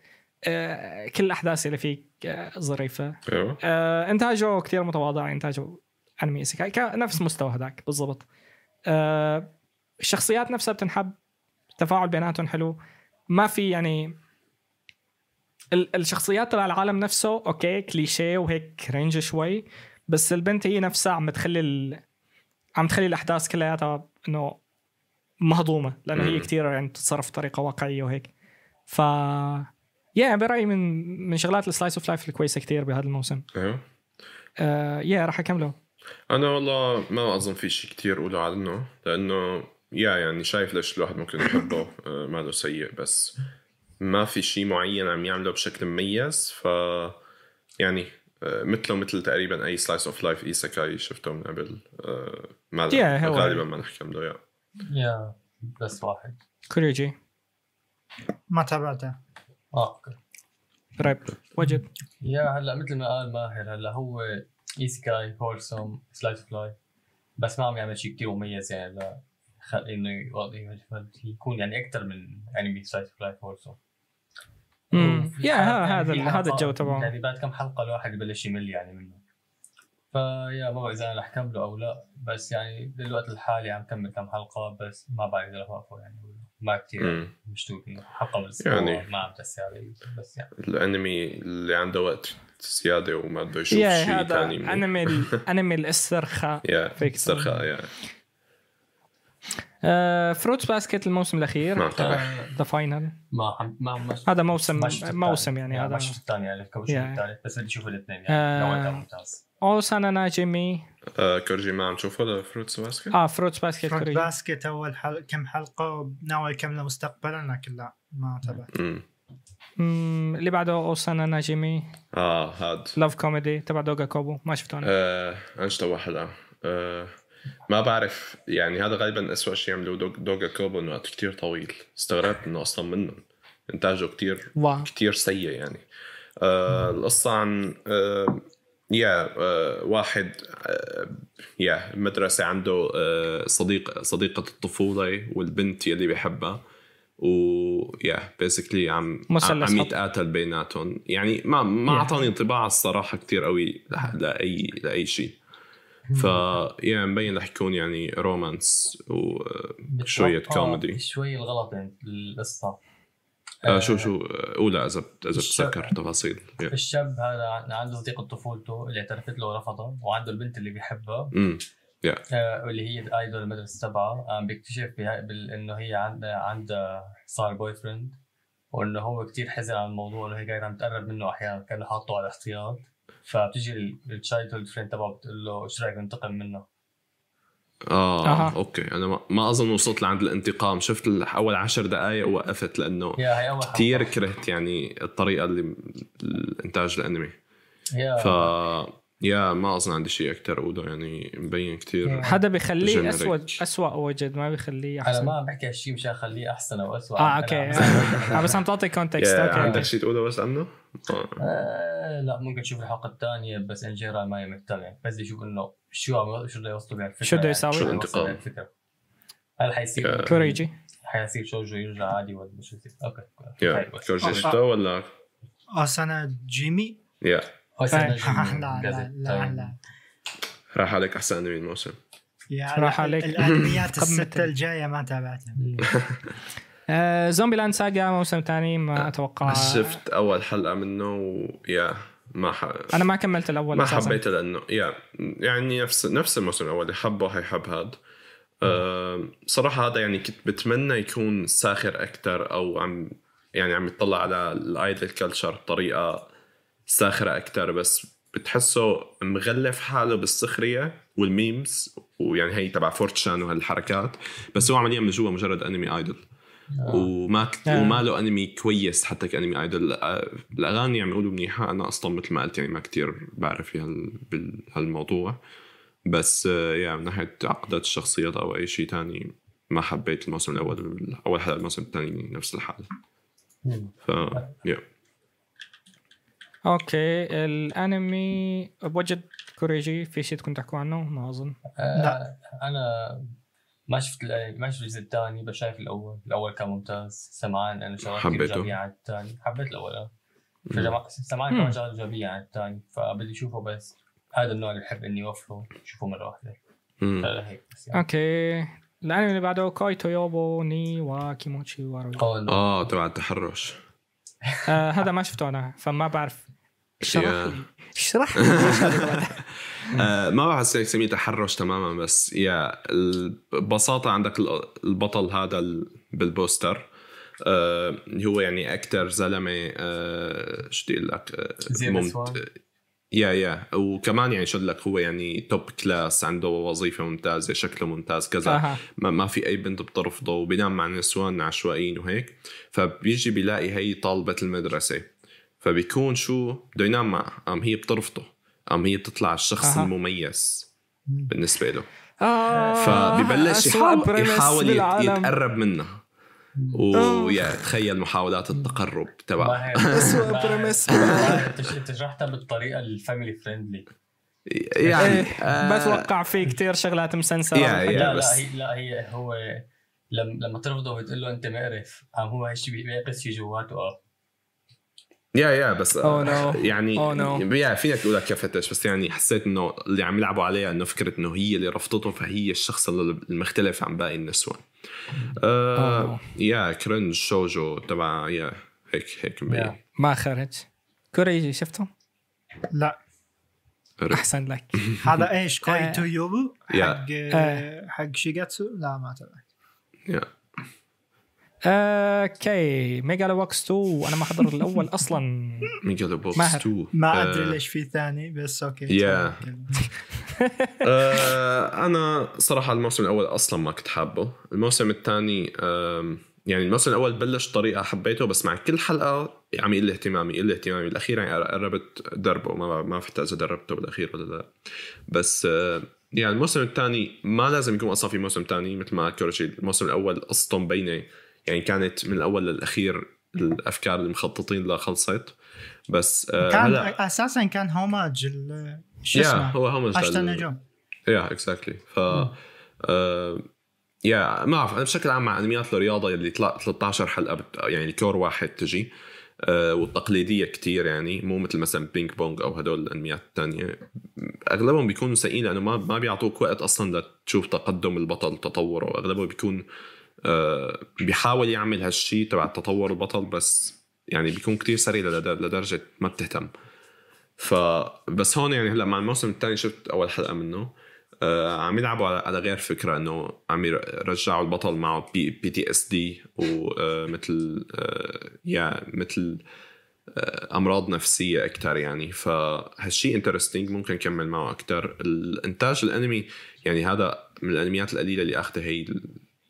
آه كل الأحداث اللي فيك آه ظريفة. أيوه. آه إنتاجه كتير متواضع إنتاجه أنمي نفس مستوى هذاك بالضبط. الشخصيات نفسها بتنحب. التفاعل بيناتهم حلو. ما في يعني ال- الشخصيات تبع العالم نفسه okay كليشيه وهيك cringe شوي بس البنت هي نفسها عم تخلي ال... عم تخلي الأحداث كلياتها إنه مهضومة لأنه هي مم. كتير يعني تتصرف بطريقة واقعية وهيك. ف yeah برأيي من من شغلات ال slice of life الكويسة كتير بهذا الموسم. أيوه. آه yeah راح أكمله. أنا والله ما أظن في شيء كتير أقوله عنه لأنه yeah يعني شايف ليش الواحد ممكن يحبه آه، ما له سيء بس ما في شيء معين عم يعمله بشكل مميز ف يعني آه، مثله مثل تقريبا أي slice of life isekai شفته من قبل آه، ما yeah هو- غالبا ما نحكمله yeah yeah بس واحد. كوريجي. ما تابعته. آه okay. ريب وجد yeah هلأ مثل ما قال ماهر هلأ هو isekai wholesome slice of life بس ما عم يعمل شيء كثير مميز يعني. إنه يكون يعني أكثر من انمي of life wholesome مم. وفي يا ها- هذا هذا الجو تبعه يعني بعد كم حلقة الواحد يبلش يمل يعني منه فيا ما بعرف إذا أنا رح كمله أو لا بس يعني بالوقت الحالي عم كمل كم حلقة بس ما بعرف إذا رح أوقفه يعني ما كثير. مشدود إنه حلقة بالاسبوع يعني. ما عم تسي علي بس يعني الأنمي اللي عنده وقت زيادة وما بده يشوف شيء ثاني. أنمي أنمي الاسترخاء يا فيك استرخاء يا فروتس باسكت الموسم الأخير ما بعرف. ذا فاينل ما. ما ما هذا موسم ما موسم. يعني ما هذا شفت الثاني يعني يعني. الثالث بس بدي أشوف الاثنين آه. يعني نوعا ممتاز اوسانا ناجيمي آه كورجي ما عم تشوفه لفروتس باسكت؟ آه فروتس باسكت فروت باسكت أول حل... كم حلقة ناوي يكمله مستقبلا لكن لا ما تابعت اللي بعده اوسانا ناجيمي آه هاد لاف كوميدي تبع دوغا كوبو ما شفته أنا آه أنشطة واحدة آه ما بعرف يعني هذا غالبا اسوء شيء عملوه دوغ دوغا كوبو انه وقت كتير طويل. استغربت إنه أصلا منهم. إنتاجه كتير واو. كتير سيء يعني. آه القصة عن آه يا آه واحد آه يا مدرسة عنده آه صديق صديقة الطفولة والبنت يلي بيحبها. ويا بيسكلي عم عم. يتقاتل بيناتهم. يعني ما ما. أعطاني انطباع الصراحة كتير قوي لاي لأي شيء. ف yeah مبين رح يكون يعني romance وشوية بتوقع كوميدي. شوي الغلط يعني القصة. آه شو شو آه، قولها اذا اذا. بتذكر تفاصيل. yeah. الشاب هذا عن- عنده صديقة طفولته اللي اعترفت له ورفضها وعنده البنت اللي بيحبها امم آه، واللي هي ال idol المدرسة تبعها عم بيكتشف بها بال- إنه هي عندها عندها صار boyfriend وإنه هو كتير حزن على الموضوع إنه هي قاعدة عم تقرب منه أحيانا كان حاطه على احتياط. فبتجي ال childhood friend تبعه بتقول له إيش رأيك ننتقم منه؟ آه أها. okay. أنا ما, ما أظن وصلت لعند الانتقام. شفت أول عشر دقائق ووقفت لأنه. كثير كرهت يعني الطريقة اللي الإنتاج الأنمي. yeah. ف yeah ما أظن عندي شيء أكثر اقوله يعني مبين كثير هذا بيخليه. اسوء اسوء وجد ما بيخليه أنا أحسن. ما عم بحكي هالشيء مشان أخليه أحسن أو اسوء آه okay. عم- آه، بس عم تعطي كونتكست أوكي. عندك شيء تقوله بس عنه؟ آه. آه لا ممكن تشوف الحلقة الثانية بس ان جنرال ما مهتم بس يشوف إنه شو عم شو بده يوصلوا بهالفكرة شو بده يعني. يساوي؟ شو الانتقام؟ هل حيصير كوريجي حيصير شوجو يرجع عادي ولا شو يصير؟ أوكي. بس. كورجي شفته ولا؟ أسانا جيمي. يا لا، جيم لا لا جازت. لا لا. راح عليك أحسن أنمي الموسم. يا راح لا، عليك. الأنميات السته الجاية ما تابعتها. آه Zombie Land Saga موسم ثاني ما أتوقع. شفت أول حلقة منه و yeah ما ح... أنا ما كملت الأول ما. حبيته لأنه yeah يعني نفس نفس الموسم الأول. اللي حبه حيحب هذا أه صراحة هذا يعني كنت بتمنى يكون ساخر أكثر أو عم يعني عم يطلع على ال idol culture بطريقة ساخرة أكثر بس بتحسه مغلف حاله بالسخرية وال memes ويعني هي تبع 4chan وهالحركات بس هو عمليا من جوا مجرد أنمي آيدل. وما ك... آه. وما له أنمي كويس حتى كأنمي آيدل. آه، الأغاني عم يقولوا منيحة أنا أصلا مثل ما قلت يعني ما كتير بعرف هال... بهالموضوع بس آه، يعني من ناحية عقدات الشخصيات أو أي شيء تاني ما حبيت الموسم الأول. اول حلقة الموسم الثاني نفس الحال. ف يا أوكي الأنمي بوجد كوريجي في شيء تكون تحكوا عنه؟ ما اظن آه، لا. أنا ما شفت ما شفت الجزء الثاني بس شايف الأول. الأول كان ممتاز. سمعان أنا شغلات. ايجابيه عن الثاني. حبيت الأول آه. فجمع- سمعان كمان شغلات ايجابيه عن الثاني فبدي أشوفه بس. هذا النوع اللي بحب إني أوفره أشوفه مرة واحدة. هيك بس يعني. okay. الأنمي اللي بعده كوي تويوبو ني وكيموتشي وارو. آه تبع التحرش. آه هذا ما شفته أنا فما بعرف اشرح. لي اشرح لي؟ آه، ما هيك سميه تحرش تماما بس yeah ببساطه عندك ال- البطل هذا ال- بالبوستر آه، اللي هو يعني أكثر زلمة آه، شو بدي أقول لك آه،. yeah yeah. وكمان يعني شو لك هو يعني top class عنده وظيفة ممتازة شكله ممتاز كذا. أها. ما, ما في أي بنت بترفضه وبينام مع نسوان عشوائيين وهيك. فبيجي بيلاقي هي طالبة المدرسة. فبيكون شو؟ بده ينام معها قام هي بترفضه قام هي بتطلع الشخص أها. المميز بالنسبة له. آه. فبيبلش يحاول, يحاول. يتقرب منها. و yeah تخيل محاولات التقرب ما- premise. ما- انت شرحتها بالطريقة ال family friendly يعني إيه آه، بتوقع في كتير شغلات مسنسرة yeah- والحاجات. yeah. لا لا هي لا هي هو لما لما ترفضه وتقول له أنت مقرف عم هو هالشيء بيعكس شيء جواته آه يا يا بس Oh no. يعني Oh no. يا فينك تقولها كفتش بس يعني حسيت إنه اللي عم يلعبوا عليها إنه فكرة إنه هي اللي رفضته فهي الشخص المختلف عن باقي النسوان آه Oh. يا كرنج شوجو تبع يا هيك هيك مبين. ما خرج كوريجي شفته؟ لا أحسن لك هذا إيش آه. كوي تو يوبو. حق آه. حق شيجاتسو لا ما تابعت yeah okay. Megalo Box 2 أنا ما حضر الأول أصلا. Megalo Box ماهر. 2 ما آه، أدري ليش في ثاني بس okay. yeah. آه أنا صراحة الموسم الأول أصلا ما كنت حابه. الموسم الثاني يعني الموسم الأول بلش طريقة حبيته بس مع كل حلقة عم يقل اهتمامي يقل اهتمامي. بالأخير يعني قربت دربه. ما ما فتت اذا دربته بالأخير ولا لا. بس آه يعني الموسم الثاني ما لازم يكون أصلا في موسم ثاني مثل ما كورشي الموسم الأول قصته مبينه يعني كانت من الأول للأخير الأفكار اللي مخططين لها خلصت بس آه كان هلا أساسا كان homage شو يا اسمه؟ هو هم أشيتا نو جو. yeah exactly ف آه، yeah ما أعرف أنا بشكل عام مع أنميات الرياضه اللي طلع 13 حلقة بت... يعني ال cour واحد تجي آه، والتقليدية كتير يعني مو مثل مثلا بينج بونج أو هدول الأنميات الثانية أغلبهم بيكونوا سيئين لأنه ما ما بيعطوك وقت أصلا لتشوف تقدم البطل تطوره اغلبه بيكون آه، بيحاول يعمل هالشيء تبع تطور البطل بس يعني بيكون كتير سريع لد- لدرجة ما بتهتم. فبس هون يعني هلأ مع الموسم الثاني شفت أول حلقة منه. آه عم يلعبوا على, غير فكرة إنه عم يرجعوا البطل معه PTSD ومثل آه yeah مثل آه أمراض نفسية أكثر يعني. فهالشيء انترستينج ممكن نكمل معه أكثر الإنتاج الأنمي يعني هذا من الأنميات القليلة اللي اخذت هي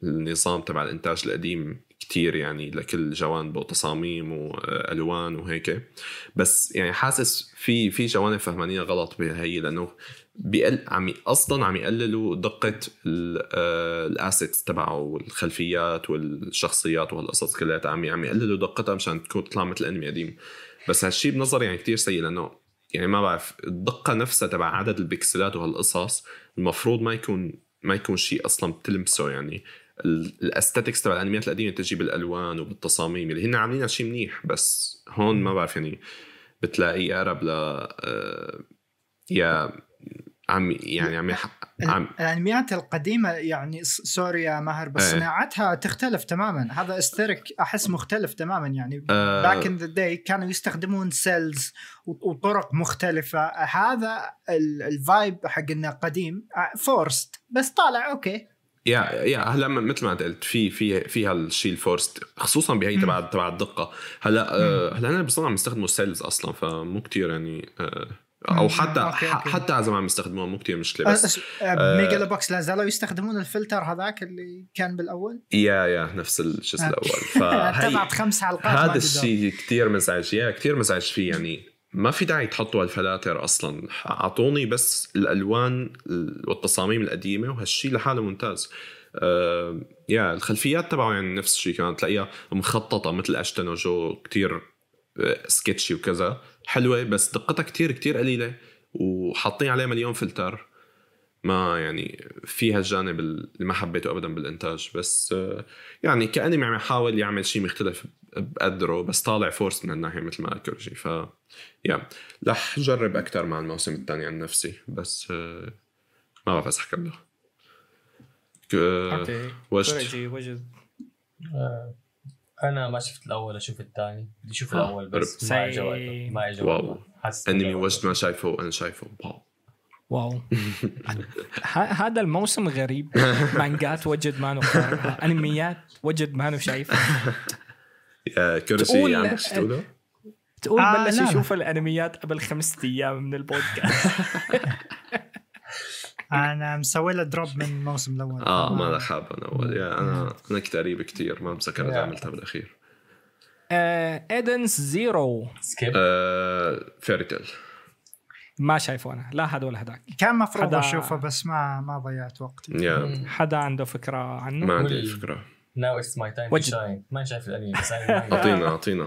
النظام تبع الإنتاج القديم كتير يعني لكل جوانبه تصاميم وألوان وهيك. بس يعني حاسس في في جوانب فهمانين غلط بهي لأنه بيقل عم أصلا عم يقللوا دقة الأسيتس تبعه والخلفيات والشخصيات وهالقصص كلها. عم عم يقللوا دقتها مشان تكون تطلع مثل أنمي قديم. بس هالشيء بنظري يعني كتير سيء لأنه يعني ما بعرف الدقة نفسها تبع عدد البكسلات وهالقصص المفروض ما يكون ما يكون شيء أصلا بتلمسه يعني. ال aesthetics تبع الأنميات القديمة تجي بالألوان وبالتصاميم اللي هن عاملينها شيء منيح بس هون ما بعرف يعني بتلاقي اقرب ل آه، yeah عم يعني عم عم الأنميات القديمة يعني sorry يا ماهر بس إيه. صناعتها تختلف تماما. هذا aesthetic أحس مختلف تماما يعني. back in the day كانوا يستخدمون cels وطرق مختلفة. هذا ال vibe حق إنه قديم فورست آه، بس طالع أوكي. يا يا هلا مثل ما قلت في في في هالشيء ال forced خصوصا بهي تبع تبع الدقة. هلا آه هلا أنا بصنع عم يستخدموا cels أصلا فمو كتير يعني آه أو حتى okay okay. حتى إذا ما عم يستخدموها مو كثير مشكلة بس آه ميجا بوكس لا زالوا يستخدمون الفلتر هذاك اللي كان بالأول؟ yeah yeah نفس الشيء الأول. فهي خمس حلقات هذا الشيء كثير مزعج يا كثير مزعج فيه يعني. ما في داعي تحطوا الفلاتر أصلا. أعطوني بس الألوان والتصاميم القديمة وهالشيء لحاله ممتاز. آه يا الخلفيات تبعه يعني نفس الشيء كمان. تلاقيها مخططة مثل أشتن وجو كتير سكتشي وكذا. حلوة بس دقتها كتير كتير قليلة. وحاطين عليها مليون فلتر. ما يعني فيها الجانب اللي ما حبيته ابدا بالإنتاج. بس آه، يعني كأنمي عم يحاول يعمل شيء مختلف بقدره بس طالع forced من الناحية مثل ما اكرجي ف yeah رح جرب أكثر مع الموسم الثاني عن نفسي بس آه، ما بعرف احكي له okay. وجد وجد أنا ما شفت الأول أشوف الثاني. بدي أشوف الأول بس ما عجبني. ما عجبني. واو. أنمي وجد ما شايفه وأنا شايفه. واو. واو. هذا الموسم غريب. مانجات وجد ما أنميات وجد ما شايف كرسي عم تقوله تقول آه بلش يشوف الأنميات قبل خمسة أيام من البودكاست. أنا مسوي له drop من الموسم الأول. آه ما أنا حاب أنا اول yeah أنا أنا قريب كثير ما بتذكر إذا عملتها بالأخير. Edens Zero skip Fairy Tail ما شايفه أنا. لا هذا ولا هذاك. كان مفروض حدا... أشوفه بس ما ما ضيعت وقتي. yeah. حدا عنده فكرة عنه؟ ما عندي فكرة. now it's my time to shine ما شايف الأنمي بس أعطينا أعطينا.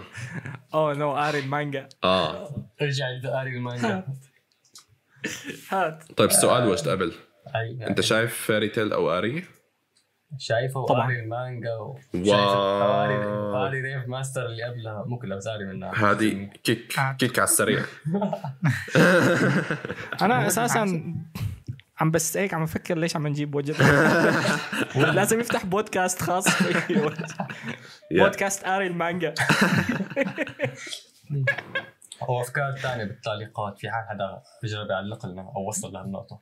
oh no اري المانجا. آه. ارجع لاري المانجا. هات. طيب السؤال وش قبل؟ أنت شايف Fairy Tail أو أري؟ شايفه طبعا. المانجا و... wow. اري Rave Master اللي قبلها. مو كلها بس اري منها. هذه quick quick على السريع. أنا أساسا عم بس هيك عم أفكر ليش عم نجيب وجد لازم يفتح بودكاست خاص. بودكاست اري المانجا. أو أفكار ثانية بالتعليقات في حال حدا بيجرب يعلق لنا أو وصل لهالنقطه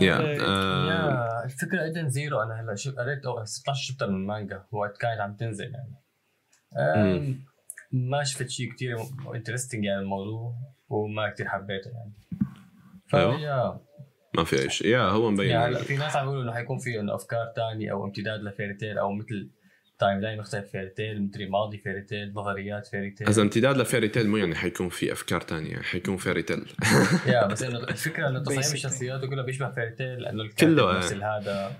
yeah yeah الفكرة Edens Zero أنا هلأ شو قريت 16 chapter من المانجا وقت كانت عم تنزل يعني. ما شفت شيء كثير interesting يعني الموضوع وما كثير حبيته يعني. ف yeah ما في اي شيء yeah هو مبين. يعني في ناس عم يقولوا إنه حيكون في إنه أفكار ثانية أو امتداد ل Fairy Tail أو مثل timeline مختلف Fairy Tail مدري ماضي Fairy Tail نظريات Fairy Tail. إذا امتداد ل Fairy Tail مو يعني حيكون في أفكار تانية حيكون Fairy Tail. yeah بس إنه الفكرة إنه تصاميم الشخصيات كلها بيشبه Fairy Tail لأنه كله نفس هذا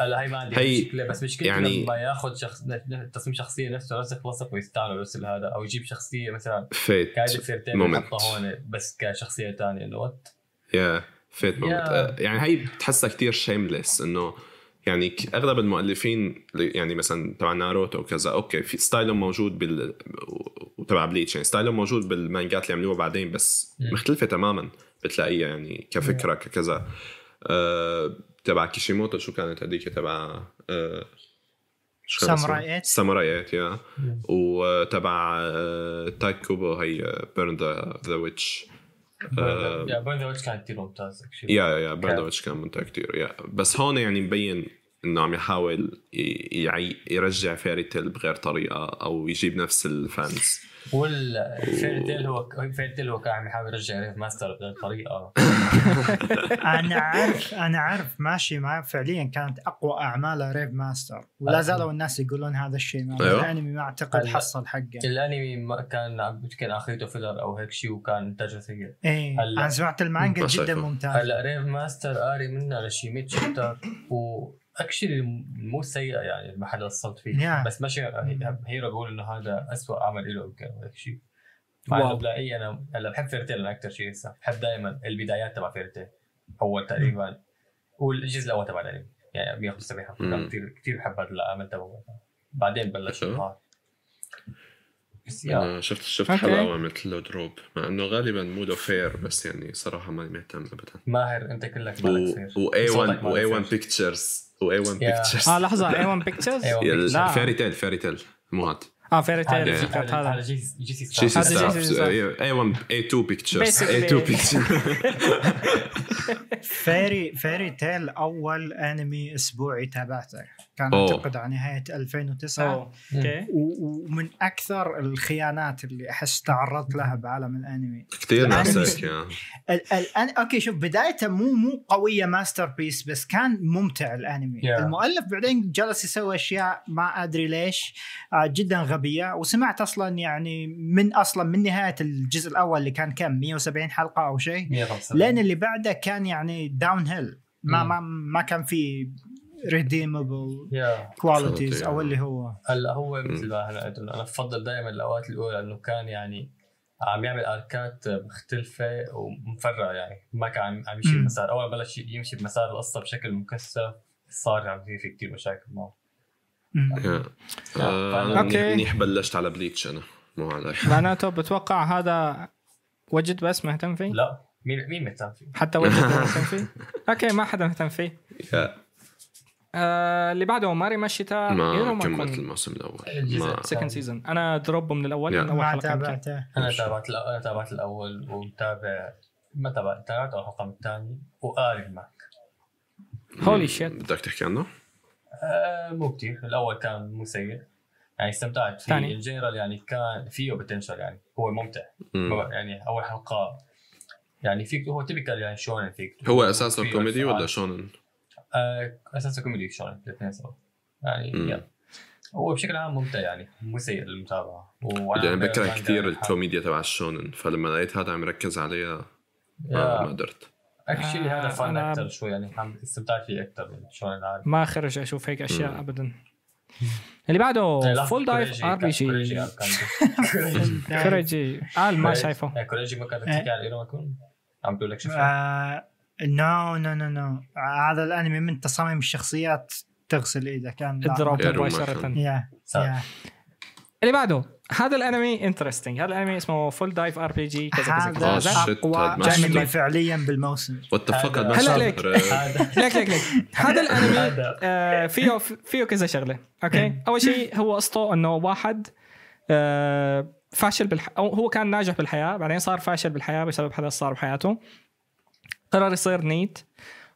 هلا هي ما عندي هي مشكلة بس مشكلة يعني لما ياخذ شخص تصميم شخصية نفسه نسخ لصق ويستعمل نفس هذا أو يجيب شخصية مثلا فيت كايد Fairy Tail هون بس كشخصية ثانية إنه what yeah. that moment يعني هي بتحسها كثير shameless إنه يعني أغلب المؤلفين يعني مثلا تبع ناروتو وكذا أوكي في style هم موجود بال وتبع بليتش يعني style هم موجود بالمانجات اللي عملوها بعدين بس مختلفة تماما بتلاقيها يعني كفكرة ككذا. أه تبع كيشيموتو Show كانت هذيك تبع أه سامورايات سامورايات yeah وتبع Tite Kubo هي Burn the Witch yeah Witch كان كثير ممتاز yeah يا Witch كان ممتاز كثير yeah بس هون يعني مبين إنه عم يحاول يرجع Fairy Tail بغير طريقة أو يجيب نفس ال fans وال Fairy Tail هو Fairy Tail هو كان عم يحاول يرجع Rave Master بغير طريقه أنا عارف أنا عارف ماشي معاه فعليا كانت أقوى اعماله Rave Master ولا زالوا الناس يقولون هذا الشيء مع أيوة. الأنمي ما أعتقد. حصل حقه الأنمي ما كان عم- كان اخرته filler أو هيك شيء وكان انتاجه سيء إيه. أنا سمعت المانجا ما جدا. ممتاز هلا Rave Master قاري منها لشي 100 chapter و actually مو سيئه يعني المحل اللي وصلت فيه Yeah. بس ماشي هيرو بيقول إنه هذا اسوء عمل له يمكن هيك شيء مع واو. انه بلاقي أنا هلا بحب فيرتيل أنا أكثر شيء هسه بحب دائما البدايات تبع فيرتيل أول تقريبا والجزء الأول تبع الأنمي يعني 175 حلقة. كثير كثير بحب هذا العمل تبعه بعدين بلش. النهار بس يا أنا شفت شفت أوكي. حلقة وعملت له دروب مع إنه غالبا مو له فير بس يعني صراحة ماني مهتم ابدا ماهر أنت كلك مالك فير و اي 1 صوتك و اي 1 مالك فير. بيكتشرز و اي 1 يا. بيكتشرز آه لحظة اي 1 بيكتشرز. لا. Fairy Tail Fairy Tail مو هاد آه Fairy Tail هذا هذا هذا J.C.Staff. هذا Staff A-1 A-2 Pictures. A-2 Pictures Fairy Fairy Tail أول أنمي أسبوعي تابعته كان أوه. اعتقد على نهاية 2009 أوه. okay و- ومن أكثر الخيانات اللي أحس تعرضت لها بعالم الأنمي كثير ناس الأنمي. هيك يعني ال ال okay شوف بدايته مو مو قوية masterpiece بس كان ممتع الأنمي Yeah. المؤلف بعدين جلس يسوي أشياء ما أدري ليش آه، جدا غبية وسمعت أصلا يعني من أصلا من نهاية الجزء الأول اللي كان كم 170 حلقة أو شيء 175. لين اللي بعده كان يعني downhill ما. ما ما كان في redeemable qualities أو. اللي هو هلا هو مثل ما هلا قلت أنا بفضل دائما الأوقات الأولى انه كان يعني عم يعمل أركات مختلفة ومفرعه يعني ما كان عم عم يمشي مم. بمسار أول بلش يمشي بمسار القصة بشكل مكثف صار عم في في كثير مشاكل معه. آه، أوكي. منيح- بلشت على بليتش أنا مو علي معناته بتوقع هذا وجد بس مهتم فيه؟ لا مين مين مهتم فيه؟ حتى وجد مهتم فيه؟ أوكي ما حدا مهتم فيه. آه اللي بعده ماري ماشيتا ما كملت الموسم الأول. ما سكند سيزون أنا دروب من الأول Yeah. من أول حلقة. تابعته. أنا تابعت الأ- أنا تابعت الأول ومتابع ما تابعت تابعت الرقم الثاني وقاري المانجا holy shit بدك تحكي عنه؟ آه مو كثير الأول كان مو سيء. يعني استمتعت فيه. ثاني. in general يعني كان فيه potential يعني. هو ممتع. مم. يعني أول حلقة. يعني فيك هو typical يعني شونن فيك. هو اساسه فيه كوميدي ولا. شونن؟ آه اساسه كوميدي شونن الاثنين سوا يعني. يلا. هو بشكل عام ممتع يعني مو سيء للمتابعة. يعني عم بكره كثير الكوميديا تبع الشونن فلما لقيت هذا عم يركز عليها ما قدرت اكشلي هذا آه، فن أنا- أكثر شوي يعني عم استمتعت فيه أكثر من شونن العادي ما خرج أشوف هيك أشياء مم. ابدا. اللي بعده فول دايف ار بي جي كوريجي. قال ما شايفه. آه، كوريجي ما كان تحكي عن ايرو كون عم بقول لك شو؟ آه نو نو نو نو هذا الأنمي من تصاميم الشخصيات تغسل ايده كان روما مباشرة. يا. yeah اللي بعده هذا الأنمي interesting هذا الأنمي اسمه Full Dive RPG كذا كذا. هذا كذا آه، كذا. shit، اقوى أنمي. فعليا بالموسم. what the hell like. هذا. like like like. هذا الأنمي هذا. آه، فيه فيه كذا شغلة. okay؟ أول شيء هو قصته إنه واحد آه، فاشل بالح... أو هو كان ناجح بالحياة بعدين صار فاشل بالحياة بسبب حدث صار بحياته. قرر يصير NEET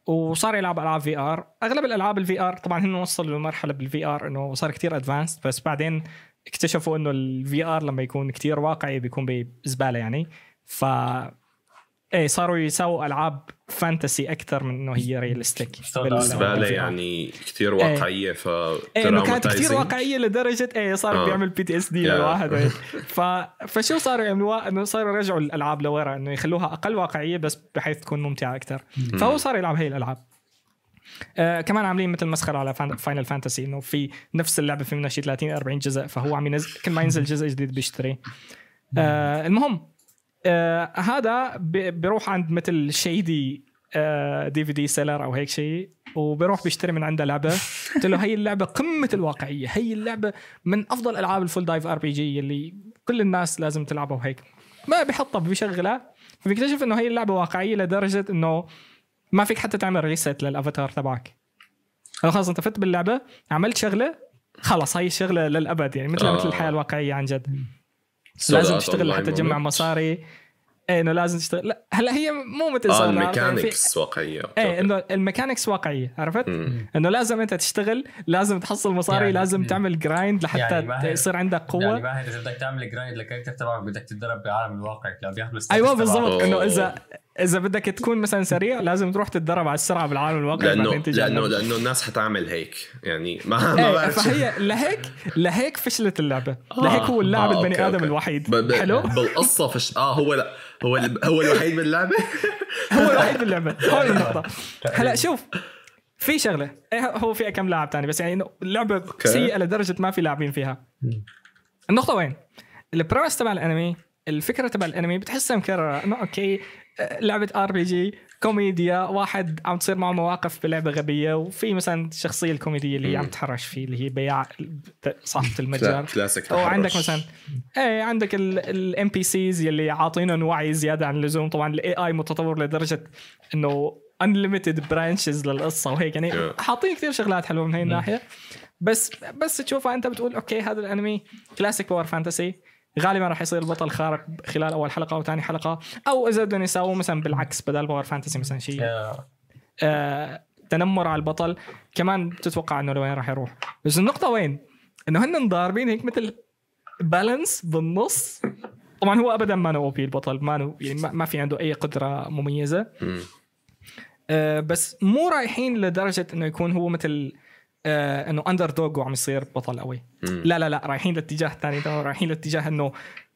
وصار يلعب ألعاب VR أغلب الألعاب ال VR طبعا هن وصلوا لمرحلة بال VR إنه صار كتير advanced بس بعدين اكتشفوا إنه ال VR لما يكون كتير واقعي بيكون بزبالة يعني. ف إيه صاروا يسووا ألعاب fantasy أكثر من إنه هي realistic صار زباله يعني كثير واقعية ف إيه إنه كانت كثير. واقعية لدرجة إيه صار آه. بيعمل PTSD. للواحد هيك. ف... فشو صاروا يعملوا إنه صاروا يرجعوا الألعاب لورا إنه يخلوها أقل واقعية بس بحيث تكون ممتعة أكثر. فهو صار يلعب هي الألعاب. آه كمان عاملين مثل مسخرة على Fan... Final Fantasy إنه في نفس اللعبة في منها شي 30 40 جزء فهو عم ينزل كل ما ينزل جزء جديد بيشتري. آه المهم آه هذا. بيروح عند مثل shady DVD seller أو هيك شيء وبيروح بيشتري من عنده لعبة قلت له هي اللعبة قمة الواقعية هي اللعبة من أفضل ألعاب ال full dive RPG اللي كل الناس لازم تلعبها وهيك ما بيحطها بيشغلها فبيكتشف إنه هي اللعبة واقعية لدرجة إنه ما فيك حتى تعمل reset لل avatar تبعك هلا خلص انت فت باللعبة عملت شغلة خلص هاي الشغلة للأبد يعني مثل آه. مثل الحياة الواقعية عن جد لازم تشتغل حتى تجمع moment. مصاري إيه إنه لازم تشتغل لا هلأ هي مو مثل آه يعني الميكانكس واقعية إيه أوكي. إنه الميكانكس واقعية عرفت؟ مم. إنه لازم أنت تشتغل لازم تحصل مصاري يعني- لازم مم. تعمل grind لحتى يعني يصير عندك قوة يعني ما هي إذا بدك تعمل grind لل character تبعك بدك تتدرب بعالم الواقع لو بياخذوا ال stats أيوه. بالضبط إنه. إذا إذا بدك تكون مثلا سريع لازم تروح تتدرب على السرعة بالعالم الواقعي لأنه لأنه لأنه الناس حتعمل هيك يعني ما ما إيه بعرف فهي لهيك لهيك فشلت اللعبة. آه. لهيك هو اللاعب آه، البني آدم أوكي. الوحيد. ب- ب- حلو؟ بالقصة فش آه هو لا هو ال- هو الوحيد باللعبة؟ هو الوحيد باللعبة. هون النقطة. هلا شوف في شغلة. إيه هو في كم لاعب تاني بس يعني إنه اللعبة سيئة لدرجة ما في لاعبين فيها. النقطة وين؟ ال premise تبع الانمي الفكرة تبع الانمي بتحسها مكررة. إنه أوكي لعبة RPG كوميديا واحد عم تصير معه مواقف بلعبة غبية وفي مثلا الشخصيه الكوميدية اللي عم تحرش فيه اللي هي بياع صاحبة المتجر. كلاسيك. عندك مثلا إيه عندك ال NPCs يلي عاطينهم وعي زيادة عن اللزوم. طبعا ال AI متطور لدرجة إنه unlimited branches للقصة وهيك. يعني. حاطين كثير شغلات حلوة من هي الناحية. بس بس تشوفها أنت بتقول أوكي هذا الأنمي classic power fantasy غالبا راح يصير البطل خارق خلال أول حلقة أو ثاني حلقة أو إذا بدهم يساووا مثلا بالعكس بدل power fantasy مثلا شيء. آه تنمر على البطل. كمان بتتوقع إنه لوين راح يروح. بس النقطة وين؟ إنه هن ضاربين هيك مثل balance بالنص. طبعا هو ابدا ما OP البطل ما يعني ما- في عنده أي قدرة مميزة. مم. آه بس مو رايحين لدرجة إنه يكون هو مثل آه إنه underdog وعم يصير بطل قوي. لا لا لا رايحين لاتجاه ثاني تمام رايحين لاتجاه إنه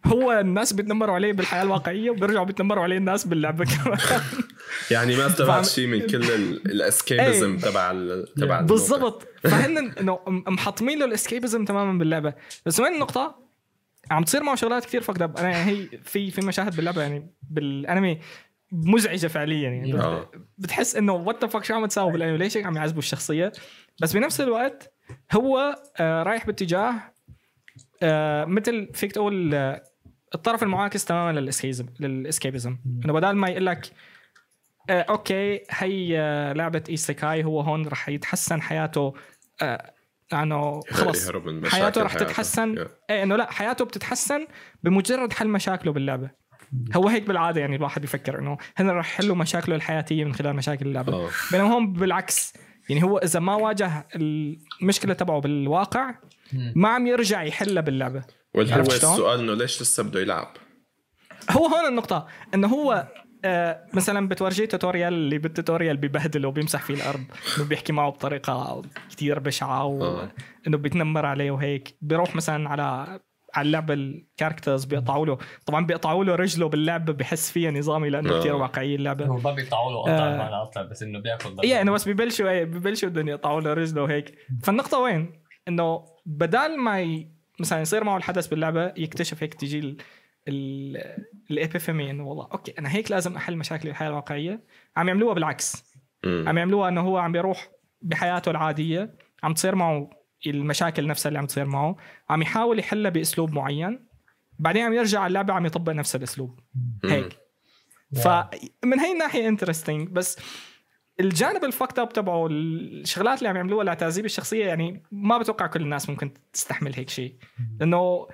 هو الناس بيتنمروا عليه بالحياة الواقعية وبيرجعوا بيتنمروا عليه الناس باللعبة كمان. يعني ما فعم- شيء من كل ال escapism تبع ال- تبع الموقع. بالضبط. فهن إنه محطمين له ال escapism تماما باللعبة. بس وين النقطة؟ عم تصير معه شغلات كثير أب أنا هي في في مشاهد باللعبة يعني بالانمي مزعجة فعليا يعني. آه. بتحس إنه what the شو عم تساوي بالانمي ليش عم يعذبوا الشخصية؟ بس بنفس الوقت هو آه رايح باتجاه آه مثل فيك تقول آه الطرف المعاكس تماما لل escapism لل escapism إنه بدل ما يقول لك آه أوكي هي آه لعبة isekai هو هون رح يتحسن حياته آه انه خلص حياته رح تتحسن. Yeah. إيه إنه لا حياته بتتحسن بمجرد حل مشاكله باللعبة. هو هيك بالعادة يعني الواحد بيفكر إنه هن رح يحلوا مشاكله الحياتية من خلال مشاكل اللعبة آه. بينما هون بالعكس يعني هو إذا ما واجه المشكلة تبعه بالواقع ما عم يرجع يحلها باللعبة واللي هو؟ السؤال إنه ليش لسه بده يلعب؟ هو هون النقطة إنه هو آه مثلا بتورجيه tutorial اللي بال tutorial ببهدله وبيمسح فيه الأرض إنه بيحكي معه بطريقة كتير بشعة آه. وانه بيتنمر عليه وهيك بيروح مثلا على على اللعبة ال characters بيقطعوا له طبعا بيقطعوا له رجله باللعبة بحس فيها نظامي لأنه آه. كتير واقعية اللعبة هو ما بيقطعوا له قطع آه. بمعنى قطع بس إنه بياكل إيه إنه بس ببلشوا إيه ببلشوا بدهم يقطعوا له رجله وهيك فالنقطة وين؟ إنه بدال ما ي... مثلا يصير معه الحدث باللعبة يكتشف هيك تجي ال ال الإبيفيمي إنه والله أوكي أنا هيك لازم أحل مشاكلي بالحياة الواقعية عم يعملوها بالعكس. عم يعملوها إنه هو عم بيروح بحياته العادية عم تصير معه المشاكل نفسها اللي عم تصير معه عم يحاول يحلها بأسلوب معين بعدين عم يرجع على اللعبة عم يطبق نفس الأسلوب. هيك. فمن هي الناحية interesting بس الجانب ال fucked up تبعه الشغلات اللي عم يعملوها لتعذيب الشخصية يعني ما بتوقع كل الناس ممكن تستحمل هيك شيء. لأنه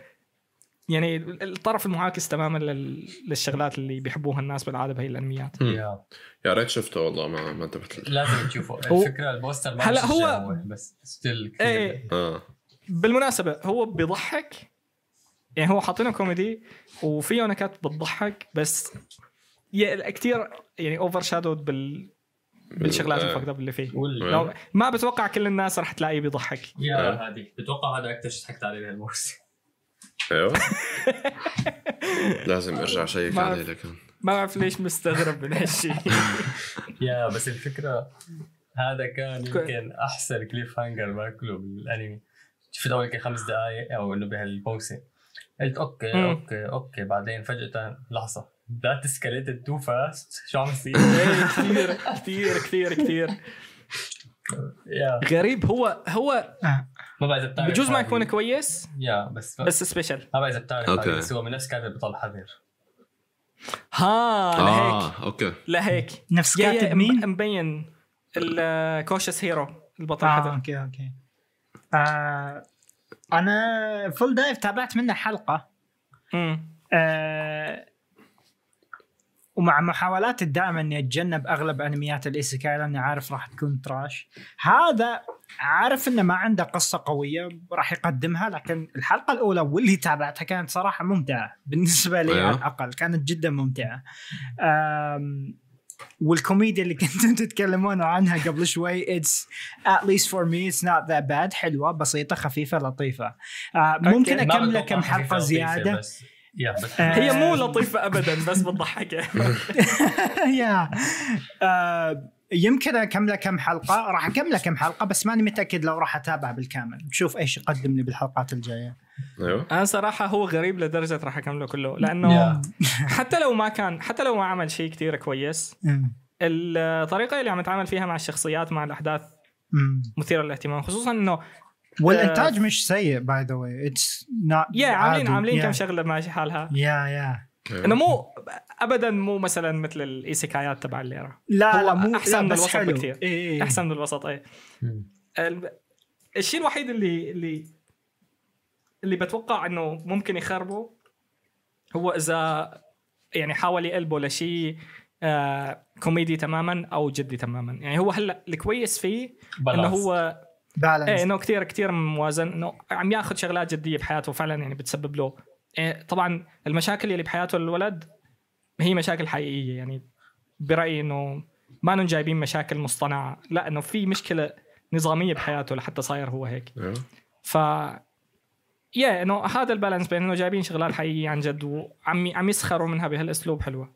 يعني الطرف المعاكس تماما لل- للشغلات اللي بيحبوها الناس بالعاده بهي الانميات يا. يا ريت شفته والله ما ما انتبهت. لازم تشوفه الفكرة ال poster ما هلا هو- بس still كثير إيه آه بالمناسبة هو بيضحك يعني هو حاطينه كوميدي وفيه نكات بتضحك بس كثير يعني overshadowed بال بالشغلات آه. اب اللي فيه. آه. ما بتوقع كل الناس رح تلاقيه بيضحك يا هذه بتوقع هذا أكثر شيء ضحكت عليه بهالموسم أيوه لازم ارجع شيك عليه. لكن ما بعرف ليش مستغرب من هالشيء yeah بس الفكرة هذا كان يمكن احسن cliffhanger باكله بالانمي شفت اول خمس دقائق أو انه بهالموسم قلت أوكي. أوكي أوكي بعدين فجاه لحظه that escalated too fast شو عم يصير؟ إيه، كثير كثير كثير كثير يا غريب هو هو ما بعرف إذا بتعرف بجوز ما. يكون كويس yeah بس بس special ما بعرف إذا بتعرف. هذه، بس هو من نفس كاتب بطل حذر. ها لهيك. آه أوكي. لهيك. نفس كاتب مين؟ مبين ال Cautious Hero البطل آه حذر أوكي أوكي. آه أنا فول دايف تابعت منه حلقة. امم آه ومع محاولاتي الدائمه اني اتجنب أغلب أنميات ال isekai لاني عارف راح تكون trash. هذا عارف إنه ما عنده قصة قوية راح يقدمها لكن الحلقة الأولى واللي تابعتها كانت صراحة ممتعة. بالنسبة لي. على الأقل كانت جدا ممتعة. والكوميديا اللي كنتم تتكلمون عنها قبل شوي اتس at least for me it's not that bad حلوة بسيطة خفيفة لطيفة. آه، ممكن ما أكمل بتوقع كم حلقة زيادة؟ بس هي مو لطيفة ابدا بس بتضحك. يا. آه، يمكن اكمله كم حلقة. راح اكمله كم حلقة بس ماني متأكد لو راح اتابع بالكامل. نشوف إيش يقدم لي بالحلقات الجاية. أيوه. أنا صراحة هو غريب لدرجة راح أكمله كله لأنه Yeah. حتى لو ما كان حتى لو ما عمل شيء كتير كويس. الطريقة اللي عم يتعامل فيها مع الشخصيات مع الأحداث. مثيرة للاهتمام خصوصا إنه والانتاج مش سيء باي ذا واي اتس نوت يا عاملين عاملين كم شغلة ماشي حالها yeah yeah. إنه مو ابدا مو مثلا مثل الإيسيكايات تبع الليره لا هو لا مو أحسن لا من الوسط حلو. بكتير. إيه إيه. أحسن من الوسط مم. ال- الشيء الوحيد اللي اللي اللي بتوقع إنه ممكن يخربه هو إذا يعني حاول يقلبه لشيء آه كوميدي تماما أو جدي تماما يعني هو هلأ الكويس فيه إنه بالانس. إيه إنه كثير كثير موازن. إنه عم ياخذ شغلات جدية بحياته فعلا يعني بتسبب له. إيه طبعا المشاكل اللي بحياته الولد هي مشاكل حقيقية. يعني برأيي إنه ما جايبين مشاكل مصطنعة. لا إنه في مشكلة نظامية بحياته لحتى صاير هو هيك. أيوه ف yeah إنه هذا ال balance بين إنه جايبين شغلات حقيقية عن جد وعم عم يسخروا منها بهالأسلوب حلوة.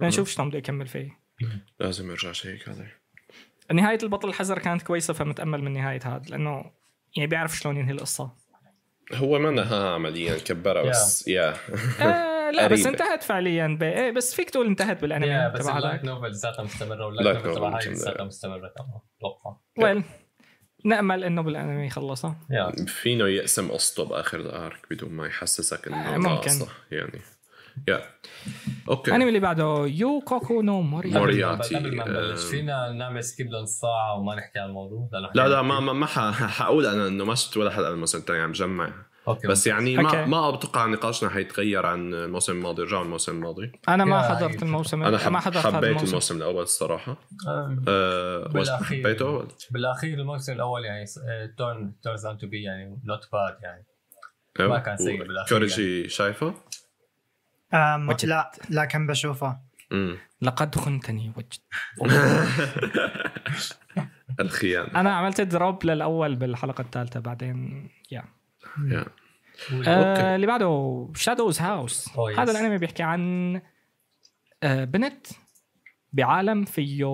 لنشوف شلون بده يكمل فيه. لازم ارجع check عليه نهاية البطل الحذر كانت كويسة فمتأمل من نهاية هذا لأنه يعني بيعرف شلون ينهي القصة. هو ما نهى عمليا كبرها بس يا آه لا بس قريبة. انتهت فعليا. ب... إيه بس فيك تقول انتهت yeah بالانمي بس تبع ال light novel لساتها مستمرة وال light novel تبع هاي. لساتها مستمرة كمان أتوقع. Well نأمل إنه بالأنمي يخلصها yeah فينه يقسم قصته باخر ال arc بدون ما يحسسك آه، انه ممكن. ناقصه يعني. yeah okay الانمي اللي بعده Yuukoku no Moriarty، قبل ما نبلش آه. فينا نعمل skip لنص ساعه وما نحكي عن الموضوع لا لا ما. ما, حقول أنا إنه ما شفت ولا حلقة الموسم الثاني عم جمع okay بس يعني ما okay. ما أتوقع نقاشنا حيتغير عن الموسم الماضي رجعوا الموسم الماضي أنا ما حضرت هاي. الموسم أنا حب ما حضرت حبيت الموسم الموسم الأول الصراحة آه، أه بالأخير. حبيته بالأخير الموسم الأول يعني turn turned out to be يعني not bad يعني أيوة. ما كان سيء بالأخير كوريجي شايفه؟ آم وجدت. لا لكن بشوفه. امم لقد خنتني وجد الخيانة. أنا عملت drop للأول بالحلقة الثالثة بعدين yeah yeah. آه اللي بعده Shadows House Oh, yes. هذا الأنمي بيحكي عن آه بنت بعالم فيه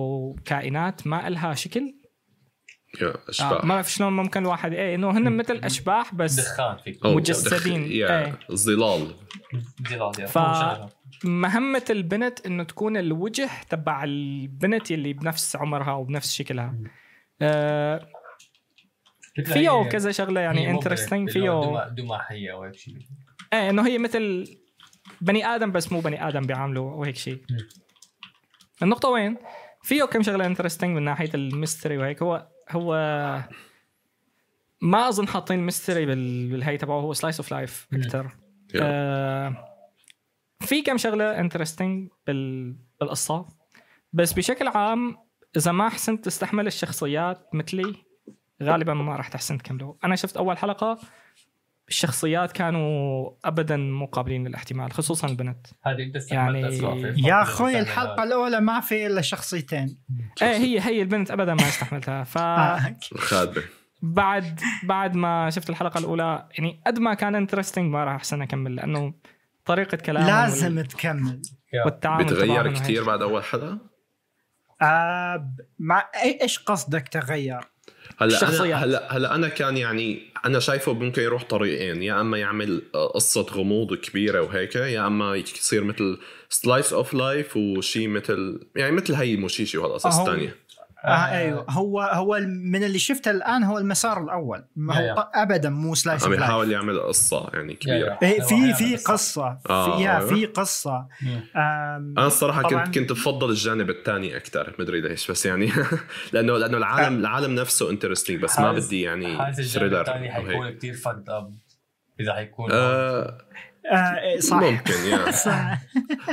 كائنات ما إلها شكل يا آه اشباح ما بعرف شلون ممكن الواحد إيه إنه هن مثل أشباح بس دخان فيك. مجسدين. إيه. ظلال. جلال يا. ف- مهمة البنت إنه تكون الوجه تبع البنت اللي بنفس عمرها وبنفس شكلها. آه فيه كذا شغلة يعني انترستنج فيه دماحيه أو هيك شيء إيه إنه هي مثل بني آدم بس مو بني آدم بيعاملوا وهيك شيء. النقطة وين؟ فيه كم شغلة interesting من ناحية ال mystery وهيك. هو هو ما أظن حاطين mystery بال- بالهي تبعه هو slice of life. أكثر. آه في كم شغلة interesting بال بالقصة بس بشكل عام إذا ما حسنت تستحمل الشخصيات مثلي غالبا ما راح تحسن تكمله أنا شفت أول حلقة الشخصيات كانوا ابدا مو قابلين للاحتمال خصوصا البنت هذه انت يعني- يا أخوي الحلقة الأولى ما في إلا شخصيتين إيه هي هي البنت ابدا ما استحملتها ف آه. بعد بعد ما شفت الحلقة الأولى يعني قد ما كان انترستنج ما راح أحسن أكمل لأنه طريقة كلامهم لازم وال- تكمل والتعامل بتغير كثير. بعد أول حلقة؟ آه إي- إيش قصدك تغير؟ هلا. أنا هلا هلا أنا كان يعني أنا شايفه ممكن يروح طريقين يا أما يعمل قصة غموض كبيرة وهيك يا أما يصير مثل slice of life وشي مثل يعني مثل هي موشيشي وهالقصص. الثانية آه أيوه. هو هو من اللي شفته الآن هو المسار الأول. ما هو ابدا مو slice عم of life يحاول يعمل قصة يعني كبيرة. إيه، في هو في قصة. قصه آه، في. في قصة. أنا الصراحة. كنت كنت بفضل الجانب الثاني أكثر مدري ليش بس يعني لأنه لأنه العالم العالم نفسه interesting بس ما بدي يعني thriller الثاني حيكون كثير fucked up إذا حيكون آه آه إيه، صح. ممكن yeah. صح.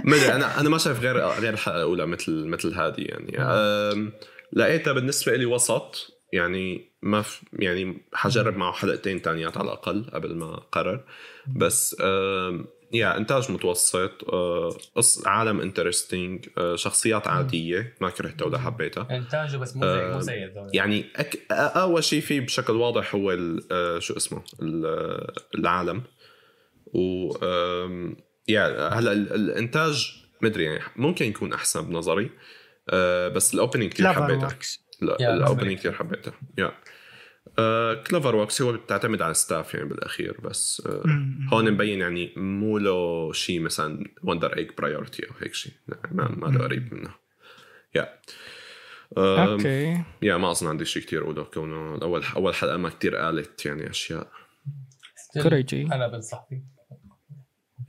ما أدري أنا أنا ما شايف غير غير الحلقة الأولى مثل مثل هذه يعني. لقيتها بالنسبة لي وسط يعني ما في يعني حجرب معه حلقتين تانيات على الأقل قبل ما قرر. بس yeah إنتاج متوسط أه، قص عالم interesting شخصيات عادية ما كرهتها ولا حبيتها. إنتاجه بس مو زي آه، مو زي. يعني أك... أول شيء فيه بشكل واضح هو ال... آه، شو اسمه ال... آه، العالم. و yeah هلأ ال- الإنتاج مدري يعني ممكن يكون أحسن بنظري. آه، بس ال opening كثير حبيتها لا ال opening كثير حبيتها yeah CloverWorks هو بتعتمد على ال staff يعني بالأخير بس آه، هون مبين يعني مو له شيء مثلا Wonder Egg Priority أو هيك شيء ما ما له قريب منه. yeah okay yeah ما أظن عندي شيء كثير اقوله كونه اول أول حلقة ما كثير قالت يعني أشياء. كوريجي. أنا بنصح فيه.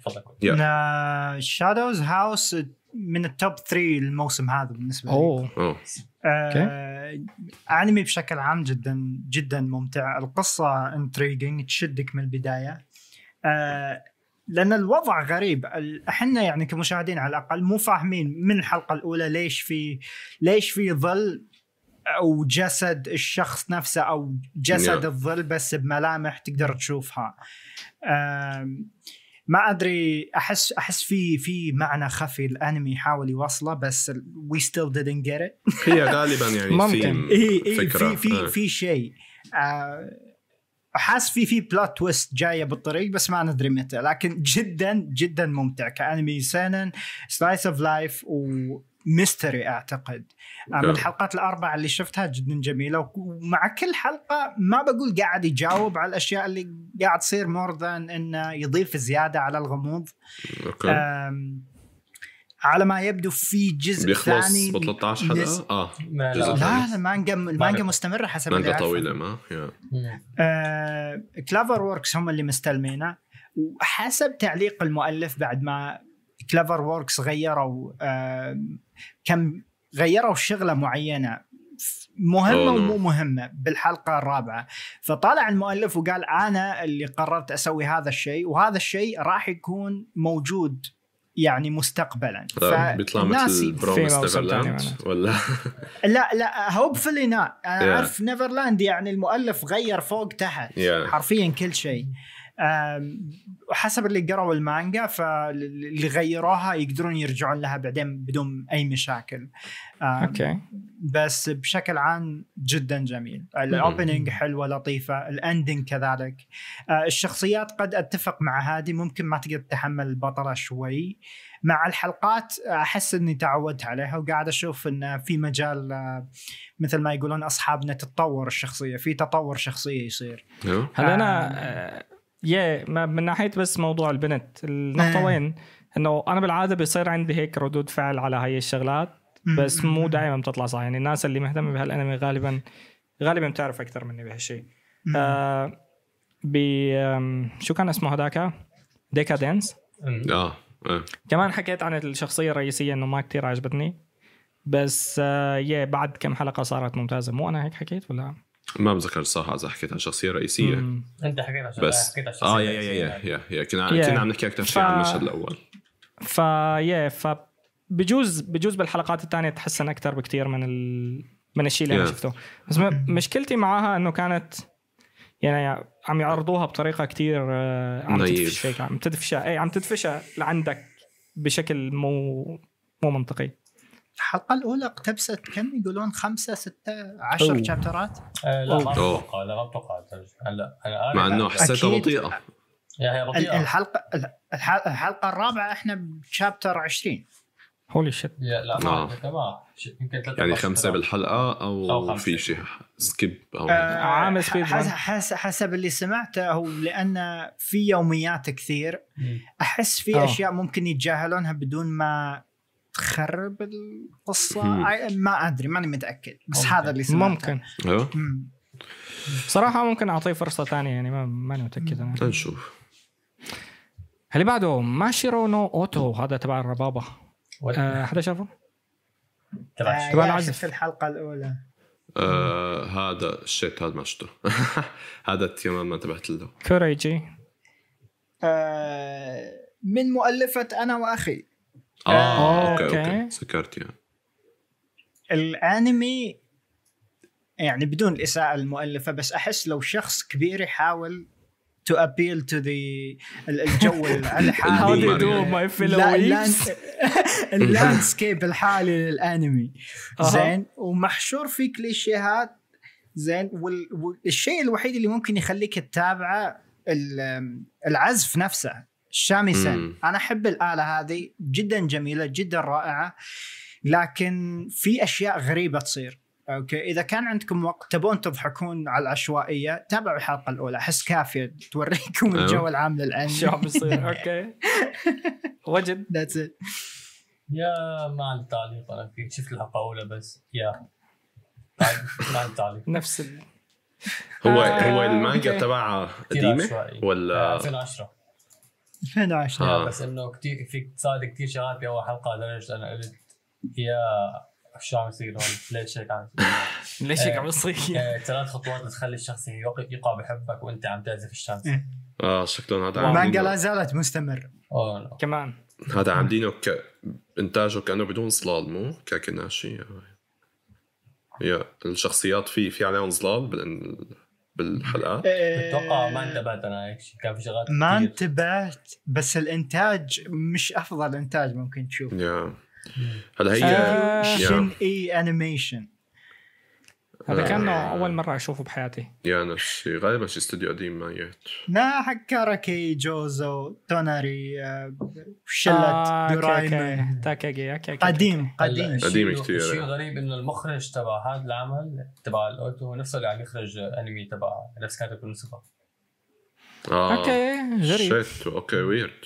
تفضل. yeah Shadows House من ال top 3 الموسم هذا بالنسبة لي. أوه. أوه. آه أنمي بشكل عام جدا جدا ممتع. القصة انتريجنج تشدك من البداية. آه لأن الوضع غريب. إحنا يعني كمشاهدين على الأقل مو فاهمين من الحلقة الأولى ليش في ليش في ظل أو جسد الشخص نفسه أو جسد Yeah. الظل بس بملامح تقدر تشوفها. آم، ما أدري أحس أحس في في معنى خفي الأنمي يحاول يوصله بس We still didn't get it هي غالبا يعني ممكن. في اي اي فكرة. في في آه. في شيء آه، حاس في في plot twist جاية بالطريق بس ما ندري متى لكن جدا جدا ممتع كأنمي سنن slice of life و mystery أعتقد آه، من. الحلقات الأربعة اللي شفتها جدا جميلة ومع كل حلقة ما بقول قاعد يجاوب على الأشياء اللي قاعد تصير more than إنه يضيف زيادة على الغموض okay على ما يبدو في جزء بيخلص ثاني ب 13 نز- حلقه آه ما جزء لا ثاني. لا المانجا المانجا مانجا. مستمرة حسب مانجا. طويلة ما. آه، CloverWorks هم اللي مستلمينه وحسب تعليق المؤلف بعد ما CloverWorks غيروا آه، كم غيروا شغلة معينة مهمة ومو مهمة بالحلقة الرابعة. فطلع المؤلف وقال أنا اللي قررت أسوي هذا الشيء وهذا الشيء راح يكون موجود يعني مستقبلا. بيطلع مثل Neverland. ولا؟ لا لا hopefully nah أنا Yeah. أعرف Neverland يعني المؤلف غير فوق تحت Yeah. حرفيا كل شيء. أم، وحسب اللي قروا المانجا فاللي غيروها يقدرون يرجعون لها بعدين بدون أي مشاكل. okay. بس بشكل عام جدا جميل. ال opening حلوة لطيفة ال ending كذلك. آه، الشخصيات قد أتفق مع هذه ممكن ما تقدر تتحمل البطلة شوي. مع الحلقات أحس إني تعودت عليها وقاعد أشوف إن في مجال آه، مثل ما يقولون أصحابنا تتطور الشخصية في تطور شخصية يصير. أيوه. آه. أنا يا ما من ناحية بس موضوع البنت النقطه آه. وين؟ إنه أنا بالعادة بيصير عندي هيك ردود فعل على هاي الشغلات بس مو دائما بتطلع صح يعني الناس اللي مهتمة بهالأنمي غالبا غالبا بتعرف أكثر مني بهالشيء آه ب شو كان اسمه هذاك؟ ديكادنس مم. آه آه. كمان حكيت عن الشخصية الرئيسية إنه ما كتير عجبتني بس آه يا بعد كم حلقة صارت ممتازة مو أنا هيك حكيت ولا ما بتذكر الصراحة إذا حكيت عن شخصية رئيسية مم. أنت حكيت عشان بس حكيت عشان آه يا يا يا يا يا كنا Yeah. كنا عم نحكي أكثر شيء ف- عن المشهد الأول فيا ف بجوز بجوز بالحلقات الثانية تحسن أكثر بكثير من ال... من الشيء اللي أنا Yeah. شفته بس. مشكلتي معاها إنه كانت يعني عم يعرضوها بطريقة كثير آه، عم. تدفش هيك عم تدفشها اي عم تدفشها لعندك بشكل مو مو منطقي الحلقة الأولى اقتبست كم يقولون خمسة ستة عشر أوه. شابترات آه، لا ما. أتوقع لا ما أتوقع هلا قاري مع إنه. حسيتها أكيد. بطيئة الحلقة الح- الحلقة الرابعة إحنا بشابتر 20 holy shit لا آه. ما يمكن ثلاثة يعني خمسة. بالحلقة أو, أو خمسة. في شيء skip أو آه، عامل speed run. حس- حس- حسب اللي سمعته هو لأن في يوميات كثير. أحس في آه. أشياء ممكن يتجاهلونها بدون ما تخرب القصة. ما أدري ماني متأكد. بس ممكن. هذا اللي سمعته. ممكن. أيوه. مم. صراحة ممكن أعطيه فرصة ثانية يعني ما ماني متأكد أنا. لنشوف اللي بعده ماشيرو نو أوتو هذا تبع الربابة. آه حدا شافه؟ تبع آه، تبع العزف. شفت الحلقة الأولى. آه هذا الشيت هذا ما شفته. هذا التيمام ما انتبهت له. كوريجي. آه من مؤلفة أنا وأخي. آه آه، okay okay. okay. سكرت يعني الأنمي يعني بدون الاساءه المؤلفة بس أحس لو شخص كبير يحاول to appeal to the ال- الجو الحالي. How do you ال boomer do my fellow لا weebs؟ ال land- ال landscape الحالي للأنمي. زين ومحشور فيه كليشيهات. زين وال- والشيء الوحيد اللي ممكن يخليك تتابعه ال- العزف نفسه. الشاميسن مم. أنا أحب الآلة هذه جدا جميلة جدا رائعة لكن في أشياء غريبة تصير. okay؟ إذا كان عندكم وقت تبون تضحكون على العشوائية تابعوا الحلقة الأولى أحس كافية توريكم أيوه. الجو العام للانمي شو عم بيصير okay. وجد That's it. يا ما عندي تعليق أنا فيه. شفت الحلقة الأولى بس. يا. تعليق- ما عندي تعليق. نفس ال... هو آه، هو المانجا. تبعها قديمة. ولا؟ 2010 2010 آه. بس إنه كثير في صار كثير شغلات باول حلقة لدرجه أنا قلت يا شو عم يصير هون ليش هيك عم يصير؟ ليش هيك عم يصير؟ آه، ثلاث خطوات تخلي الشخص يقع يقع بحبك وأنت عم تعزف الشمس إيه. آه شكلهم هذا المانجا لا زالت مستمر اوه لا. كمان هذا عاملينه ك... إنتاجه كأنه بدون ظلال مو كاكيناشي يا الشخصيات في في عليهم ظلال بال... بالحلقات أتوقع ما انتبهت أنا هيك كان في شغلات ما. انتبهت بس الإنتاج مش أفضل إنتاج ممكن تشوف يا هلا هي شن اي انيميشن هذا كان آه. أول مرة أشوفه بحياتي. yeah نفس الشيء غالبا شي استوديو قديم ميت لا حق كاراكي جوزو توناري آه، شلة آه، دورايمون. تاكاجي قديم قديم. قديم كتير. الشيء الغريب إنه المخرج تبع هذا العمل تبع الأوتو هو نفسه اللي عم يخرج أنمي تبع نفس كاتب النسخه آه okay غريب shit okay weird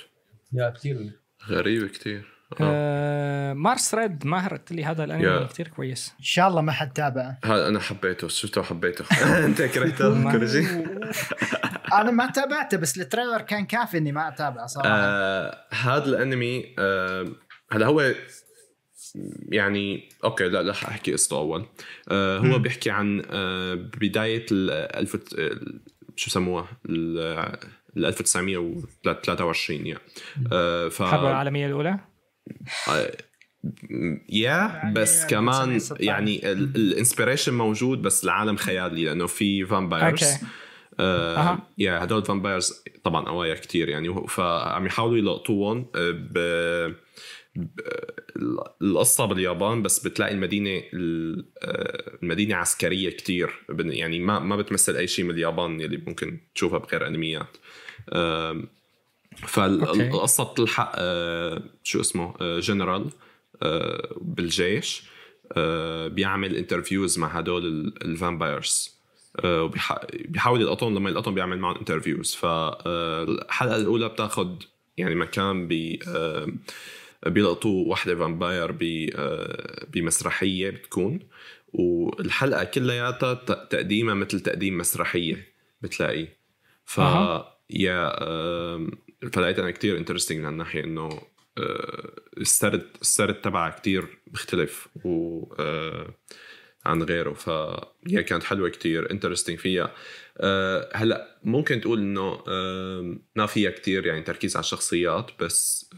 yeah كثير غريب كتير. آه. مارس ريد ماهر قلت لي هذا الأنمي yeah. كثير كويس. إن شاء الله ما حد تابعه. هذا أنا حبيته شفته وحبيته. أنت كرهته كورجي أنا ما تابعته بس ال trailer كان كافي إني ما أتابعه صراحة. آه هذا الأنمي آه هلا هو يعني okay لا رح أحكي قصته أول. آه هو. بيحكي عن آه بداية ال 1000 ال- شو سموها ال ال 1923 يعني آه ف الحرب العالمية الأولى؟ yeah يعني بس كمان 1916. يعني ال inspiration موجود بس العالم خيالي لأنه في vampires okay. آه. yeah هدول vampires طبعا قوايا كتير يعني. فعم يحاولوا يلقطوهم آه، ب القصة باليابان بس بتلاقي المدينة ال- آه، المدينة عسكرية كتير. يعني ما ما بتمثل أي شيء من اليابان يلي ممكن تشوفها بغير أنميات. فالقصة بتلحق آه، شو اسمه آه، جنرال آه، بالجيش بيعمل interviews مع هدول ال- ال vampires آه، وبيح- بيحاول يلقطهم لما يلقطهم بيعمل معهم interviews فالحلقه الأولى بتاخد يعني مكان ب آه، بيلقطوا وحدة vampire بمسرحية بتكون. والحلقة كلياتها تقديمها مثل تقديم مسرحية بتلاقي. ف. yeah فلقيت أنا كتير interesting من هالناحية إنه آه، السرد السرد تبعها كتير مختلف و آه، عن غيره. ف هي كانت حلوة كتير interesting فيها. أه هلأ ممكن تقول إنه ما فيها كتير يعني تركيز على الشخصيات بس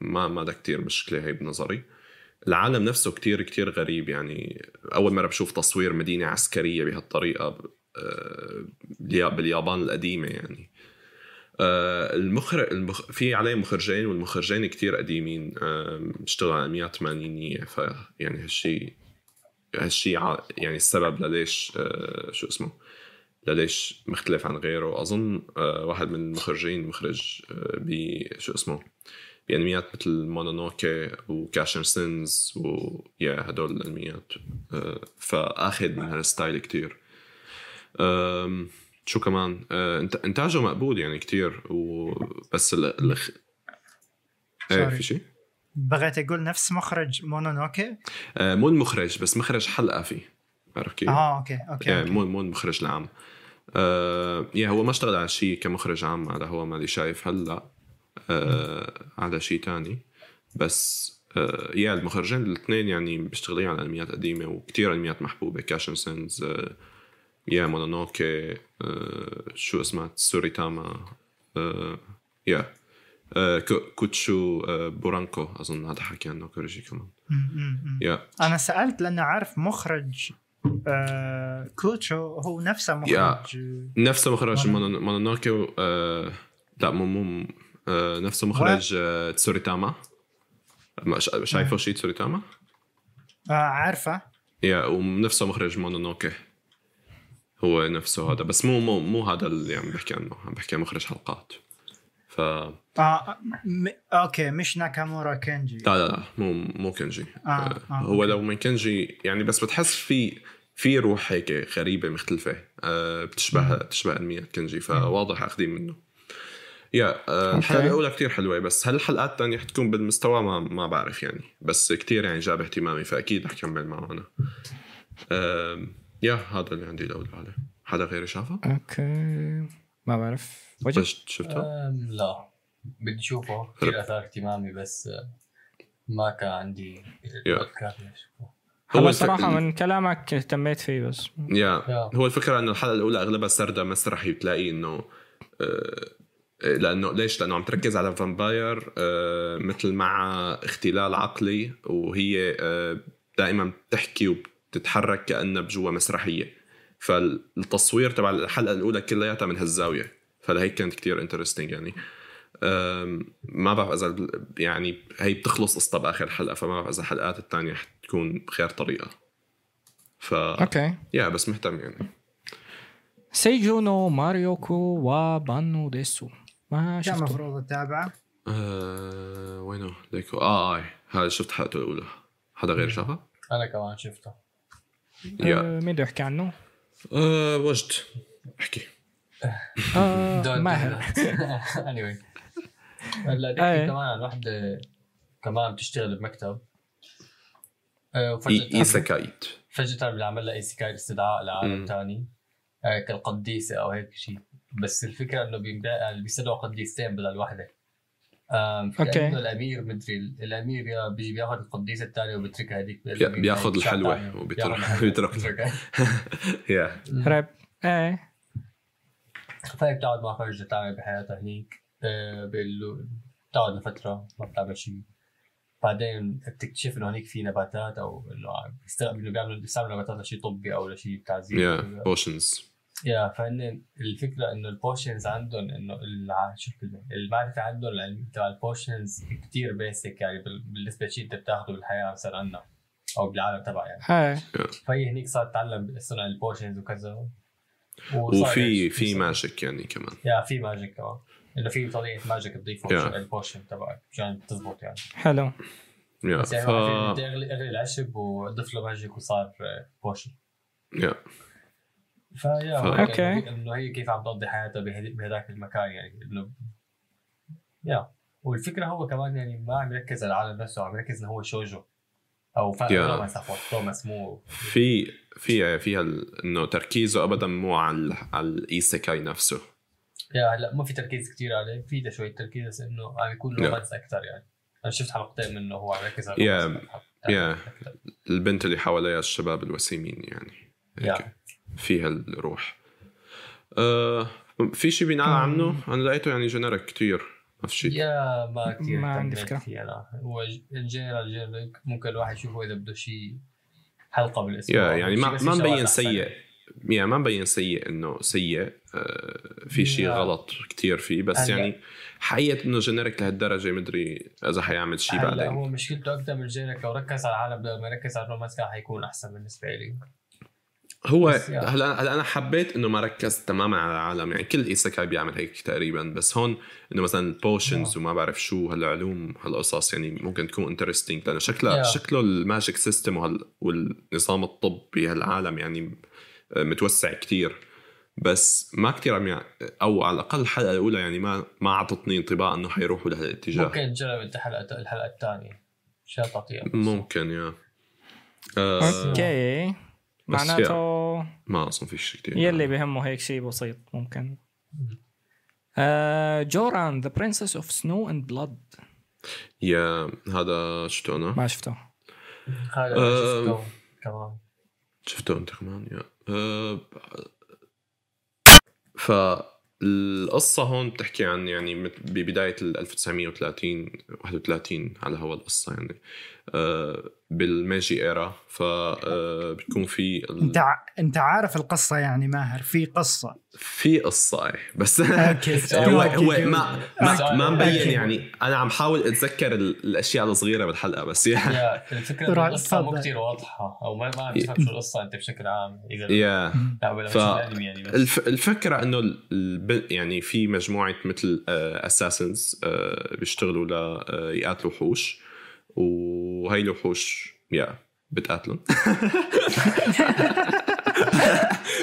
ما ما ده كتير مشكلة هي بنظري. العالم نفسه كتير كتير غريب يعني. أول مرة بشوف تصوير مدينة عسكرية بهالطريقة باليا- باليابان القديمة يعني. آه، المخرج المخ... في عليه مخرجين والمخرجين كتير قديمين آه، بيشتغلوا على انميات ثمانينيه ف يعني هالشيء هالشيء يعني السبب لليش آه، شو اسمه لليش مختلف عن غيره. أظن آه، واحد من المخرجين مخرج آه، ب شو اسمه بأنميات مثل مونونوكي وكاشن سينز و yeah هدول الأنميات. آه، فأخذ من هالستايل كتير. شو كمان آه، انت إنتاجه مقبول يعني كتير وبس ال ال إيه Sorry. في شيء بغيت أقول نفس مخرج مونونوكي آه، مو المخرج بس مخرج حلقة فيه عرفت كيف؟ آه okay okay, يعني okay. مو مو المخرج العام آه yeah هو ما اشتغل على شيء كمخرج عام على هو مالي شايف هلا آه على شيء تاني بس آه yeah المخرجين الاثنين يعني بيشتغلين على أنميات قديمة وكتير أنميات محبوبة كاشن سينز آه yeah مونونوكي شو اسمها تسوريتاما yeah كو- كوتشو بورانكو اظن هذا حكي عنه كوريجي كمان. yeah أنا سالت لأن اعرف مخرج كوتشو هو نفسه مخرج نفسه مخرج مونونوكي لا مو مو نفسه مخرج تسوريتاما ما- شا- شايفه شيء تسوريتاما؟ عارفه yeah ونفسه مخرج مونونوكي هو نفسه هذا بس مو مو مو هذا اللي عم بحكي عنه عم بحكي عن مخرج حلقات. ف لا آه م- okay مش ناكامورا كينجي. لا لا مو مو كنجي آه، آه، هو okay. لو من كنجي يعني بس بتحس في في روح هيك غريبة مختلفة. آه، بتشبه بتشبه أنميات كنجي فواضح اخذين منه. yeah آه، الحلقة. الاولى كتير حلوة بس هل الحلقات الثانية حتكون بالمستوى؟ ما ما بعرف يعني. بس كتير يعني جاب اهتمامي فأكيد رح كمل معه أنا آم، yeah هذا اللي عندي الاولى عليه حدا غيري شافه؟ okay. ما بعرف. وجد بس شفته؟ أم، لا. بدي أشوفه. كثير آثار اهتمامي بس ما كان عندي الوقت كافي أشوفه. هو الف- صراحة من كلامك اهتميت فيه بس. يا. يا. هو الفكرة إنه الحلقة الأولى أغلبها سرده مسرحي بتلاقي إنه آه، لأنه ليش؟ لأنه عم تركز على vampire آه، مثل مع اختلال عقلي وهي دائما بتحكي وبتتحرك كانها بجوا مسرحية. فالتصوير تبع الحلقة الأولى كلياتها من هالزاوية. فلهيك كانت كتير interesting يعني. ما بعرف إذا يعني هي بتخلص قصتها بآخر حلقة فما بعرف إذا الحلقات الثانية حتكون بغير طريقة. ف okay. yeah بس مهتم يعني. Seijo no Maryoku wa Bannou desu. ما كان شفته المفروض اتابعه آه وينه؟ ليكو آه اي هذا شفت حلقته الأولى. حدا غير شافها؟ أنا كمان شفته. آه، مين بده يحكي عنه؟ آه وجد. احكي. ماهر that. anyway. هلا. نحكي كمان عن وحده كمان بتشتغل بمكتب. isekai'd. فجأة بيعمل لها isekai استدعاء مم. لعالم ثاني كالقديسة أو هيك شيء بس الفكرة يعني بيستدعوا قديستين بدل وحدة كأنه الأمير مدري الأمير yeah بيجي بياخذ القديسة الثانية وبتركها هذيك بي- بياخذ الحلوة وبيترك- بيتركها. يا ريب إيه. فهي بتقعد ما عرفت شو تعمل بحياتها هنيك. آه، بيقول له بتقعد لفترة ما بتعمل شيء بعدين بتكتشف إنه هنيك في نباتات أو إنه انه بيعملوا بيستعملوا نباتات لشيء طبي أو لشيء تعزيز. يا بوشنز يا فهن الفكرة إنه ال potions عندهم إنه الع- شو المعرفة عندهم العلم تبع ال potions كثير basic يعني بال- بالنسبة لشيء أنت بتاخذه بالحياة مثلا عنا أو بالعالم تبع يعني. إيه فهي هنيك صارت تتعلم صنع ال potions وكذا. وصار وفي يعني في magic يعني كمان. yeah في magic كمان. إنه في طريقة magic yeah. ال potion تبعك مشان تزبط يعني. حلو. yeah بس يعني ف اغلي اغلي العشب وضيف له magic وصار potion yeah. ف yeah ف- okay. إنه- إنه هي كيف عم تقضي حياتها بهذاك المكان يعني إنه yeah والفكرة هو كمان يعني ما عم يركز على العالم نفسه عم يركز إنه هو شوجو أو فا يا. توماس مو في في فيها ال- إنه تركيزه ابدا مو على على الايساكاي نفسه يا هلا ما في تركيز كتير عليه في ده شوية تركيز بس إنه عم يكون. رومانس أكثر يعني أنا شفت حلقتين منه هو عم يركز على يا. البنت اللي حواليها الشباب الوسيمين يعني يا. فيها الروح. آه في شيء بينقال عنه؟ أنا لقيته يعني generic كتير. نفس الشيء yeah ما كثير ما عندي أنا هو ال general general ممكن الواحد يشوفه إذا بده شيء حلقة بالاسبوع. yeah يعني ما ما في مبين. سيء. يعني ما مبين سيء إنه سيء. آه في شيء yeah. غلط كتير فيه. بس. يعني حقيقة إنه generic لهالدرجة مدري إذا حيعمل شيء بعدين. هو مشكلته أكثر من الجنرال لو ركز على العالم بدل ما يركز على ال romance كان حيكون أحسن بالنسبة لي. هو يعني. هلا هلا أنا حبيت إنه ما ركز تماما على العالم. يعني كل isekai بيعمل هيك تقريبا بس هون إنه مثلا ال potions آه. وما بعرف شو هالعلوم هالقصص يعني ممكن تكون interesting لأنه Yeah. شكله ال magic system وهال والنظام الطبي هالعالم يعني متوسع كتير. بس ما كتير عم يع... أو على الأقل الحلقة الأولى يعني ما ما اعطتني انطباع إنه حيروحوا لهالاتجاه. ممكن تجرب أنت حلقه الحلقة الثانية. مشان تعطيها ممكن yeah. آه okay. معناته ما اظن في شيء كثير يلي بهمه هيك شيء بسيط ممكن. آه Joran the Princess of Snow and Blood yeah هذا شفته أنا؟ ما شفته هذا آه. شفته كمان. شفته أنت كمان؟ yeah. أه ف القصة هون بتحكي عن يعني ببداية ال 1930 31 على هوا القصة يعني. آه، بال Meiji era ف آه، بيكون في ال- انت ع- انت عارف القصة يعني ماهر في قصة. في قصة إيه بس okay هو okay، هو okay. ما ما, ما مبين. يعني. أنا عم حاول أتذكر ال- الأشياء الصغيرة بالحلقة بس يعني. الفكرة القصة مو. كثير واضحة أو ما ما عم تفهم شو القصة أنت بشكل عام إذا yeah. ف- يعني بس. الفكرة إنه ال- الب... يعني في مجموعة مثل assassins بيشتغلوا ل آه، يقاتلوا وحوش وهي الوحوش يا بتقاتلهم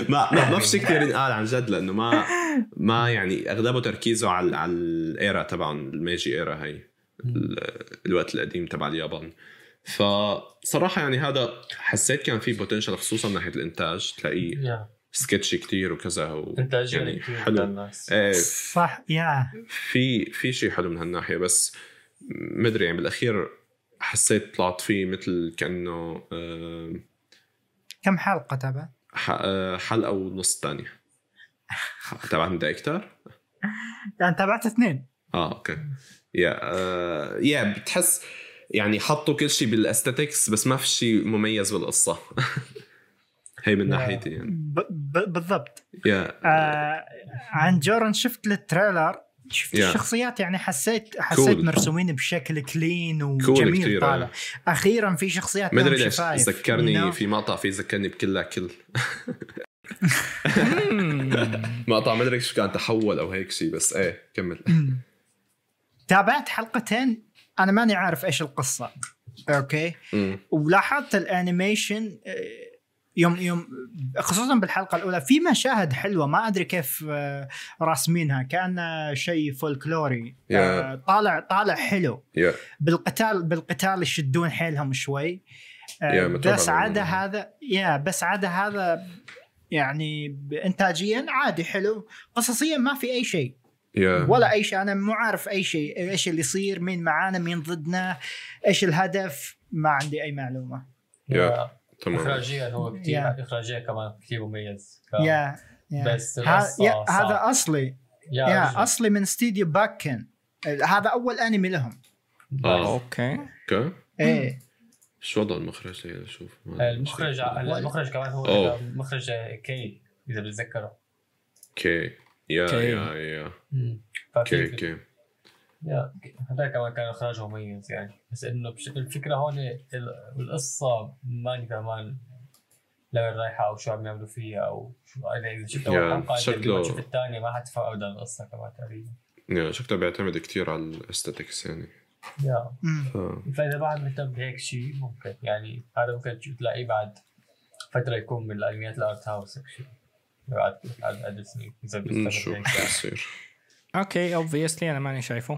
ما ما ما في كثير ينقال عن جد لأنه ما ما يعني أغلبه تركيزه على على الإيرا تبعهم الميجي إيرا هي ال- الوقت القديم تبع اليابان. فصراحة يعني هذا حسيت كان في بوتنشل خصوصا من ناحية الإنتاج تلاقيه سكتشي كتير وكذا و... انتاج يعني كثير حلو. الناس. إيه. صح yeah. في في شيء حلو من هالناحية بس مدري يعني بالأخير حسيت طلعت فيه مثل كأنه آه، كم حلقة تبع؟ آه، حلقة ونص ثانية تبعت من دايكتر يعني تابعت اثنين. آه okay. yeah آه، yeah بتحس يعني حطوا كل شيء بال aesthetics بس ما في شيء مميز بالقصة. هي من. ناحيتي يعني. ب- ب- بالضبط. yeah. آه عن جورن شفت ال trailer شفت yeah. الشخصيات يعني حسيت حسيت Cool. مرسومين بشكل clean وجميل كثير طالع أخيرا في شخصيات ما أدري ليش ذكرني you know? في مقطع فيه ذكرني بكلها كل مقطع ما أدري شو كان تحول أو هيك شيء بس إيه كمل تابعت حلقتين أنا ماني عارف إيش القصة أوكي. ولاحظت ال animation آه، يوم يوم خصوصا بالحلقة الأولى في مشاهد حلوة ما أدري كيف آه، راسمينها كانها شيء فولكلوري آه، طالع طالع حلو. yeah. بالقتال بالقتال يشدون حيلهم شوي. آه، yeah، متابع بس عدا. هذا yeah بس عدا هذا يعني انتاجيا عادي حلو. قصصيا ما في أي شيء. yeah. ولا أي شيء. أنا مو عارف أي شيء. إيش اللي يصير؟ مين معانا؟ مين ضدنا؟ إيش الهدف؟ ما عندي أي معلومة. yeah. تمام. اخراجيا هو كثير yeah. اخراجيا كمان كثير مميز. yeah بس القصة yeah صعب. هذا أصلي. yeah, يا رجل. أصلي من استديو باكن هذا أول أنمي لهم. آه. okay. okay. إيه. شو وضع المخرج؟ هي أشوف المخرج المخرج كمان هو. مخرج K إذا بتذكره. okay yeah K. yeah yeah ففي- okay okay yeah هذا كمان كان اخراجه مميز يعني. بس إنه بش... الفكرة هون ال- القصة ماني فهمان لوين رايحة أو شو عم يعملوا فيها أو شو إذا شفت اول حلقه شكله- تشوف الثانية ما حتفهم ابدا القصة كمان تقريبا. yeah شكله بيعتمد كتير على ال aesthetics يعني. yeah. ف... فإذا الواحد مهتم بهيك شيء ممكن يعني هذا ممكن تلاقيه بعد فترة يكون من الأنميات ال art house هيك شيء. بعد بعد عدد سنين إذا بيستمر okay obviously أنا ماني شايفه.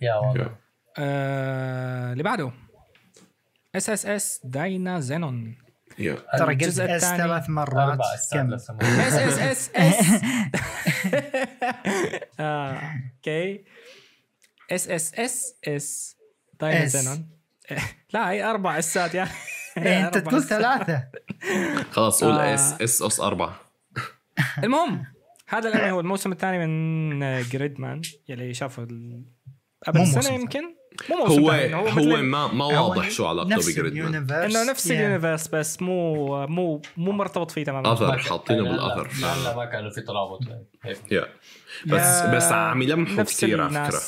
yeah والله. yeah. آه، اللي بعده. S S S داينا زينون يا ترى الجزء S الثاني ثلاث مرات. كم؟ S S S S okay S S S S داينا. زينون لا هي أربع اسات يعني إيه، أنت تقول. ثلاثة. خلاص قول. S S S أربعة. المهم هذا الانمي هو الموسم الثاني من جريد مان يلي شافه ال- قبل مو سنه موسم يمكن؟ مو موسم هو ثاني، هو مثل- ما ما هو واضح شو علاقته بجريد مان إنه نفس. ال universe بس مو مو مو مرتبط فيه تماما. اثر حاطينه بالاثر هلا ما كانوا في ترابط. يعني. بس بس عم يلمحوا كثير على فكرة.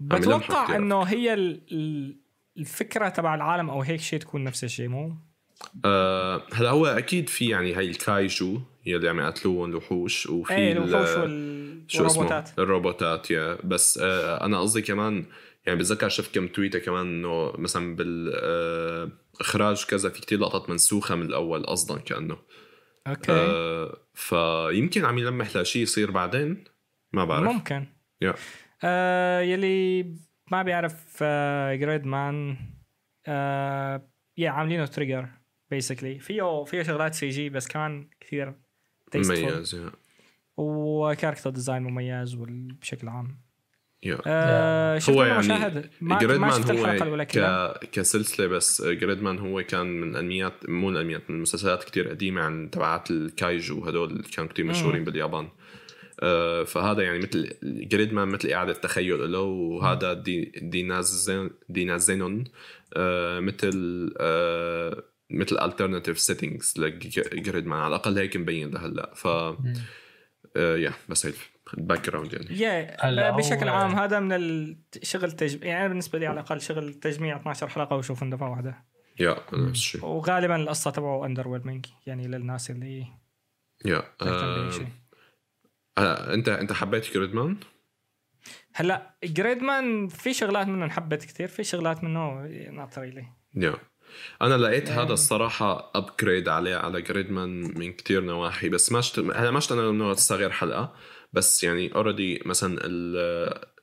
بتوقع. إنه هي ال- ال- الفكرة تبع العالم أو هيك شيء تكون نفس الشيء مو؟ آه هلا هو أكيد في يعني هاي الكايجو يلي عم يقتلوهم الوحوش وفي إيه ال- الوحوش وال- شو اسمه؟ والروبوتات. الروبوتات yeah. بس آه أنا قصدي كمان يعني بتذكر شفت كم تويتة كمان إنه مثلا بالاخراج كذا في كتير لقطات منسوخة من الأول قصدا كأنه. okay. آه فيمكن عم يلمح لشيء يصير بعدين؟ ما بعرف. ممكن. yeah. آه يلي ما بيعرف آه جريد مان آه yeah عاملينه تريجر basically فيه فيه شغلات CG بس كمان كثير. مميز و character design مميز وال- بشكل عام. yeah. آه شفت هو يعني ما, جريد ما مان هو ك... كسلسلة بس جريد مان هو كان من انميات مو الانميات من المسلسلات كتير قديمة عن تبعات الكايجو هدول اللي كانوا كتير مم. مشهورين باليابان. آه، فهذا يعني مثل جريد مان مثل إعادة تخيل له وهذا دي دينازين دينازينون آه، مثل آه، مثل الترناتيف سيتنجز لجريد مان على الأقل هيك مبين لهلا ف مم. آه، يا بس هيك الباك جراوند يعني. يا هلأ بشكل عام هذا من الشغل تج... يعني بالنسبة لي على الأقل شغل تجميع 12 حلقة وشوف دفعه واحدة يا نفس الشيء. وغالبا القصة تبعه اندر يعني للناس اللي yeah آه، آه، انت أنت حبيت جريد مان؟ هلأ جريد مان في شغلات منه انحبت كثير في شغلات منه ناطر لي yeah أنا لقيت. هذا الصراحة upgrade عليه على جريدمان من كتير نواحي بس ما شت هلا ما شت أنا انه صغير حلقة بس يعني already مثلا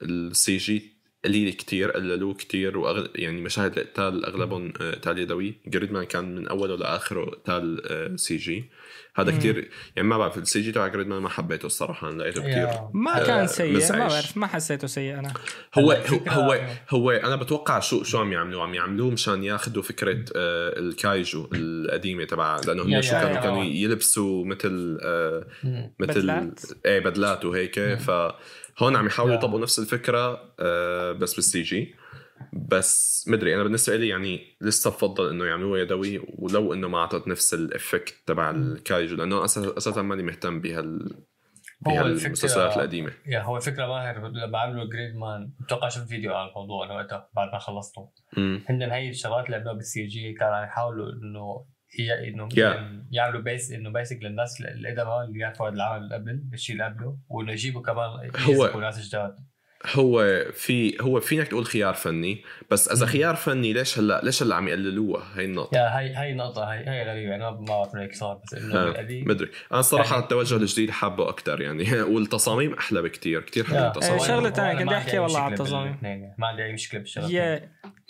ال CG قليل كتير قللوه كتير وأغل... يعني مشاهد القتال أغلبهم آه، قتال يدوي جريدمان كان من أوله لآخره قتال CG هذا مم. كتير يعني ما بعرف ال CG تبع جريدمان ما حبيته الصراحة لقيته كتير yeah. ما آه، كان سيء مزعج. ما بعرف ما حسيته سيء أنا هو هلا هو الفكرة- هو هو أنا بتوقع شو شو عم يعملوه عم يعملوه مشان ياخذوا فكرة آه الكايجو القديمة تبع لأنه هم شو كانوا. كانوا يلبسوا مثل آه. مثل بدلات؟ إيه بدلات وهيك. فهون عم يحاولوا. يطبقوا نفس الفكرة آه بس بال CG بس مدري أنا بالنسبة لي يعني لسه بفضل إنه يعملوها يدوي ولو إنه ما أعطت نفس ال effect تبع الكايجو لأنه أساسا ماني مهتم بهال بهالمسلسلات القديمة yeah هو الفكرة ماهر لما عملوا جريد مان أتوقع شفت فيديو عن الموضوع أنا وقتها بعد ما خلصته. هن هي الشغلات اللي عملوها بال CG كانوا عم يحاولوا إنه هي إنه Yeah. يعملوا base إنه basic للناس القدماء اللي يعرفوا هذا العمل اللي قبل الشيء اللي قبله وإنه يجيبوا كمان هو- ناس جداد هو في هو فينك تقول خيار فني بس إذا مم. خيار فني ليش هلأ ليش هلأ عم يقللوها هي النقطة yeah هي هي نقطة هي هي غريبة يعني ما بعرف هيك صار بس إنه مدري أنا الصراحه يعني- التوجه الجديد حابه أكثر يعني والتصاميم أحلى بكتير كتير حلو yeah. التصاميم إيه، تانية، وأنا كنت أي والله على التصاميم. يعني. ما عندي أي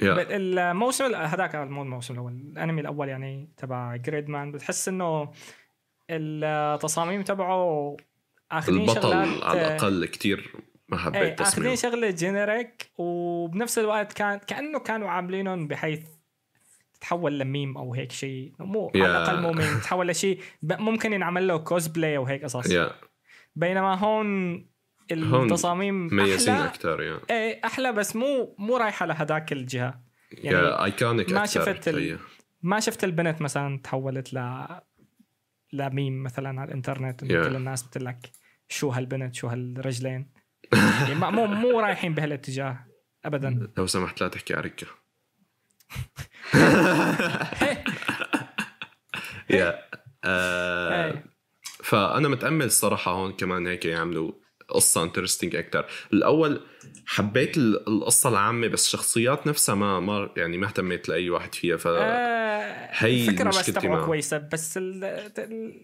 yeah. بل- الموسم ال- هذاك مو الموسم الأول الأنمي الأول يعني تبع Gridman بتحس إنه التصاميم تبعه اخذين البطل شغلات على الأقل كتير ما إيه حبيت تصميمه. اخذين شغلة generic وبنفس الوقت كان كأنه كانوا عاملينهم بحيث تتحول لميم أو هيك شيء. مو على. الأقل مو ميم تتحول لشيء ممكن ينعمل له كوزبلاي أو هيك قصص. بينما هون التصاميم مميزين أكثر yeah. إيه أحلى بس مو مو رايحة لهداك الجهة. يعني iconic ما شفت ال- هي. ما شفت البنت مثلا تحولت ل لميم مثلا على الإنترنت انه Yeah. كل الناس بتقول لك شو هالبنت شو هالرجلين. يعني مو مو رايحين بهالاتجاه ابدا. لو سمحت لا تحكي عركة يا آه، إيه. فأنا متأمل الصراحه هون كمان هيك يعملوا قصة انترستنج أكثر الأول حبيت ال- القصة العامة بس الشخصيات نفسها ما ما يعني ما اهتميت لأي واحد فيها ف آه، هي الفكرة بس مشكلتي تبعه. كويسة بس ال-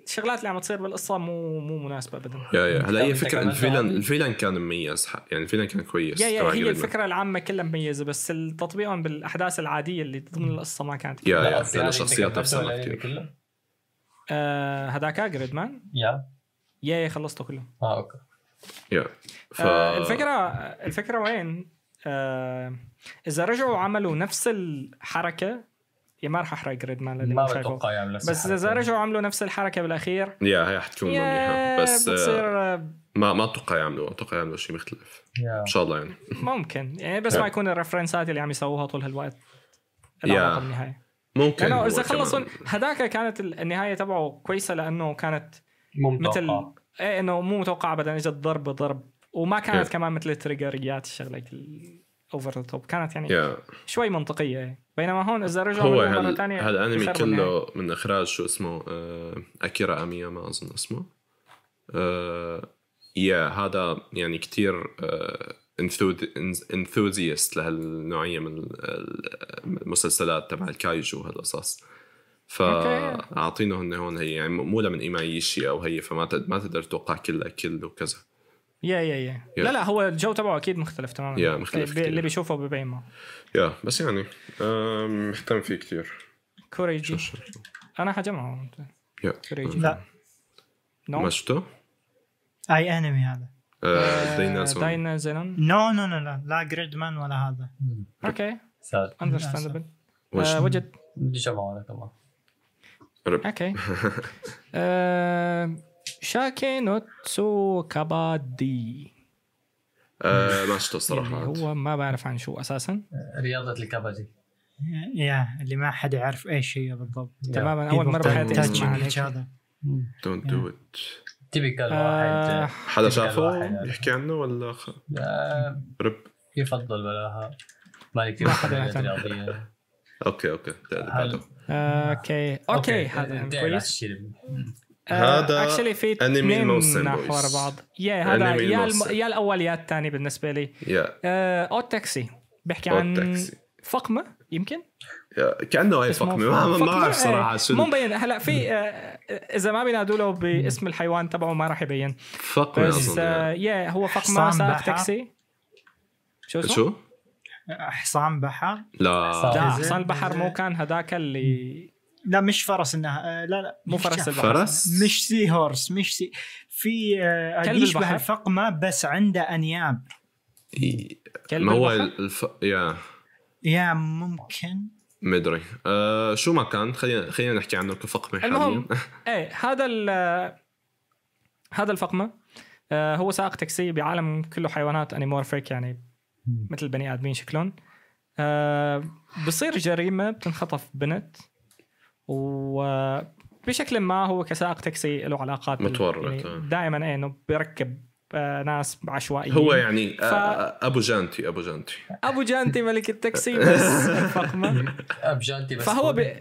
الشغلات اللي عم تصير بالقصة مو مو مناسبة ابدا. يا يا هلا هي فكرة الفيلن ال villain كان مميز ح- يعني ال villain كان كويس yeah yeah هي Gridman. الفكرة العامة كلها مميزة بس تطبيقهم بالأحداث العادية اللي ضمن القصة ما كانت yeah yeah الشخصيات أنت نفسها ما كثير هذاك Gridman؟ yeah. yeah yeah خلصته كله. آه okay. yeah ف آه الفكرة الفكرة وين؟ آه إذا رجعوا عملوا نفس الحركة yeah ما راح أحرق Gridman ما بتوقع يعمل نفس بس إذا. رجعوا عملوا نفس الحركة بالأخير yeah هي حتكون منيحه بس آه، بتصير آه، ما ما أتوقع يعملوا أتوقع يعملوا شيء مختلف yeah. إن شاء الله يعني ممكن يعني بس ما يكون الرفرنسات اللي عم يسووها طول هالوقت yeah. العلاقه بالنهاية ممكن لأنه إذا. خلصوا هذاك كانت النهاية تبعه كويسة لأنه كانت مو مثل إيه إنه مو متوقع ابدا إجت ضرب ضرب وما كانت Yeah. كمان مثل التريجريات الشغلة over the top كانت يعني yeah شوي منطقية إيه. بينما هون إذا رجعوا هو هال... ثانية هالأنمي كله من إخراج شو اسمه آه... أكيرا أميميا ما أظن اسمه آه... yeah هذا يعني كتير آه... enthusiast لهالنوعية من ال- المسلسلات تبع ال kaiju هالقصص فأعطينه هن هون هي يعني مو من إيمايشي أو هي فما تد... ما تقدر تتوقع كل كل وكذا yeah yeah yeah. Yeah. لا لا هو الجو تبعه أكيد مختلف تماما. Yeah, مختلف بي- كتير. اللي بيشوفه ببين ما. يا بس يعني آه... مهتم فيه كتير. كوريجي. أنا حجمعه يا. كوريجي. لا. نو. ما شفته؟ أي أنمي هذا؟ آه... ديناصور داينا زينون. نو نو نو لا. لا جريد مان ولا هذا. أوكي. ساد. اندرستاندبل وش؟ وجد. بدي جمعه أنا كمان رب. أوكي. آه، شاكي نوتسو كابادي آه ما شفته الصراحة. هو ما بعرف عن شو أساسا. رياضة الكبدي يا اللي ما حد يعرف إيش هي بالضبط. تماما أول مرة بحياتي أسمع عن هذا دونت دو ات تيبيكال واحد. حدا typical شافه؟ واحد. يحكي عنه ولا خ... رب. يفضل بلاها. مالي كثير ما حدا أوكي أوكي. آه، أوكي أوكي هذا كويس اللي- هذا اكشلي في نحو Boys. ورا بعض يا هذا يا. يا الأول يا الثاني بالنسبة لي يا آه، أوت تاكسي بيحكي عن. فقمة يمكن يا- كأنه اي اسمه فقمة ما؟ بعرف صراحة إيه، شو مو مبين هلا في آه، إذا ما بينادوا له باسم الحيوان تبعه ما راح يبين فقمة بس آه،. يا هو فقمة سائق. تاكسي شو اسمه؟ شو؟ حصان بحر. لا. لا زين، حصان البحر مو. كان هذاك اللي لا مش فرس انها آه، لا لا مو فرس. البحر. فرس؟ مش sea horse مش sea في آه، كلب يشبه البحر. الفقمه بس عنده أنياب. كلب ما هو البحر؟ الف... yeah. yeah ممكن. مدري آه شو ما كان خلينا خلينا نحكي عنه كفقمه حاليا. المهم إيه هذا ال- هذا الفقمة آه، هو سائق تاكسي بعالم كله حيوانات animorphic يعني مثل بني آدمين شكلهم. آه، بصير جريمة بتنخطف بنت وبشكل ما هو كسائق تاكسي له علاقات متورط، يعني آه. دائما إيه إنه بيركب آه، ناس عشوائيين هو يعني ف- آه أبو جانتي أبو جانتي. أبو جانتي ملك التاكسي بس الفقمه أبو جانتي بس فهو. ب...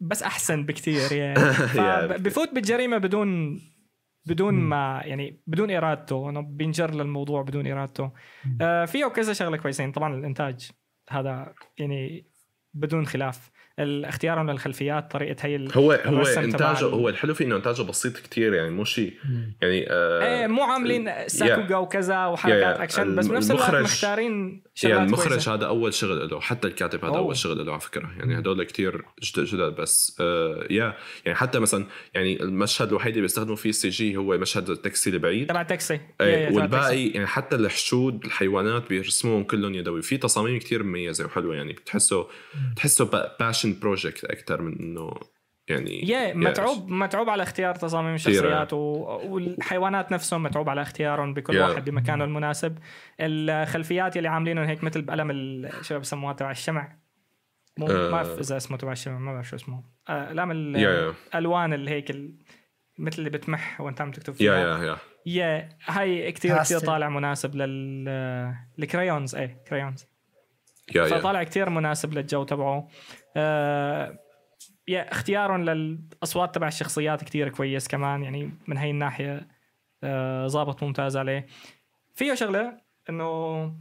بس أحسن بكثير يعني. yeah فبفوت بالجريمة بدون بدون ما يعني بدون ارادته إنه بينجر للموضوع بدون ارادته آه فيه كذا شغلة كويسين. طبعا الإنتاج هذا يعني بدون خلاف. اختيارهم للخلفيات طريقة هي ال- هو هو إنتاجه هو الحلو فيه إنه إنتاجه بسيط كتير يعني مو شيء يعني آه إيه مو عاملين sakuga وكذا وحركات أكشن بس بنفس الوقت مختارين يعني المخرج كويسة. هذا أول شغل له حتى الكاتب هذا أوه. اول شغل له على فكرة يعني هدول كتير جدد جدد بس آه yeah يعني حتى مثلا يعني المشهد الوحيد اللي بيستخدموا فيه ال CG هو مشهد التاكسي البعيد تبع تاكسي إيه yeah-. والباقي يعني حتى الحشود الحيوانات بيرسموهم كلهم يدوي في تصاميم كتير مميزة وحلوة يعني بتحسه بتحسه passion project أكثر من إنه يعني yeah متعوب متعوب على اختيار تصاميم الشخصيات و... والحيوانات نفسهم متعوب على اختيارهم بكل yeah. واحد بمكانه المناسب. الخلفيات اللي عاملينهم هيك مثل بقلم ال- شو بسموها تبع الشمع. مو آه. ما بعرف إذا اسمه تبع الشمع ما بعرف شو اسمه. آه، اقلام yeah yeah. الألوان اللي هيك ال... مثل اللي بتمح وانت عم تكتب yeah فيها. yeah yeah. yeah هاي كتير كتير باستل. طالع مناسب لل ال crayons إيه crayons. yeah yeah. فطالع كتير مناسب للجو تبعه. آه yeah اختيارهم للأصوات تبع الشخصيات كتير كويس كمان يعني من هاي الناحية آه ظابط ممتاز عليه. فيه شغلة إنه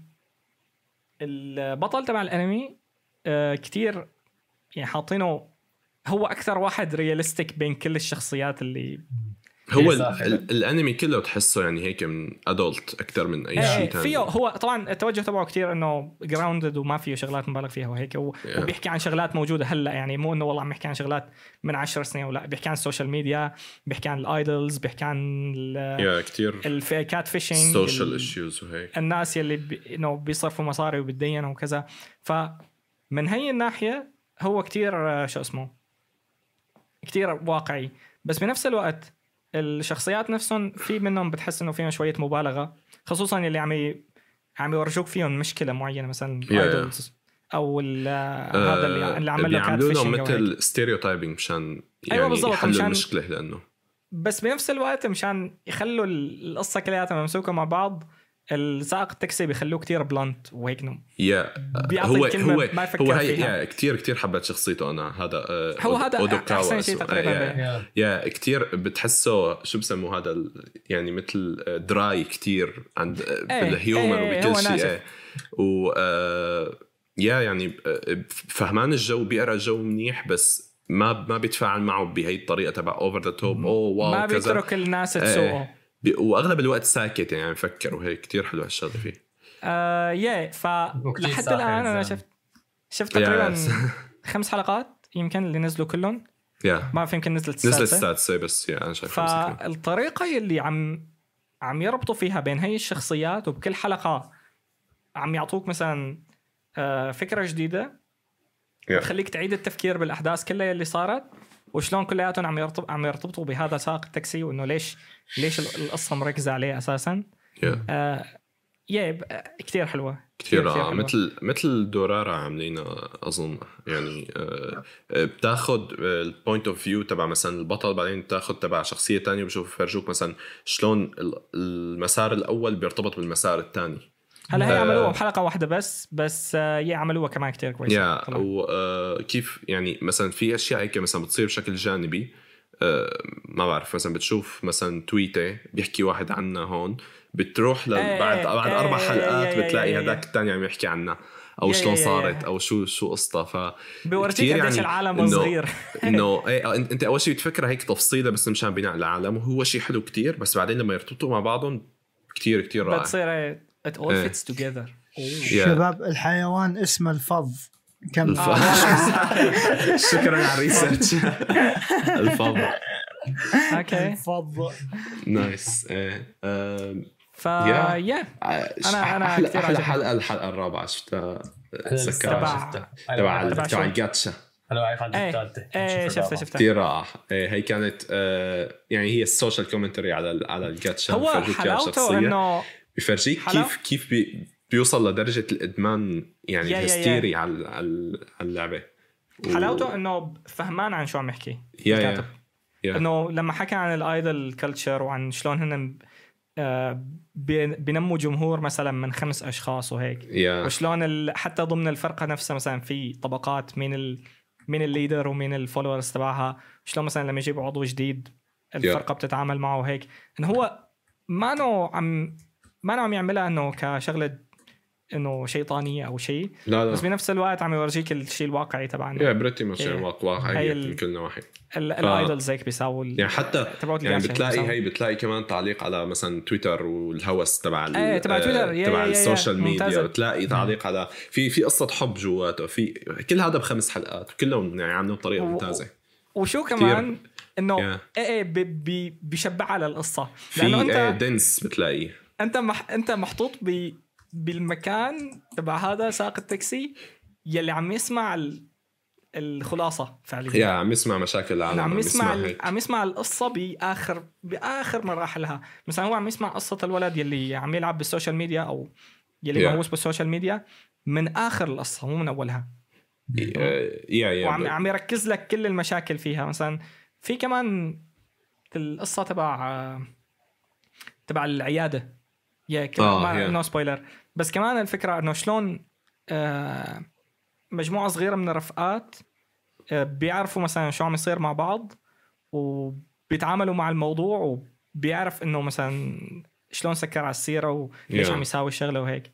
البطل تبع الأنمي آه كتير يعني حاطينه هو أكثر واحد realistic بين كل الشخصيات اللي هو إيه، الانمي كله تحسه يعني هيك من adult أكثر من أي إيه شيء ثاني فيه هو طبعا التوجه تبعه كتير إنه grounded وما فيه شغلات مبالغ فيها وهيك و- Yeah. وبيحكي عن شغلات موجودة هلأ يعني مو إنه والله عم يحكي عن شغلات من عشر سنين ولا بيحكي عن ال social media بيحكي عن ال idols بيحكي عن ال- yeah كثير ال catfishing social ال- issues وهيك. الناس يلي بي إنه بيصرفوا مصاري وبتدينوا وكذا فمن هي الناحية هو كتير آه، شو اسمه كتير واقعي. بس بنفس الوقت الشخصيات نفسهم في منهم بتحس إنه فيهم شوية مبالغة خصوصا اللي عم. عم يورجوك فيهم مشكلة معينة مثلا Yeah, أو ال- هذا اللي, اللي عمل له catfishing. مثل stereotyping مشان أيوة يعني بالضبط، يحلوا مشان- المشكلة لأنه بس بنفس الوقت مشان يخلوا القصة كلياتها ممسوكة مع بعض السائق التاكسي بيخلوه كتير blunt وهيك نوع yeah بيعطي هو هو ما هو هي. yeah كثير كثير حبيت شخصيته أنا هذا آه، هو Odd- هذا أحسن شيء. تقريباً. yeah, yeah. yeah كثير بتحسه شو بسموه هذا يعني مثل dry كثير عند بال humor إيه، وبكل شيء. إيه. و آه، yeah يعني آه، فهمان الجو بيقرأ الجو منيح بس ما ما بيتفاعل معه بهي الطريقة تبع over the top oh wow ما بيترك الناس إيه. تسوقه وأغلب الوقت ساكت يعني عم يفكر وهيك كثير حلو هالشغلة فيه آه yeah ف وكتير لحد الآن أنا. شفت شفت تقريبا. خمس حلقات يمكن اللي نزلوا كلهم يا ما بعرف يمكن نزلت نزلت السادسة السادسة بس يا أنا شايف. فالطريقة اللي عم عم يربطوا فيها بين هي الشخصيات وبكل حلقة عم يعطوك مثلا آه، فكرة جديدة يا. بتخليك تعيد التفكير بالأحداث كلها اللي صارت وشلون كلياتهم عم يرتب عم يرتبطوا بهذا سائق التاكسي وإنه ليش ليش ال- القصة مركزة عليه أساسا Yeah. آه يا كثير حلوة كثير آه،. مثل مثل دورارا عاملينها أظن يعني آه، بتاخد ال point of view تبع مثلا البطل بعدين بتاخد تبع شخصية تانية وبشوف فرجوك مثلا شلون ال- المسار الأول بيرتبط بالمسار الثاني هلا هي آه. عملوها بحلقة واحدة بس بس آه yeah عملوها كمان كثير كويسه yeah. وكيف يعني مثلا في أشياء هيك مثلا بتصير بشكل جانبي آه، ما بعرف مثلا بتشوف مثلا تويتة بيحكي واحد عنها هون بتروح. إيه، بعد إيه، بعد أربع إيه، حلقات بتلاقي هذاك. الثاني عم يحكي عنها أو شلون صارت. أو شو شو قصتها ف بورجيك كتير قديش يعني العالم صغير إنه إيه إنت أول شيء بتفكرها هيك تفصيلة بس مشان بناء العالم وهو شيء حلو كتير بس بعدين لما يرتبطوا مع بعضهم كتير كتير رائع بتصير it all إيه. fits together yeah. شباب الحيوان اسمه الفظ كم؟ الف- شكرا على ال research. الفضل okay الفظ nice إيه. ف yeah. yeah أنا أنا أحلى. حلقه الحلقة الرابعة شفتها؟ تذكرها تبع- تبع تبع؟ تبع الجاتشا. أنا واقف عند إيه. الثالثه إيه شفتها شفتها كثير رائعه إيه، هي كانت آه، يعني هي ال social commentary على على الجاتشا. هو حلاوته. إنه بفرجيك كيف كيف بي بيوصل لدرجة الإدمان يعني yeah- yeah- yeah. الهستيري على على اللعبة؟ و- حلاوته إنه فهمان عن شو عم يحكي. yeah. yeah. إنه لما حكى عن ال idol culture وعن شلون هن آه، بينموا جمهور مثلا من خمس أشخاص وهيك. yeah. وشلون ال... حتى ضمن الفرقة نفسها مثلا في طبقات مين ال... مين ال leader ومين ال followers تبعها. شلون مثلا لما يجيبوا عضو جديد الفرقة بتتعامل معه وهيك. إنه هو ما عم ما عم يعملها إنه كشغلة إنه شيطانية أو شيء لا بس لا بنفس الوقت عم يورجيك الشيء الواقعي تبعنا yeah pretty much إيه. ال- من كل نواحي ال- ال idols هيك بيساووا يعني حتى يعني بتلاقي. هي بتلاقي كمان تعليق على مثلا تويتر والهوس تبع إيه، تبع آه، تويتر. yeah- تبع yeah- yeah- ال social yeah. media. بتلاقي تعليق على في في قصة حب جواته في كل هذا بخمس حلقات كلهم يعني عاملين بطريقه ممتازة وشو كمان إنه. إيه إيه بي- بي- بيشبعها للقصه في لأنه إيه انت dense بتلاقيه أنت مح... أنت محطوط ب... بالمكان تبع هذا سائق التاكسي يلي عم يسمع ال... الخلاصة فعليا. yeah عم يسمع مشاكل العالم عم يسمع ال... هيك. عم يسمع القصة باخر بآخر مراحلها. مثلا هو عم يسمع قصة الولد يلي عم يلعب بال social media أو يلي Yeah. مهووس بال social media من آخر القصة مو من أولها. yeah yeah وعم عم يركز لك كل المشاكل فيها. مثلا في كمان القصة تبع تبع العيادة. yeah ك- ما هي. no spoiler بس كمان الفكرة إنه شلون آه، مجموعة صغيرة من الرفقات آه، بيعرفوا مثلا شو عم يصير مع بعض وبيتعاملوا مع الموضوع وبيعرف إنه مثلا شلون سكر على السيرة وليش Yeah. عم يساوي الشغله وهيك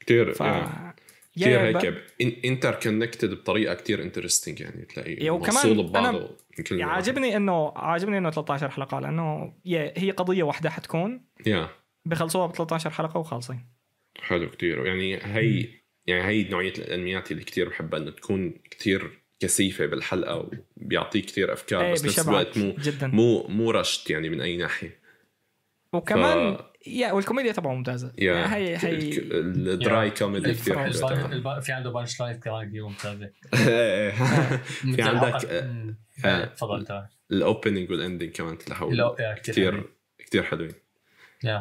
كثير ف. yeah- كثير ب- هيك interconnected بطريقة كثير interesting يعني تلاقي موصول أنا ببعضه نواحي. عاجبني انه عاجبني إنه 13 حلقه لأنه هي قضية واحدة حتكون yeah بخلصوها ب 13 حلقة وخالصين حلو كتير يعني هي يعني هي نوعية الأنميات اللي كتير بحبها إنه تكون كتير كثيفة بالحلقة وبيعطيك كتير أفكار إيه بس نفس الوقت مو جدا مو مو rushed يعني من أي ناحية وكمان yeah والكوميديا تبعه ممتازة yeah يعني هي هي ال dry comedy كثير ال punch. حلو ال pun- تبعه. ال pun- في عنده punchline كمان كثير ممتازه إيه. في عندك آه،. آه. تفضل ال opening وال ending كمان كثير حلوين. كثير حلوين.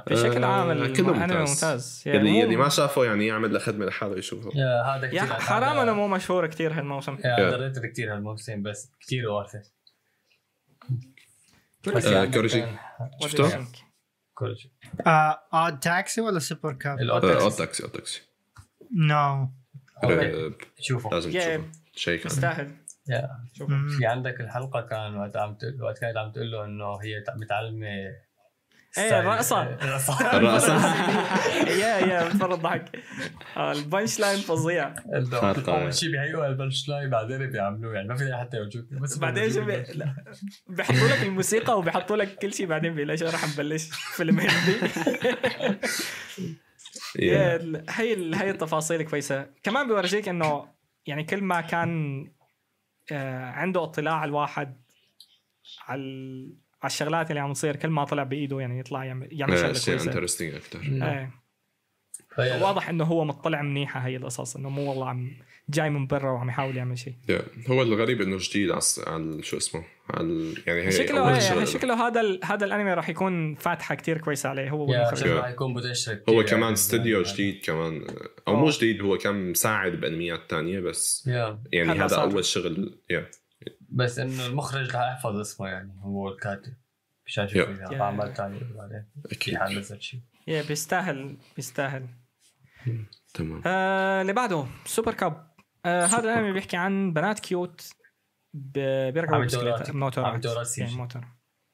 بشكل آه، عام كله الانمي ممتاز. ممتاز. يعني يلي مو- يلي ما شافه يعني يعمل له خدمه لحاله يشوفه. yeah هذا yeah كثير حرام انه مو مشهور كتير هالموسم. yeah. underrated كثير هالموسم بس كثير worth آه، كوريجي. شفته؟ كوريجي. آه Odd Taxi ولا Super Cub؟ آه، Taxi. Odd Taxi no آه، شوفوا لازم. تشوفه. شيك يستاهل. yeah. شوف في عندك الحلقة كان وقت عم تقول وقت كانت عم تقول له إنه هي تع- متعلمة إيه. الرقصة الرقصة. yeah yeah بتفرج ضحك آه، ال punchline فظيع. أول شيء بيهيئوا ال punchline بعدين بيعملوه يعني ما في حتى يوجد بس بعدين شو. بيحطوا لك الموسيقى وبيحطوا لك كل شيء بعدين بيقول لك رح نبلش فيلم هندي yeah هي هي التفاصيل كويسة كمان بيورجيك إنه يعني كل ما كان آه، عنده اطلاع الواحد على على الشغلات اللي عم تصير كل ما طلع بإيده يعني يطلع يعمل يعمل آه، شغلة شيء كويسة interesting أكثر إيه فهي- واضح إنه هو مطلع منيحة هي القصص إنه مو والله عم جاي من برا وعم يحاول يعمل شيء Yeah. هو الغريب إنه جديد على شو اسمه على يعني هي شكله أول إيه شغل. شكله هذا ال- هذا الأنمي راح يكون فاتحة كتير كويسة عليه هو. شكله حيكون potential هو كتير كمان يعني. استوديو جديد كمان أو مو جديد هو كان مساعد بأنميات تانية بس yeah يعني هذا. أول شغل yeah بس إنه المخرج رح يحفظ اسمه يعني هو الكاتب. مشان yeah. إذا اعمال ثانية بعدين. أكيد. حال نزل شيء. yeah بيستاهل بيستاهل. تمام. آه اللي بعده Super Cub. آه هذا الأنمي بيحكي عن بنات cute بيركبوا بسكليت موتورات. يعني جي. موتور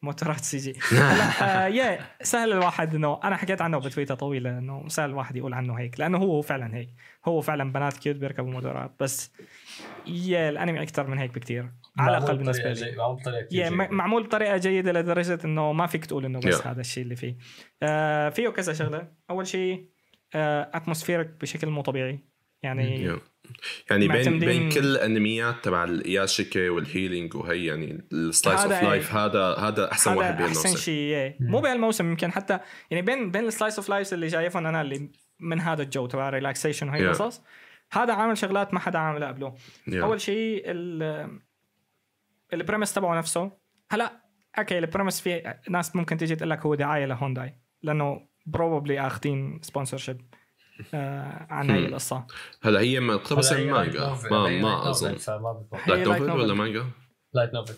موتورات CG. هلا آه yeah سهل الواحد إنه أنا حكيت عنه بتويته طويله إنه سهل الواحد يقول عنه هيك لأنه هو فعلا هيك. هو فعلا بنات cute بيركبوا موتورات. بس yeah الأنمي أكثر من هيك بكتير. على الاقل بالنسبة لي معمول بطريقة. م- معمول بطريقة جيدة لدرجة إنه ما فيك تقول إنه بس Yeah. هذا الشيء اللي فيه آه فيه كذا شغلة أول شيء آه atmospheric بشكل مو طبيعي يعني yeah. يعني بين بين كل الأنميات تبع ال iyashikei وال healing وهي يعني ال slice هذا of. life هذا هذا أحسن واحد هذا أحسن شيء إيه. مو بهالموسم يمكن حتى يعني بين بين ال slice of lifes اللي جايبهم أنا اللي من هذا الجو تبع relaxation وهي Yeah. القصص هذا عامل شغلات ما حدا عاملها قبله yeah. أول شيء ال- ال premise تبعه نفسه هلا okay ال premise في ناس ممكن تيجي تقول لك هو دعايه لهوندا لأنه probably أخذين sponsorship عن هي. القصة هلا هي مقتبسه من مانجا. ما هي ما light أظن light novel. ولا مانجا؟ light novel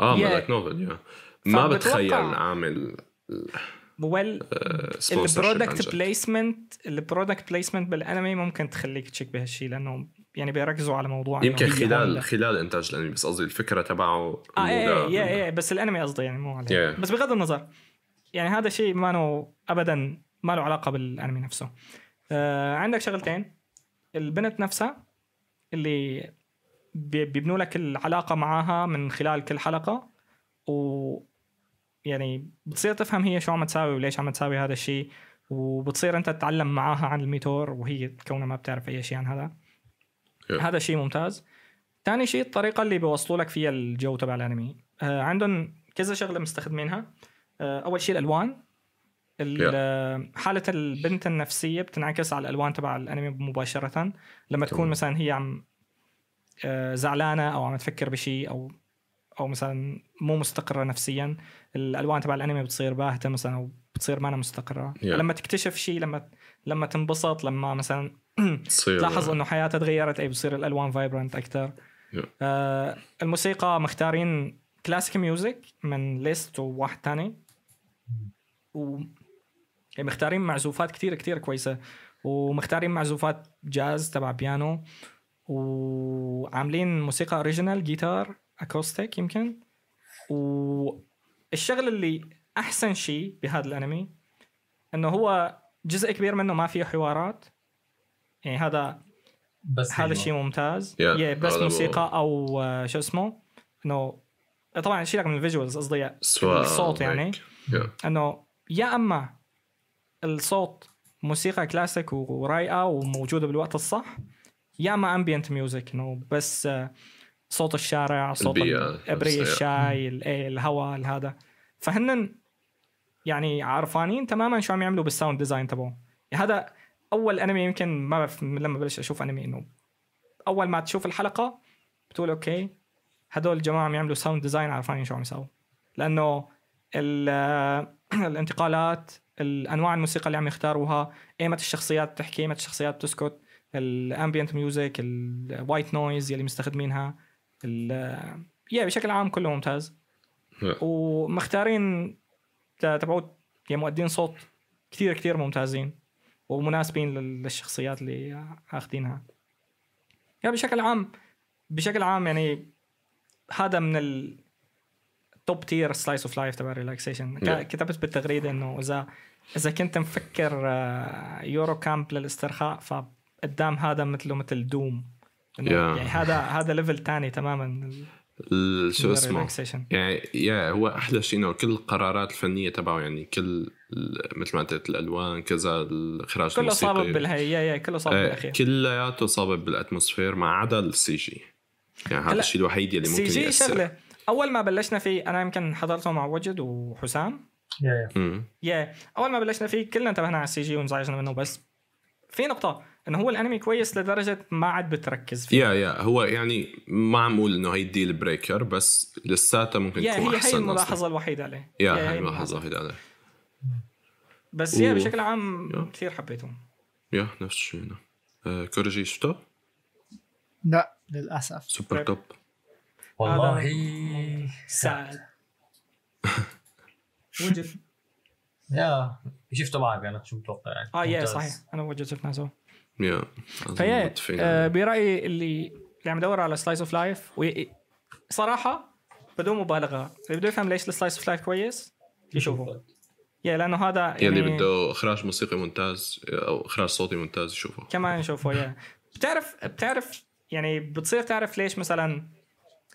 آه ما. لايت نوفل يا ما بتخيل عامل well sponsor ال product placement ال product placement بالانمي ممكن تخليك تشك بهالشيء لأنه يعني بيركزوا على موضوع يمكن خلال. خلال إنتاج الأنمي بس قصدي الفكرة تبعه آه إيه إنه إيه إيه إيه بس الأنمي قصدي يعني مو عليه. Yeah. بس بغض النظر يعني هذا شيء ما له ابدا ما له علاقة بالأنمي نفسه. آه عندك شغلتين. البنت نفسها اللي بي- بيبنوا لك العلاقة معاها من خلال كل حلقة و يعني بتصير تفهم هي شو عم تساوي وليش عم تساوي هذا الشيء وبتصير أنت تتعلم معاها عن الموتور وهي كونها ما بتعرف أي شيء عن هذا. Yeah. هذا شيء ممتاز. ثاني شيء الطريقة اللي بيوصلوا لك فيها الجو تبع الأنمي. آه عندهم كذا شغلة مستخدمينها. آه أول شيء الألوان. ال- آه، حالة البنت النفسية بتنعكس على الألوان تبع الأنمي مباشرة. لما تكون. مثلا هي عم آه، زعلانة أو عم تفكر بشيء أو أو مثلا مو مستقرة نفسيا الألوان تبع الأنمي بتصير باهتة مثلا أو بتصير ما مستقرة. Yeah. لما تكتشف شيء لما لما تنبسط لما مثلا تلاحظ إنه حياتها تغيرت أي بصير الألوان فايبرنت أكثر. Yeah. آه الموسيقى مختارين classic music من ليست وواحد تاني. و يعني مختارين معزوفات كتير كتير كويسة. ومختارين معزوفات جاز تبع بيانو وعاملين موسيقى original جيتار acoustic يمكن. والشغل اللي أحسن شيء بهذا الأنمي إنه هو جزء كبير منه ما فيه حوارات يعني هذا بس هذا الشيء ممتاز Yeah, yeah, بس موسيقى أو آه، شو اسمه إنه طبعا شيلك من ال visuals قصدي الصوت يعني. Yeah. إنه يا أما الصوت موسيقى كلاسيك ورايقة وموجودة بالوقت الصح يا أما ambient music إنه بس آه، صوت الشارع صوت ابريق. الشاي ال- إيه، الهواء هذا فهن يعني عرفانين تماما شو عم يعملوا بال sound design تبعه هذا أول انمي يمكن ما بعرف لما بلش أشوف انمي إنه أول ما تشوف الحلقة بتقول okay هدول الجماعه عم يعملوا sound design عارفين شو عم يساووا لأنه ال- الانتقالات الأنواع الموسيقى اللي عم يختاروها ايمت الشخصيات بتحكي ايمت الشخصيات بتسكت ال ambient music ال white noise يلي مستخدمينها yeah بشكل عام كله ممتاز. ومختارين تبعوت يعني مؤدين صوت كثير كثير ممتازين ومناسبين لل- للشخصيات اللي آخذينها يعني بشكل عام بشكل عام يعني هذا من ال top tier slice of life تبع relaxation. كتبت بالتغريدة إنه اذا إذا كنت مفكر آه، Yuru Camp للاسترخاء فقدام هذا مثله مثل دوم Yeah. يعني هذا هذا level تاني تماما شو اسمه؟ يعني yeah هو أحلى شيء إنه كل القرارات الفنية تبعه يعني كل مثل ما قلت الألوان كذا الإخراج كله صابب بالهي yeah yeah كله صابب آه، بالأخير. كلياته صابب بال atmosphere ما عدا ال CG. يعني هذا الشيء الوحيد اللي C ممكن G يأثر. شغلة أول ما بلشنا فيه أنا يمكن حضرته مع وجد وحسام. yeah. yeah. أول ما بلشنا فيه كلنا انتبهنا على ال CG وانزعجنا منه بس في نقطة. إنه هو الأنمي كويس لدرجة ما عاد بتركز فيه. yeah yeah هو يعني ما عم أقول إنه هي ال deal breaker بس لساتها ممكن تكون هي هي أحسن الملاحظه أصلاً. الوحيدة عليه. yeah هي هي هي الملاحظه الوحيدة عليه. بس yeah بشكل عام yeah. كثير حبيتهم. yeah نفس الشيء هنا. آه كوريجي شفته؟ لا للأسف. Super Cub. top والله سعد. وجد. yeah شفته معك أنا شو متوقع؟ يعني آه yeah. صحيح. أنا وجد شفناه سوا. yeah آه. برأيي اللي اللي عم يدور على slice of life صراحة بدون مبالغة. اللي بده يفهم ليش ال slice of life كويس يشوفه. يا لأنه هذا يعني يلي بده إخراج موسيقي ممتاز أو إخراج صوتي ممتاز يشوفه. كمان نشوفه يا. بتعرف بتعرف يعني بتصير تعرف ليش مثلا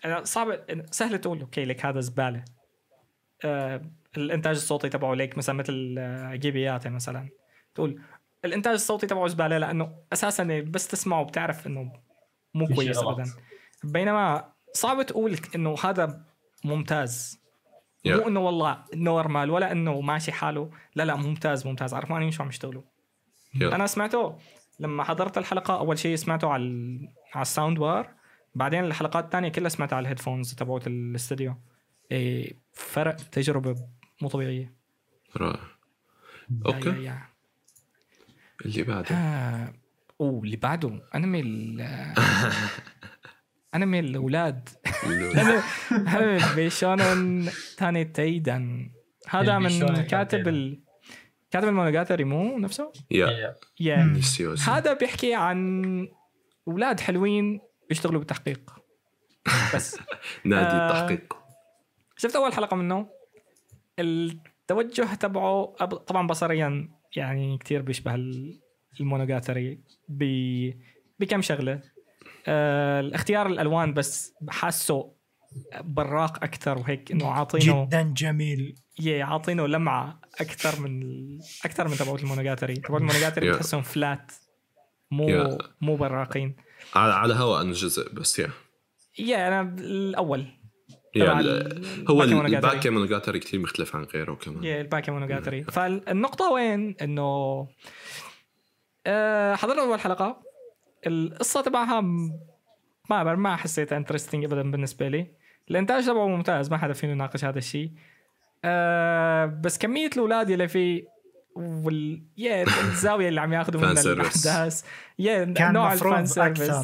أنا صعب سهل تقول أوكي لك هذا زبالة. آه الإنتاج الصوتي تبعه ليك مثلا مثل آه، جيبياتي مثلا. تقول الإنتاج الصوتي تبعه زباله لأنه أساسا بس تسمعه بتعرف إنه مو كويس. ابدا. بينما صعب تقول إنه هذا ممتاز. مو إنه والله normal ولا إنه ماشي حاله. لا لا ممتاز ممتاز. عرفانين شو عم يشتغلوا. أنا سمعته لما حضرت الحلقة أول شيء سمعته على ال... على ال sound bar. بعدين الحلقات الثانية كلها سمعتها على ال headphones تبعت الاستديو إيه فرق تجربة مو طبيعية. رائع. okay yeah- yeah. اللي بعده؟ آه. أوه اللي بعده. انمي ال انمي الأولاد. انمي بيشونن تاني تايدن هذا من كاتب ال... كاتب المونوجاتري مو نفسه؟ يا. يا. هذا بيحكي عن أولاد حلوين بيشتغلوا بالتحقيق. بس. نادي آه. التحقيق شفت أول حلقة منه؟ التوجه تبعه طبعا بصريا يعني كتير بيشبه ال- المونوجاتري ب- بكم شغلة. آه الاختيار الألوان بس حاسه براق أكثر وهيك إنه عاطينه جدا جميل. يه عاطينه لمعة أكثر من أكثر من تبعوت المونوجاتري تبعوت المونوجاتري Yeah. بتحسهم flat مو. مو براقين. على على هوا انه جزء بس يا. يا أنا الأول. هو الباكي مونوجاتري. كثير مختلف عن غيره كمان. yeah الباكي مونوجاتري فالنقطة وين؟ إنه آه، حضرنا أول حلقة. القصة تبعها ما بعرف ما حسيتها interesting ابدا بالنسبة لي. الإنتاج تبعه ممتاز ما حدا فينا يناقش هذا الشيء. آه بس كمية الأولاد اللي فيه وال yeah الزاوية اللي عم ياخذوا منها. الأحداث. yeah كان نوع ال fan service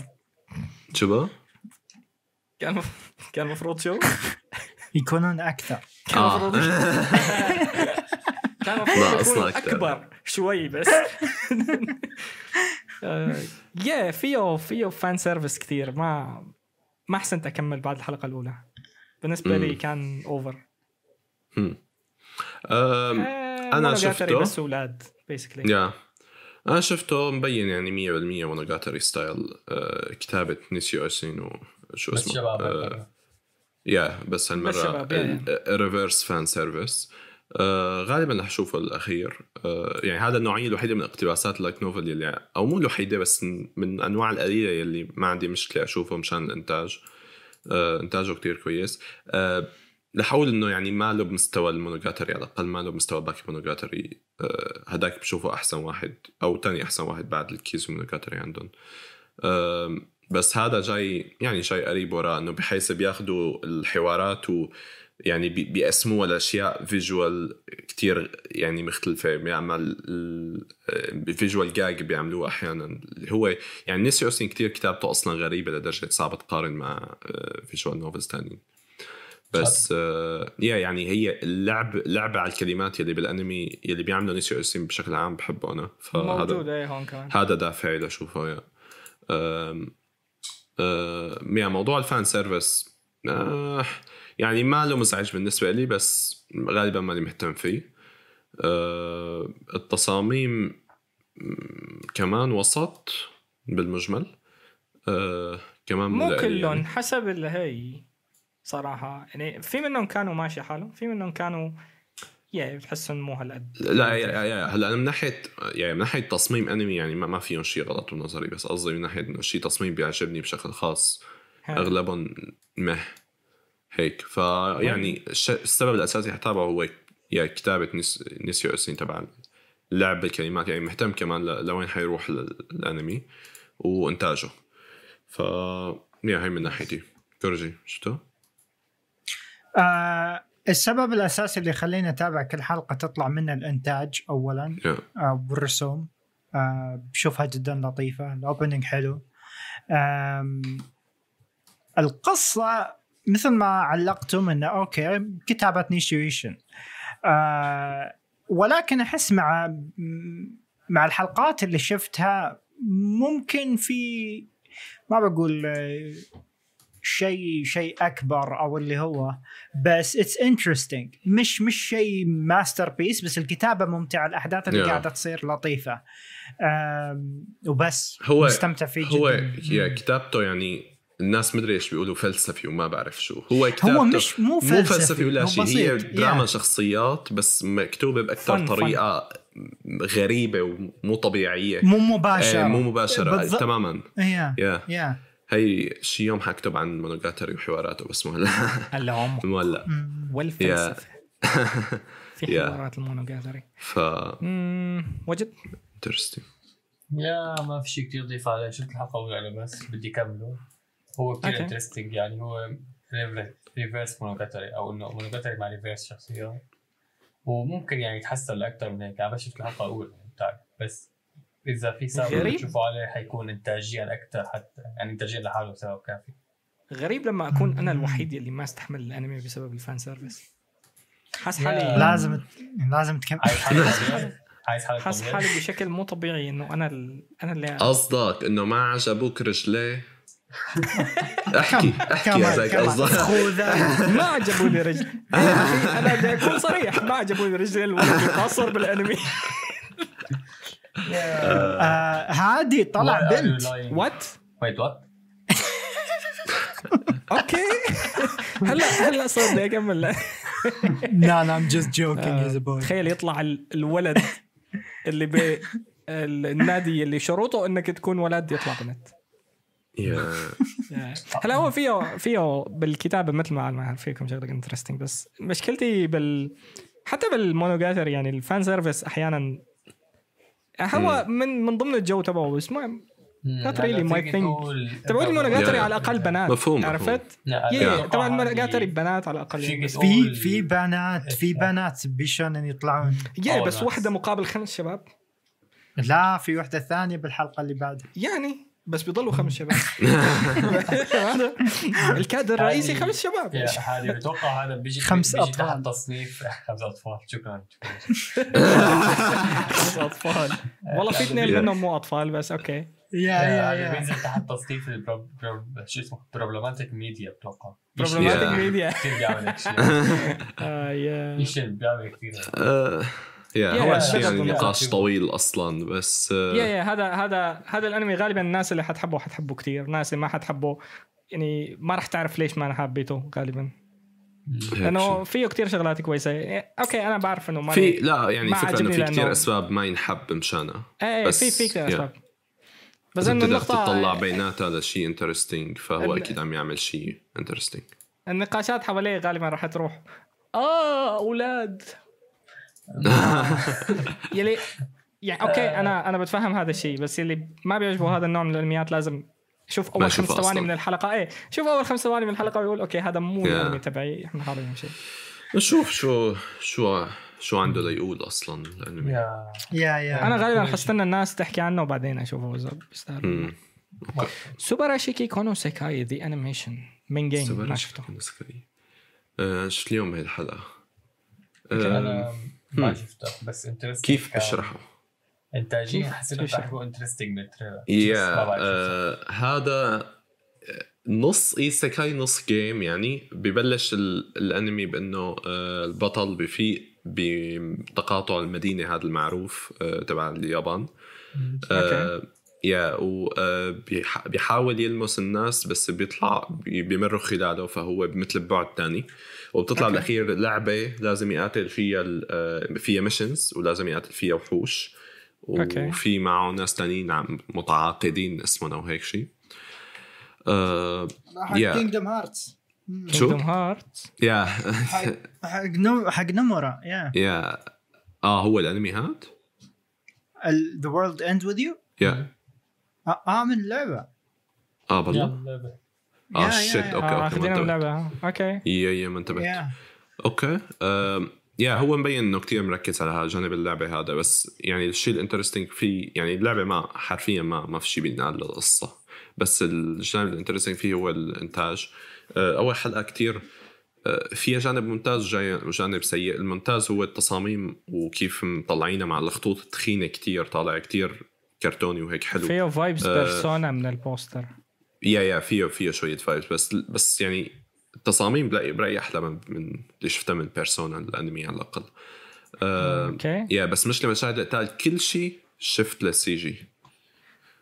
شو بقى؟ كان كان المفروض شو؟ يكونون أكثر كان آه. المفروض كان يكون أكتر. أكبر شوي بس آه، yeah فيه فيه fan service كثير ما ما أحسنت أكمل بعد الحلقة الأولى بالنسبة لي. كان over. أم، أنا شفته. بس أولاد basically yeah أنا شفته مبين يعني 100% مونوجاتري style آه، كتابة نيسيو بس اسمه شباب آه،. yeah بس yeah- reverse fan service غالبا رح أشوفه الأخير. آه، يعني هذا النوعية الوحيدة من اقتباسات ال light novel يلي أو مو الوحيدة بس من أنواع القليلة يلي ما عندي مشكلة أشوفه مشان الإنتاج. آه، إنتاجه كتير كويس. آه، رح أقول إنه يعني ما له بمستوى المونوجاتري على الأقل ما له بمستوى باكي مونوجاتري. آه، هداك بشوفه أحسن واحد أو تاني أحسن واحد بعد الكيزو مونوجاتري عندهم. آم، بس هذا جاي يعني جاي قريب وراه إنه بحيث بياخذوا الحوارات و يعني بي- بيقسموها لأشياء visual كتير يعني مختلفة. بيعمل visual gag بيعملوها أحيانا. هو يعني نيسيو إيسين كتير كتابته أصلا غريبة لدرجة صعب تقارن مع visual novels تانيين. بس آه yeah يعني هي اللعب لعبه على الكلمات يلي بالأنمي يلي بيعملوا نيسيو إيسين بشكل عام بحبه أنا. فهذا موجود إيه هون كمان. هذا دافعي لأشوفه yeah أه يا موضوع الفان سيرفيس أه يعني ما له مزعج بالنسبة لي بس غالبا ماني مهتم فيه. أه التصاميم كمان وسط بالمجمل. كمان مو كلهم يعني. حسب اللي هي صراحة. يعني في منهم كانوا ماشي حالهم في منهم كانوا يا بتحسهم مو هالقد. لا يا هلا أنا من ناحية يعني من ناحية تصميم أنمي يعني ما, ما فيهم شيء غلط بنظري بس قصدي من ناحية إنه شيء تصميم بيعجبني بشكل خاص. ها. أغلبهم مه. هيك. فيعني السبب الأساسي حتابعه هو يا كتابة نس... نسيو اسين تبع لعب بالكلمات يعني مهتم كمان ل- لوين حيروح ال- الأنمي وإنتاجه. ف يا هي من ناحيتي. كورجي شفتوا؟ آه السبب الأساسي اللي يخليني أتابع كل حلقة تطلع منها الإنتاج اولا يا آه والرسوم آه بشوفها جدا لطيفة الأوبننج حلو. القصة مثل ما علقتم إنه okay كتابة نيسيو إيسين. آه ولكن أحس مع مع الحلقات اللي شفتها ممكن في ما بقول آه، شيء شيء أكبر أو اللي هو بس it's interesting مش مش شيء masterpiece بس الكتابة ممتعة الأحداث اللي Yeah. قاعدة تصير لطيفة. وبس. هو مستمتع فيه جدا. هو يا كتابته يعني الناس مدري إيش بيقولوا فلسفي وما بعرف شو. هو كتابته هو مش مو فلسفي, مو فلسفي ولا شيء هي. دراما Yeah. شخصيات بس مكتوبة بأكثر. طريقة غريبة ومو طبيعية. مو مباشرة. آه، مو مباشرة بالضبط. تماما. يا يا يا هي شي يوم حكتب عن مونوجاتري وحواراته بس مو هلا. هلا هم مو هلا. والفلسفة. في. حوارات المونوجاتري ف وجد. interesting يا ما في شيء كثير ضيف عليه. شفت الحلقة الأولى بس بدي كمله هو كثير. انترستنج يعني. هو reverse مونوجاتري أو إنه مونوجاتري مع reverse شخصيات. وممكن يعني يتحسن لاكثر من هيك. أنا بس شفت الحلقة الأولى بتاعي بس إذا في سبب. تشوفوا عليه حيكون انتاجيا أكثر حتى يعني انتاجيا لحاله سبب كافي. غريب لما أكون أنا الوحيد اللي ما استحمل الأنمي بسبب ال fan service. حاس يا. حالي لازم لازم تكمل. عايز حالك طبيعي. عايز حالك حاس طبيعي. حالي بشكل مو طبيعي إنه أنا ال... أنا اللي قصدك إنه ما عجبوك رجليه احكي احكي هيك كمان. قصدك. ما عجبوني رجل. يا أخي، أنا بدي أكون صريح ما عجبوني رجل الولد القاصر بالأنمي. هادي طلع بنت. وات ويت وات okay. هلا هلا صار بدي اكمل لا لا I'm just joking آه، تخيل يطلع ال- الولد اللي ب ال- النادي اللي شروطه إنك تكون ولد يطلع بنت. يا هلا هو فيه فيه بالكتابة مثل ما ما فيكم شغله interesting بس مشكلتي بال حتى بالمونوجاتري يعني ال fan service أحيانا هو من من ضمن الجو تبعه بس ما really my thing. تبعون المونوجاتري Yeah. على الأقل بنات مفهوم،. عرفت؟ تبع المونوجاتري بنات على الأقل. في في بنات في بنات بيشونن يطلعون يا بس. واحدة مقابل خمس شباب لا في وحدة ثانية بالحلقة اللي بعدها يعني بس بيضلوا خمس شباب. هذا الكادر الرئيسي خمس شباب. يا حالي بتوقع هذا بيجي خمس بيجي أطفال. تحت تصنيف خمس أطفال. شكرا. خمس أطفال. والله في اثنين منهم مو أطفال بس أوكي. يا يا يا بينزل تحت تصنيف شو اسمه؟ بروبلماتيك ميديا بتوقع. بروبلماتيك. ميديا كثير بيعمل هيك شيء. آه، بيعمل كثير yeah هو yeah- شيء بغض يعني. نقاش طويل أصلا بس yeah yeah هذا هذا هذا الأنمي غالبا الناس اللي حتحبه حتحبه كثير الناس اللي ما حتحبه يعني ما راح تعرف ليش ما أنا حبيته غالبا. لأنه شيء. فيه كثير شغلات كويسة. إيه، okay أنا بعرف إنه ما في لا يعني فكرة إنه في كثير لأنه- أسباب ما ينحب مشانها إيه بس- في في كثير yeah. أسباب. بس إنه النقطه تطلع بيناتها لشيء interesting فهو ال- أكيد عم يعمل شيء interesting النقاشات حواليه غالبا راح تروح آه أولاد! يلي يعني okay أنا أنا بتفهم هذا الشيء بس اللي ما بيعجبه هذا النوع من الأنميات لازم شوف أول خمس ثواني. من الحلقة. إيه شوف أول خمس ثواني من الحلقة ويقول okay هذا مو Yeah. الأنمي تبعي إحنا خلينا نمشي نشوف شو شو شو عنده ليقول أصلا الأنمي. yeah yeah yeah أنا غالبا حستنى الناس تحكي عنه وبعدين أشوفه اذا بيستاهل. Subarashiki Kono Sekai The Animation من game ما سوبر شفته. آه، شفت اليوم بهي الحلقة. آه، ما. شفته بس interesting كيف أشرحه؟ انتاجيا حسيت كيف إنه أشرحه؟ تحكوا interesting من ال trailer بس yeah شو آه هذا نص isekai نص game يعني. ببلش ال- الأنمي بإنه آه البطل بفيق بتقاطع المدينة هذا المعروف آه تبع اليابان. آه yeah وبيحاول يلمس الناس بس بيطلع بي- بيمروا خلاله فهو مثل ببعد تاني. وبتطلع okay. بالاخير لعبة لازم يقاتل فيها ال- آه، فيها missions ولازم يقاتل فيها وحوش. وفي معه ناس تانيين متعاقدين اسمهم أو هيك شيء. آه يا كينجدم هارتس شو؟ كينجدوم هارت يا حق نو- حق نمرة يا يا آه هو الأنمي هاد؟ ذا وورلد اند وذ يو يا آه من اللعبة. آه بالله. آه يا- شيت يا- أوكي آه أوكي انتبهت. اللعبه أوكي. يا يا ما انتبهت يا أوكي يا هو مبين إنه كتير مركز على جانب اللعبة هذا بس يعني الشيء الإنترستنج فيه يعني اللعبة ما حرفيا ما ما في شيء بينقال للقصه بس الجانب ال interesting فيه هو الإنتاج. آه، أول حلقة كتير آه، فيها جانب ممتاز جاي- وجانب سيء. الممتاز هو التصاميم وكيف مطلعينها مع الخطوط. التخينه كتير طالع كتير كرتوني وهيك حلو. فيه vibes آه. Persona من البوستر. يا يا فيه فيه شوية vibes بس بس يعني التصاميم بلاقي برايي أحلى من من اللي شفتها من Persona الأنمي على الأقل. آه okay. yeah بس مشكله مشاهد القتال كل شيء shift لل CG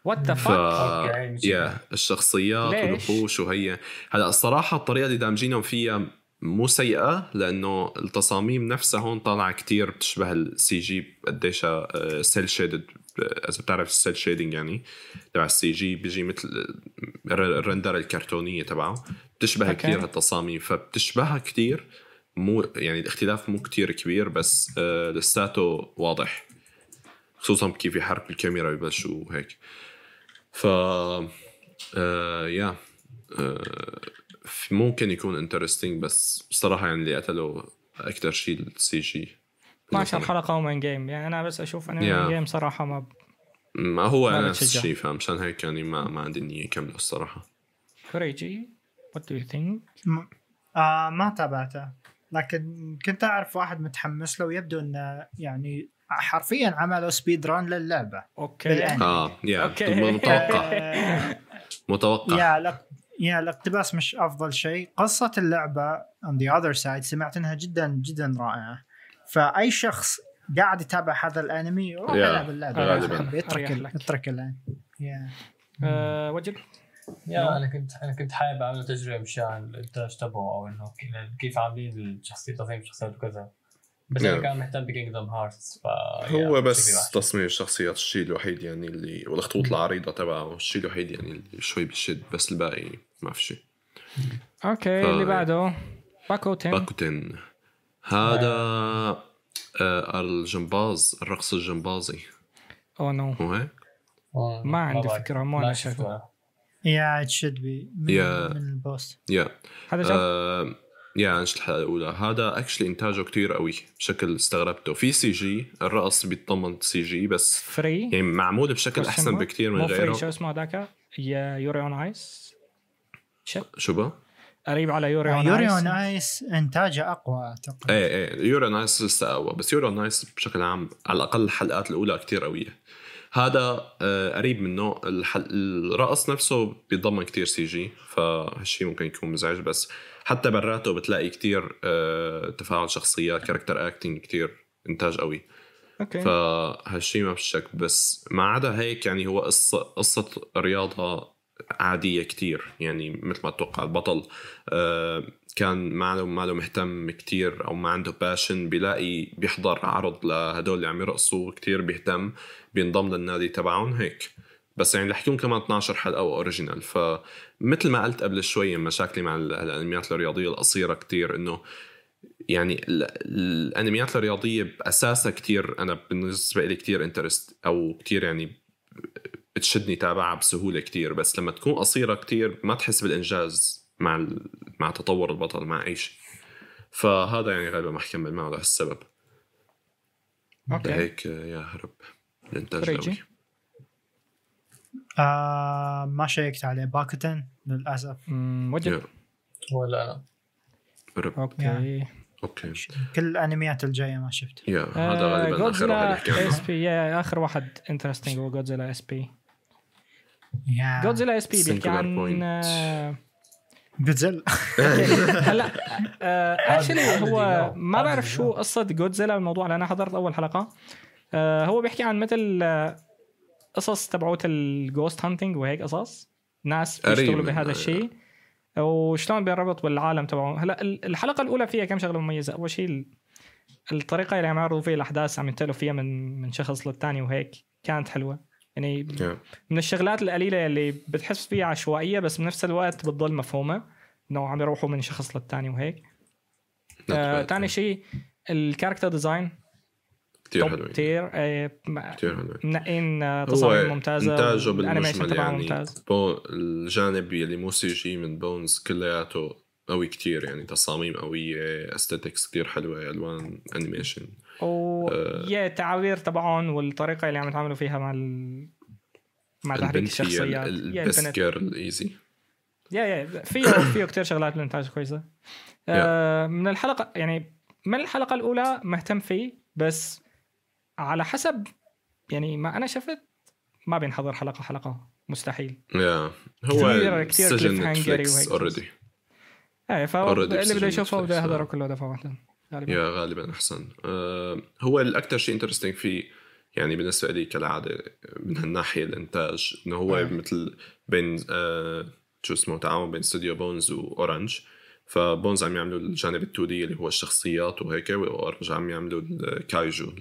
what the fuck مش yeah الشخصيات؟ والوحوش وهي. هلا الصراحة الطريقة اللي دامجينهم فيها مو سيئة لأنه التصاميم نفسها هون طالعة كتير بتشبه ال CG قديش cel shaded اذا بتعرف ال cel shading يعني. تبع ال CG بيجي مثل الر- الرندره الكرتونية تبعه. بتشبه okay. كثير هالتصاميم. فبتشبهها كتير. مو يعني الاختلاف مو كتير كبير بس آه لساته واضح. خصوصا كيف يحرك الكاميرا ببلشوا هيك. ف آه yeah آه ف- ممكن يكون interesting بس بصراحه يعني اللي قتله أكثر شيء ال CG 12 حلقة ومن game يعني أنا بس أشوف انمي Yeah. game صراحة ما ب... ما هو ما أنا نفس. الشيء فاهم مشان هيك يعني ما ما عندي نيه كمله الصراحة. كوريجي وات دو يو ثينك ما تابعته. لكن كنت أعرف واحد متحمس له ويبدو إنه يعني حرفيا عملوا speed run للعبة. okay. بالآن. آه يا أوكي. متوقع. متوقع. يا يا الاقتباس مش أفضل شيء. قصة اللعبة on the other side سمعت إنها جدا جدا رائعة. فأي شخص قاعد يتابع هذا الأنمي روح العب اللعبه أترك. أترك الان يا. آه، وجل؟ يا أنا كنت أنا كنت حابب أعمل تجربة مشان الانتاج تبعه أو إنه كيف عاملين الشخصية تصميم الشخصيات وكذا. بس أنا نعم. كان مهتم ب Kingdom Hearts ف هو بس تصميم الشخصيات الشيء الوحيد يعني اللي والخطوط العريضة تبعه الشيء الوحيد يعني اللي شوي بيشد بس الباقي ما في شيء. okay ف- اللي بعده باكو تن. باكوتن هذا آه. الجمباز الرقص الجمبازي. أو no مو هيك؟ ما عندي فكرة، مو أنا شايفه. شفته. yeah it should be من, ال poster يا هذا شاف آه يا نشت الحلقة الاولى هذا اكشلي إنتاجه كتير قوي بشكل استغربته. في سي جي الرقص بيتضمن سي جي بس فري يعني معمول بشكل أحسن بكتير من مو فري شو غيره اسمه ذاك يا يوري اون ايس شو بقى؟ قريب على يوري اون يوري ايس اون ايس إنتاجه أقوى أعتقد. إيه إيه. يورو نايس لسه أقوى بس يورو نايس بشكل عام على الأقل الحلقات الأولى كتير قوية. هذا آه قريب منه الحل... الرقص نفسه بيتضمن كتير CG فهالشيء ممكن يكون مزعج بس حتى براته بتلاقي كتير آه تفاعل شخصيات character acting كتير إنتاج قوي. okay. فهالشيء ما في شك بس ما عدا هيك يعني هو قصة قصة رياضة عادية كتير يعني مثل ما أتوقع البطل آه، كان ما له ما له مهتم كتير أو ما عنده passion بيلاقي بيحضر عرض لهدول اللي عم يرقصوا كتير بيهتم بينضم للنادي تبعهم هيك. بس يعني رح يكون كمان 12 حلقة و original فمثل ما قلت قبل شوي مشاكلي مع ال- الأنميات الرياضية القصيرة كتير إنه يعني ال- الأنميات الرياضية بأساسها كتير أنا بالنسبة لي كتير interest أو كتير يعني بتشدني تابعها بسهولة كتير بس لما تكون قصيرة كتير ما تحس بالإنجاز مع ال... مع تطور البطل مع أي شيء. فهذا يعني غالبا ما حكمل معه لهالسبب. أوكي. لهيك يا هرب الانتاج. قوي آه ما شيكت عليه. باكوتن للأسف. يا. ولا أنا هرب أوكي. أوكي. كل الأنميات الجاية ما شفت. يا هذا غالبا آخر واحد يحكي إس بي يا آخر واحد انترستنج هو جودزيلا إس بي. جودزيلا اس بي بيحكي عن point. آه، جودزيلا هلا actually هذا هو. ما بعرف شو. قصة جودزيلا الموضوع لأن أنا حضرت أول حلقة. آه، هو بيحكي عن مثل آه، قصص تبعوت ال ghost hunting وهيك قصص. ناس بيشتغلوا بهذا الشيء. وشلون بينربط بالعالم تبعه هلا ال- الحلقة الأولى فيها كم شغلة مميزة. أول شيء ال- الطريقة اللي عم يعرضوا فيها الأحداث عم ينتقلوا فيها من من شخص للثاني وهيك كانت حلوة. يعني. من الشغلات القليلة اللي بتحس فيها عشوائية بس بنفس الوقت بتضل مفهومة. إنه عم يروحوا من شخص للثاني وهيك. آه،. ثاني شيء ال character design كثير حلوين. آه، كثير حلوين. منقين آه، تصاميم ممتازة إنتاجه بالمجمل يعني ممتاز. الجانب يلي مو CG من بونز كلياته قوي كتير يعني تصاميم قوية aesthetics كتير حلوة ألوان animation و آه. yeah التعابير تبعهم والطريقة اللي عم يتعاملوا فيها مع ال... مع تحريك الشخصيات. ال- yeah ال best البنت. girl ال easy yeah yeah فيه فيه كثير شغلات بالانتاج كويسة. آه من الحلقة يعني من الحلقة الأولى مهتم فيه بس على حسب يعني ما أنا شفت ما بينحضر حلقة حلقة مستحيل. يا هو سجن نتفليكس وهيك. already إيه فاللي بده يشوفه بده يحضره آه. كله دفعه واحدة غالبا. yeah غالبا أحسن. آه هو الاكثر شيء interesting فيه يعني بالنسبة لي كالعادة من هالناحية الإنتاج إنه هو آه. مثل بين آه شو اسمه تعاون بين استوديو بونز واورنج فبونز عم يعملوا الجانب ال 2D اللي هو الشخصيات وهيك واورنج عم يعملوا الكايجو.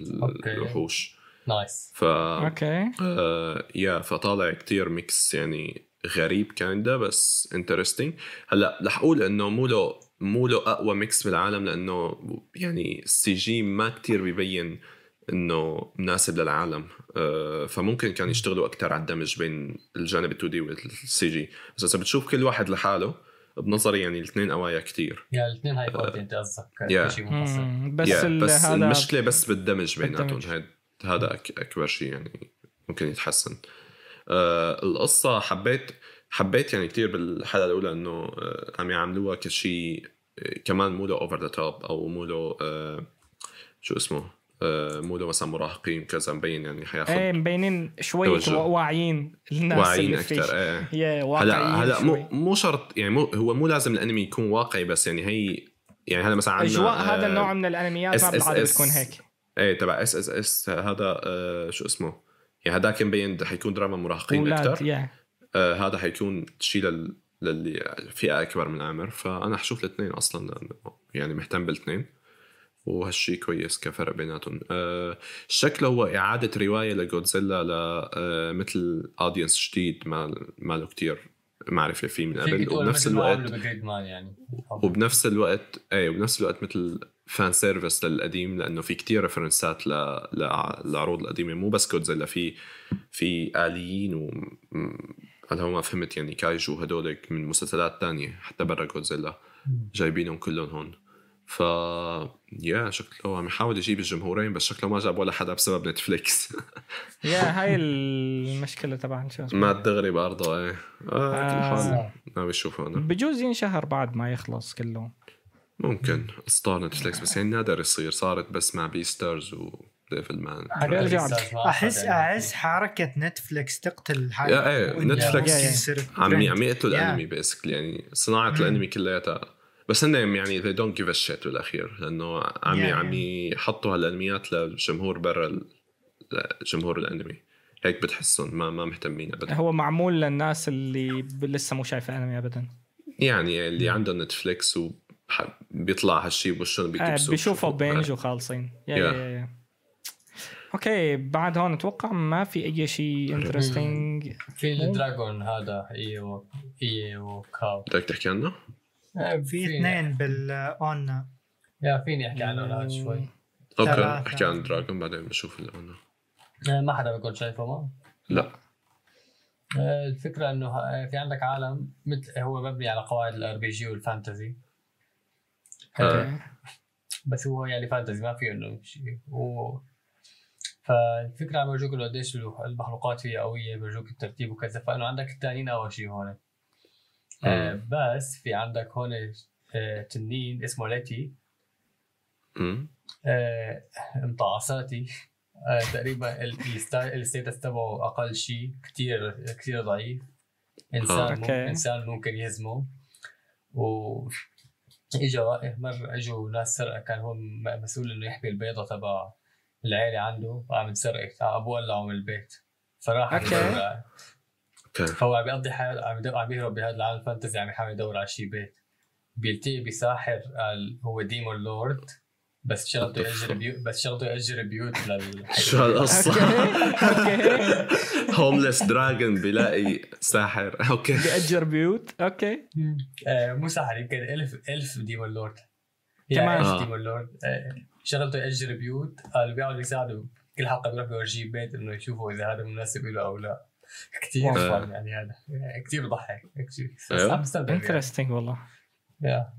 الوحوش. nice ف okay. آه yeah فطالع كتير mix يعني غريب kinda بس interesting هلأ رح أقول إنه مو له مو له أقوى mix بالعالم لأنه يعني ال CG ما كتير بيبين إنه مناسب للعالم. آه فممكن كان يشتغلوا أكثر على الدمج بين الجانب ال 2D وال CG بس اذا بتشوف كل واحد لحاله بنظري يعني الاثنين قوايا كتير. yeah الاثنين high quality أنت قصدك yeah. شيء منفصل. بس بس, المشكلة بس بالدمج بيناتهم. هاد هذا أكبر شيء يعني ممكن يتحسن. آه القصة حبيت حبيت يعني كتير بالحلقة الأولى إنه آه عم يعملوها كشيء آه، كمان مو له over the top أو مو له آه شو اسمه مو له مثلا مراهقين كذا مبين يعني حياخذ إيه مبينين شوي. واعيين الناس واعيين أكثر إيه هلأ هلأ. مو مو شرط يعني مو هو مو لازم الأنمي يكون واقعي بس يعني هي يعني هذا مثلا عندنا أجواء هذا النوع من الأنميات ما. بالعاده بتكون هيك إيه تبع اس اس اس هذا شو اسمه يعني هذاك مبين حيكون دراما مراهقين أكثر آه هذا حيكون شيء لل للي فئة أكبر من العمر فأنا حشوف الاثنين أصلا لأنه يعني مهتم بالاثنين وهالشيء كويس كفرق بيناتهم. آه شكله هو إعادة رواية لجودزيلا ل آه مثل audience جديد ما ما له كثير معرفة فيه من قبل. تقول وبنفس الوقت يعني. وبنفس الوقت إيه وبنفس الوقت مثل fan service للقديم لأنه في كتير reference ات. للعروض القديمة. مو بس جودزيلا في في آليين و هلا ما فهمت يعني كايجو هدولك من مسلسلات تانية حتى برا جودزيلا جايبينهم كلهم هون. ف yeah شكله عم يحاول يجيب الجمهورين بس شكله ما جاب ولا حدا بسبب نتفليكس yeah هاي المشكلة تبع شو اسمه. ما دغري بارضه إيه. آه آه. ناوي اشوفه أنا. بجوز ينشهر بعد ما يخلص كله ممكن. ستار نتفليكس بس يعني نادر يصير. صارت بس مع بي ستارز وديفل مان بيرجع. احس أحس حركة نتفلكس تقتل yeah إيه. يصير عم. عم يقتلوا. الأنمي basically يعني صناعة الأنمي كلياتها بس هن يعني they don't give a shit بالأخير لأنه عم يا- عم يحطوا هالأنميات للجمهور برا جمهور الأنمي هيك بتحسهم ما ما مهتمين ابدا هو معمول للناس اللي لسه مو شايفة أنمي ابدا يعني اللي عندهم نتفليكس وبيطلع هالشيء بوشهم آه بيكبسوا بيشوفوا binge وخالصين yeah. yeah يا. أوكي بعد هون أتوقع ما في أي شيء انترستنج في الدراجون هذا ايو ايو كاو. بدك تحكي عنه؟ آه، في اثنين بالاون يا فيني أحكي عنه هذا شوي. أوكي. أحكي عن دراجون بعدين بشوف اللي أنا. آه، ما حدا بيكون شايفه ما؟ لا. آه، الفكرة إنه في عندك عالم مثل هو مبني على قواعد الار بي جي والفانتزي. آه. بس هو يعني fantasy ما فيه إنه شيء. و فالفكرة عم يورجوك انه قديش المخلوقات فيها قوية بيورجوك الترتيب وكذا. فإنه عندك التنانين أول شيء هون. آه بس في عندك هون آه تنين اسمه ليتي. آه مطعصاتي آه تقريبا ال stats تبعه أقل شيء كثير كثير ضعيف. إنسان آه. ممكن. إنسان ممكن يهزمه. و اجى مره إجوا ناس سرقة كان هو مسؤول إنه يحمي البيضة تبع العيلة عنده وعم انسرقت أبوه قلعه من البيت. فراح okay. فهو عم يقضي حياته عم عم يهرب بهذا العالم ال fantasy عم يحاول يدور على شي بيت. بيلتقي بساحر قال هو demon lord بس the يأجر بيوت بس شغلته يأجر بيوت لل شو هالقصة؟ okay. homeless dragon بيلاقي ساحر. okay. بيأجر بيوت. okay. آه مو ساحر يمكن elf elf demon lord. كمان. كمان آه. demon lord. آه، شغلته يأجر بيوت قالوا بيقعدوا يساعدوا كل حلقه بيروح بيورجيه بيت إنه يشوفوا إذا هذا مناسب له أو لا. كثير آه. fun يعني هذا. كثير بضحك كثير بس. عم بستمتع. interesting والله. yeah.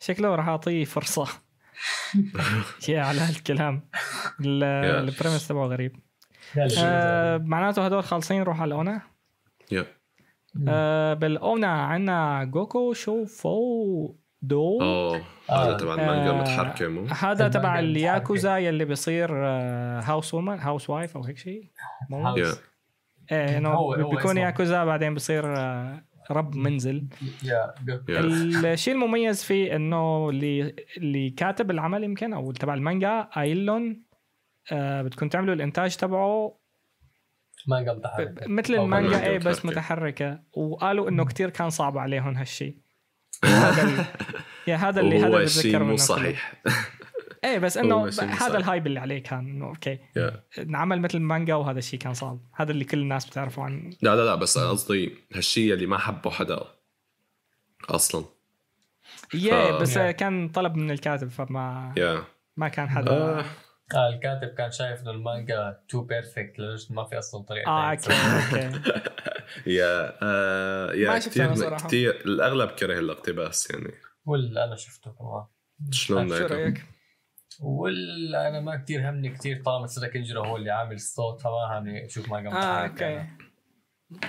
شكله راح أعطيه فرصة. yeah على هالكلام. ال- ال premise تبعه غريب. آه معناته هدول خالصين نروح على ال ONA آه بال ONA عندنا Gokushufudou. أوه آه. هذا تبع المانجا المتحركه مو؟ هذا تبع الياكوزا يلي بيصير house woman house wife أو هيك شيء إيه إنه بيكون. ياكوزا بعدين بيصير آه، رب منزل. الشيء المميز فيه إنه اللي اللي كاتب العمل يمكن أو تبع المانجا قايل لهم آه بدكم تعملوا الإنتاج تبعه. مانجا ب- متحرك ب- مثل المانجا مانجا إيه بس متحركة. متحركة. وقالوا إنه كتير كان صعب عليهم هالشيء هذا هذا اللي هذا منه مو. صحيح إيه بس إنه هذا. ال hype اللي عليه كان إنه okay. انعمل مثل المانجا وهذا الشيء كان صعب هذا اللي كل الناس بتعرفه عن لا لا لا بس قصدي هالشيء اللي ما حبه حدا أصلا yeah بس yeah. كان طلب من الكاتب فما yeah ما كان حدا آه. آه الكاتب كان شايف إنه المانجا too perfect لدرجة ما في أصلا طريقة آه okay. okay yeah آه ما yeah كثير. كثير الأغلب كره الاقتباس يعني ولا أنا شفته كمان شلون شو هيك؟ رأيك؟ ولا أنا ما كثير همني كثير طالما تسودا كنجيرو هو اللي عامل الصوت فما همني أشوف مانجا آه متحركة okay.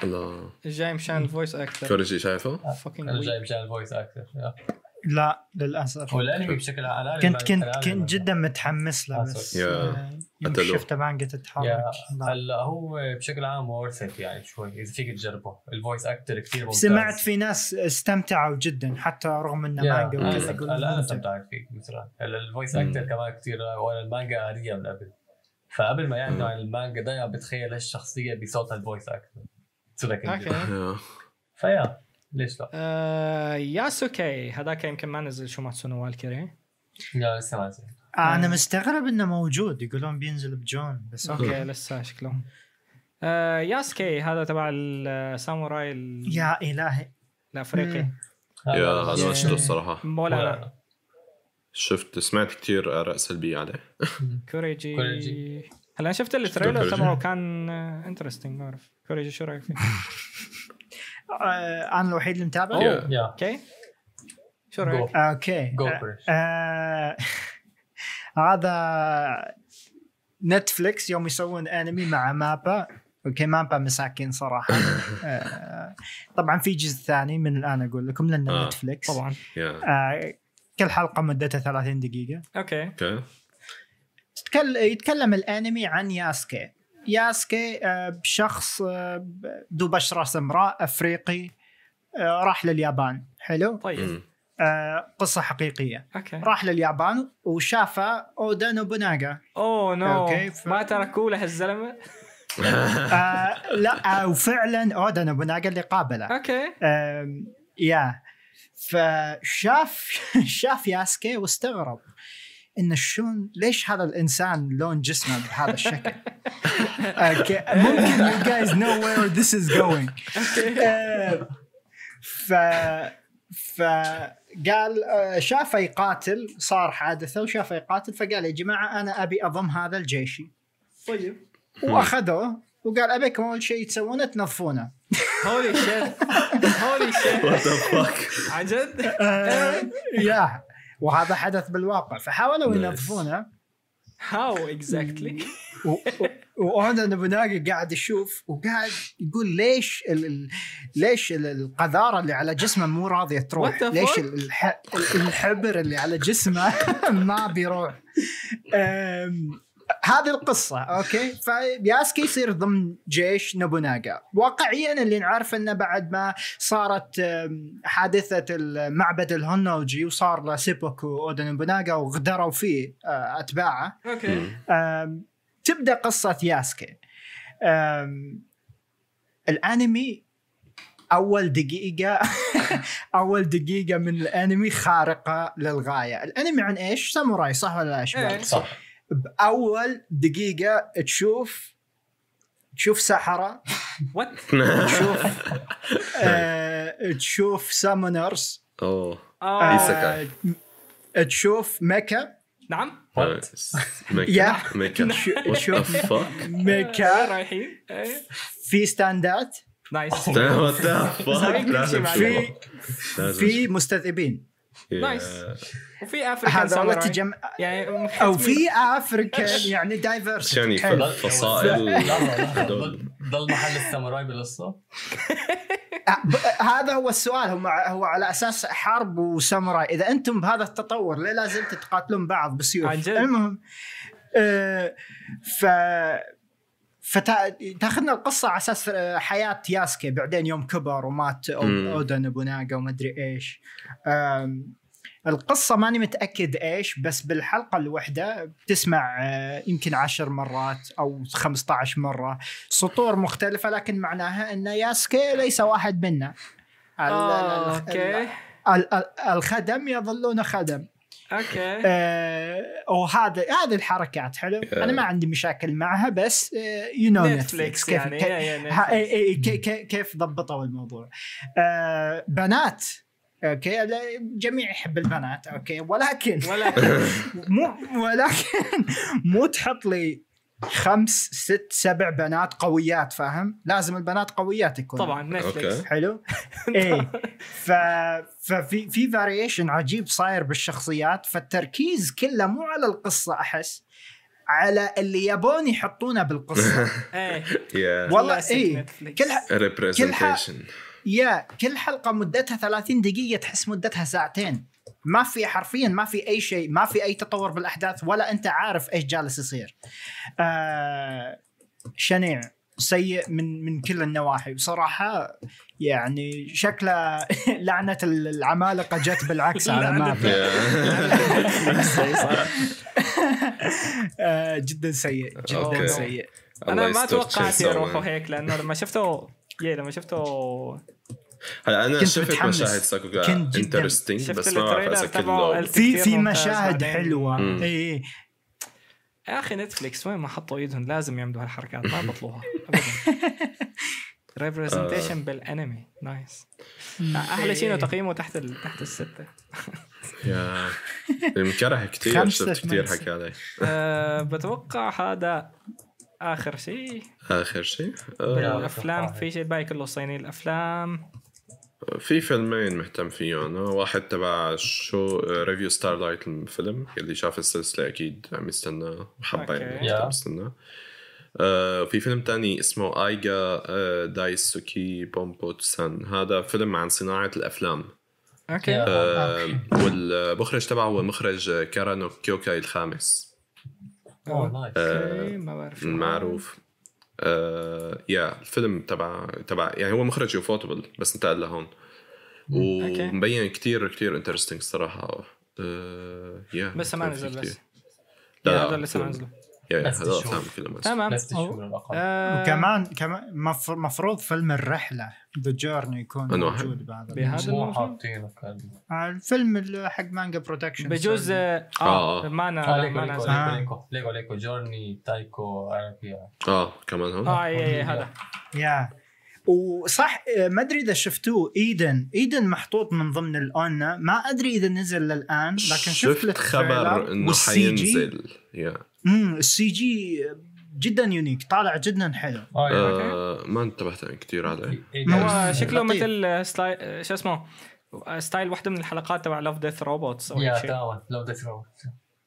الله جاي مشان ال voice actor كوريجي شايفه؟ fucking أنا جاي مشان ال voice actor لا للأسف. هو الأنمي بشكل عام كنت كنت كنت جدا متحمس له بس yeah. آه، يوم قتلوه. شفت مانجا لا. هلا هو بشكل عام worth يعني شوي إذا فيك تجربه. ال voice actor كثير ممتاز. سمعت في ناس استمتعوا جدا حتى رغم إنه مانجا وكذا هلا أنا. استمتعت فيه مثلا. هلا ال voice. actor كمان كثير وأنا المانجا قاريه من قبل. فقبل ما يعملوا عن المانجا دائما بتخيل الشخصيه بصوتها ال voice actor okay. yeah. ف yeah. ليش لا؟ آه ياسوكي هذاك يمكن ما نزل شوماتسو نو والكيري لا لسه ما نزل آه، أنا مستغرب انه موجود يقولون بينزل ب June بس okay okay لسه شكله آه ياسكي هذا تبع الساموراي ال- يا الهي الافريقي. yeah هذا. ما شفته الصراحه ولا. شفت سمعت كثير اراء سلبيه عليه كوريجي كوريجي. هلا شفت التريلر. تبعه كان interesting ما اعرف كوريجي شو رايك فيه؟ آه، أنا الوحيد اللي متابع. okay. شو رأيك؟ آه، okay. آه، هذا نتفليكس يوم يسوون انمي مع مابا. okay مابا مساكين صراحة. آه، طبعا في جزء ثاني من الآن أقول لكم لأنه آه. نتفليكس طبعا. آه، كل حلقة مدتها 30 دقيقة. okay okay يتكلم الأنمي عن ياسكي. ياسكي آه، شخص آه، ذو بشره سمراء أفريقي آه، راح لليابان. حلو؟ طيب. آه، قصة حقيقية. okay. راح لليابان وشاف أودا نوبوناغا. oh no. okay، ف- ما تركوا له الزلمة. آه لا آه وفعلا أودا نوبوناغا اللي قابله. okay. آم، yeah. فشاف شاف ياسكي واستغرب. إن شلون ليش هذا الإنسان لون جسمه بهذا الشكل؟ okay ممكن you guys know where this is going. آه، ف فقال آه، شافه يقاتل صار حادثة وشافه يقاتل فقال يا جماعة أنا أبي أضم هذا لجيشي طيب. وأخذوه وقال أبيكم أول شيء تسوونه تنظفونه. holy shit holy shit what the fuck عن جد؟ آه، yeah. وهذا حدث بالواقع. فحاولوا. ينظفونه. how exactly و- و- واودا نوبوناغا قاعد يشوف وقاعد يقول ليش ال ال ليش ال- القذارة اللي على جسمه مو راضية تروح؟ What the ليش الح الحبر اللي على جسمه ما بيروح؟ هذه القصة. okay. فياسكي يصير ضمن جيش نوبوناغا واقعيا اللي نعرف إنه بعد ما صارت أم، حادثة المعبد الهونوجي وصار له سيبوكو أودا نوبوناغا وغدروا فيه أه، أتباعه. okay. تبدأ قصة ياسكي. الأنمي أول دقيقة أول دقيقة من الأنمي خارقة للغاية. الأنمي عن إيش؟ ساموراي صح ولا لا إيه. صح. بأول دقيقة تشوف تشوف سحره what تشوف آه، تشوف summoners أوه. آه. إيساكاي. تشوف mecha. نعم. yeah. Mecha. What شوف the fuck؟ وين mecha رايحين إيه. في stand ات nice. في في مستذئبين. nice. Yeah. وفي African samurai تجمع يعني أو في African يعني diverse يعني فصائل. ضل- محل الساموراي بالقصة أه، هذا هو السؤال. هو هو على أساس حرب وساموراي. إذا أنتم بهذا التطور ليه لازم تقاتلون بعض جد؟ المهم آه، ف فتاخذنا القصة على أساس آه، حياة ياسكي بعدين يوم كبر ومات. أودن ابو ناقه وما أدري إيش. القصة ماني متأكد إيش بس بالحلقة الواحدة بتسمع آه، يمكن عشر مرات أو 15 مرة. سطور مختلفة لكن معناها إن ياسكي ليس واحد منا. آه، أوكي. ال- ال- الخدم يظلون خدم. okay. آه، وهذا هذه الحركات حلو؟ أنا ما عندي مشاكل معها بس you know نتفليكس يعني يا- يا ها- نتفليكس. إي- إي- كي- كي- كيف ضبطوا الموضوع. آه، بنات okay؟ الجميع يحب البنات okay؟ ولكن ولكن. مو ولكن مو تحط لي خمس ست سبع بنات قويات فاهم؟ لازم البنات قويات يكون طبعا نتفليكس okay. حلو؟ إيه. ف ففي في فاريشن عجيب صاير بالشخصيات فالتركيز كله مو على القصة أحس على اللي يبون يحطونه بالقصة. إيه. Yeah. والله إيه. كل representation. يا كل حلقة مدتها 30 دقيقة تحس مدتها ساعتين. ما في حرفيا ما في أي شيء ما في أي تطور بالأحداث ولا أنت عارف إيش جالس يصير. آه شنيع سيء من من كل النواحي. بصراحة يعني شكله لعنة العمالقة جت بالعكس على لعنة. ما في آه جدا سيء جدا. سيء. أنا ما توقعت يروحوا. هيك لأنه لما شفته yeah لما شفته هلا أنا كنت شفت متحمس. مشاهد ساكوغا. interesting بس ما بعرف إذا كله في في مشاهد. حلوة. اي اي يا أخي نتفليكس وين ما حطوا إيدهم لازم يعملوا هالحركات ما بطلوها ابدا. representation بالأنمي. nice أحلى شيء انه تقييمه تحت ال... تحت الستة؟ يا. مكره كثير شفت كثير. حكى علي أه بتوقع هذا آخر شيء؟ آخر شيء؟ آه، الافلام في شيء الباقي كله صيني الأفلام. في فيلمين مهتم فيه أنا. واحد تبع شو Revue Starlight الفيلم اللي شاف السلسلة أكيد عم يستنى وحبه يعني yeah. مستنى آه في فيلم تاني اسمه ايغا آه دايسوكي بومبو سان هذا فيلم عن صناعة الأفلام. okay. آه والمخرج تبعه هو المخرج كارا نو كيوكاي الخامس. أوه، nice. Okay ما بعرف. شو المعروف آه yeah الفيلم تبع تبع يعني هو مخرج ufotable بس انتقل لهون. ومبين كتير كتير interesting صراحة آه yeah بس ما نزل بس. لا لا لسه. ما بس هذول. افلام تمام. آه، وكمان كمان مف- مفروض فيلم الرحلة ذا جورني يكون؟ موجود بهذا بهذا مو الموضوع؟ حاطينه آه، الفيلم اللي حق مانجا برودكشن بجوز آه, آه. آه ما آه أنا ليكو ما ليكو. ليكو ليكو ليكو جورني تايكو آه كمان هون. آه اي اي هذا. يا. وصح ما أدري إذا شفتوه ايدن ايدن محطوط من ضمن الاونا ما أدري إذا نزل للآن لكن شفت شفت خبر إنه حينزل. yeah. امم ال CG جدا unique طالع جدا حلو. آه yeah. آه ما انتبهت كثير عليه إيه، هو إيه، شكله. مثل style شو اسمه؟ style واحدة من الحلقات تبع Love Death Robots أو yeah Love Death Ro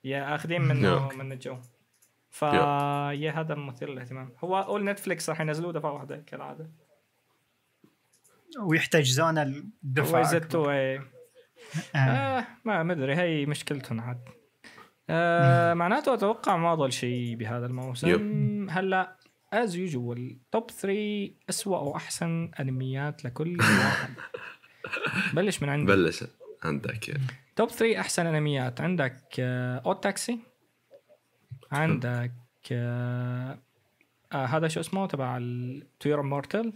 yeah أخذين منه. من الجو. ف yeah. هذا مثير للاهتمام هو اول نتفليكس راح ينزلوه دفعة واحدة كالعادة. ويحتجزون الدفع ويزتوا إيه. آه. آه ما مدري هي مشكلتهم عاد. آه معناته أتوقع ما ضل شيء بهذا الموسم. هلا as usual top 3 اسوء وأحسن أنميات لكل واحد. بلش من عندي. بلش. عندك. يعني. top 3 أحسن أنميات. عندك آه Odd Taxi عندك آه آه هذا شو اسمه؟ تبع ال To Your Mortal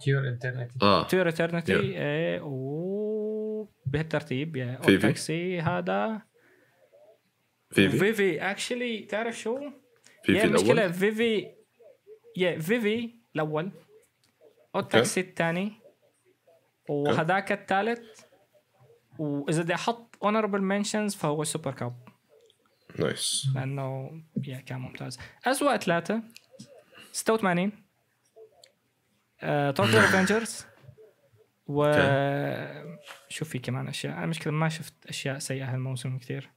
To Your Eternity آه. To Your Eternity Yeah. إيه و بهالترتيب yeah Odd. Taxi هذا فيفي. فيفي actually تعرف شو؟ فيفي المشكلة الأول؟ فيفي yeah فيفي الأول. Odd Taxi الثاني. وهذاك الثالث. وإذا بدي أحط honorable mentions فهو Super Cub nice لأنه yeah كان ممتاز. اسوء ثلاثة. 86 Tokyo Revengers و شوف في كمان أشياء؟ أنا مشكله ما شفت أشياء سيئة هالموسم كثير.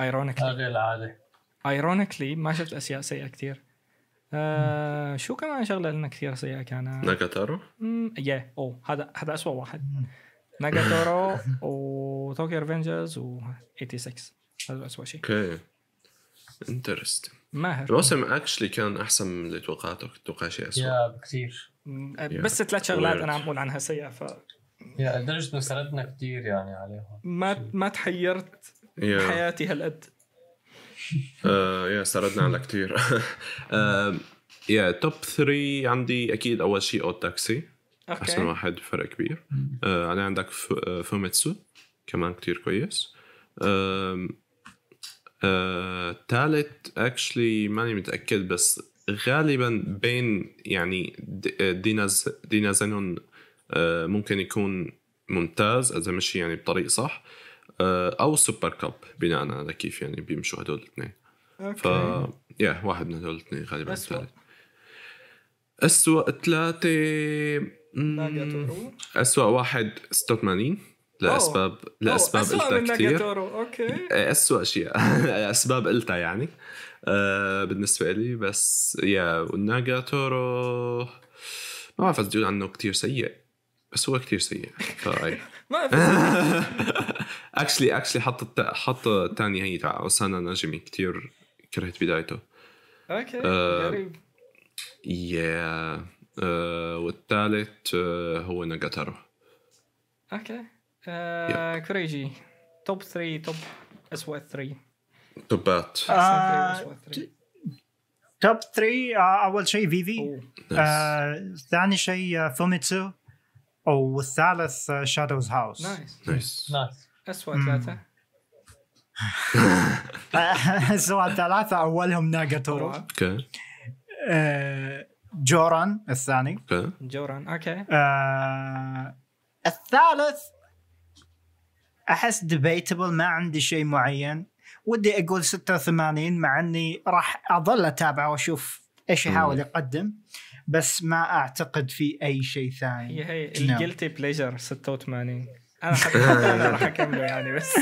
ironically غير العادة. ironically ما شفت أشياء سيئة كثير آه شو كمان شغلة لنا كثير سيئة كانت ناجاتورو yeah أوه هذا هذا اسوء واحد. ناجاتورو و Tokyo Revengers و 86 هذا اسوء شيء. okay. Interesting ما هالموسم actually كان أحسن من اللي توقعته. كنت توقع شيء اسوء yeah بكثير بس ثلاث شغلات. أنا عم بقول عنها سيئة ف yeah لدرجه انه سردنا كثير يعني عليهم. ما ما تحيرت yeah بحياتي هالقد. آه، يا سردنا على كثير yeah top 3 عندي أكيد أول شيء Odd Taxi. أحسن واحد فرق كبير. آه بعدين عندك آه، فوميتسو. كمان كتير كويس. آه، تالت actually ماني متأكد بس غالبا بين يعني ديناز دينازينون آه، ممكن يكون ممتاز اذا مشي يعني بطريق صح. آه، أو Super Cub بناء على كيف يعني بيمشوا هدول الاثنين. ف yeah واحد من هدول الاثنين غالبا. الثالث. مم، ناجاتورو أسوأ واحد 86 لأسباب لأسباب أسوأ قلتها كثير أوكي. أسوأ شيء. أسباب قلتها يعني. آه بالنسبة لي بس يا والناغاتورو ما بعرف تقول عنه كتير سيء. بس هو كتير سيء فاي ما في اكشلي اكشلي حط. حط الثاني هي تاع أوسانا ناجمي كتير كرهت بدايته. okay آه، غريب. yeah آه والثالث آه هو ناغاتورو okay. كوريجي. top 3 top اسوء 3 توبات اسوء 3 top 3 آه، أول شيء فيفي. ثاني شيء فوميتسو والثالث Shadows House nice nice nice اسوء ثلاثة سواء ثلاثة أولهم ناغاتورو أوكي جوران الثاني أوكي جوران أوكي الثالث أحس ديبيتبل ما عندي شيء معين. ودي أقول 86 مع أني راح أظل أتابعه وأشوف إيش يحاول يقدم. بس ما أعتقد في أي شيء ثاني. هي هي. الجلتي بليجر 86 أنا حتى أنا راح اكمله يعني بس.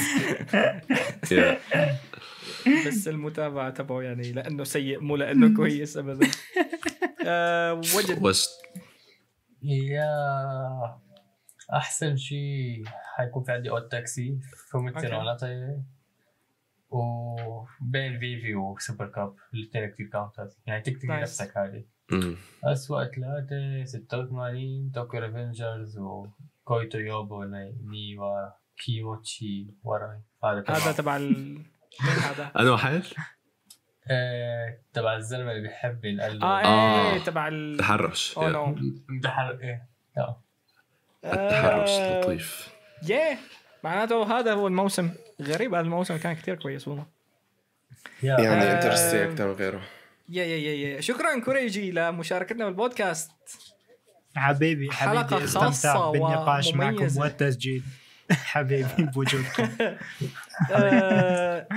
بس المتابعة تبعه يعني لأنه سيء مو لأنه كويس ابدا. آه وجد يا أحسن شيء حيكون في عندي أوت تاكسي فوميتسو أوكي. نوناتا وبين فيفي وسوبر كاب الاثنين كثير كاونترز يعني نايس. نفسك هذه. أسوأ ثلاثة 86 توكيو ريفنجرز وكويتو يوبو ني- نيوا كيموتشي وراي هذا هذا تبع تبع ال هذا؟ أنا واحد آه، تبع الزلمة اللي بيحب ينقل آه آه. إيه تبع ال تحرش oh yeah. no مدحر إيه لا التحرش آه، لطيف. yeah معناته هذا هو الموسم. غريب هذا الموسم كان كثير كويس والله. يعني آه، interesting أكثر من غيره. yeah yeah yeah yeah. شكرا كوريجي لمشاركتنا بالبودكاست. حبيبي حلقة حبيبي خاصة بالنقاش معكم. والتسجيل حبيبي بوجودكم. آه،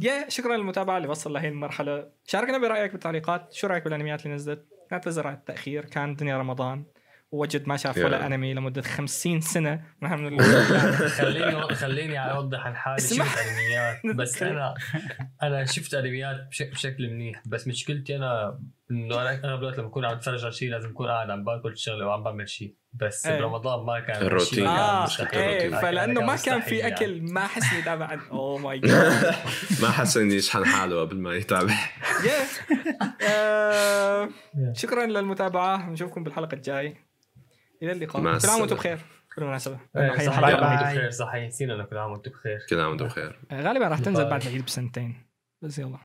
يا شكرا للمتابعة اللي وصل لهي المرحلة. شاركنا برأيك بالتعليقات. شو رأيك بالأنميات اللي نزلت؟ نعتذر على التأخير. كان دنيا رمضان. ووجد ما شاف ولا. انمي لمدة 50 سنة. نحن من خليني خليني أوضح عن حالي. شفت انميات بس أنا أنا شفت انميات بشكل, منيح. بس مشكلتي أنا إنه أنا اغلب الوقت لما أكون عم اتفرج على شيء لازم أكون قاعد عم باكل شغلة وعم بعمل شيء بس إيه. برمضان ما كان الروتين. آه مستحيل. إيه. فلأنه ما كان في يعني. أكل. ما حس اني تابع عن oh my God ما حس اني يشحن حاله قبل ما يتابع. آه، شكرا للمتابعة. نشوفكم بالحلقة الجاي إلى اللقاء. كل عام وأنتم. بخير. بالمناسبه إيه، كل عام bye. وأنتم بخير صحيح نسينا كل عام وأنتم بخير. كل عام وأنتم بخير. غالبا راح تنزل. بعد العيد بسنتين. بس يلا.